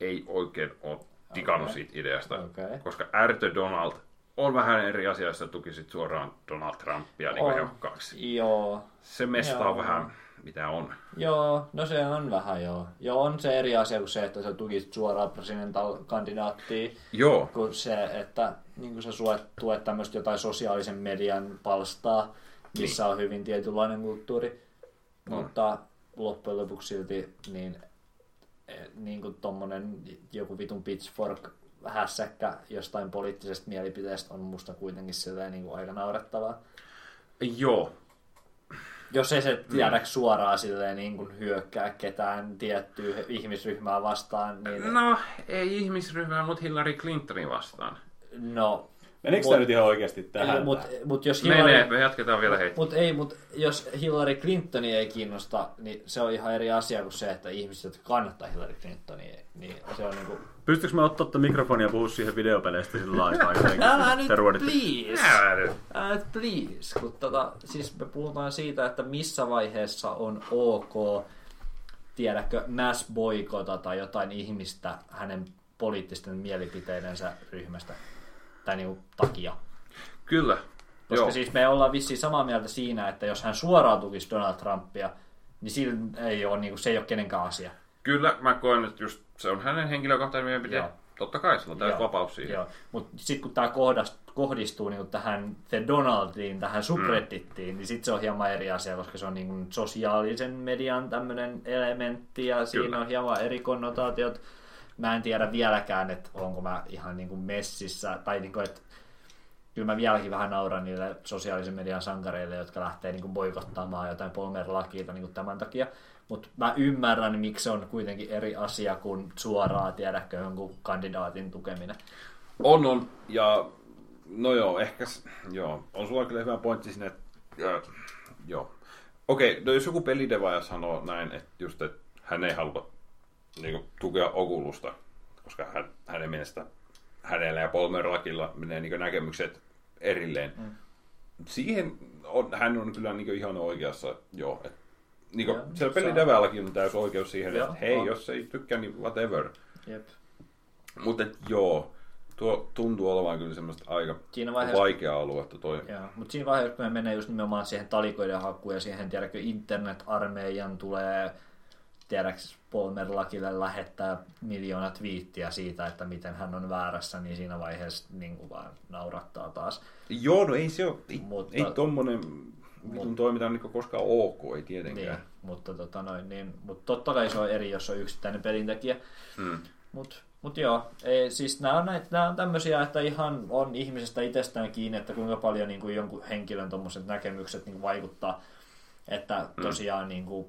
S1: ei oikein ole digannut
S2: Okei.
S1: siitä ideasta.
S2: Okei.
S1: Koska R The Donald on vähän eri asia, jos tukisit suoraan Donald Trumpia niin
S2: On.
S1: ehokkaaksi.
S2: Joo.
S1: Se mestaa
S2: Joo.
S1: vähän, mitä on.
S2: Joo, no se on vähän joo. Joo, on se eri asia kuin se, että sä tukisit suoraan presidental kandidaattia,
S1: Joo,
S2: kuin se, että niin kuin sä suet, tuet tämmöistä jotain sosiaalisen median palstaa, missä on hyvin tietynlainen kulttuuri. Mutta loppujen lopuksi silti niin, eh, niin kuin tommonen joku vitun pitchfork hässäkkä jostain poliittisesta mielipiteestä on musta kuitenkin silleen niin kuin aika naurettavaa.
S1: joo,
S2: Jos ei se tiedä suoraan silleen niin kuin hyökkää ketään tiettyä ihmisryhmää vastaan, niin
S1: No, ei ihmisryhmää, mutta Hillary Clintonin vastaan.
S2: no...
S4: Menikö
S2: Mut-
S4: tämä nyt ihan oikeasti tähän?
S2: Mutta mut jos Hillary,
S1: Menee, me jatketaan vielä hei.
S2: Mut ei, mut jos Hillary Clintoni ei kiinnosta, niin se on ihan eri asia kuin se, että ihmiset, jotka kannattaa Hillary Clintonia, niin se on niinku...
S4: Pystytkö mä ottaa mikrofonia ja puhua siihen videopeleistä sillä aikaa?
S2: Älä nyt please!
S1: Älä nyt.
S2: Älä nyt please! Kun tota, siis me puhutaan siitä, että missä vaiheessa on ok, tiedätkö, mass boikota tai jotain ihmistä hänen poliittisten mielipiteidensä ryhmästä tai niinku takia.
S1: Kyllä.
S2: Koska
S1: Joo.
S2: siis me ollaan vissiin samaa mieltä siinä, että jos hän suoraan tukisi Donald Trumpia, niin sillä ei ole, niin kuin, se ei ole kenenkään asia.
S1: Kyllä, mä koen, että just se on hänen henkilökohtainen mielipide.
S2: Joo.
S1: Totta kai, sillä on täysi vapaus siihen.
S2: Joo. Mutta sitten kun tämä kohdistuu niin tähän The Donaldiin, tähän subreddittiin, mm. niin sitten se on hieman eri asia, koska se on niin kuin sosiaalisen median tämmöinen elementti ja siinä
S1: Kyllä.
S2: on hieman eri konnotaatiot. Mä en tiedä vieläkään, että onko mä ihan niin kuin messissä, tai niin kuin, että kyllä mä vieläkin vähän nauran niille sosiaalisen median sankareille, jotka lähtee niin kuin boikottaamaan jotain Polmer-lakiita niin kuin tämän takia. Mutta mä ymmärrän, miksi se on kuitenkin eri asia kuin suoraan, tiedäkö, jonkun kandidaatin tukeminen.
S1: On, on. Ja no joo, ehkä, joo. On sulla kyllä hyvä pointti sinne, että, äh, joo. Okei, no jos joku pelidevaaja sanoo näin, että just, että hän ei halua niin kuin, tukea Oculusta, koska hän, hänen mielestä hänellä ja Polmerlakilla menee niin näkemykset erilleen. Mm. Siihen on, hän on kyllä niin ihan oikeassa, joo. Et, niin kuin, siellä
S2: saa.
S1: pelidevaajallakin on täysi oikeus siihen, että hei,
S2: on.
S1: jos ei tykkää, niin whatever.
S2: Jep.
S1: Mutta joo, tuo tuntuu olevan kyllä semmoista aika
S2: Siinä vaiheessa-
S1: vaikeaa aluetta toi.
S2: Joo, mutta siinä vaiheessa, kun me menee just nimenomaan siihen talikoiden hakuun ja siihen, tiedätkö, internet-armeijan tulee, tiedätkö, Paul Merlakille lähettää miljoona twiittiä siitä, että miten hän on väärässä, niin siinä vaiheessa niin kuin vaan naurattaa taas.
S1: Joo, no ei se ole, ei,
S2: Mutta-
S1: ei tommonen vitun toiminta ole niinku koskaan ok, ei
S2: Niin,
S1: tietenkään.
S2: mutta, tota noin, niin, mutta totta kai se on eri, jos on yksittäinen pelintekijä.
S1: Hmm.
S2: Mutta mut joo, ei, siis nämä on, näitä, nämä on tämmöisiä, että ihan on ihmisestä itsestään kiinni, että kuinka paljon niin kuin jonkun henkilön tommoset näkemykset niin kuin vaikuttaa. Että tosiaan niin kuin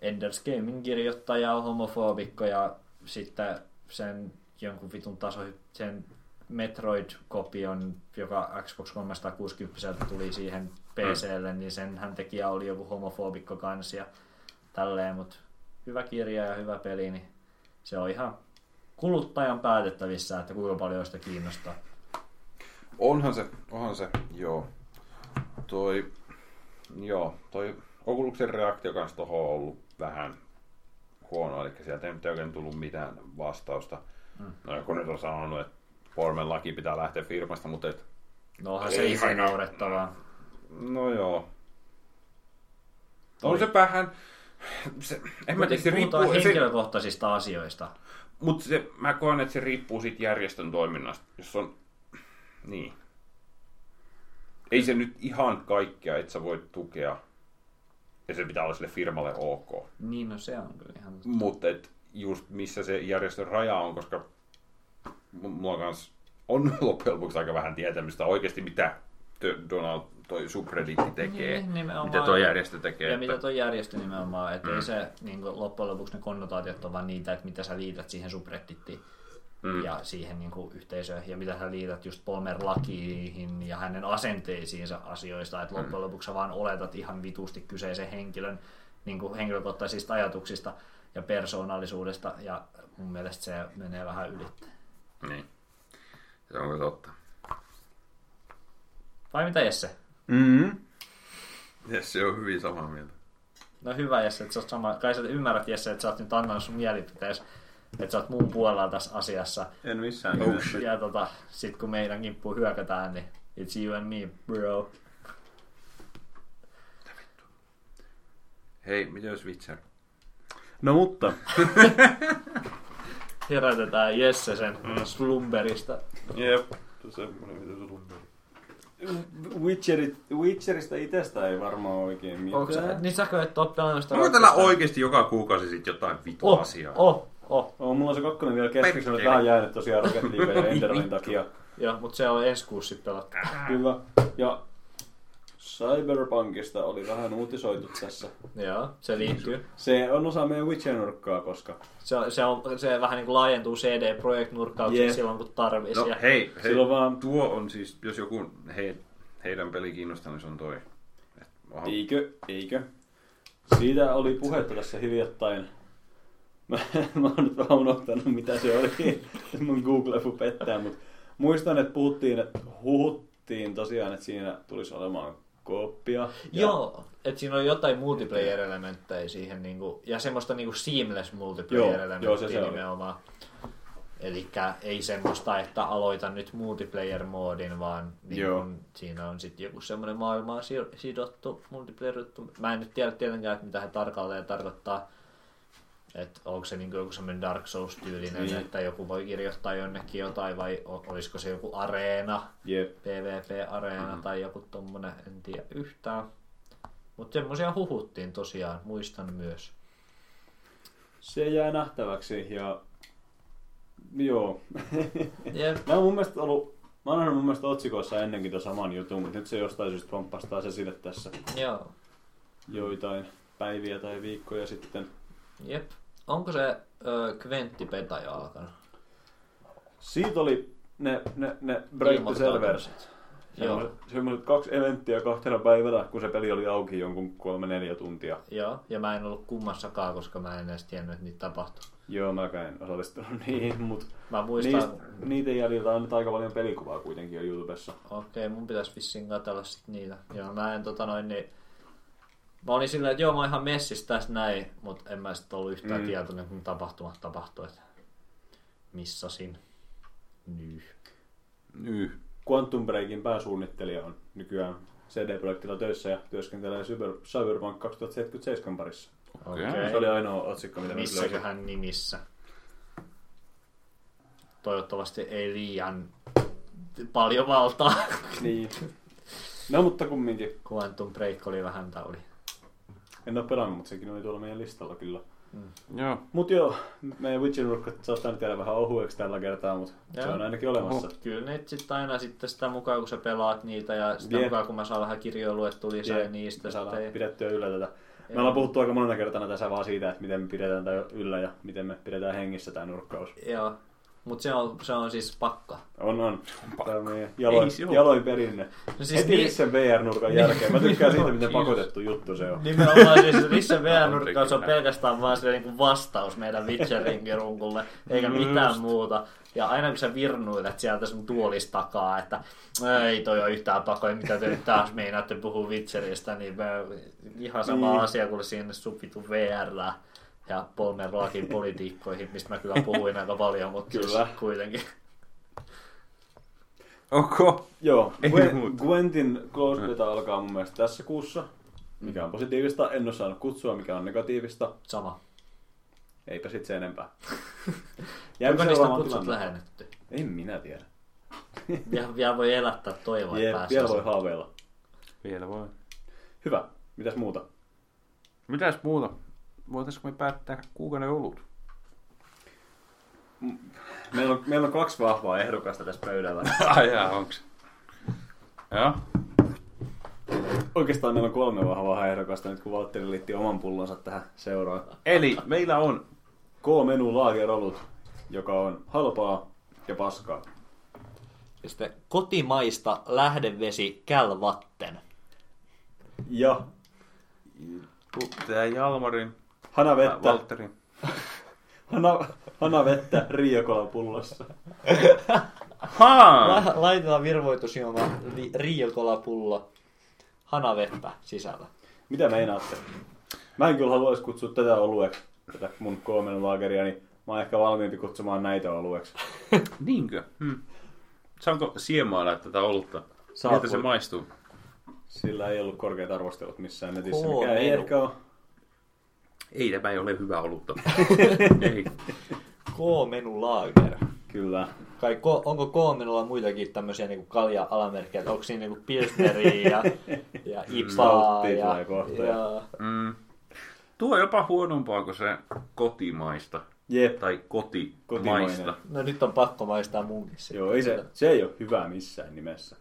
S2: Enders Gaming kirjoittaja on homofobikko ja sitten sen jonkun vitun taso, sen Metroid-kopion, joka Xbox 360 tuli siihen PClle, niin sen hän tekijä oli joku homofobikko kanssa ja tälleen, mutta hyvä kirja ja hyvä peli, niin se on ihan kuluttajan päätettävissä, että kuinka paljon sitä kiinnostaa.
S1: Onhan se, onhan se, joo. Toi, joo, toi Oculusen reaktio kanssa tohon on ollut vähän huono, eli sieltä ei nyt oikein tullut mitään vastausta. Mm. No kun nyt on sanonut, että Formen laki pitää lähteä firmasta, mutta et,
S2: No onhan se
S1: se-
S2: naurettavaa.
S1: no joo. On se vähän, se, en mä tiedä, se riippuu, se,
S2: henkilökohtaisista asioista.
S1: mutta se, mä koen, että se riippuu siitä järjestön toiminnasta. Jos on, niin. Ei se nyt ihan kaikkea, että sä voit tukea. Ja se pitää olla sille firmalle ok.
S2: Niin, no se on kyllä ihan...
S1: Mutta just missä se järjestön raja on, koska mulla kans on [LAUGHS] loppujen lopuksi aika vähän tietämystä oikeasti, mitä Donald toi subredditti tekee,
S2: Niin, nimenomaan.
S1: mitä tuo järjestö tekee.
S2: Ja
S1: että-
S2: mitä tuo järjestö nimenomaan, että mm. ei se niin kuin, loppujen lopuksi ne konnotaatiot on vaan niitä, että mitä sä liität siihen subreddittiin mm. ja siihen niin kuin, yhteisöön, ja mitä sä liität just Palmer lakiin ja hänen asenteisiinsa asioista, että loppujen lopuksi sä vaan oletat ihan vitusti kyseisen henkilön niin kuin, henkilökohtaisista ajatuksista ja persoonallisuudesta, ja mun mielestä se menee vähän ylitteen.
S1: Niin. Se on kyllä totta.
S2: Vai mitä Jesse?
S4: Mm-hmm.
S1: Yes, se on hyvin samaa mieltä.
S2: No hyvä Jesse, että sä oot sama. Kai sä ymmärrät Jesse, että sä oot nyt antanut sun mielipiteesi, että sä oot mun puolella tässä asiassa.
S4: En missään
S1: Oh, shit.
S2: Ja tota, sit kun meidän kimppuun hyökätään, niin it's you and me, bro.
S1: Hei, mitä jos Witcher?
S4: No mutta, [LAUGHS]
S2: Herätetään Jesse sen slumberista.
S1: Jep. Semmoinen, mitä se lumberi.
S3: Witcherit, Witcheristä itsestä ei varmaan oikein mitään.
S2: Onko sä, niin säkö et oo pelannut sitä?
S1: Voin tällä oikeesti joka kuukausi sit jotain vitu
S2: Oh,
S1: asiaa.
S2: oh, oh.
S3: Oh, mulla on se kakkonen vielä kesken, se on jäänyt tosiaan Rocket League ja [LAUGHS] Enderonin takia.
S2: Joo, mutta se on ensi kuussa sit pelattu.
S3: Kyllä. Ja Cyberpunkista oli vähän uutisoitu tässä.
S2: Joo, se liittyy.
S3: Se on osa meidän Witcher-nurkkaa, koska
S2: Se, on- se, on, se vähän niin kuin laajentuu CD Projekt
S3: Jep.
S2: silloin kun tarvis.
S1: No
S2: ja,
S1: hei, hei
S3: Silloin vaan-
S1: tuo on siis, jos joku he, heidän peli kiinnostaa, niin se on toi. Et, oha,
S3: Eikö? Eikö? Siitä oli puhetta tässä hiljattain. Mä, [LAUGHS] mä oon nyt vähän unohtanut, mitä se oli. [LAUGHS] Mun Google pettää, mutta muistan, että puhuttiin, että huhuttiin tosiaan, että siinä tulisi olemaan kooppia. Ja
S2: Joo, että siinä on jotain multiplayer-elementtejä siihen, niinku, ja semmoista niinku seamless
S3: Joo, joo,
S2: multiplayer-elementtiä
S3: oli.
S2: nimenomaan. Eli ei semmoista, että aloitan nyt multiplayer-moodin, vaan niin
S3: Joo.
S2: kun, siinä on sitten joku semmoinen maailmaan si- sidottu multiplayer juttu. Mä en nyt tiedä tietenkään, että mitä he tarkalleen tarkoittaa. Että onko se niin joku semmoinen Dark Souls-tyylinen,
S3: Niin.
S2: että joku voi kirjoittaa jonnekin jotain, vai olisiko se joku areena,
S3: Jep.
S2: PvP-areena
S1: Mhm.
S2: mm-hmm. tai joku tommonen, en tiedä yhtään. Mutta semmoisia huhuttiin tosiaan, muistan myös.
S3: Se jää nähtäväksi ja joo. [LAUGHS]
S2: Jep.
S3: Mä oon mun mielestä ollut, mä oon mun mielestä otsikoissa ennenkin ton saman jutun, mutta nyt se jostain syystä pomppastaa se sille tässä
S2: Joo.
S3: joitain päiviä tai viikkoja sitten.
S2: Jep. Onko se ö, Quentti-beta jo alkanut?
S3: Siitä oli ne, ne, ne Break the Servers.
S2: Ilmoittautumiset.
S3: Semmoiset,
S2: Joo.
S3: semmoiset kaksi eventtiä kahtena päivänä, kun se peli oli auki jonkun kolme neljä tuntia.
S2: Joo, ja mä en ollut kummassakaan, koska mä en edes tiennyt, että niitä tapahtui.
S3: Joo, mäkään en osallistunut [LAUGHS] niihin, mutta
S2: Mä muistan,
S3: niistä, niiden jäljiltä on nyt aika paljon pelikuvaa kuitenkin jo YouTubessa.
S2: okei, mun pitäisi vissiin katsella sit niitä. Joo, mä en tota noin niin... Mä olin silleen, että joo, mä oon ihan messissä tässä näin, mutta en mä sit ollut yhtään
S3: Mm.
S2: tietoinen, kun tapahtumat tapahtui, että missasin. Nyh.
S1: Nyh.
S3: Quantum Breakin pääsuunnittelija on nykyään CD-projektilla töissä ja työskentelee Cyber, Cyberpunk 2077 parissa.
S1: Okei.
S2: Okei.
S3: Se oli ainoa otsikko, mitä mä
S2: Missäkö
S3: löysin.
S2: hän nimissä? Toivottavasti ei liian paljon valtaa.
S3: Niin. No mutta kumminkin.
S2: Quantum Break oli vähän tauli.
S3: En ole pelannut, mutta sekin oli tuolla meidän listalla kyllä.
S1: Joo.
S3: Mut joo, meidän Witchin-nurkka saattaa nyt jäädä vähän ohueksi tällä kertaa, mutta se on ainakin olemassa.
S2: Kyllä ne sitten aina sitten sitä mukaan, kun sä pelaat niitä ja sitä
S3: Jep.
S2: mukaan, kun mä saan vähän kirjoja luettua lisää
S3: Jep,
S2: niistä.
S3: Me saadaan
S2: Sitten,
S3: pidettyä yllä tätä. Me ollaan puhuttu aika monena kertana tässä vaan siitä, että miten me pidetään tätä yllä ja miten me pidetään hengissä tämä nurkkaus.
S2: Joo. Mutta se on, se on siis pakka.
S3: On, on. Tämä on meidän jaloin,
S1: Ei se oo.
S3: jaloin perinne.
S2: No
S3: Siis
S2: siis
S3: Heti
S2: niin,
S3: sen VR-nurkan jälkeen. Mä tykkään siitä, miten [LAUGHS] pakotettu juttu se on.
S2: nimenomaan siis Rissen VR-nurkkaus [LAUGHS] on pelkästään vaan se niinku vastaus meidän Witcherin runkulle, eikä mitään muuta. Ja aina kun sä virnuilet sieltä sun tuolista takaa, että ei toi ole yhtään pakoja, mitä te nyt taas meinaatte puhua Witcheristä, niin mä, ihan sama
S3: Niin.
S2: asia kuin sinne suppitu VR ja Polmen Raakin politiikkoihin, mistä mä kyllä puhuin aika paljon, mutta
S3: Kyllä.
S2: Siis kuitenkin.
S1: Onko?
S3: Joo,
S1: Ei
S3: Gwen. Gwentin Close Beta alkaa mun mielestä tässä kuussa. Mikä on positiivista, en ole saanut kutsua, mikä on negatiivista.
S2: Sama.
S3: Eipä sit se enempää. [LAUGHS]
S2: Onko niistä kutsut lähennetty?
S3: En minä tiedä.
S2: Vielä, vielä voi elättää toivoa,
S3: Jep,
S2: että
S3: vielä voi haaveilla.
S1: Vielä voi.
S3: Hyvä. Mitäs muuta?
S1: Mitäs muuta? Voitaisko me päättää kuukauden olut?
S3: Meillä on, meillä on kaksi vahvaa ehdokasta tässä pöydällä. [LAUGHS]
S1: Ai jaa, onks? Joo.
S3: Oikeastaan meillä on kolme vahvaa ehdokasta nyt, kun Valtteri liitti oman pullonsa tähän seuraan.
S1: Eli meillä on
S3: K-menu laagerolut, joka on halpaa ja paskaa.
S2: Ja sitten kotimaista lähdevesi kälvatten.
S3: Ja
S1: tää Jalmarin,
S3: hanavettä,
S1: Valtterin.
S3: hana, [LAUGHS] hanavettä riiakolapullossa.
S1: Haa!
S2: La- laitetaan virvoitusjuoma ri- riijokolapullo hanavettä sisällä.
S3: Mitä meinaatte? Mä en kyllä haluaisi kutsua tätä olueeksi, tätä mun K-menu laageria, niin mä oon ehkä valmiimpi kutsumaan näitä olueeksi. [LAUGHS]
S1: Niinkö? Hmm. Saanko siemailla tätä olutta?
S3: Saat
S1: Miltä se maistuu?
S3: Sillä ei ollut korkeat arvostelut missään netissä, mikä ei ehkä ole.
S1: Ei, tämä ei ole hyvä olutta. [LAUGHS] ei.
S2: K-menu lager.
S3: Kyllä.
S2: Kai ko- onko K-menulla muitakin tämmöisiä niinku kalja-alamerkkejä? Onko siinä niinku pilsneriä ja, [LAUGHS] ja ipaa ja,
S3: tulee kohta.
S2: ja,
S1: Mm. Tuo on jopa huonompaa kuin se kotimaista.
S3: Jep.
S1: Tai kotimaista.
S3: Kotimainen.
S2: No nyt on pakko maistaa munkin.
S3: Joo, ei se, se ei ole hyvä missään nimessä.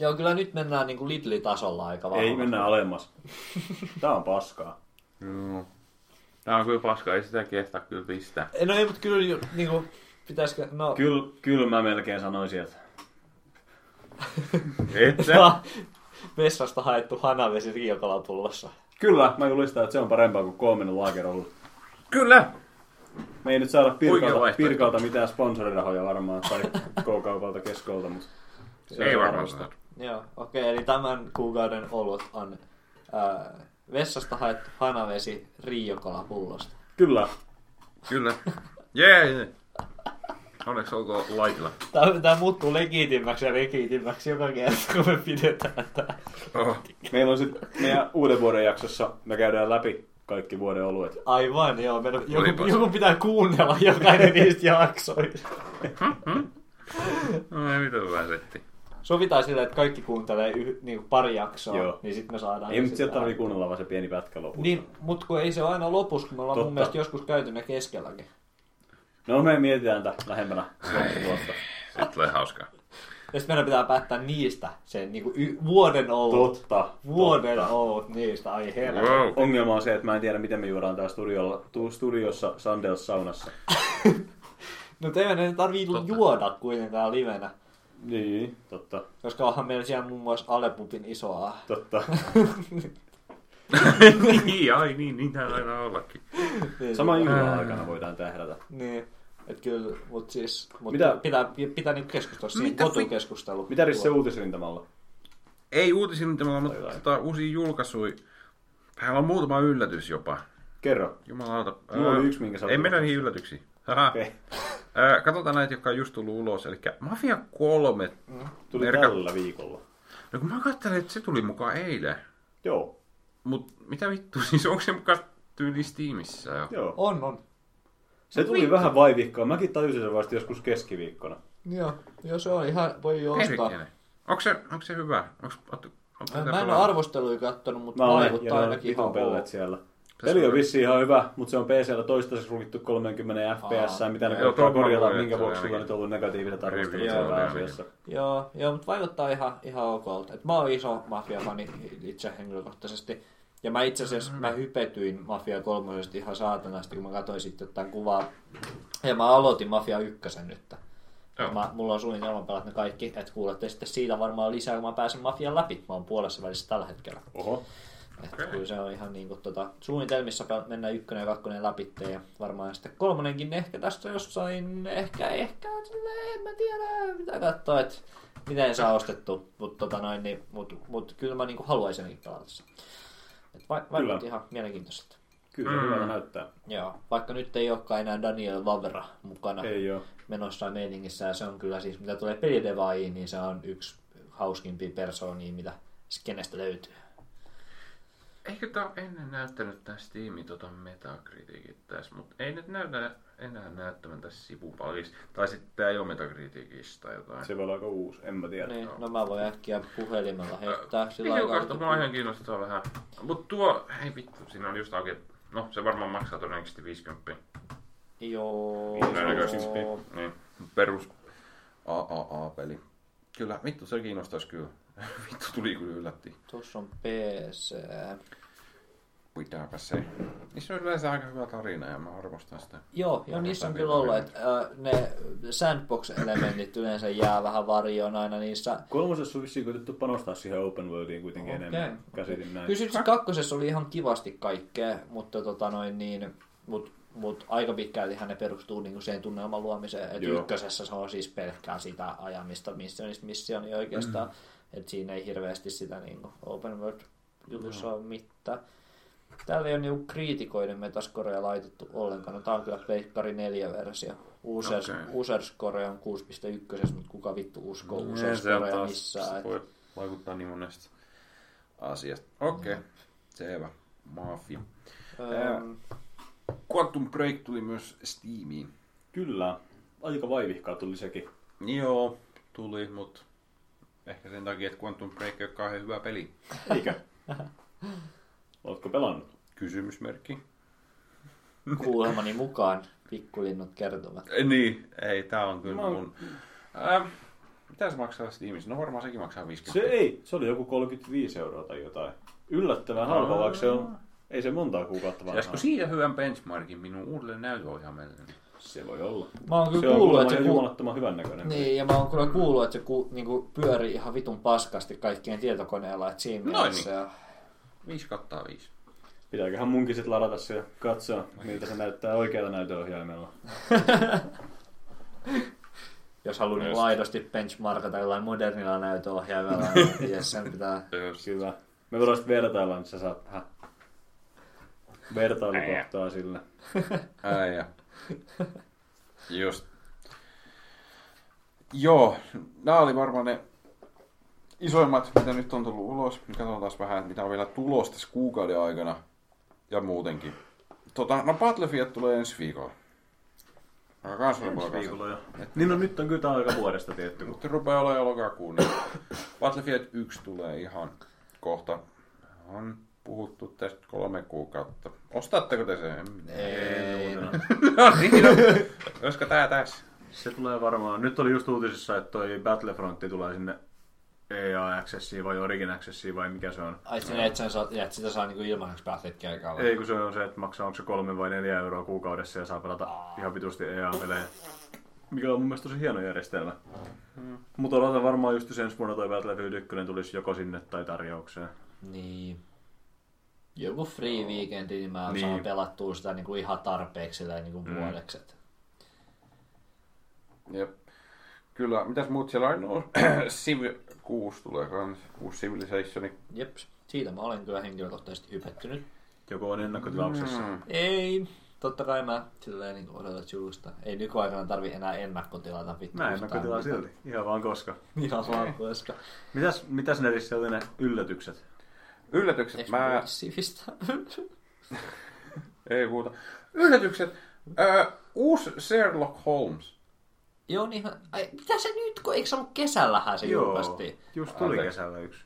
S2: Joo, kyllä nyt mennään niinku Lidli-tasolla aika vahvasti.
S3: Ei mennä alemmas. [LAUGHS] Tää on paskaa.
S1: Joo. Tää on kyllä paska, ei sitä kehtaa kyllä pistää.
S2: No ei, mutta kyllä ju- niinku, pitäisikö, no...
S3: Kyllä, kyllä mä melkein sanoisin, että [LAUGHS]
S1: Et?
S2: Ja [LAUGHS] vessasta haettu hanavesi riokalapullossa.
S3: kyllä mä julistan, että se on parempaa kuin K-menu laager ollut.
S1: Kyllä!
S3: Me ei nyt saada
S1: Oikea
S3: Pirkalta,
S1: vaihtoehto.
S3: Pirkalta mitään sponsorirahoja varmaan, tai K-kaupalta keskolta, mutta se
S1: Ei
S3: on
S1: varmaan saada.
S2: Joo, okei, eli tämän kuukauden olut on ää, vessasta haettu hanavesi riokalapullosta.
S3: Kyllä.
S1: Kyllä. Jee! Yeah. Onneksi olkoon laikilla.
S2: Tämä, tämä muuttuu legiitimmäksi ja legiitimmäksi joka kerta, kun me pidetään tämä.
S1: Oh.
S3: Meillä on sitten meidän uuden vuoden jaksossa, me käydään läpi kaikki vuoden oluet.
S2: Aivan, joo. Meidän, joku, joku pitää kuunnella jokainen niistä jaksoista. [LAUGHS]
S1: No ei mitään hyvä setti.
S2: Sovitaan sillä, että kaikki kuuntelee yh, niin pari jaksoa,
S3: Joo.
S2: niin sitten me saadaan...
S3: Ei, mutta sieltä tarvii kuunnella vaan se pieni pätkä lopussa.
S2: Niin, mutta kun ei se ole aina lopussa, kun me ollaan mun
S3: Totta.
S2: mielestä joskus käyty ne keskelläkin.
S3: No me mietitään tätä lähempänä loppuvuotta.
S1: Sitten tulee hauskaa.
S2: Ja sitten meidän pitää päättää niistä sen niin y- vuoden olut.
S3: Totta.
S2: Vuoden
S3: totta.
S2: olut niistä, ai herra.
S1: Wow.
S3: Ongelma on se, että mä en tiedä, miten me juodaan täällä studiolla, tu- studiossa Sandels saunassa. [LAUGHS]
S2: No teidän ei tarvii
S1: Totta.
S2: juoda kuitenkaan livenä.
S3: Niin, totta,
S2: Koska onhan meillä siellä muun muassa Alepupin isoa.
S3: totta. [LAUGHS]
S1: niin, ai niin, niin tää aina ollakin.
S2: Niin,
S3: Sama
S2: tota-
S3: juhlan aikana voidaan tähdätä.
S2: Niin, että kyllä, mutta siis mut
S3: Mitä-
S2: pitää, pitää niinku keskustella siinä kotukeskustelu.
S3: Mitä Risse uutisrintamalla?
S1: Ei uutisintamalla, mutta tota, uusia julkaisuja. Täällä on muutama yllätys jopa.
S3: Kerro.
S1: Jumalauta.
S3: Mulla oli yksi, minkä sä
S1: Ei
S3: olet
S1: mennä niihin yllätyksiin.
S3: Okei. [LAUGHS]
S1: Ää, Katsotaan näitä, jotka on just tullut ulos. Eli Mafia 3.
S3: Tuli
S1: Merka-
S3: tällä viikolla.
S1: No kun mä katselin, että se tuli mukaan eilen.
S3: Joo,
S1: Mut mitä vittu, [LAUGHS] siis onko se mukaan tyyli Steamissa jo?
S3: joo.
S2: On, on.
S3: Se tuli vähän vaivihkaa. Mäkin tajusin sen vasta joskus keskiviikkona.
S2: Joo, joo se on ihan, voi jo ostaa.
S1: Onko se, onko se hyvä? Onko, Onko
S2: Mä
S1: sitä
S2: en ole arvosteluja kattonut, mutta
S3: Mä olen, ja
S2: vaikuttaa ainakin ihan
S3: pellet
S2: ok.
S3: siellä. Peli on vissiin ihan hyvä, mutta se on PCllä toistaiseksi ruvittu 30 fps, mitä ne koittaa
S1: mä
S3: korjata, minkä vuoksi
S1: on
S3: sulla on nyt ollut negatiiviset arvostelut
S1: Review
S3: siellä pääasiassa.
S2: Joo, joo, mutta vaikuttaa ihan, ihan okolta. Et mä oon iso Mafia-fani itse henkilökohtaisesti. Ja mä itse asiassa mä hypetyin Mafia 3 ihan saatanasti, kun mä katsoin sitten jotain kuvaa. Ja mä aloitin Mafia 1 nyt.
S1: Joo.
S2: Mä, mulla on suunnitelma pelata ne kaikki, että kuulette sitten siitä varmaan lisää, kun mä pääsen Mafian läpi. Mä oon puolessa välissä tällä hetkellä.
S3: Oho.
S2: Että
S1: Okei.
S2: kyllä se on ihan niin kuin, tota, suunnitelmissa mennä ykkönen ja kakkonen läpi ja varmaan sitten kolmonenkin ehkä tästä jossain, ehkä, ehkä, silleen, en mä tiedä, mitä katsoa, että miten saa ostettu, mutta tota noin, niin, mut, mut, kyllä mä niinku haluaisin ainakin pelata sen. Et va- vaikutti
S3: Kyllä.
S2: ihan mielenkiintoiselta.
S3: Kyllä
S1: Mm.
S3: hyvältä näyttää.
S2: Joo, vaikka nyt ei olekaan enää Daniel Vavra mukana
S3: Ei oo.
S2: menossa meiningissä, ja se on kyllä siis, mitä tulee pelidevaihin, niin se on yksi hauskimpia persoonia, mitä skenestä löytyy.
S1: Eikö tää ole ennen näyttänyt tää Steamin tota Metacriticit tässä, mutta ei nyt näytä enää näyttävän tässä sivupalkissa. Tai sitten tää ei ole Metacriticista tai jotain.
S3: Se voi olla aika uusi, en mä tiedä.
S2: Niin, no mä voin äkkiä puhelimella heittää sillä aikaa, kun-
S1: mua ihan kiinnostaa vähän. Mut tuo, hei vittu, siinä on just auki, no se varmaan maksaa todennäköisesti 50.
S2: Joo.
S1: Todennäköisesti. Niin, perus AAA-peli. Kyllä, vittu se kiinnostaisi kyllä. [LAUGHS] vittu tuli kyllä yllätti.
S2: Tuossa on PC.
S1: Pitääpä se. Niissä on yleensä aika hyvä tarina ja mä arvostan sitä.
S2: Joo, joo
S1: Arvostan
S2: niissä on kyllä ollut, että äh, ne sandbox-elementit yleensä jää vähän varjoon aina niissä.
S3: Kolmosessa on vissiin koitettu panostaa siihen open worldiin kuitenkin
S2: Okei.
S3: enemmän. Käsitin näin.
S2: Kyllä siis kakkosessa oli ihan kivasti kaikkea, mutta tota noin niin, mut, mut aika pitkälti ne perustuu niinku siihen tunnelman luomiseen. Et
S3: Joo.
S2: ykkösessä se on siis pelkkää sitä ajamista missionista missioni oikeastaan. Mm. Et siinä ei hirveästi sitä niinku open world jutussa ole mitään. Täällä ei ole niinku kriitikoiden metascorea laitettu ollenkaan. No, tää on kyllä Pleikkari 4 versio. Users,
S1: Okei.
S2: okay. User score on 6.1, mutta kuka vittu uskoo
S1: Niin,
S2: User
S1: se on
S2: scorea
S1: taas-
S2: missään.
S1: Se
S2: et-
S1: voi vaikuttaa niin monesta asiasta. Okei, okay. selvä. Mafia.
S2: Öö,
S1: Quantum Break tuli myös Steamiin.
S3: Kyllä. Aika vaivihkaa tuli sekin.
S1: Joo, tuli, mutta ehkä sen takia, että Quantum Break ei ole kauhean hyvä peli.
S3: Eikä? Ootko pelannut?
S1: Kysymysmerkki.
S2: kuulemani mukaan pikkulinnut kertovat.
S1: Ei, niin, ei, tää on kyllä
S3: oon-
S1: mun... Ähm, mitä se maksaa Steamissa? No varmaan sekin maksaa 50.
S3: Se ei. Se oli joku 35 euroa tai jotain. Yllättävän halpa, vaikka se on... Ei se montaa kuukautta vanhaa.
S1: Pitäisikö siitä hyvän benchmarkin minun uudelle näytöohjaimelle?
S3: Se voi olla.
S2: Mä oon
S3: Se
S2: kyllä
S3: on
S2: kuullut,
S3: kuulemma
S2: että se
S3: jumalattoman hyvän näköinen.
S2: Niin, ja mä oon kyllä kuullut, että se ku, niinku, pyörii ihan vitun paskasti kaikkien tietokoneella, että siinä
S1: Noin
S2: mielessä. Ja...
S1: 5 kattaa 5.
S3: Pitääköhän munkin sit ladata se ja katsoa, miltä se näyttää oikealla näytöohjaimella. [LAUGHS]
S2: Jos haluaa
S1: Just.
S2: niinku aidosti benchmarkata jollain modernilla näytöohjaimella, [LAUGHS] niin jes, sen pitää...
S3: Kyllä. Me voidaan sitten vertailla, niin sä saat vähän vertailukohtaa sille.
S1: Äijä. Just. Joo, nämä oli varmaan ne isoimmat, mitä nyt on tullut ulos. Katsotaan vähän, että mitä on vielä tulos tässä kuukauden aikana. Ja muutenkin. Tota, no Battlefield tulee ensi viikolla. No, kans
S3: Ensi viikolla jo. Niin no nyt on kyllä tää aika vuodesta tietty.
S1: Mutta rupeaa olemaan lokakuun. Niin [COUGHS] Battlefield 1 tulee ihan kohta. On puhuttu tästä kolme kuukautta. Ostatteko te sen?
S2: Ei.
S1: no [LAUGHS] niin, no. Koska tää tässä.
S3: Se tulee varmaan. Nyt oli just uutisissa, että toi Battlefront tulee sinne EA Accessiin vai Origin Accessiin vai mikä se on.
S2: Ai sinne, että, sen saa, että sitä saa niinku ilmaiseksi aikaa. vai?
S3: Ei kun se on se, että maksaa onko se kolme vai neljä euroa kuukaudessa ja saa pelata ihan vitusti EA-pelejä. Mikä on mun mielestä tosi hieno järjestelmä. Mutta odotan varmaan just ensi vuonna toi Battlefield 1 tulisi joko sinne tai tarjoukseen.
S2: Niin. Joku free weekendi, niin mä
S3: Niin.
S2: saan pelattua sitä niinku ihan tarpeeksi silleen niinku
S1: Mm.
S2: vuodeksi.
S1: Jep. Kyllä, mitäs muut siellä on? No, [CLEARS THROAT] Civ 6 tulee kans. Uusi Civilizationi.
S2: Jeps. Siitä mä olen kyllä henkilökohtaisesti hypettynyt.
S3: Joko on ennakkotilauksessa.
S1: Mm.
S2: Ei. Totta kai mä silleen niin odotat juusta. Ei nykyaikana tarvi enää ennakkotilata vittu.
S3: Mä
S2: yhtään
S3: ennakkotilaa
S2: mitään.
S3: silti. Ihan vaan koska. [LAUGHS]
S2: Ihan vaan koska.
S3: Mitäs, mitäs netissä oli ne yllätykset?
S1: Yllätykset. Mä... [LAUGHS] Ei puhuta. Yllätykset. Öö, uusi Sherlock Holmes.
S2: Joo, niin ihan... Ai, mitä se nyt, kun eikö se ollut kesällähän se julkaistiin?
S3: just tuli
S1: Anteeksi.
S3: kesällä yksi.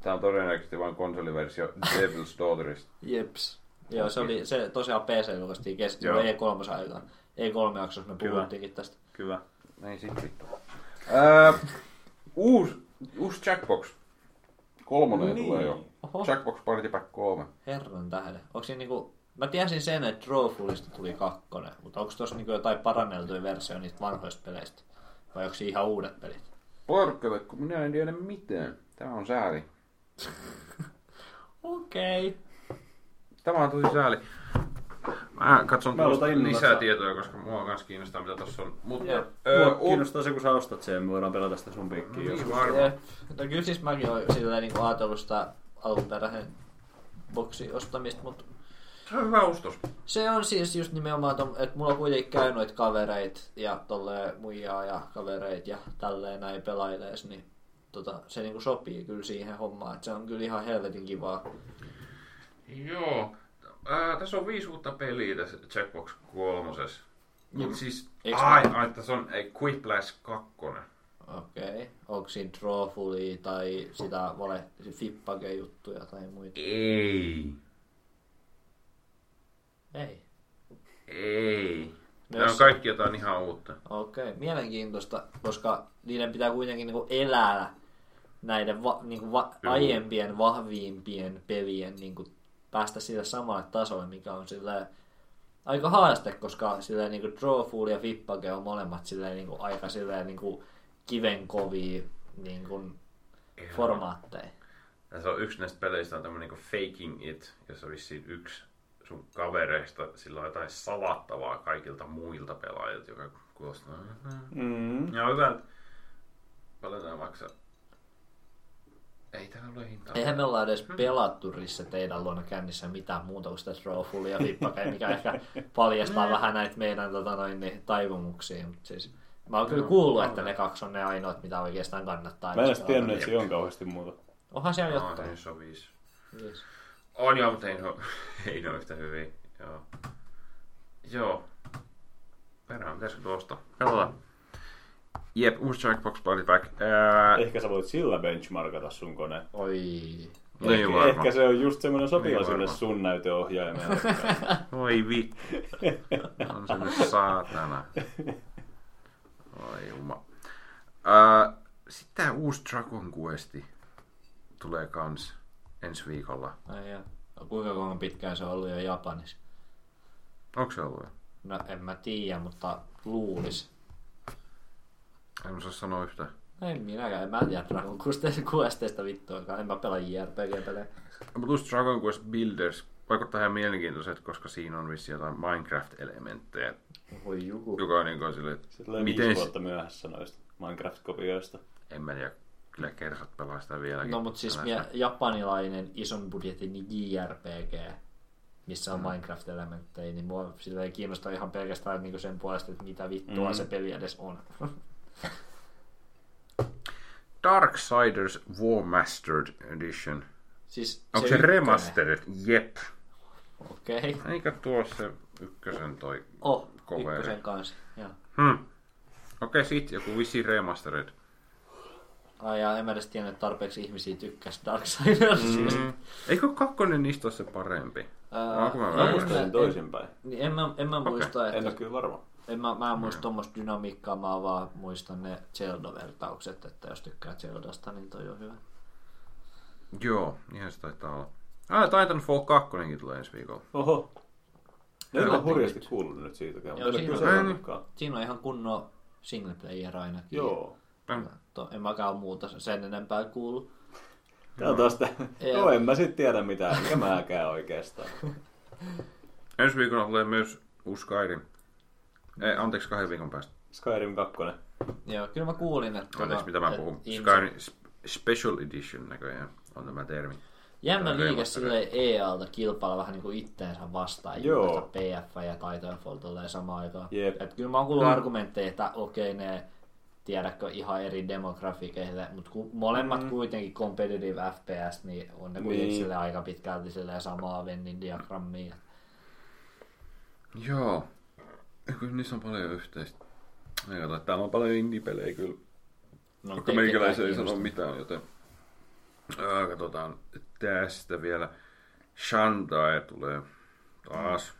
S1: Tää on todennäköisesti vain konsoliversio [LAUGHS] Devil's Daughterista.
S2: Jeps. Joo, se, oli, se tosiaan PC julkaistiin kes-
S1: Joo.
S2: E3 aikaan. E3 jaksossa me
S4: Kyllä.
S2: puhuttiinkin tästä.
S4: Kyllä.
S1: Ei sit vittu. Ää, uusi, uusi Jackbox. Kolmonen
S3: Niin.
S1: tulee jo.
S2: Oho.
S1: Jackbox Party Pack 3.
S2: Herran tähden. Onko siinä niinku... Mä tiesin sen, että Drawfulista tuli kakkonen, mutta onko tuossa niinku jotain paranneltuja versioita niistä vanhoista peleistä? Vai onko ihan uudet pelit?
S1: Porkkele, kun minä en tiedä mitään. Tämä on sääli. [LAUGHS]
S2: Okei. Okay.
S1: Tämä on tosi sääli. Mä katson
S4: Mä
S1: tuosta lisää tietoja, koska mua kans kiinnostaa, mitä tossa on. Mutta
S2: Jep.
S1: öö,
S4: Mua kiinnostaa se, kun sä ostat sen, me voidaan pelata sitä sun piikkiin
S1: niin varmaan.
S2: Jep. No kyllä siis mäkin olen silleen niinku ajatellut sitä alkuperäisen boksi ostamista, mutta
S1: Se on hyvä ostos.
S2: se on siis just nimenomaan, ton, että mulla on kuitenkin käynyt noita kavereit ja tolleen muijaa ja kavereit ja tälleen näin pelailees, niin tota, se niinku sopii kyllä siihen hommaan, että se on kyllä ihan helvetin kivaa.
S1: Joo. Ää, tässä on viisi uutta peliä tässä Jackbox kolmosessa. Mut
S2: Mm.
S1: siis, ai, ai, tässä on ei, Quiplash 2.
S2: Okei. Okay. Onko siinä Drawfulia tai sitä vale Fippage-juttuja tai muita?
S1: Ei.
S2: Ei.
S1: Ei. Nämä on kaikki jotain ihan uutta.
S2: Okei, okay. mielenkiintoista, koska niiden pitää kuitenkin niinku elää näiden va, niinku va, aiempien vahviimpien pelien niinku päästä sille samalle tasolle, mikä on sille aika haaste, koska sille niinku Drawful ja Fippage on molemmat sille niinku aika sille niinku kivenkovia niinku formaatteja.
S1: Tässä on yksi näistä peleistä on tämmönen niin Faking It, jossa vissiin yksi sun kavereista, sillä on jotain salattavaa kaikilta muilta pelaajilta, joka kuulostaa
S4: Mm.
S1: Ja hyvältä. Paljon tää maksaa? Ei täällä ole hintaa.
S2: Eihän me olla edes pelattu Risse teidän luona kännissä mitään muuta kuin sitä Drawfulia ja Fippagea, mikä ehkä paljastaa vähän näitä meidän tota, noin, niin, taipumuksia. Mutta siis, mä oon kyllä kuullut, että ne kaksi on ne ainoat, mitä oikeastaan kannattaa.
S4: Mä en
S2: edes
S4: tiennyt, että siellä on kauheasti muuta.
S2: Onhan siellä
S1: No,
S2: jotain.
S1: niissä on viisi.
S2: Yes.
S1: On joo, mutta ei ne ole, [LAUGHS] ei ne ole yhtä hyviä. Joo. Joo. Perään, pitäisikö tuosta? Katsotaan. Jep, uusi Jackbox Party Pack. Ää,
S4: Ehkä sä voit sillä benchmarkata sun kone.
S2: Oi.
S1: niin
S4: ehkä,
S1: varmaan.
S4: ehkä se on just semmoinen sopiva
S1: Niin varmaan.
S4: sun näyteohjaimeen. [LAUGHS]
S1: Oi vittu. On se nyt saatana. Oi juma. Ää, Sitten tää uusi Dragon Questi tulee kans ensi viikolla.
S2: Ai ja. No, kuinka kauan pitkään se on ollut jo Japanissa?
S1: Onko se ollut jo?
S2: No en mä tiedä, mutta luulis.
S1: En osaa sanoa yhtään.
S2: En minäkään, en mä tiedä Dragon Quest- [LAUGHS] Questeista vittuakaan. En mä pelaa JRPG-pelejä.
S1: Mutta uusi Dragon Quest Builders vaikuttaa ihan mielenkiintoiset, koska siinä on vissi jotain Minecraft-elementtejä,
S2: Voi juku.
S1: joka on niin kuin sille,
S4: Se tulee
S1: miten
S4: viisi
S1: se-
S4: vuotta myöhässä noista Minecraft-kopioista.
S1: en mä tiedä, kyllä kersat pelaa sitä vieläkin.
S2: No mutta siis mie- japanilainen ison budjetin JRPG, missä on
S1: Mm.
S2: Minecraft-elementtejä, niin mua silleen kiinnostaa ihan pelkästään niinku sen puolesta, että mitä vittua
S4: Mm.
S2: se peli edes on. [LAUGHS]
S1: Darksiders War Mastered Edition.
S2: siis
S1: Onko se,
S2: ykkönen.
S1: remastered? Jep.
S2: Okei. Okay.
S1: Eikä tuo se ykkösen toi.
S2: Oh,
S1: Koveri.
S2: ykkösen kanssa. Joo.
S1: Hmm. Okei, sit joku vissi remastered.
S2: Ai ja en mä edes tiennyt, että tarpeeksi ihmisiä tykkäs Darksidersista.
S1: Mm. Eikö kakkonen niistä ole se parempi?
S2: Ää,
S1: Onko mä
S2: en-
S1: väärässä?
S4: Muistaisin
S2: en-
S4: toisinpäin.
S2: Niin en mä, en mä muista,
S4: En
S2: että...
S4: ole kyllä varma.
S2: En mä, mä en muista tuommoista dynamiikkaa, mä vaan muistan ne Zelda-vertaukset, että jos tykkää Zeldasta, niin toi on hyvä.
S1: Joo, ihan se taitaa olla. Ah, Titanfall 2 tulee ensi viikolla.
S4: Oho. Ne on hurjasti kuullut nyt siitäkään,
S2: Joo, siinä on-. Siinä on ihan kunnon single player ainakin.
S4: Joo.
S1: Mm.
S2: To, en mäkään muuta sen enempää kuulu.
S4: Tää on taas. [LAUGHS]
S2: Joo,
S4: en mä sit tiedä mitään, mikä mäkään oikeastaan. [LAUGHS]
S1: Ensi viikolla tulee myös uusi Skyrim. Ei, anteeksi, kahden viikon päästä.
S4: Skyrim 2.
S2: Joo, kyllä mä kuulin, että...
S1: Anteeksi, mitä mä puhun.
S2: ihmiset-
S1: Skyrim Sp- Special Edition näköjään on tämä termi.
S2: Jännä liike silleen EAlta kilpailla vähän niin kuin itteensä vastaan.
S4: Joo.
S2: PF ja Titanfall tulee samaan aikaan.
S4: Jep.
S2: Et kyllä mä oon kuullut argumentteja, että okei ne tiedätkö ihan eri demografikeille, mutta ku, molemmat
S4: Mm.
S2: kuitenkin competitive FPS, niin on ne kuitenkin
S4: Niin.
S2: silleen aika pitkälti silleen samaa Vennin diagrammia.
S1: Joo. Kyllä niissä on paljon yhteistä. Ei kato, täällä on paljon indie-pelejä kyllä.
S2: No,
S1: Vaikka meikäläisen ei sano mitään, joten... Ää, katsotaan tästä vielä. Shantae tulee taas.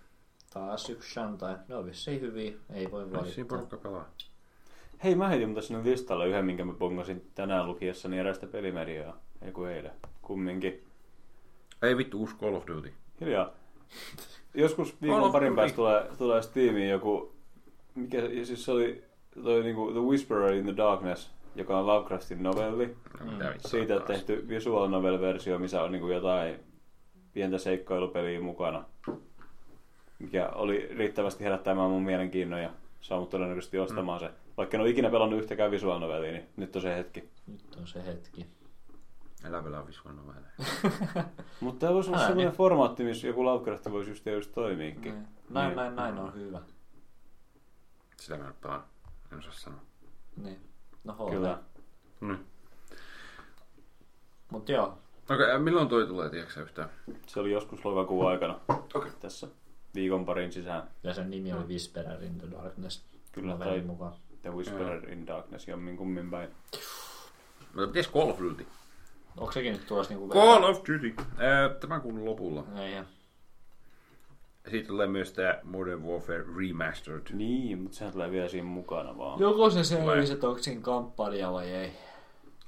S2: Taas yksi Shantai. Ne on vissiin hyviä, ei voi valittaa.
S1: porukka pelaa.
S3: Hei, mä heitin mutta sinne listalle yhden, minkä mä bongasin tänään lukiessani erästä pelimediaa. Ei kun eilen. Kumminkin.
S1: Ei vittu, uusi Call of Duty.
S3: Hiljaa. Joskus viikon
S1: of
S3: parin päästä tulee, tulee Steamiin joku, mikä, siis se oli toi niinku The Whisperer in the Darkness, joka on Lovecraftin novelli.
S1: No, vittua
S3: Siitä on tehty visual novel-versio, missä on niinku jotain pientä seikkailupeliä mukana, mikä oli riittävästi herättämään mun mielenkiinnon ja saa mut todennäköisesti ostamaan se. Vaikka en ole ikinä pelannut yhtäkään visual novellia, niin nyt on se hetki.
S2: Nyt on se hetki.
S1: Älä pelaa visual novelleja.
S3: Mutta tämä voisi olla sellainen
S2: niin.
S3: formaatti, missä joku Lovecraft voisi just, just toimiikin.
S2: Niin. Näin,
S3: Niin.
S2: näin, näin on hyvä.
S1: Sitä mä nyt pelaan. En osaa sanoa.
S2: Niin. No HD.
S3: Kyllä.
S1: Niin.
S2: Mut joo,
S1: Okei, okay, milloin toi tulee, tiedätkö yhtään?
S3: Se oli joskus lokakuun aikana
S1: Okei.
S3: tässä viikon parin sisään.
S2: ja sen nimi oli Whisperer in the Darkness.
S3: Kyllä, tai
S2: mukaan.
S3: The Whisperer in Darkness jommin kummin päin.
S1: Mutta pitäis Call of Duty?
S2: Onko sekin nyt tulossa niinku
S1: Call of Duty! Tämän kuun lopulla.
S2: Ei, ja.
S1: Siitä tulee myös tää Modern Warfare Remastered.
S3: Niin, mutta sehän tulee vielä siinä mukana vaan.
S2: Joko se selvisi, että onko siinä kampanja vai ei.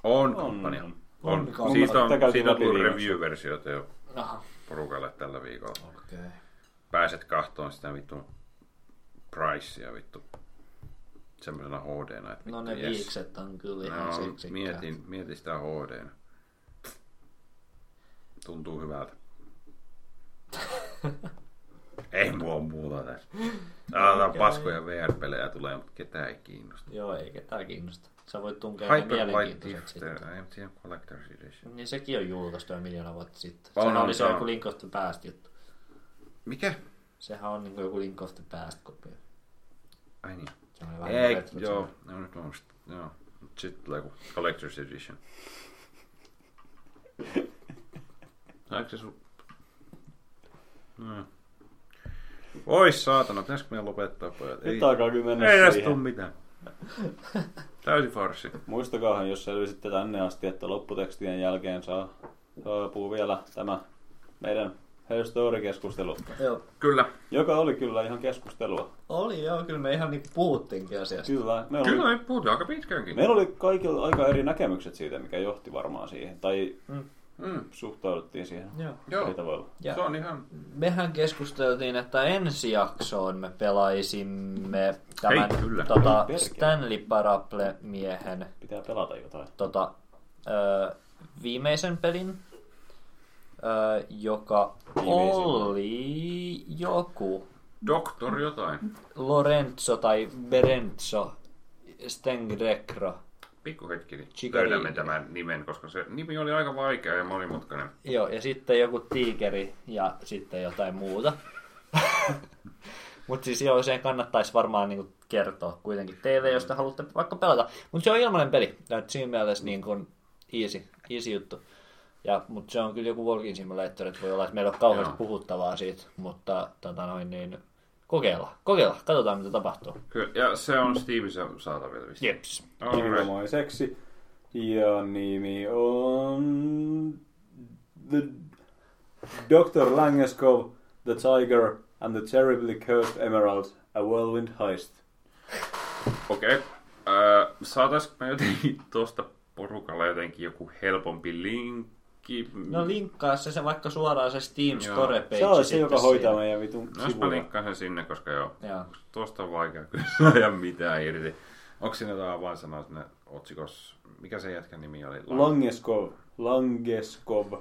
S1: On
S3: On,
S1: kampanja.
S3: on.
S1: On.
S2: On.
S1: Siitä on, siitä on tullut review-versioita jo
S2: Aha.
S1: porukalle tällä viikolla.
S2: Okei. Okay.
S1: Pääset kahtoon sitä vittu pricea vittu semmosena HD-na. että
S2: No ne
S1: yes.
S2: viikset on kyllä ihan
S1: No, mietin, mietin sitä HD. Tuntuu hyvältä. ei mua muuta tässä. Aletaan
S2: Okei.
S1: paskoja VR-pelejä tulee, mutta ketään ei kiinnosta.
S2: Joo, ei ketään kiinnosta. Sä voit tunkea
S1: Hyper Light
S2: mielenkiintoiset
S1: Drifter,
S2: sitten.
S1: The Collector's Edition.
S2: Niin sekin on julkaistu jo miljoona vuotta sitten.
S1: On,
S2: Sehän
S1: on,
S2: oli se
S1: on.
S2: joku Link of the Past juttu.
S1: Mikä?
S2: Sehän on niinku joku Link of the Past kopio.
S1: Ai niin.
S2: Se on vähän
S1: Ei,
S2: retro-
S1: joo, no nyt on joo. Sitten tulee joku Collector's Edition. [LAUGHS] Saiko se sun... No. Ois saatana, pitäisikö meidän lopettaa pojat?
S3: Nyt alkaa kyllä mennä
S1: ei tästä tuu mitään. Täysin farssi.
S3: Muistakaahan, jos selvisitte tänne asti, että lopputekstien jälkeen saa, saapuu vielä tämä meidän Her Story-keskustelu,
S2: Joo.
S1: Kyllä.
S3: joka oli kyllä ihan keskustelua.
S2: Oli joo, kyllä me ihan niinku puhuttiinkin asiasta.
S3: Kyllä,
S1: Kyllä
S3: oli,
S1: me puhuttiin aika pitkäänkin.
S3: meillä oli kaikilla aika eri näkemykset siitä, mikä johti varmaan siihen, tai
S1: Mm.
S3: Suhtauduttiin siihen
S2: Joo.
S1: Joo.
S3: tavalla.
S2: Ja
S1: Se on ihan...
S2: mehän keskusteltiin, että ensi jaksoon me pelaisimme tämän
S1: Hei, kyllä.
S2: tota,
S3: Hei.
S2: Stanley Parable-miehen
S3: Pitää pelata jotain.
S2: tota, ö, viimeisen pelin, ö, joka
S3: Viimeisin.
S2: oli joku
S1: Doktor jotain.
S2: Lorenzo tai Berenzo Stengrekro.
S1: Pikku hetki, niin
S2: Chicarini.
S1: löydämme tämän nimen, koska se nimi oli aika vaikea ja monimutkainen.
S2: Joo, ja sitten joku tiikeri ja sitten jotain muuta. [LAUGHS] Mutta siis joo, sen kannattaisi varmaan niinku kertoa kuitenkin teille, jos te haluatte vaikka pelata. Mutta se on ilmainen peli. Et siinä mielessä niin kuin easy, easy juttu. Ja, mutta se on kyllä joku Walking Simulator, että voi olla, että meillä on kauheasti puhuttavaa siitä. Mutta tota noin, niin kokeilla, kokeilla, katsotaan mitä tapahtuu.
S1: Kyllä, ja se on Steamissa saatavilla vissi.
S2: Jeps.
S3: Ilmaiseksi. Ja nimi on... The Dr. Langeskov, The Tiger and the Terribly Cursed Emerald, A Whirlwind Heist.
S1: Okei. Okay. Äh, saataisko me jotenkin tuosta porukalle jotenkin joku helpompi linkki?
S2: No linkkaa se, se vaikka suoraan se Steam. Store page.
S3: Se on se, joka hoitaa
S2: siinä.
S3: meidän vitun
S1: No,
S3: sivuja.
S1: linkkaan sen sinne, koska joo,
S2: Joo.
S1: tuosta on vaikea [LAUGHS] kyllä saada mitään irti. Onko siinä jotain avainsanaa sinne otsikossa? Mikä se jätkän nimi oli? Lang-
S3: Langeskov. Langeskov.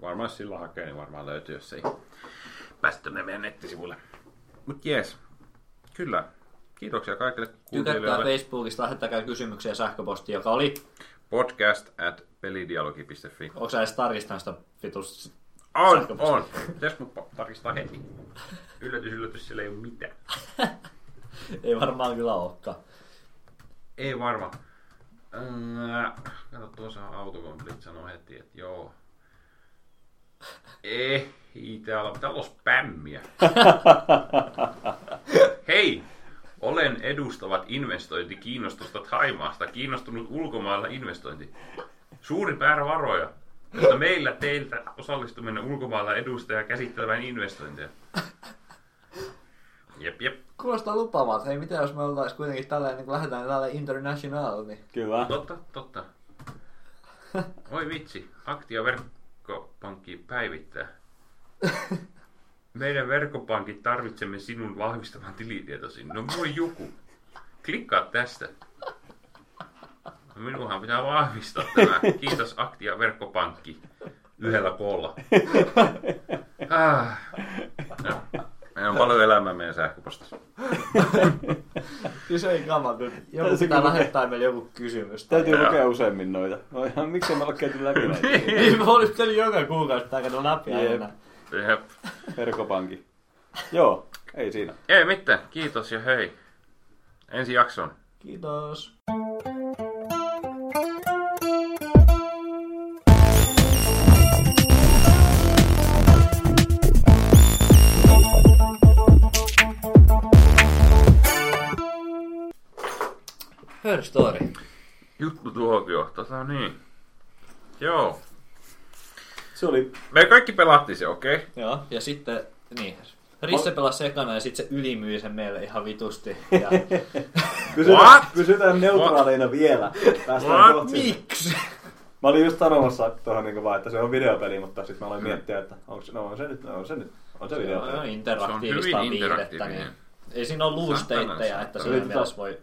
S1: Varmaan jos sillä hakee, niin varmaan löytyy, jos ei päästä meidän nettisivuille. Mut jees. Kyllä. Kiitoksia kaikille
S2: Tykätkää
S1: kuuntelijoille.
S2: Facebookista, lähettäkää kysymyksiä sähköpostiin, joka oli...
S1: Podcast at pelidialogi.fi.
S2: Onko sä edes tarkistanut sitä vitus...
S1: On, on. [LAUGHS] Pitäisikö mun tarkistaa heti? Yllätys, yllätys, siellä ei ole mitään. [LAUGHS]
S2: Ei varmaan kyllä olekaan.
S1: Ei varma. Äh, kato, tuossa autokomplit sanoo heti, että joo. Ei, täällä, täällä on spämmiä. [LAUGHS] Hei, olen edustavat investointikiinnostusta Taimaasta, kiinnostunut ulkomailla investointi. Suuri määrä varoja. Mutta meillä teiltä osallistuminen ulkomailla edustaa käsittelevän investointeja. Jep, jep.
S2: Kuulostaa lupaavalta. Hei, mitä jos me oltais kuitenkin tällä, niin kun lähdetään tällä international, niin...
S4: Kyllä.
S1: Totta, totta. Oi vitsi, Aktia verkkopankki päivittää. [LAUGHS] Meidän verkkopankit tarvitsemme sinun vahvistavan tilitietosi. No voi joku. Klikkaa tästä. Minunhan pitää vahvistaa tämä. Kiitos Aktia verkkopankki. Yhdellä koolla. Ah. No. Meillä on paljon elämää meidän sähköpostissa.
S2: Siis ei kama, kun joku
S3: Täytyy
S2: pitää
S3: kyllä-
S2: lähettää meille joku kysymys.
S3: Täytyy
S1: Joo.
S3: lukea useammin noita. No ihan, miksei me olla käyty läpi näitä.
S2: Niin, mä olin pitänyt joka kuukausi tää käydä läpi
S3: Jep.
S2: aina.
S1: Jep.
S3: Verkkopankin. Joo, ei siinä.
S1: Ei mitään, kiitos ja hei. Ensi jakson.
S2: Kiitos. Her story.
S1: Juttu tuokio, tota niin. Joo.
S3: Se oli...
S1: Me kaikki pelattiin se, okei? Okay?
S2: Joo, ja sitten, niin, Risse pelasi sekana ja sitten se ylimyi sen meille ihan vitusti. [LAUGHS] Ja,
S3: Pysytään,
S1: What?
S3: pysytään neutraaleina vielä. Päästään
S1: What?
S2: miksi?
S3: Mä olin just sanomassa tuohon niin vaan, että se on videopeli, mutta sitten mä aloin miettiä, että onko se, no on se nyt, no on se nyt, on se
S2: Se on
S3: videopeli.
S2: jo interaktiivista
S1: Se on hyvin
S2: viihdettä,
S1: interaktiivinen.
S2: niin ei siinä ole luusteitteja,
S1: Saatana,
S2: että siinä
S3: Yritetään-
S2: mielessä voi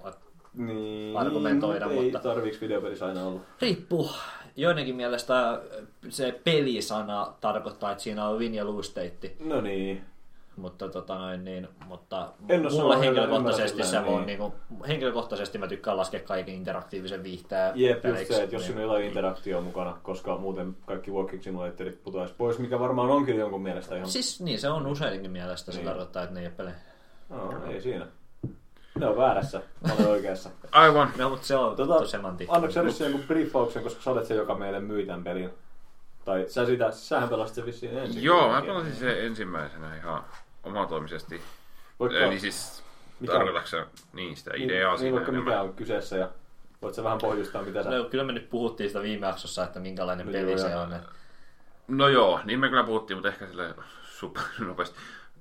S3: Niin,
S2: argumentoida,
S3: ei
S2: mutta-
S3: tarviiks videopelissä aina olla.
S2: Riippuu. Joidenkin mielestä se pelisana tarkoittaa, että siinä on win ja lose state.
S3: No niin.
S2: Mutta, tota noin, niin, mutta
S3: En samaa
S2: henkilökohtaisesti se on,
S3: niin.
S2: niin henkilökohtaisesti mä tykkään laskea kaiken interaktiivisen viihteen
S3: Jep, just se, että jos
S2: niin-
S3: siinä on jotain interaktioa mukana, koska muuten kaikki walking simulatorit putoaisi pois, mikä varmaan onkin jonkun mielestä ihan...
S2: Siis niin, se on useidenkin mielestä, se
S3: Niin.
S2: tarkoittaa, että ne ei ole pelejä.
S3: No, ei siinä. Ne on väärässä. Mä olen oikeassa.
S1: Aivan.
S2: No, mutta se on
S3: Tota,
S2: tota, semantiikka.
S3: Annoiko sä Rissi jonkun briefauksen, koska sä olet se, joka meille myi tämän pelin? Tai sä sitä, sähän pelasit sen vissiin ensin.
S1: Joo, mä pelasin sen ensimmäisenä ihan omatoimisesti.
S3: Voitko,
S1: Eli siis, tarkoitatko sä niin sitä ideaa
S3: niin,
S1: siinä
S3: niin, vaikka
S1: enemmän?
S3: mikä on kyseessä ja voit sä vähän pohjustaa, mitä sä...
S2: No, kyllä me nyt puhuttiin sitä viime jaksossa, että minkälainen
S3: No
S2: peli
S3: joo,
S2: se on. Että
S1: No joo, niin me kyllä puhuttiin, mutta ehkä sille super [LAUGHS] nopeasti.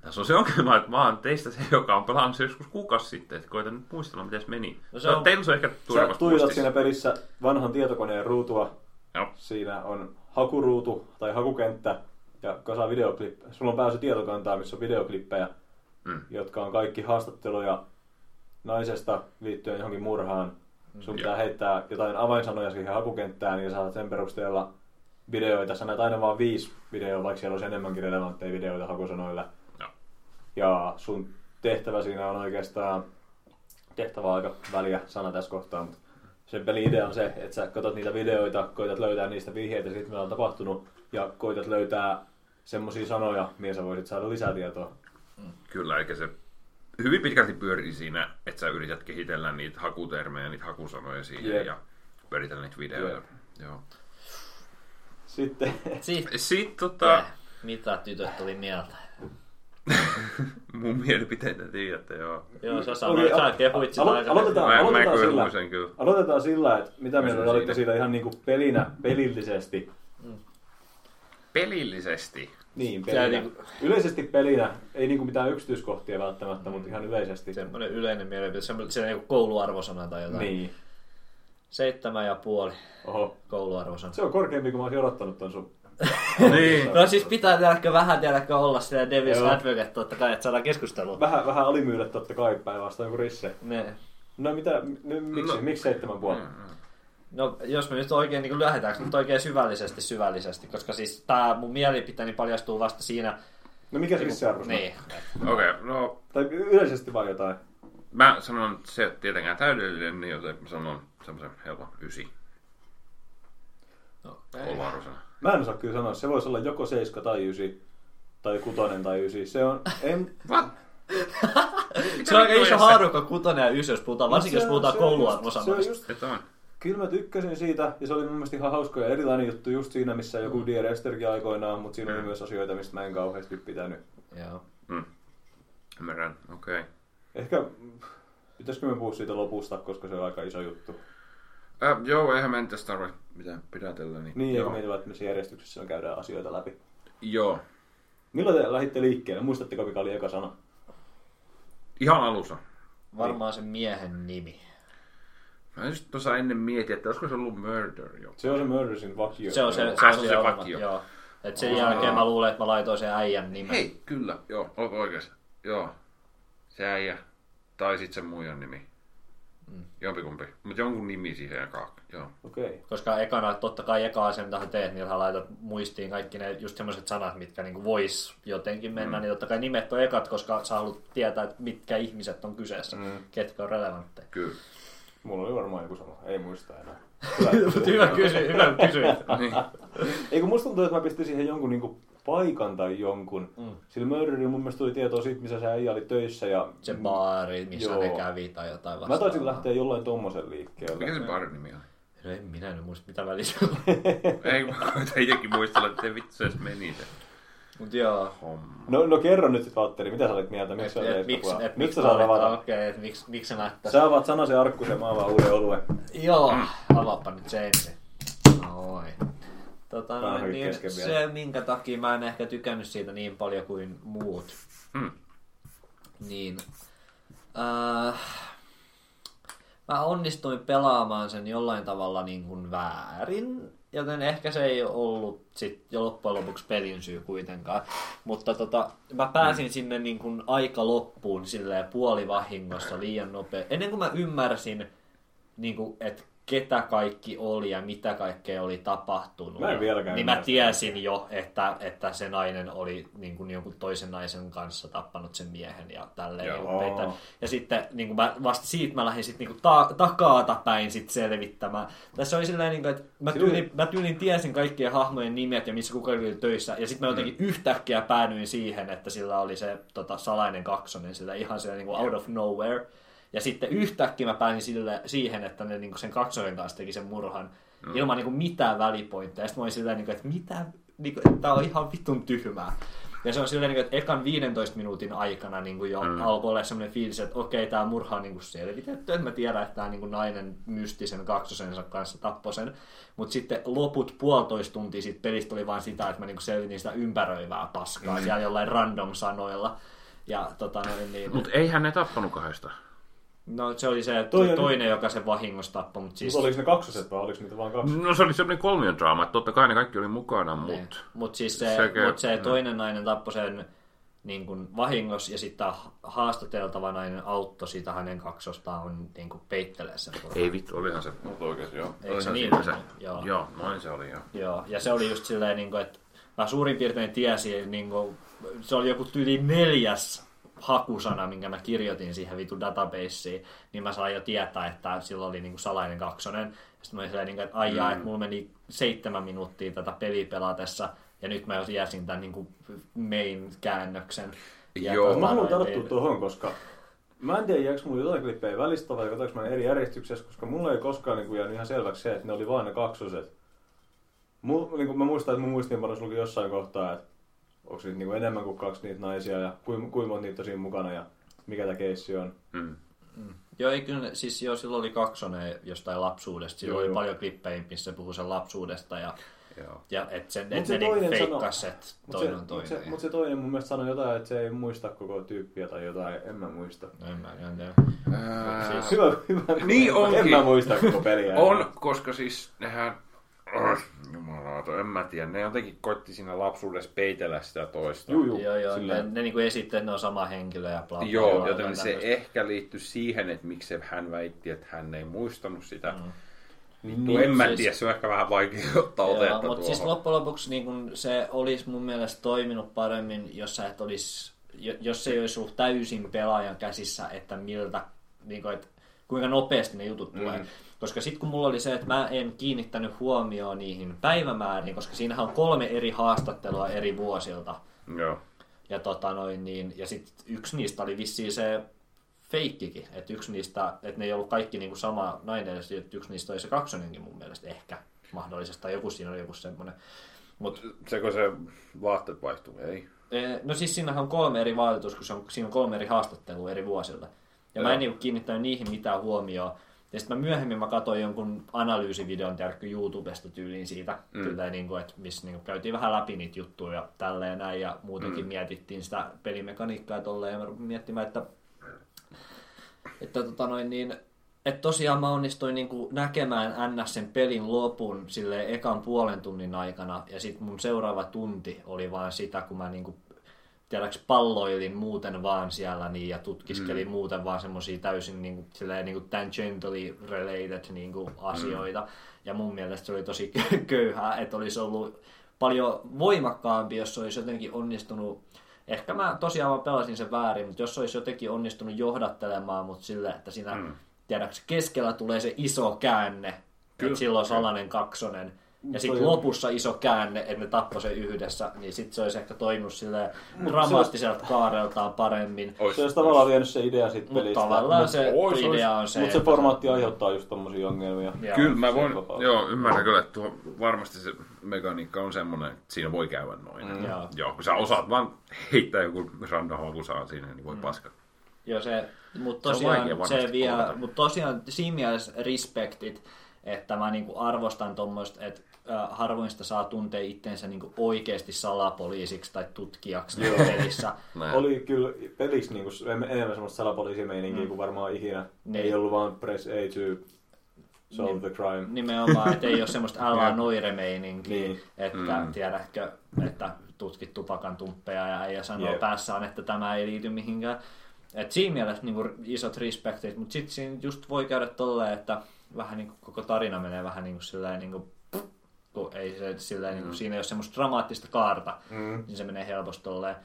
S1: Tässä on se ongelma, että mä oon teistä se, joka on pelannut se joskus kuukausi sitten, että koitan nyt muistella, miten se meni.
S2: No se on-
S1: Teillä se on ehkä
S3: Sä
S1: muistissa.
S3: siinä pelissä vanhan tietokoneen ruutua.
S1: Joo.
S3: Siinä on hakuruutu tai hakukenttä ja kasa videoklippejä. Sulla on pääsy tietokantaa, missä on videoklippejä,
S1: Mm.
S3: jotka on kaikki haastatteluja naisesta liittyen johonkin murhaan. Sun
S1: Mm.
S3: pitää heittää jotain avainsanoja siihen hakukenttään ja saat sen perusteella videoita. Sä näet aina vaan viisi videoa, vaikka siellä olisi enemmänkin relevantteja videoita hakusanoilla. Ja sun tehtävä siinä on oikeastaan, tehtävä on aika väliä sana tässä kohtaa, mutta sen pelin idea on se, että sä katsot niitä videoita, koitat löytää niistä vihjeitä siitä, mitä on tapahtunut, ja koitat löytää semmoisia sanoja, mihin sä voisit saada lisätietoa.
S1: Kyllä, eikä se hyvin pitkälti pyörii siinä, että sä yrität kehitellä niitä hakutermejä, niitä hakusanoja siihen
S3: Jep.
S1: ja pyöritellä niitä videoita.
S3: Jep.
S1: Joo.
S3: Sitten,
S2: Sitten,
S1: Sitten tota,
S2: mitä tytöt oli mieltä? [LAUGHS]
S1: mun mielipiteitä tiedätte, joo.
S2: Joo, sä sanoit,
S3: al-
S2: sä kehuit sitä
S3: alo- aloitetaan.
S1: Mä, mä
S3: aloitetaan
S1: kyllä
S3: sillä.
S1: muistan kyllä.
S3: aloitetaan sillä, että mitä mieltä olitte
S1: siitä.
S3: siitä ihan niinku pelinä, pelillisesti.
S1: Pelillisesti.
S3: Niin, pelinä.
S2: niinku-
S3: Yleisesti pelinä, ei niinku mitään yksityiskohtia välttämättä, mutta ihan yleisesti.
S2: Semmoinen yleinen mielipide, semmoinen se niinku kouluarvosana tai jotain.
S3: Niin.
S2: Seitsemän ja puoli
S3: Oho.
S2: kouluarvosana.
S3: Se on korkeampi kuin mä olisin odottanut ton sun. [LAUGHS]
S1: niin.
S2: No siis pitää tiedäkö vähän tiedäkö olla siellä Devil's. Advocate totta kai, että saadaan keskustelua.
S3: Vähän, vähän alimyydä totta kai päinvastoin kuin Risse.
S2: Ne.
S3: No mitä, n- miksi,
S1: No.
S3: miksi seitsemän puoli?
S2: No jos me nyt oikein niin lähdetäänkö nyt oikein syvällisesti syvällisesti, koska siis tää mun mielipiteeni paljastuu vasta siinä.
S3: No mikä Risse arvostaa?
S2: Niin.
S1: Okei, okay, no
S3: Tai yleisesti vaan jotain.
S1: mä sanon, että se ei ole tietenkään täydellinen, niin joten mä sanon semmoisen helpon ysi.
S2: No,
S1: Kouluarvosana.
S3: Mä en osaa kyllä sanoa, se voisi olla joko 7 tai 9. Tai kutonen tai 9. Se on... En,
S1: What?
S2: se on aika iso haarukka kutonen ja ys, jos puhutaan, varsinkin
S3: se
S2: jos puhutaan
S3: on. kyllä mä tykkäsin siitä, ja se oli mun mielestä ihan hauska ja erilainen juttu just siinä, missä
S2: Mm.
S3: joku Dear Estherkin aikoinaan, mutta siinä oli myös asioita, mistä mä en kauheasti pitänyt.
S2: Joo.
S1: Mm. Ymmärrän, okei. Okay.
S3: Ehkä, pitäisikö me puhua siitä lopusta, koska se on aika iso juttu.
S1: Äh, joo, eihän me tästä tarvitse mitään pidätellä. Niin,
S3: Niin,
S1: joo.
S3: meillä että missä järjestyksessä me käydään asioita läpi.
S1: joo.
S3: Milloin te lähditte liikkeelle? Muistatteko, mikä oli eka sana?
S1: Ihan alussa.
S2: Varmaan sen miehen nimi.
S1: Mä just tuossa ennen mietin, että olisiko se ollut murder jo.
S3: Se on se Murdersin vakio.
S2: Se on se, se, on
S1: se on
S2: se,
S1: se vakio.
S2: Joo. Et sen jälkeen mä luulen, että mä laitoin sen äijän nimen.
S1: Hei, kyllä, joo, oletko oikeassa. Joo, se äijä. Tai sitten se muijan nimi.
S2: Mm.
S1: Jompikumpi. Mutta jonkun nimi siihen ekaan. Joo.
S3: Okei. Okay.
S2: Koska ekana, totta kai eka asia, mitä sä teet, niin sä laitat muistiin kaikki ne just semmoiset sanat, mitkä niinku vois jotenkin mennä, mm. niin totta kai nimet on ekat, koska sä haluat tietää, että mitkä ihmiset on kyseessä, mm. ketkä on relevantteja.
S1: Kyllä.
S3: Mulla oli varmaan joku sama. Ei muista enää. [LAUGHS]
S2: hyvä kysy, hyvä kysy. [LAUGHS]
S1: niin.
S3: Eikö musta tuntuu, että mä pistin siihen jonkun niinku paikan tai jonkun. Mm. Sillä Murderilla mun mielestä tuli tietoa siitä, missä se äijä oli töissä. Ja...
S2: Se baari, missä
S3: Joo.
S2: ne kävi tai jotain
S3: Mä
S2: vastaavaa.
S3: taisin lähteä jollain tommosen liikkeelle.
S1: Mikä se barin nimi oli?
S2: No en minä nyt muista, mitä välissä on. [LAUGHS]
S1: Ei, mä koitan itsekin muistella, että vittu se edes meni se
S2: Mut joo.
S1: homma.
S3: No, no kerro nyt sit Valtteri, mitä sä olit mieltä? Miksi sä
S2: Et, et, miksi,
S3: miksi,
S2: et,
S3: miksi sä
S2: mä
S3: saat avata?
S2: Okei, et miksi, miksi sä näyttää?
S3: Sä avaat sanasen arkkusen ja mä avaan uuden oluen.
S2: Joo, avaappa nyt se ensin. Oi. Tota, no, niin,
S3: kesken vielä.
S2: se, minkä takia mä en ehkä tykännyt siitä niin paljon kuin muut,
S1: Hmm.
S2: niin äh, mä onnistuin pelaamaan sen jollain tavalla niin kuin väärin, joten ehkä se ei ollut sit jo loppujen lopuksi pelin syy kuitenkaan. Mutta tota, mä pääsin sinne niin kuin aika loppuun silleen puolivahingossa liian nopea. Ennen kuin mä ymmärsin, niin kuin, että ketä kaikki oli ja mitä kaikkea oli tapahtunut.
S3: Mä en vieläkään
S2: niin mä
S3: sitä.
S2: tiesin jo, että, että se nainen oli niin kuin jonkun toisen naisen kanssa tappanut sen miehen ja tälleen. Niin. Ja sitten niin kuin mä, vasta siitä mä lähdin sitten niin ta- takaata päin sit selvittämään. Tässä oli silleen, niin kuin, että mä tyylin, mä tyylin tiesin kaikkien hahmojen nimet ja missä kuka oli töissä. Ja sitten mä jotenkin yhtäkkiä päädyin siihen, että sillä oli se tota, salainen kaksonen sillä ihan siellä niin kuin out of nowhere. Ja sitten yhtäkkiä mä pääsin sille, siihen, että ne niin sen kaksonen kanssa teki sen murhan mm. ilman niin mitään välipointteja. Ja sitten mä olin silleen, niin kuin, että mitä, niin kuin, että tää on ihan vitun tyhmää. Ja se on silleen, niin kuin, että ekan 15 minuutin aikana niin kuin jo mm. alkoi olla semmoinen fiilis, että okei, tämä murha on niin kuin selvitetty. Että mä tiedän, että tämä niin kuin nainen mystisen kaksosensa kanssa tappoi sen. Mutta sitten loput puolitoista tuntia siitä pelistä oli vain sitä, että mä niin kuin selvitin sitä ympäröivää paskaa mm. siellä jollain random sanoilla. Ja tota noin, niin...
S1: Mutta eihän ne tappanut kahdesta.
S2: No se oli se
S3: Toi
S2: Toi
S3: on-
S2: toinen, joka sen vahingossa tappoi, mutta siis...
S3: Mutta oliko ne kaksoset vai oliko niitä vaan kaksi?
S1: No se oli semmoinen kolmion draama, että totta kai ne kaikki oli mukana,
S2: Niin.
S1: mutta...
S2: Mut siis se,
S1: Sekä-
S2: mut se
S1: mm.
S2: toinen nainen tappoi sen niin kuin vahingossa ja sitten haastateltava nainen auttoi sitä hänen kaksostaan niin kuin peittelee sen turhaan.
S1: Ei vittu, olihan se mut oikeesti joo.
S2: Eikö se niin
S1: se.
S2: Joo.
S1: Joo, noin se oli joo.
S2: Joo, ja se oli just silleen, niin kuin, että mä suurin piirtein tiesin, niin kuin, se oli joku tyyli neljäs hakusana, minkä mä kirjoitin siihen vitu databaseen, niin mä sain jo tietää, että sillä oli niin kuin salainen kaksonen. Sitten mä olin silleen, niin kuin, että aijaa, mm. että mulla meni seitsemän minuuttia tätä peliä pelatessa, ja nyt mä jo tiesin tämän niin kuin main-käännöksen. Ja
S1: Joo.
S2: tota
S3: Mä haluan
S2: noin,
S3: tarttua tuohon, koska mä en tiedä, jääkö mulla jotain klippejä välistä vai katsoinko mä eri järjestyksessä, koska mulla ei koskaan niin kuin, jäänyt ihan selväksi se, että ne oli vaan ne kaksoset. Mu, niin kuin mä muistan, että mun muistiinpanossa luki jossain kohtaa, että onko niitä niin kuin enemmän kuin kaksi niitä naisia ja kuinka kuin monta niitä on siinä mukana ja mikä tämä keissi on.
S1: Mm.
S2: Joo, ei kyllä, siis joo, silloin oli kaksonen jostain lapsuudesta. Silloin
S3: Joo,
S2: oli
S3: joo.
S2: paljon klippejä, missä puhui sen lapsuudesta ja,
S1: Joo.
S2: ja että sen,
S3: Mut
S2: et
S3: se
S2: ne niinku feikkas, että
S3: Mutta
S2: toinen
S3: se,
S2: on toinen.
S3: mut se, mut se toinen mun mielestä sanoi jotain, että se ei muista koko tyyppiä tai jotain, en mä muista.
S2: No en mä en tiedä.
S1: Ää,
S2: Siis-
S3: Hyvä, hyvä.
S1: Niin
S3: en,
S1: onkin.
S3: En mä muista koko peliä.
S1: On, koska siis nehän... Jumalauta, en mä tiedä. Ne jotenkin koitti siinä lapsuudessa peitellä sitä toista.
S3: Juu, juu.
S2: Joo, joo.
S3: Sillä-
S2: Ne, ne niinku esitti, että ne on sama henkilö ja bla.
S1: Joo,
S2: bla,
S1: joten
S2: jotain
S1: se
S2: tämmöistä.
S1: ehkä liittyy siihen, että miksi hän väitti, että hän ei muistanut sitä. Mm.
S3: Niin,
S1: Tuo en mä
S2: siis-
S1: tiedä, se on ehkä vähän vaikea ottaa otetta
S2: Joo, mutta
S1: tuohon.
S2: siis loppujen lopuksi niin kun se olisi mun mielestä toiminut paremmin, jos sä et olisi, jo- jos se ei olisi ollut täysin pelaajan käsissä, että miltä, niin kun, että kuinka nopeasti ne jutut tulee.
S1: Mm.
S2: Koska sitten kun mulla oli se, että mä en kiinnittänyt huomioon niihin päivämääriin, koska siinähän on kolme eri haastattelua eri vuosilta.
S1: Joo.
S2: Ja, tota noin, niin, ja sitten yksi niistä oli vissiin se feikkikin, että yksi niistä, että ne ei ollut kaikki niinku sama nainen, että yksi niistä oli se kaksonenkin mun mielestä ehkä mahdollisesti, tai joku siinä oli joku semmoinen. Mut,
S1: Seko se vaatteet vaihtuu? Ei.
S2: eh, no siis siinähän on kolme eri vaatetus, kun se on, siinä on kolme eri haastattelua eri vuosilta. Ja mä
S1: Joo.
S2: en niinku kiinnittänyt niihin mitään huomioon. Ja sitten mä myöhemmin mä katsoin jonkun analyysivideon tiedätkö, YouTubesta tyyliin siitä, mm. kyllä, niin kuin, että missä niin kuin, käytiin vähän läpi niitä juttuja ja tälleen näin, ja muutenkin mm. mietittiin sitä pelimekaniikkaa tolleen, ja mä rupesin miettimään, että, että tota noin, niin, että tosiaan mä onnistuin niin kuin näkemään NS sen pelin lopun sille ekan puolen tunnin aikana, ja sitten mun seuraava tunti oli vaan sitä, kun mä niin kuin tiedäks, palloilin muuten vaan siellä niin, ja tutkiskelin mm. muuten vaan semmoisia täysin niin kuin, silleen, niin kuin tangentially related niin kuin, asioita. Mm. Ja mun mielestä se oli tosi [LAUGHS] köyhää, että olisi ollut paljon voimakkaampi, jos olisi jotenkin onnistunut Ehkä mä tosiaan mä pelasin sen väärin, mutta jos olisi jotenkin onnistunut johdattelemaan mut sille, että siinä mm. tiedäks, keskellä tulee se iso käänne, Kyllä. että silloin salainen kaksonen, ja sitten lopussa iso käänne, että ne tappoi sen yhdessä, niin sitten se olisi ehkä toiminut sille dramaattiselta kaareltaan paremmin.
S3: Se olisi tavallaan vienyt se idea siitä
S2: pelistä. Mutta tavallaan
S3: mut,
S2: se ois, idea on se,
S3: Mutta se formaatti aiheuttaa just tommosia ongelmia.
S1: Joo, kyllä mä voin, joo, ymmärrän kyllä, että tuo, varmasti se mekaniikka on semmoinen, että siinä voi käydä noin. Mm. Joo. joo, kun sä osaat vaan heittää joku random saa siinä, niin voi mm. paska.
S2: Joo, se, mutta tosiaan, se, se vie, mutta tosiaan siinä mielessä respektit, että mä niinku arvostan tuommoista, että harvoin sitä saa tuntea itsensä niinku oikeasti salapoliisiksi tai tutkijaksi Joo. pelissä. [LAUGHS]
S3: Oli kyllä pelissä niinku enemmän semmoista salapoliisimeininkiä mm. kuin varmaan ikinä. Niin. Ei ollut vaan press A to solve niin, the crime.
S2: Nimenomaan, että ei ole [LAUGHS] semmoista älä noire-meininkiä, niin. että mm. tiedätkö, että tutkit tupakan tumppeja ja ei sanoo yep. päässään, että tämä ei liity mihinkään. Et siinä mielessä niin kuin, isot respektit, mutta sitten siinä just voi käydä tolleen, että vähän niin kuin, koko tarina menee vähän niin kuin, silleen, niin kuin, kun ei se, silleen, mm. niin kuin, siinä ei ole semmoista dramaattista kaarta, mm. niin se menee helposti tolleen.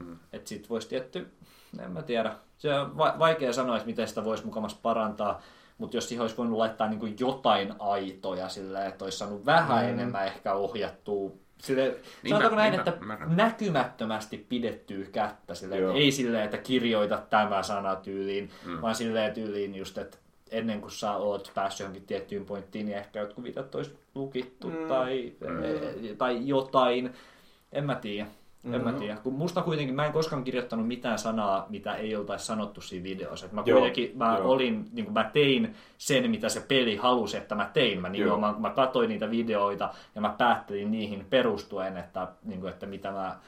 S2: Mm. Että sit voisi tietty, en mä tiedä, se on va- vaikea sanoa, että miten sitä voisi mukamassa parantaa, mutta jos siihen olisi voinut laittaa niin kuin jotain aitoja silleen, että olisi saanut vähän mm. enemmän ehkä ohjattua Sille, niin sanotaanko mä, näin, niin että mä, mä. näkymättömästi pidettyä kättä, sille, ei silleen, että kirjoita tämä sana tyyliin, mm. vaan silleen tyyliin just, että ennen kuin sä oot päässyt johonkin tiettyyn pointtiin, niin ehkä jotkut vitat olisi lukittu mm. tai, mm. tai jotain. En mä tiedä. En mm-hmm. mä tiedä. Kun musta kuitenkin, mä en koskaan kirjoittanut mitään sanaa, mitä ei oltaisi sanottu siinä videossa. mä joo, kuitenkin, mä, joo. olin, niin mä tein sen, mitä se peli halusi, että mä tein. Mä, niin mä, mä katsoin niitä videoita ja mä päättelin niihin perustuen, että, niin kuin, että mitä mä,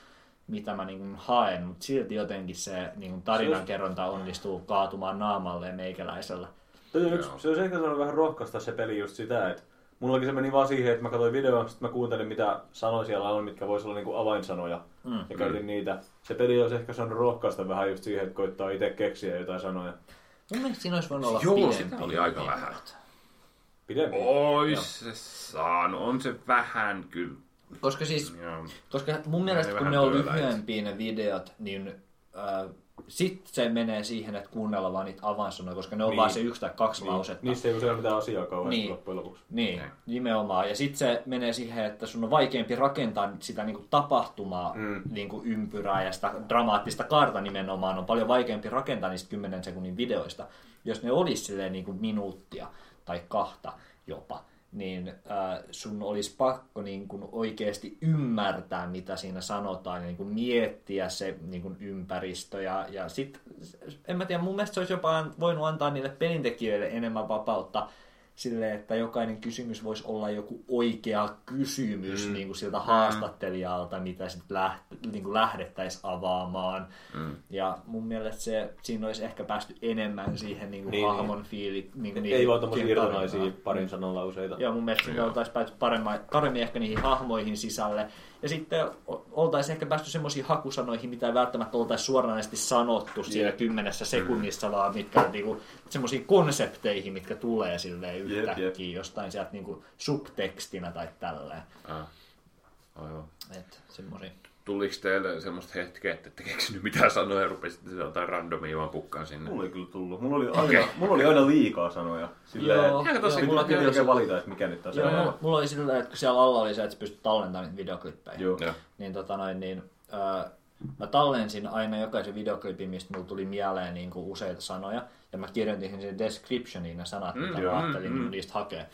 S2: mitä mä niin haen. Mutta silti jotenkin se niin tarinankerronta onnistuu kaatumaan naamalle meikäläisellä.
S3: Se on, yksi, se on ehkä vähän rohkaista se peli just sitä, että Mullakin se meni vaan siihen, että mä katsoin videon, sitten mä kuuntelin mitä sanoja siellä on, mitkä voisi olla niinku avainsanoja. Mm. Ja käytin mm. niitä. Se peli olisi ehkä saanut rohkaista vähän just siihen, että koittaa itse keksiä jotain sanoja.
S2: Mun mielestä siinä olisi voinut olla
S1: Joo,
S2: pidempi.
S1: sitä oli aika vähän.
S3: Pidempi?
S1: Ois se saanut. On se vähän kyllä.
S2: Koska siis, Joo. koska mun mielestä kun ne on lyhyempiä ne videot, niin äh, sitten se menee siihen, että kuunnella vaan niitä avainsanoja, koska ne on niin. vaan se yksi tai kaksi niin. lausetta.
S3: Niistä ei usein mitään asiaa kauheasti niin. loppujen lopuksi.
S2: Niin, niin. nimenomaan. Ja sitten se menee siihen, että sun on vaikeampi rakentaa sitä niinku tapahtumaa, mm. niinku ympyrää ja sitä dramaattista kaarta nimenomaan. On paljon vaikeampi rakentaa niistä 10 sekunnin videoista, jos ne olisi silleen niinku minuuttia tai kahta jopa niin äh, sun olisi pakko niin kuin oikeasti ymmärtää, mitä siinä sanotaan, ja niin kuin miettiä se niin kuin ympäristö. Ja, ja sit, en mä tiedä, mun mielestä se olisi jopa voinut antaa niille pelintekijöille enemmän vapautta sille, että jokainen kysymys voisi olla joku oikea kysymys mm. niin kuin siltä mm. haastattelijalta, mitä sitten läht, niin lähdettäisiin avaamaan. Mm. Ja mun mielestä se, siinä olisi ehkä päästy enemmän siihen niin kuin niin, hahmon niin. fiili. Niin kuin
S3: Ei vaan tämmöisiä irtonaisia parin sanan lauseita.
S2: Joo, mun mielestä siinä oltaisiin päästy paremmin, paremmin ehkä niihin hahmoihin sisälle. Ja sitten oltaisiin ehkä päästy semmoisiin hakusanoihin, mitä ei välttämättä oltaisiin suoranaisesti sanottu siinä kymmenessä sekunnissa, vaan mitkä niinku, semmoisiin konsepteihin, mitkä tulee silleen yhtäkkiä jostain sieltä niinku subtekstinä tai tälleen. Ah.
S1: Aivan.
S2: Et
S1: tuliko teille semmoista hetkeä, että ette keksinyt mitään sanoja ja rupesitte jotain randomia vaan pukkaan sinne?
S3: Mulla ei kyllä tullut. Mulla oli aina, okay. mulla oli aina liikaa sanoja. Silleen, joo, joo, tosi, mulla piti oikein valita, että mikä nyt on
S2: joo, mulla, mulla oli silleen, että kun siellä alla oli se, että sä pystyt tallentamaan niitä videoklippejä. Joo. Niin, tota noin, niin äh, mä tallensin aina jokaisen videoklipin, mistä mulla tuli mieleen niin kuin useita sanoja. Ja mä kirjoitin sen descriptioniin ne sanat, mm, mitä mä ajattelin mm, mm. niistä hakea.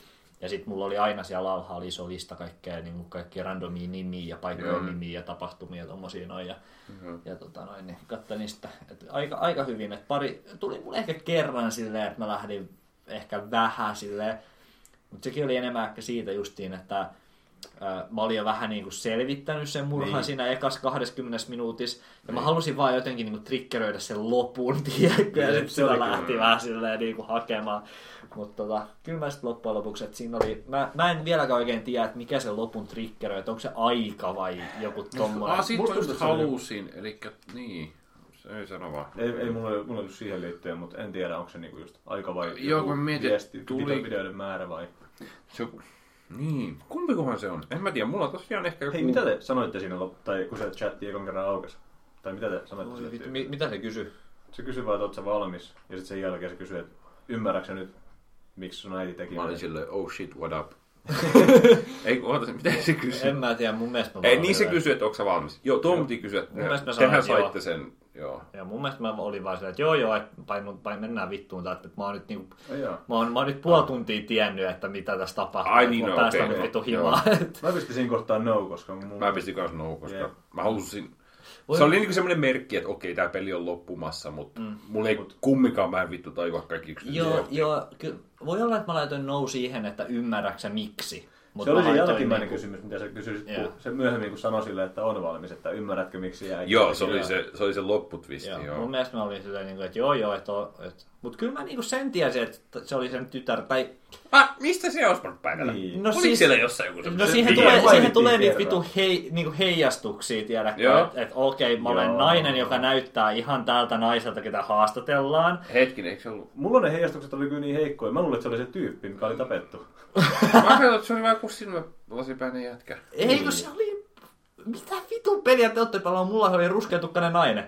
S2: Ja sitten mulla oli aina siellä alhaalla iso lista kaikkea, niin kuin kaikki randomia nimiä ja paikkojen mm. nimiä ja tapahtumia ja tommosia noin. Ja, mm-hmm. ja tota noin, niin katsoin niistä että aika, aika hyvin. Että pari, tuli mulle ehkä kerran silleen, että mä lähdin ehkä vähän silleen. Mutta sekin oli enemmän ehkä siitä justiin, että mä olin jo vähän niin kuin selvittänyt sen murhan niin. siinä ekas 20 minuutissa. Ja mä halusin vaan jotenkin niin kuin triggeröidä sen lopun, [LAUGHS] tiedätkö? Ja
S3: Niin,
S2: sitten
S3: se
S2: sitä lähti
S3: kyllä.
S2: vähän silleen niin kuin hakemaan. Mutta tota, kyllä mä sitten loppujen lopuksi, että siinä oli, mä, mä en vieläkään oikein tiedä, että mikä se lopun triggeröi, että onko se aika vai joku.
S1: Ah, siitä
S3: Musta
S1: mä just
S3: tuntuu, että se oli-
S1: halusin, eli niin. Se ei sano vaan.
S3: Ei, ei mulla, mulla ollut siihen liittyen, mutta en tiedä, onko se niinku just aika vai
S1: Joo,
S3: joku
S1: kun mä mietin,
S3: viesti,
S1: tuli-
S3: tuli... videoiden määrä vai...
S1: Se, niin, kumpikohan se on? En mä tiedä, mulla on tosiaan ehkä joku...
S3: Hei, mitä te sanoitte siinä, lop- tai kun se chatti ekan kerran aukesi? Tai mitä te sanoitte
S2: Oi vittu, mi- mitä se kysyi?
S3: Se kysyi vaan, että oot sä valmis, ja sitten sen jälkeen se kysyi, että ymmärrätkö sä nyt, miksi sun äiti teki
S1: Mä olin silleen, oh shit, what up? [LAUGHS] ei, oota, mitä se kysyi?
S2: En mä tiedä, mun mielestä mä
S1: Ei, niin se kysyi, että onko sä valmis. Joo, tuo piti kysyä, että
S2: Mun mielestä mä sanoin,
S1: tehän
S2: että joo.
S1: saitte sen, joo.
S2: Ja mun mielestä mä olin vaan silleen, että joo joo, että pain, pain, mennään vittuun, tai että mä oon nyt niinku,
S3: joo.
S2: mä oon, mä oon nyt puoli tuntia tiennyt, että mitä tässä tapahtuu.
S1: Ai niin, no,
S2: päästä
S1: okei,
S2: nyt vittu himaa. [LAUGHS]
S3: Mä pistin siinä kohtaa no, koska mun...
S1: Mä pistin kans no, koska
S3: Jep.
S1: mä halusin...
S2: Voi-
S1: Se oli niinku semmoinen merkki, että okei, tää peli on loppumassa, mutta mm. mulla ei kumminkaan mä en vittu tajua kaikki yksityisiä.
S2: joo, joo, ky- voi olla, että mä laitoin no siihen, että ymmärräksä miksi. Mut
S3: Se oli se jälkimmäinen
S2: niinku-
S3: kysymys, mitä sä kysyisit, kun se myöhemmin kun sanoi silleen, että on valmis, että ymmärrätkö miksi jäi.
S1: Joo, se oli se, se, oli se lopputvisti,
S2: Joo,
S1: joo.
S2: mun mielestä mä olin silleen, niinku, että joo joo, että, on- että mutta kyllä mä niinku sen tiesin, että se oli sen tytär, tai
S1: Ah, mistä se olisi voinut päätellä?
S3: Niin.
S2: No
S1: Oliko
S2: siis-
S1: siellä jossain joku
S2: No siihen
S3: Se
S2: tulee, siihen tulee niitä vitu hei, niinku heijastuksia, tiedätkö? Että et, okei, mä olen
S3: Joo.
S2: nainen, joka näyttää ihan tältä naiselta, ketä haastatellaan.
S1: Hetkinen, eikö se ollut?
S3: Mulla ne heijastukset oli kyllä niin heikkoja. Mä luulen, että se oli se tyyppi, mikä oli tapettu. [LAUGHS]
S1: Mä ajattelin, että se oli vaan joku silmälasipäinen jätkä.
S2: Eikö se oli... Mitä vitun peliä te olette pelannut? Mulla oli ruskeatukkainen nainen.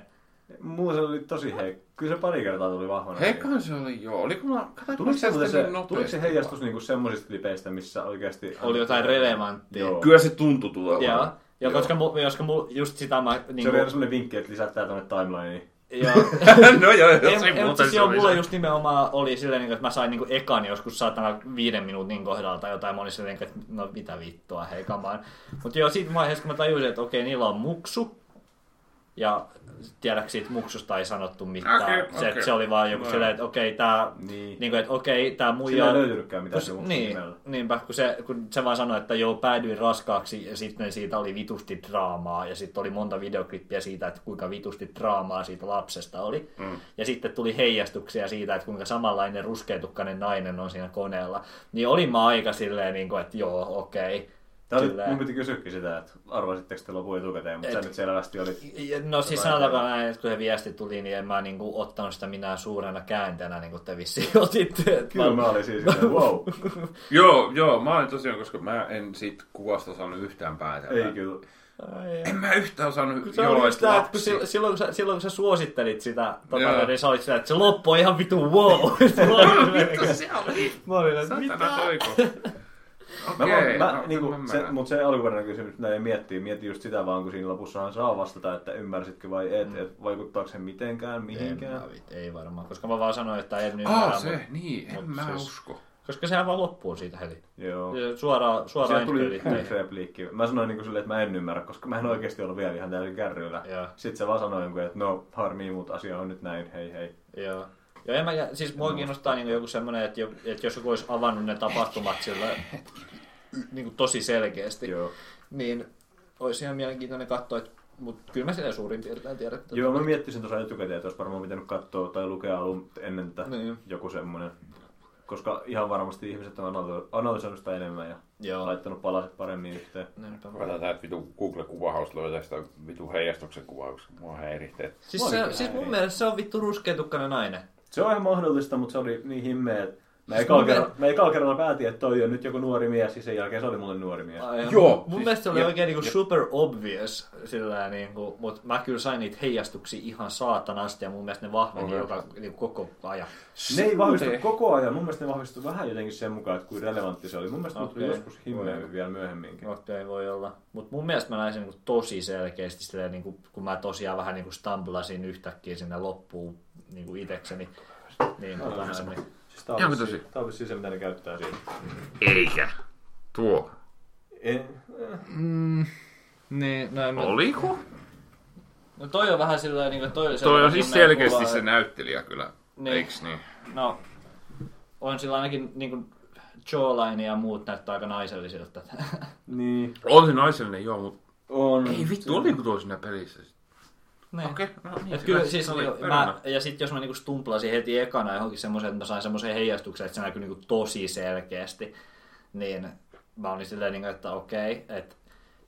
S3: Mulla se oli tosi heikko. Kyllä se pari kertaa tuli vahvana.
S1: Heikkohan se oli, joo. Oliko mulla... Katsotaan,
S3: Tuliko se, se,
S1: niin nopeasti
S3: tuliko se heijastus niinku semmoisista klipeistä, missä oikeasti...
S2: Oli jotain relevanttia.
S3: Joo.
S1: Kyllä se tuntui tulevan.
S2: Joo. Ja
S1: Joo.
S2: koska, mu, koska mu, just sitä mä...
S3: Se
S2: Niin
S3: oli aina semmonen vinkki, että lisätään tonne timelineen.
S2: joo. [LAUGHS]
S1: no joo,
S2: Ei,
S1: jos ei
S2: ei, mutta siis
S1: se
S2: joo,
S1: oli
S2: mulla
S1: se.
S2: just nimenomaan oli silleen, niin kuin, että mä sain niin ekan joskus saatana viiden minuutin kohdalla tai jotain. Mä olin silleen, että no mitä vittua, hei kamaan. Mutta joo, siinä vaiheessa kun mä tajusin, että okei, niillä on muksu. Ja tiedätkö siitä muksusta ei sanottu mitään.
S1: Okei,
S2: se,
S1: okei.
S2: se oli vaan joku
S1: No
S2: silleen, että okei, tää...
S3: Niin.
S2: Niin kuin, että okei, tää
S3: Sillä
S2: muija...
S3: ei löytynytkään mitään
S2: Kun,
S3: se
S2: niin,
S3: nimellä.
S2: niinpä, kun se, kun se vaan sanoi, että joo, päädyin raskaaksi ja sitten siitä oli vitusti draamaa ja sitten oli monta videoklippiä siitä, että kuinka vitusti draamaa siitä lapsesta oli. Mm. Ja sitten tuli heijastuksia siitä, että kuinka samanlainen ruskeatukkainen nainen on siinä koneella. Niin olin mä aika silleen, niin kuin, että joo, okei.
S3: Tää oli, mun piti kysyäkin sitä, että arvasitteko te lopun etukäteen, mutta
S2: Et-
S3: sä nyt selvästi olit...
S2: No siis sanotaanko näin, että kun se viesti tuli, niin en mä niinku ottanut sitä minä suurena käänteenä, niin kuin te vissiin [LAUGHS] otitte.
S3: Kyllä mä olin siis silleen, [LAUGHS] wow.
S1: Joo, joo, mä olin tosiaan, koska mä en siitä kuvasta saanut yhtään päätellä.
S3: Ei kyllä.
S2: Ai,
S1: En mä yhtään osannut jollaista
S2: tää, että kun silloin, silloin, kun sä, silloin kun sä suosittelit sitä, tota, niin sä olit sitä, että se loppu on ihan vitu wow. [LAUGHS] Mä
S1: Vittu se oli.
S2: Mä olin, että mitä?
S1: Toiko.
S3: Mä,
S1: Okei,
S3: mä,
S1: no,
S3: niinku,
S1: mä
S3: se, mutta se alkuperäinen kysymys, ei miettii, mieti just sitä vaan, kun siinä lopussahan saa vastata, että ymmärsitkö vai et, mm. et vaikuttaako se mitenkään,
S2: En
S3: mihinkään.
S2: mä vit, ei varmaan, koska mä vaan sanoin, että en ymmärrä,
S1: se,
S2: mut-
S1: niin, en
S2: mut
S1: mä
S2: siis-
S1: usko.
S2: Koska sehän vaan loppuu siitä heti.
S3: Joo.
S2: Suoraan, suoraan
S3: Sieltä tuli repliikki. Mä sanoin niin silleen, että mä en ymmärrä, koska mä en oikeasti ollut vielä ihan täysin kärryillä.
S2: Joo.
S3: Sitten se vaan sanoi että no harmii, mutta asia on nyt näin, hei hei.
S2: Joo. Joo, en mä, siis mua kiinnostaa niin joku semmoinen, että, jo, että jos joku olisi avannut ne tapahtumat sillä niin kuin tosi selkeästi,
S3: Joo.
S2: niin olisi ihan mielenkiintoinen katsoa, että, mutta kyllä mä sitä suurin piirtein tiedän. että-
S3: Joo, mä miettisin tuossa etukäteen, että olisi varmaan pitänyt katsoa tai lukea alun ennen tätä
S2: Niin.
S3: joku semmoinen. Koska ihan varmasti ihmiset on analy- analysoinut sitä enemmän ja
S2: Joo.
S3: laittanut palaset paremmin yhteen.
S2: Niinpä.
S1: Katsotaan, että vitu Google-kuvahaus löytää sitä vitu heijastuksen kuvaa, koska mua häiritsee.
S2: Siis, se, siis mun mielestä se on vittu ruskeatukkainen nainen.
S3: Se on ihan mahdollista, mutta se oli niin himmeä, että mä
S2: Siis
S3: ekalla kerralla, mä ekalla kerralla päätin, että toi on nyt joku nuori mies, ja sen jälkeen se oli mulle nuori mies.
S2: Ai,
S1: Joo,
S2: Mun
S1: siis-
S2: mielestä se oli
S1: ja-
S2: oikein niinku super obvious, sillä niinku, mutta mä kyllä sain niitä heijastuksia ihan saatanasti ja mun mielestä ne vahveni
S1: Okei.
S2: joka, niinku koko ajan.
S3: Ne ei vahvistu koko ajan, mun mielestä ne vahvistu vähän jotenkin sen mukaan, että kuin relevantti se oli. Mun mielestä okay. joskus himmeä vielä myöhemminkin.
S2: Okei, okay, voi olla. Mutta mun mielestä mä näin sen niinku tosi selkeästi, silleen, niinku, kun mä tosiaan vähän niinku stumblasin yhtäkkiä sinne loppuun niinku itekseni. Niin,
S3: Aivan
S2: tota, niin.
S3: Siis tää on
S1: Ihan tosi.
S3: Tää on vissiin se, mitä ne käyttää siinä.
S1: Eikä. Tuo.
S3: En,
S2: Niin, no, en mä-
S1: Oliko?
S2: no toi on vähän silleen, niinku, toi, oli
S1: Toi
S2: sellainen
S1: on siis selkeästi
S2: kuva,
S1: se näyttelijä kyllä.
S2: Niin.
S1: Eiks niin?
S2: No, on sillä ainakin niin kuin jawline ja muut näyttää aika naisellisilta. [LAUGHS]
S3: Niin.
S1: On se naisellinen, joo, mutta
S3: On.
S1: ei vittu, oliko tuo siinä pelissä?
S2: Niin.
S1: Okei, no niin.
S2: Kyllä siis,
S1: oli
S2: mä, ja sitten jos mä niinku stumplasin heti ekana johonkin semmoiseen, että mä sain semmoisen heijastuksen, että se näkyy niinku tosi selkeästi, niin mä olin silleen, niinku, että okei, että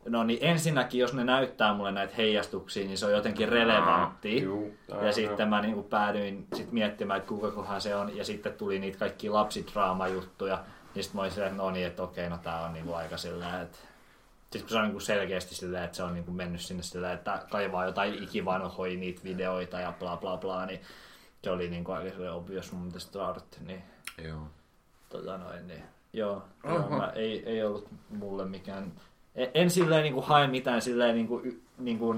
S2: no niin ensinnäkin, jos ne näyttää mulle näitä heijastuksia, niin se on jotenkin relevantti.
S3: Juu.
S2: Ja sitten mä niinku päädyin sit miettimään, että kuinka kohan se on, ja sitten tuli niitä kaikki lapsidraama-juttuja, niin sitten mä olin silleen, että no niin, että okei, no tää on niinku aika silleen, että sitten kun se on niinku selkeästi silleen, että se on niinku mennyt sinne silleen, että kaivaa jotain ikivanhoja niitä videoita ja bla bla bla, niin se oli niinku aika silleen obvious mun mielestä start, niin
S1: Joo.
S2: tota noin, niin joo, joo mä, ei, ei ollut mulle mikään, en, en silleen niinku hae mitään silleen niinku, y- niinku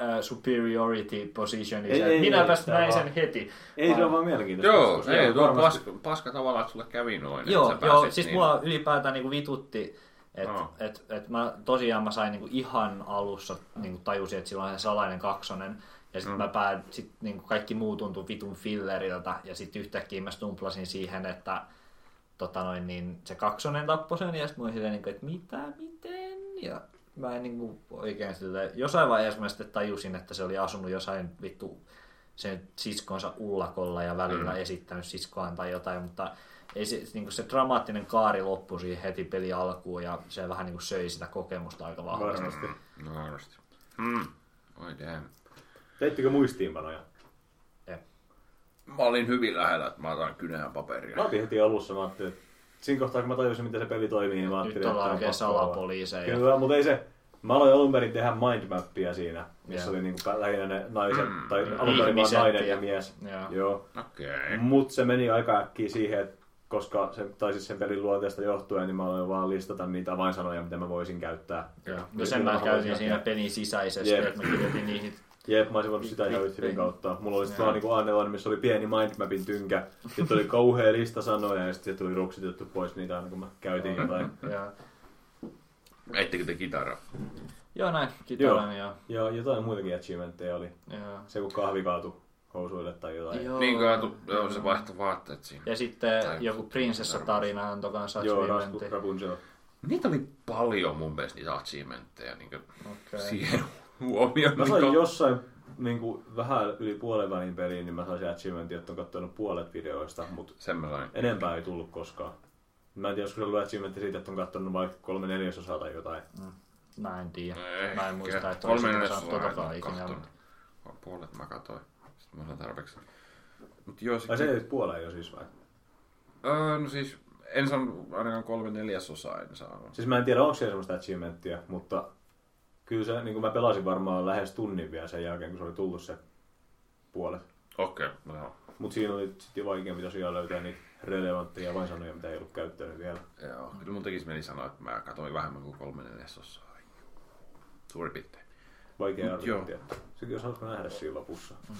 S2: äh, superiority positionia,
S3: Ei,
S2: ei, minäpäs
S3: ei,
S2: näin
S3: vaan-
S2: sen heti.
S3: Ei se ole vaan mielenkiintoista.
S1: Joo,
S3: koska
S1: ei,
S3: on
S1: tuo paska, paska tavallaan, että sulle kävi noin.
S2: Joo, joo siis
S1: niin-
S2: mua ylipäätään niinku vitutti, että
S1: Aa.
S2: et, et mä tosiaan mä sain niinku ihan alussa niinku tajusin, että sillä on se salainen kaksonen. Ja sitten
S1: Mm.
S2: mä pää, sit niinku kaikki muu tuntui vitun filleriltä. Ja sitten yhtäkkiä mä stumplasin siihen, että tota noin, niin se kaksonen tappoi sen. Ja sitten mä olin silleen, niinku, että mitä, miten? Ja mä en niinku oikein sille, jossain vaiheessa mä sitten tajusin, että se oli asunut jossain vittu sen siskonsa ullakolla ja välillä
S1: Mm.
S2: esittänyt siskoaan tai jotain, mutta ei se, niin se dramaattinen kaari loppui siihen heti peli alkuun ja se vähän niin söi sitä kokemusta aika vahvasti.
S3: Varmasti.
S1: No varmasti. Hmm. Oi damn.
S3: Teittekö muistiinpanoja?
S1: Mä olin hyvin lähellä, että mä otan kynään paperia.
S3: Mä otin heti alussa, mä ajattelin, että siinä kohtaa kun mä tajusin, miten se peli toimii, niin mä
S2: Nyt
S3: ajattelin,
S2: ollaan
S3: että
S2: oikein salapoliiseja.
S3: Kyllä, mutta ei se... Mä aloin alun perin tehdä mindmappia siinä, missä
S2: Joo.
S3: oli niinku lähinnä ne naiset,
S1: Mm.
S3: tai alun perin vaan nainen
S2: ja-
S3: mies.
S2: Joo.
S3: Joo.
S1: Okei. Okay.
S3: Mut se meni aika äkkiä siihen, että koska se, tai siis sen pelin luonteesta johtuen, niin mä aloin vaan listata niitä avainsanoja, mitä mä voisin käyttää.
S2: Joo.
S3: Ja
S2: No sen mä
S3: mä
S2: käytin siinä pelin sisäisesti,
S3: Jep.
S2: että mä kirjoitin niihin.
S3: Jep, mä olisin voinut sitä ihan
S2: Niin.
S3: kautta. Mulla oli sitten
S2: Joo.
S3: vaan niinku A4, missä oli pieni mindmapin tynkä. Sitten oli kauhea lista sanoja ja sitten tuli ruksitettu pois niitä aina kun mä käytin jotain.
S2: Joo.
S1: Ettekö te kitaraa?
S2: Joo näin, kitaran ja...
S3: Ja jotain muitakin achievementteja oli.
S2: Joo.
S3: Se kun kahvi kaatui housuille tai jotain.
S2: Joo.
S1: Niin kaatu, joo, se vaihtoi vaatteet siinä.
S2: Ja sitten
S1: Tai-
S2: joku prinsessa-tarina antoi kanssa
S3: Joo. Raspu, Rapunzel.
S1: Niitä oli paljon mun mielestä niitä achievementteja niin
S2: Okei.
S1: siihen [LAUGHS] huomioon.
S3: Mä sain
S1: Niin
S3: jossain niin kuin vähän yli puolen välin peliin, niin mä saisin achievementin, että on katsonut puolet videoista, mutta
S1: Sen mä sain.
S3: enempää ei tullut koskaan. Mä en tiedä, olisiko se ollut achievementti siitä, että on katsonut vaikka kolme neljäsosaa tai jotain.
S2: Mä en tiedä. Mä en muista, että
S1: neljäsosaa
S2: saanut totakaan
S1: en
S2: ikinä.
S1: Puolet mä katoin. Mä sain tarpeeksi. Mut joo, sit...
S3: Ai se ei puoleen jo siis vai?
S1: öö, no siis en saanut ainakaan kolme neljäsosaa en saanut.
S3: Siis mä en tiedä, onko siellä semmoista achievementtia, mutta kyllä se, niin kuin mä pelasin varmaan lähes tunnin vielä sen jälkeen, kun se oli tullut se puolet.
S1: Okei, okay, no joo.
S3: Mutta siinä oli sitten vaikeampi tosiaan löytää niitä relevantteja avainsanoja, mitä ei ollut käyttänyt vielä.
S1: Joo, kyllä mun tekisi mieli sanoa, että mä katoin vähemmän kuin kolme neljäsosaa. Suuri piirtein.
S3: Vaikea
S1: Mut
S3: arviointia. Sitten jos haluaisiko nähdä siinä lopussa. Mm.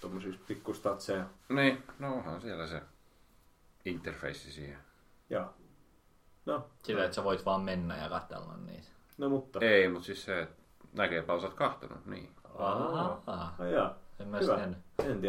S3: Tuommoisia pikkustatseja.
S1: Niin, no onhan siellä se interface siihen.
S3: Joo. No,
S2: Sillä, että sä voit vaan mennä ja katsella niitä.
S3: no mutta.
S1: Ei, mutta siis se, että näkeepä osat kahtonut, niin.
S2: Ahaa.
S3: Ai jaa.
S2: En mä
S3: Hyvä.
S2: sitten.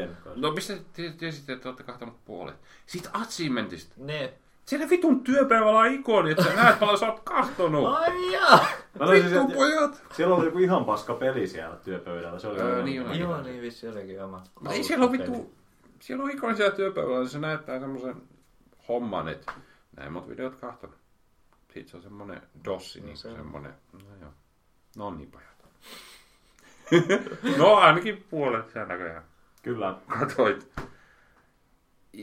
S3: En kanssa.
S1: No mistä te tiesitte, että olette kahtonut puolet? Siitä achievementista.
S2: Ne.
S1: Siellä vitun työpäivällä on ikoni, että sä näet paljon sä oot kahtonut.
S2: Ai jaa!
S3: Mä
S1: Vittu
S3: että
S1: pojat!
S3: siellä oli joku ihan paska peli siellä työpöydällä. Se oli
S1: Öö, niin on.
S2: Joo, niin vissi olikin oma.
S1: Mutta ei siellä ole vittu... Siellä on ikoni siellä työpäivällä, se näyttää semmoisen homman, että näin monta videot kahtonut. Sitten se on semmonen dossi, niin
S2: se on.
S1: semmonen... No joo. No niin pojat. [LAUGHS] no ainakin puolet sä näköjään
S3: Kyllä.
S1: katoit.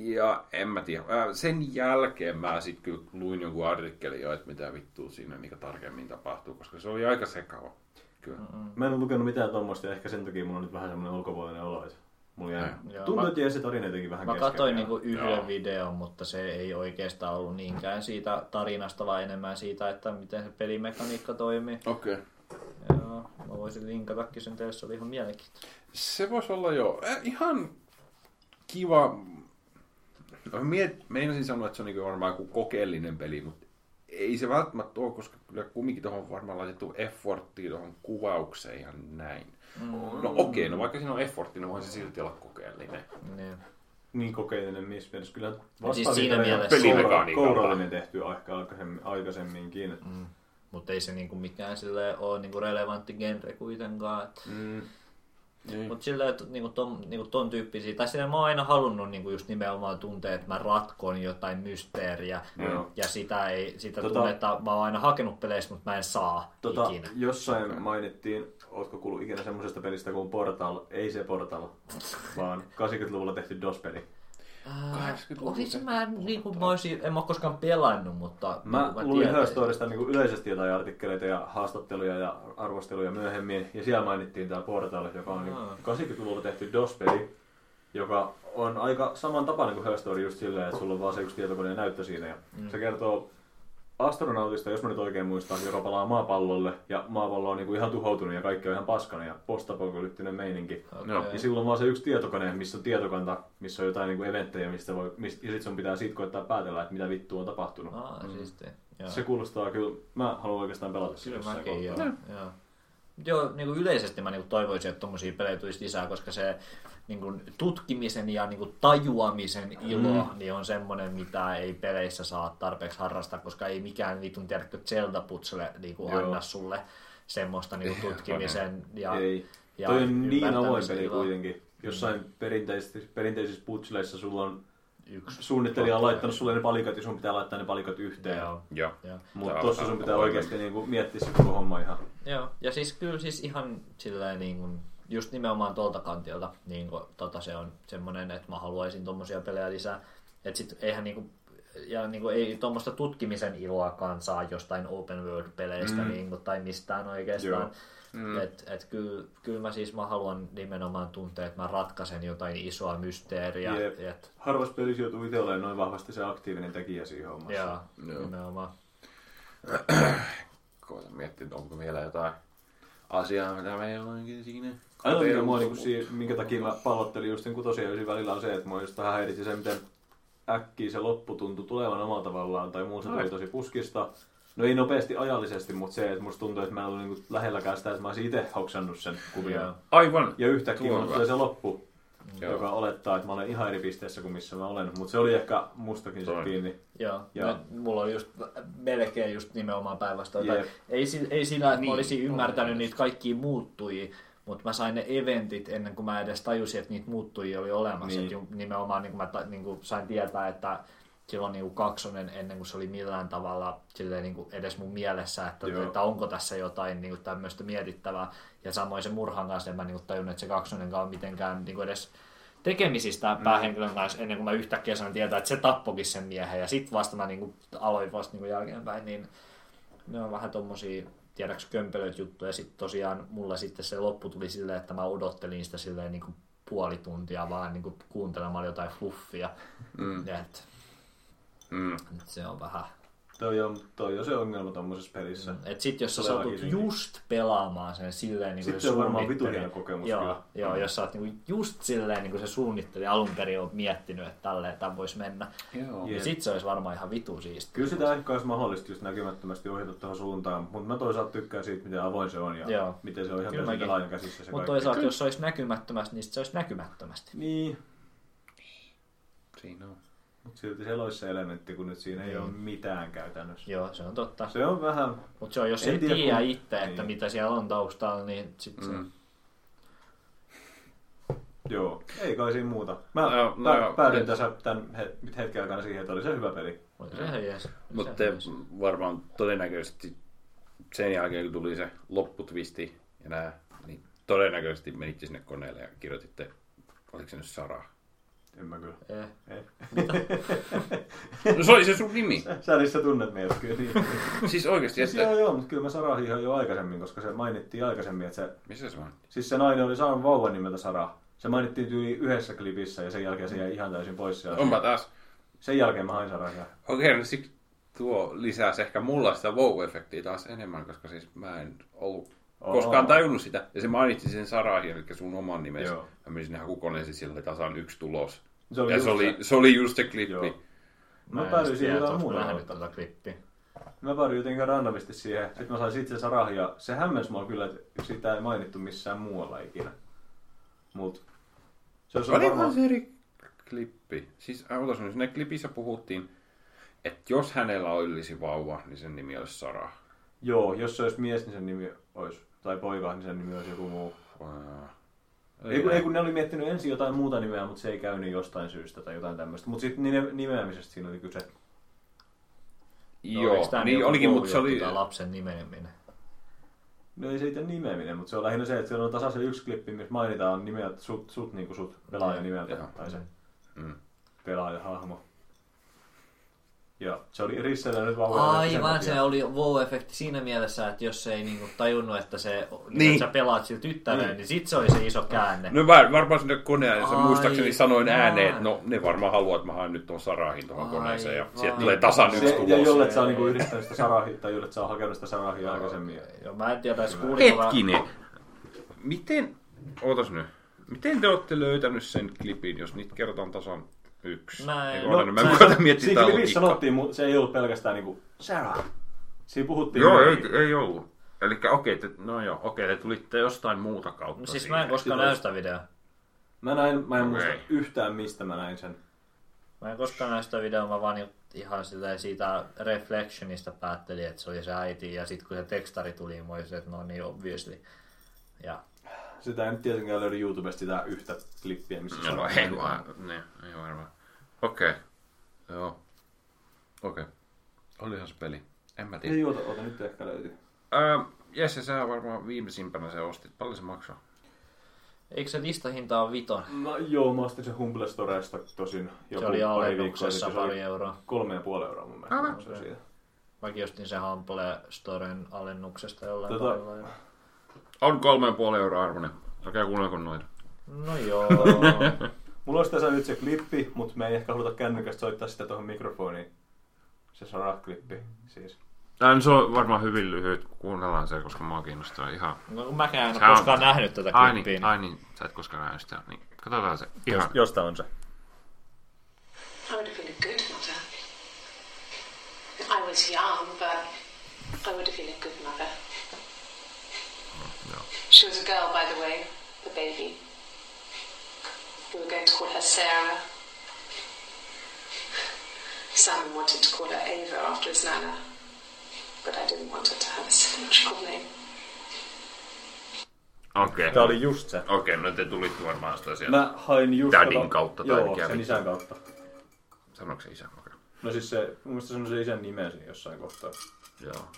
S1: Ja en mä tiedä. Sen jälkeen mä sit kyllä luin jonkun artikkelin jo, että mitä vittua siinä niin tarkemmin tapahtuu, koska se oli aika sekava. Kyllä.
S3: Mä en ole lukenut mitään tuommoista ja ehkä sen takia mulla on nyt vähän semmoinen ulkopuolinen olo. Mulla jäi... Tuntuu, että se tarina jotenkin vähän
S2: Mä
S3: kesken
S2: katsoin niinku yhden
S1: Joo.
S2: videon, mutta se ei oikeastaan ollut niinkään siitä tarinasta, vaan enemmän siitä, että miten se pelimekaniikka toimii.
S1: Okei. Okay.
S2: Joo, mä voisin linkatakin sen teille, se oli ihan mielenkiintoista.
S1: Se voisi olla jo ihan kiva. No, meinasin sanoa, että se on niin varmaan joku kokeellinen peli, mutta ei se välttämättä ole, koska kyllä kumminkin tuohon on varmaan laitettu efforttia tuohon kuvaukseen ihan näin. Mm. No okei, okay, no vaikka siinä on effortti, niin voi se silti olla kokeellinen.
S2: Niin.
S3: niin kokeellinen missä mielessä. Kyllä
S2: Siis siinä mielessä-
S3: kourallinen tehty ehkä aikaisemmin, aikaisemminkin.
S2: Mm. Mutta ei se niinku mikään sille ole niinku relevantti genre kuitenkaan.
S3: Mm.
S4: Niin.
S2: Mutta silleen, että niinku ton, niinku ton tyyppisiä, tai silleen mä oon aina halunnut niinku just nimenomaan tuntea, että mä ratkon jotain mysteeriä,
S3: Joo.
S2: ja sitä, ei, sitä
S3: Tota-
S2: tota, tunnetta mä oon aina hakenut peleissä, mutta mä en saa
S3: Tota,
S2: ikinä.
S3: jossain mainittiin, ootko kuullut ikinä semmoisesta pelistä kuin Portal, ei se Portal, vaan 80-luvulla tehty DOS-peli.
S2: Olisin mä, niinku, mä, olisin, en mä ole koskaan pelannut, mutta
S3: Mä
S2: niinku
S3: luin
S2: tiedän-
S3: Herstorista niin yleisesti jotain artikkeleita ja haastatteluja ja arvosteluja myöhemmin, ja siellä mainittiin tämä Portal, joka on niin
S2: Aa.
S3: 80-luvulla tehty DOS-peli, joka on aika samantapainen kuin Herstory just silleen, että sulla on vaan se yksi tietokoneen näyttö siinä. Ja
S2: Mm.
S3: Se kertoo astronautista, jos mä nyt oikein muistan, joka palaa maapallolle, ja maapallo on niin kuin ihan tuhoutunut ja kaikki on ihan paskana ja postapokalyptinen meininki.
S1: Joo.
S3: Ja silloin on vaan se yksi tietokone, missä on tietokanta, missä on jotain niin kuin eventtejä, mistä voi, mistä, ja sit sun pitää siitä koittaa päätellä, että mitä vittua on tapahtunut.
S2: Aa, siistiä. Joo.
S3: Se kuulostaa kyllä, mä haluan oikeastaan pelata sitä
S2: Kyllä
S3: jossain
S2: mäkin, joo.
S3: kohtaa.
S2: joo. Joo, niin kuin yleisesti mä niin kuin toivoisin, että tommosia pelejä tulisi lisää, koska se niin kuin tutkimisen ja niin kuin tajuamisen ilo mm. niin on semmoinen, mitä ei peleissä saa tarpeeksi harrastaa, koska ei mikään vitun tiedätkö Zelda-putsele niin kuin anna sulle semmoista niin kuin tutkimisen ja,
S3: Ei.
S2: ja
S3: Toi on niin avoin peli
S2: iloa.
S3: kuitenkin. Jossain perinteisissä, perinteisissä putseleissa sulla on
S2: Yksi.
S3: suunnittelija on laittanut sulle ne palikat ja sun pitää laittaa ne palikat yhteen.
S2: Joo.
S1: Joo.
S3: Mutta tossa
S1: vähän
S3: sun pitää oikeasti niinku miettiä se koko homma ihan.
S2: Joo, ja siis kyllä siis ihan silleen niin kuin, just nimenomaan tuolta kantilta niin kuin, tota se on semmoinen, että mä haluaisin tommosia pelejä lisää. Et sit eihän niin kuin, ja niin kuin, ei tuommoista tutkimisen iloakaan saa jostain open world-peleistä
S3: Mm.
S2: mm. niin kuin, tai mistään oikeastaan.
S3: Joo.
S1: Mm.
S2: Et, et kyllä, kyllä mä siis mä haluan nimenomaan tuntea, että mä ratkaisen jotain isoa mysteeriä. Et,
S3: Harvassa pelissä joutuu itse olemaan noin vahvasti se aktiivinen tekijä siinä hommassa.
S2: joo,
S1: Joo.
S2: nimenomaan.
S1: Koitan miettiä, että onko vielä jotain asiaa, mitä me ei olekin siinä.
S3: Mikä mua, niin kuin, minkä takia mä pallottelin just kutosen ja ysin välillä on se, että mua just vähän häiritsi se, miten äkkiä se loppu tuntui tulevan omalla tavallaan, tai muu se tuli tosi puskista. No ei nopeasti ajallisesti, mutta se, että musta tuntui, että mä en ollut niin lähelläkään sitä, että mä olisin itse hoksannut sen.
S2: Joo.
S1: Aivan.
S3: Ja yhtäkkiä mulla tulee se loppu,
S1: Joo.
S3: joka olettaa, että mä olen ihan eri pisteessä kuin missä mä olen. Mutta se oli ehkä mustakin se kiinni.
S2: Joo, ja. mulla on just melkein just nimenomaan päinvastoin. Tai Ei, ei sillä, että
S1: Niin,
S2: mä olisin ymmärtänyt niitä kaikkia muuttujia, mutta mä sain ne eventit ennen kuin mä edes tajusin, että niitä muuttujia oli olemassa.
S3: Niin.
S2: Et ju- nimenomaan niin kuin mä ta- niin kuin sain tietää, että silloin niin kuin kaksonen ennen kuin se oli millään tavalla silleen niin kuin edes mun mielessä, että,
S3: Joo.
S2: että onko tässä jotain niin kuin tämmöistä mietittävää. Ja samoin se murhan kanssa en mä niin kuin tajunnut, että se kaksonenkaan on mitenkään niin kuin edes tekemisistä
S3: Mm.
S2: päähenkilön kanssa ennen kuin mä yhtäkkiä sain tietää, että se tappokin sen miehen. Ja sitten vasta mä niin kuin aloin vasta niin kuin jälkeenpäin, niin ne on vähän tommosia tiedäks kömpelöitä juttuja. Sitten tosiaan mulla sitten se loppu tuli silleen, että mä odottelin sitä silleen niin kuin puoli tuntia vaan niin kuin kuuntelemaan jotain fluffia.
S1: Mm.
S2: Et,
S1: Mm.
S2: et se on vähän...
S3: Toi on, toi on se ongelma tommosessa pelissä.
S2: Et sit jos sä satut just pelaamaan sen silleen niin kuin
S3: Sit se on varmaan vitu hieno kokemus
S2: joo,
S3: kyllä.
S2: Joo, jos sä oot niin kuin just silleen niin kuin se suunnitteli alun perin on miettinyt, että tälleen tämän voisi mennä.
S1: Joo.
S3: Jep.
S2: Ja sit se olisi varmaan ihan vitu siistiä.
S3: Kyllä sitä ehkä olisi mahdollista just näkymättömästi ohjata tuohon suuntaan, mutta mä toisaalta tykkään siitä, miten avoin se on ja
S2: Joo.
S3: miten se on ihan
S2: Kyllä
S3: täysin
S2: mäkin.
S3: pelaajan käsissä se
S2: Mutta toisaalta, jos se olisi näkymättömästi, niin sit se olisi näkymättömästi.
S3: Niin,
S1: Siinä on.
S3: Mutta silti siellä olisi se elementti, kun nyt siinä ei
S2: Niin.
S3: ole mitään käytännössä.
S2: Joo, se on totta.
S3: Se on vähän,
S2: Mutta se on, jos
S3: En
S2: ei
S3: tiedä,
S2: tiedä
S3: kun-
S2: itse, että
S3: niin.
S2: mitä siellä on taustalla, niin sit se...
S1: Mm.
S3: joo, ei kai siinä muuta. Mä
S1: No, no
S3: pä- päädyin tässä tämän he- hetken aikana siihen, että oli se hyvä peli.
S2: Se jees. Oli
S1: Mutta
S2: se
S1: varmaan todennäköisesti sen jälkeen, kun tuli se lopputwisti ja nää, niin todennäköisesti menitte sinne koneelle ja kirjoititte, oliko se nyt Sara?
S3: En mä kyllä.
S2: Eh.
S3: Ei.
S1: No se oli se sun nimi.
S3: Sä niissä tunnet meidät kyllä niin.
S1: Siis oikeasti,
S3: siis
S1: että...
S3: joo joo, mutta kyllä mä Sarahin ihan jo aikaisemmin, koska se mainittiin aikaisemmin, että se
S1: Missä se on?
S3: Siis se nainen oli saanut vauvan nimeltä Sara. Se mainittiin tyyli yhdessä klipissä ja sen jälkeen se jäi ihan täysin pois sieltä.
S1: Onpa taas.
S3: Sen jälkeen mä hain Sarahia.
S1: Okei, no siksi tuo lisäsi ehkä mulla sitä wow-efektiä taas enemmän, koska siis mä en ollut. Koskaan tajunnut sitä. Ja se mainitsi sen Sarahin, eli sun oman nimesi.
S3: Joo.
S1: Mä menin sinne hakukoneeseen, sillä oli tasan yksi tulos.
S3: Se oli
S1: ja
S3: just
S1: se oli,
S3: se.
S1: se oli just se klippi.
S3: Joo. Mä
S2: en
S3: päädyin siihen
S2: tiedä,
S3: jotain muuta.
S2: mä tota klippiä.
S3: Mä päädyin jotenkin randomisti siihen. Sitten mä sain sit sen Sarahi ja se hämmensi mua kyllä, että sitä ei mainittu missään muualla ikinä. Mut se olisi
S1: Olikohan
S3: varmaan...
S1: se eri klippi. Siis äh, otas nyt, siinä klipissä puhuttiin, että jos hänellä olisi vauva, niin sen nimi olisi Sara.
S3: Joo, jos se olisi mies, niin sen nimi olisi, tai poika, niin sen nimi olisi joku muu. Ei, kun, ei kun ne oli miettinyt ensin jotain muuta nimeä, mutta se ei käynyt jostain syystä tai jotain tämmöistä. Mutta sitten nime, nimeämisestä siinä oli kyse.
S1: Joo, niin olikin, mutta se oli...
S2: Lapsen nimeäminen.
S3: No ei se itse nimeäminen, mutta se on lähinnä se, että siellä on tasaisen yksi klippi, missä mainitaan nimeä, sut, sut niin kuin sut pelaajan nimeltä,
S1: Joo.
S3: tai se
S1: Mm.
S3: pelaajahahmo. Ja se oli Rissellä nyt vauva.
S2: Aivan, se oli wow-efekti siinä mielessä, että jos se ei niinku tajunnut, että se, niin.
S1: Niin.
S2: että sä pelaat sillä tyttäreen,
S3: Niin.
S2: niin sit se oli se iso käänne.
S1: No var, varmaan sinne koneeseen,
S2: Ai,
S1: muistaakseni sanoin ääneen, että no ne varmaan haluaa, että mä haen nyt tuon Sarahin tuohon koneeseen ja
S2: vaan.
S1: sieltä tulee tasan yksi
S3: Se, ja
S1: tulos.
S3: jollet sä oot niinku yrittänyt sitä sarahia, tai jollet sä oot hakenut sitä sarahia aikaisemmin.
S2: Joo, mä en tiedä, jos kuuliko
S1: Hetkinen. Miten, ootas nyt, miten te olette löytänyt sen klipin, jos niitä kerrotaan tasan yksi?
S2: Mä en-
S1: Eikö
S2: no,
S1: mä miettiä
S3: Siinä
S1: tää
S3: sanottiin, mutta se ei ollut pelkästään niinku Sarah. Siinä puhuttiin...
S1: Joo, ei, ei ollut. Eli okei, te, no joo, okei, te tulitte jostain muuta kautta
S2: No siis
S1: siihen.
S2: mä en koskaan näy sitä videoa.
S3: Mä, näin, mä en muista
S1: Okei.
S3: yhtään, mistä mä näin sen.
S2: Mä en koskaan näy sitä videoa, mä vaan ihan silleen siitä Reflectionista päättelin, että se oli se äiti, ja sitten kun se tekstari tuli, niin mä olisin, että no niin, obviously. Ja
S3: Sitä ei nyt tietenkään löydy YouTubesta sitä yhtä klippiä, missä
S1: No, no ei vaan, ne, ei varmaan. Okei, joo. Okei. Olihan se peli. En mä tiedä.
S3: Ei, oota, oota, nyt ehkä löytyy.
S1: Öö, Jesse, sä varmaan viimeisimpänä se ostit. Paljon se maksaa?
S2: eikö se listahinta ole viton?
S3: No joo, mä ostin sen Humble Storesta tosin joku
S2: Se oli
S3: pari viikkoa
S2: alennuksessa
S3: sitten. Se oli
S2: pari euroa.
S3: kolme ja puoli euroa mun mielestä. Maksoi siitä.
S2: Mäkin ostin sen Humble Storen alennuksesta jollain
S3: Tota-
S2: parilla.
S1: On kolme ja puoli euroa arvoinen. Älkää kuunnelko noita.
S2: No joo. [LAUGHS]
S3: Mulla olisi tässä nyt se klippi, mutta me ei ehkä haluta kännykästä soittaa sitä tuohon mikrofoniin. Se Sarah-klippi siis.
S1: Tää se on varmaan hyvin lyhyt. Kuunnellaan se, koska mua kiinnostaa ihan.
S2: no mäkään en
S1: Sä
S2: ole
S1: on-
S2: koskaan nähnyt tätä
S1: Ai
S2: klippiä.
S1: niin, ai niin, sä et koskaan nähnyt sitä. Niin, katsotaan se. Ihan.
S4: Jos, josta on se.
S5: I would have been a good mother. I was young, but I would have been a good mother.
S1: Joo.
S5: She was a girl, by the way, the baby. We were going to call her Sarah. Simon wanted to call her Ava after his nana, but I didn't want her to have a symmetrical name.
S1: Okei.
S4: Tää oli just se.
S1: Okei, no te tulitte varmaan sitä sieltä.
S3: Mä hain just...
S1: Dadin
S3: tota-
S1: kautta tai
S3: Joo,
S1: mikä
S3: sen isän kautta.
S1: Sanoiko se isä? Okei.
S3: No siis se, mun mielestä se on se isän nimen siinä jossain kohtaa.
S1: Joo.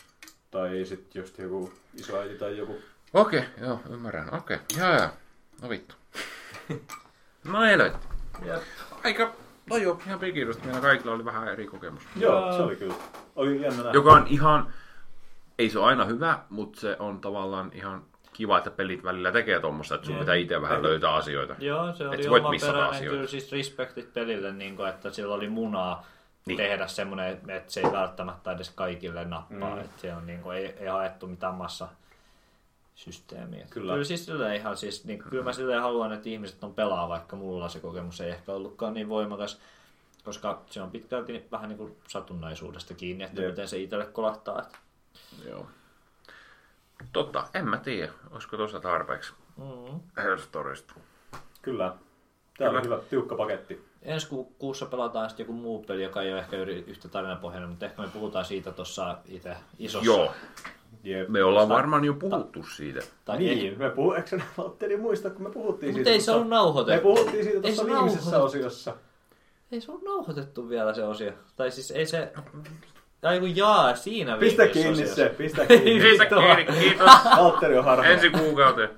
S3: Tai sitten just joku isoäiti tai joku.
S1: Okei, joo, ymmärrän. Okei, jaa, jaa. No vittu. [LAUGHS] no helvetti.
S3: Jep.
S1: Aika, no joo, ihan pikirusta. Meillä kaikilla oli vähän eri kokemus.
S3: Joo, se oli kyllä. Oli jännä nähdä.
S1: Joka on ihan, ei se ole aina hyvä, mutta se on tavallaan ihan kiva, että pelit välillä tekee tuommoista, että sun
S2: Jep.
S1: pitää itse vähän löytää asioita.
S2: Joo, se
S1: Et
S2: oli
S1: sä voit
S2: oma
S1: missata
S2: peräinen
S1: asioita.
S2: kyllä siis respektit pelille, niin kuin, että sillä oli munaa
S1: Niin.
S2: tehdä semmoinen, että se ei välttämättä edes kaikille nappaa.
S3: Mm.
S2: Että se on niin kuin, ei, ei haettu mitään massa systeemiä.
S3: Kyllä.
S2: Kyllä siis silleen ihan siis, niin, kyllä mä silleen haluan, että ihmiset on pelaa, vaikka mulla se kokemus ei ehkä ollutkaan niin voimakas, koska se on pitkälti vähän niin kuin satunnaisuudesta kiinni, että
S3: Jep.
S2: miten se itselle kolahtaa. Että.
S1: Joo. Totta, en mä tiedä. Olisiko tuossa tarpeeksi
S2: Mm.
S1: Hellstorista.
S3: Kyllä.
S1: Kyllä.
S3: oli hyvä, tiukka paketti.
S2: Ensi ku- kuussa pelataan sitten joku muu peli, joka ei ole ehkä yhtä tarinapohjainen, mutta ehkä me puhutaan siitä tuossa itse isossa.
S1: Joo,
S3: Jep.
S1: me ollaan varmaan jo puhuttu siitä.
S2: Tai
S3: Niin, me puhu, eikö [LAUGHS] Valtteri muista, kun me puhuttiin
S2: Mutta ei se ollut nauhoitettu.
S3: Me puhuttiin siitä
S2: Ei
S3: tuossa
S2: se
S3: viimeisessä
S2: nauhoitettu.
S3: osiossa.
S2: Ei se ole nauhoitettu vielä se osio. Tai siis ei se... Tai kun jaa, siinä
S3: Pistä
S2: viimeisessä
S3: kiinni
S2: osiossa. [LAUGHS]
S3: se, pistä kiinni.
S1: Siitä kiinni, kiitos.
S3: Valtteri on harhaa.
S1: Ensi kuukauteen.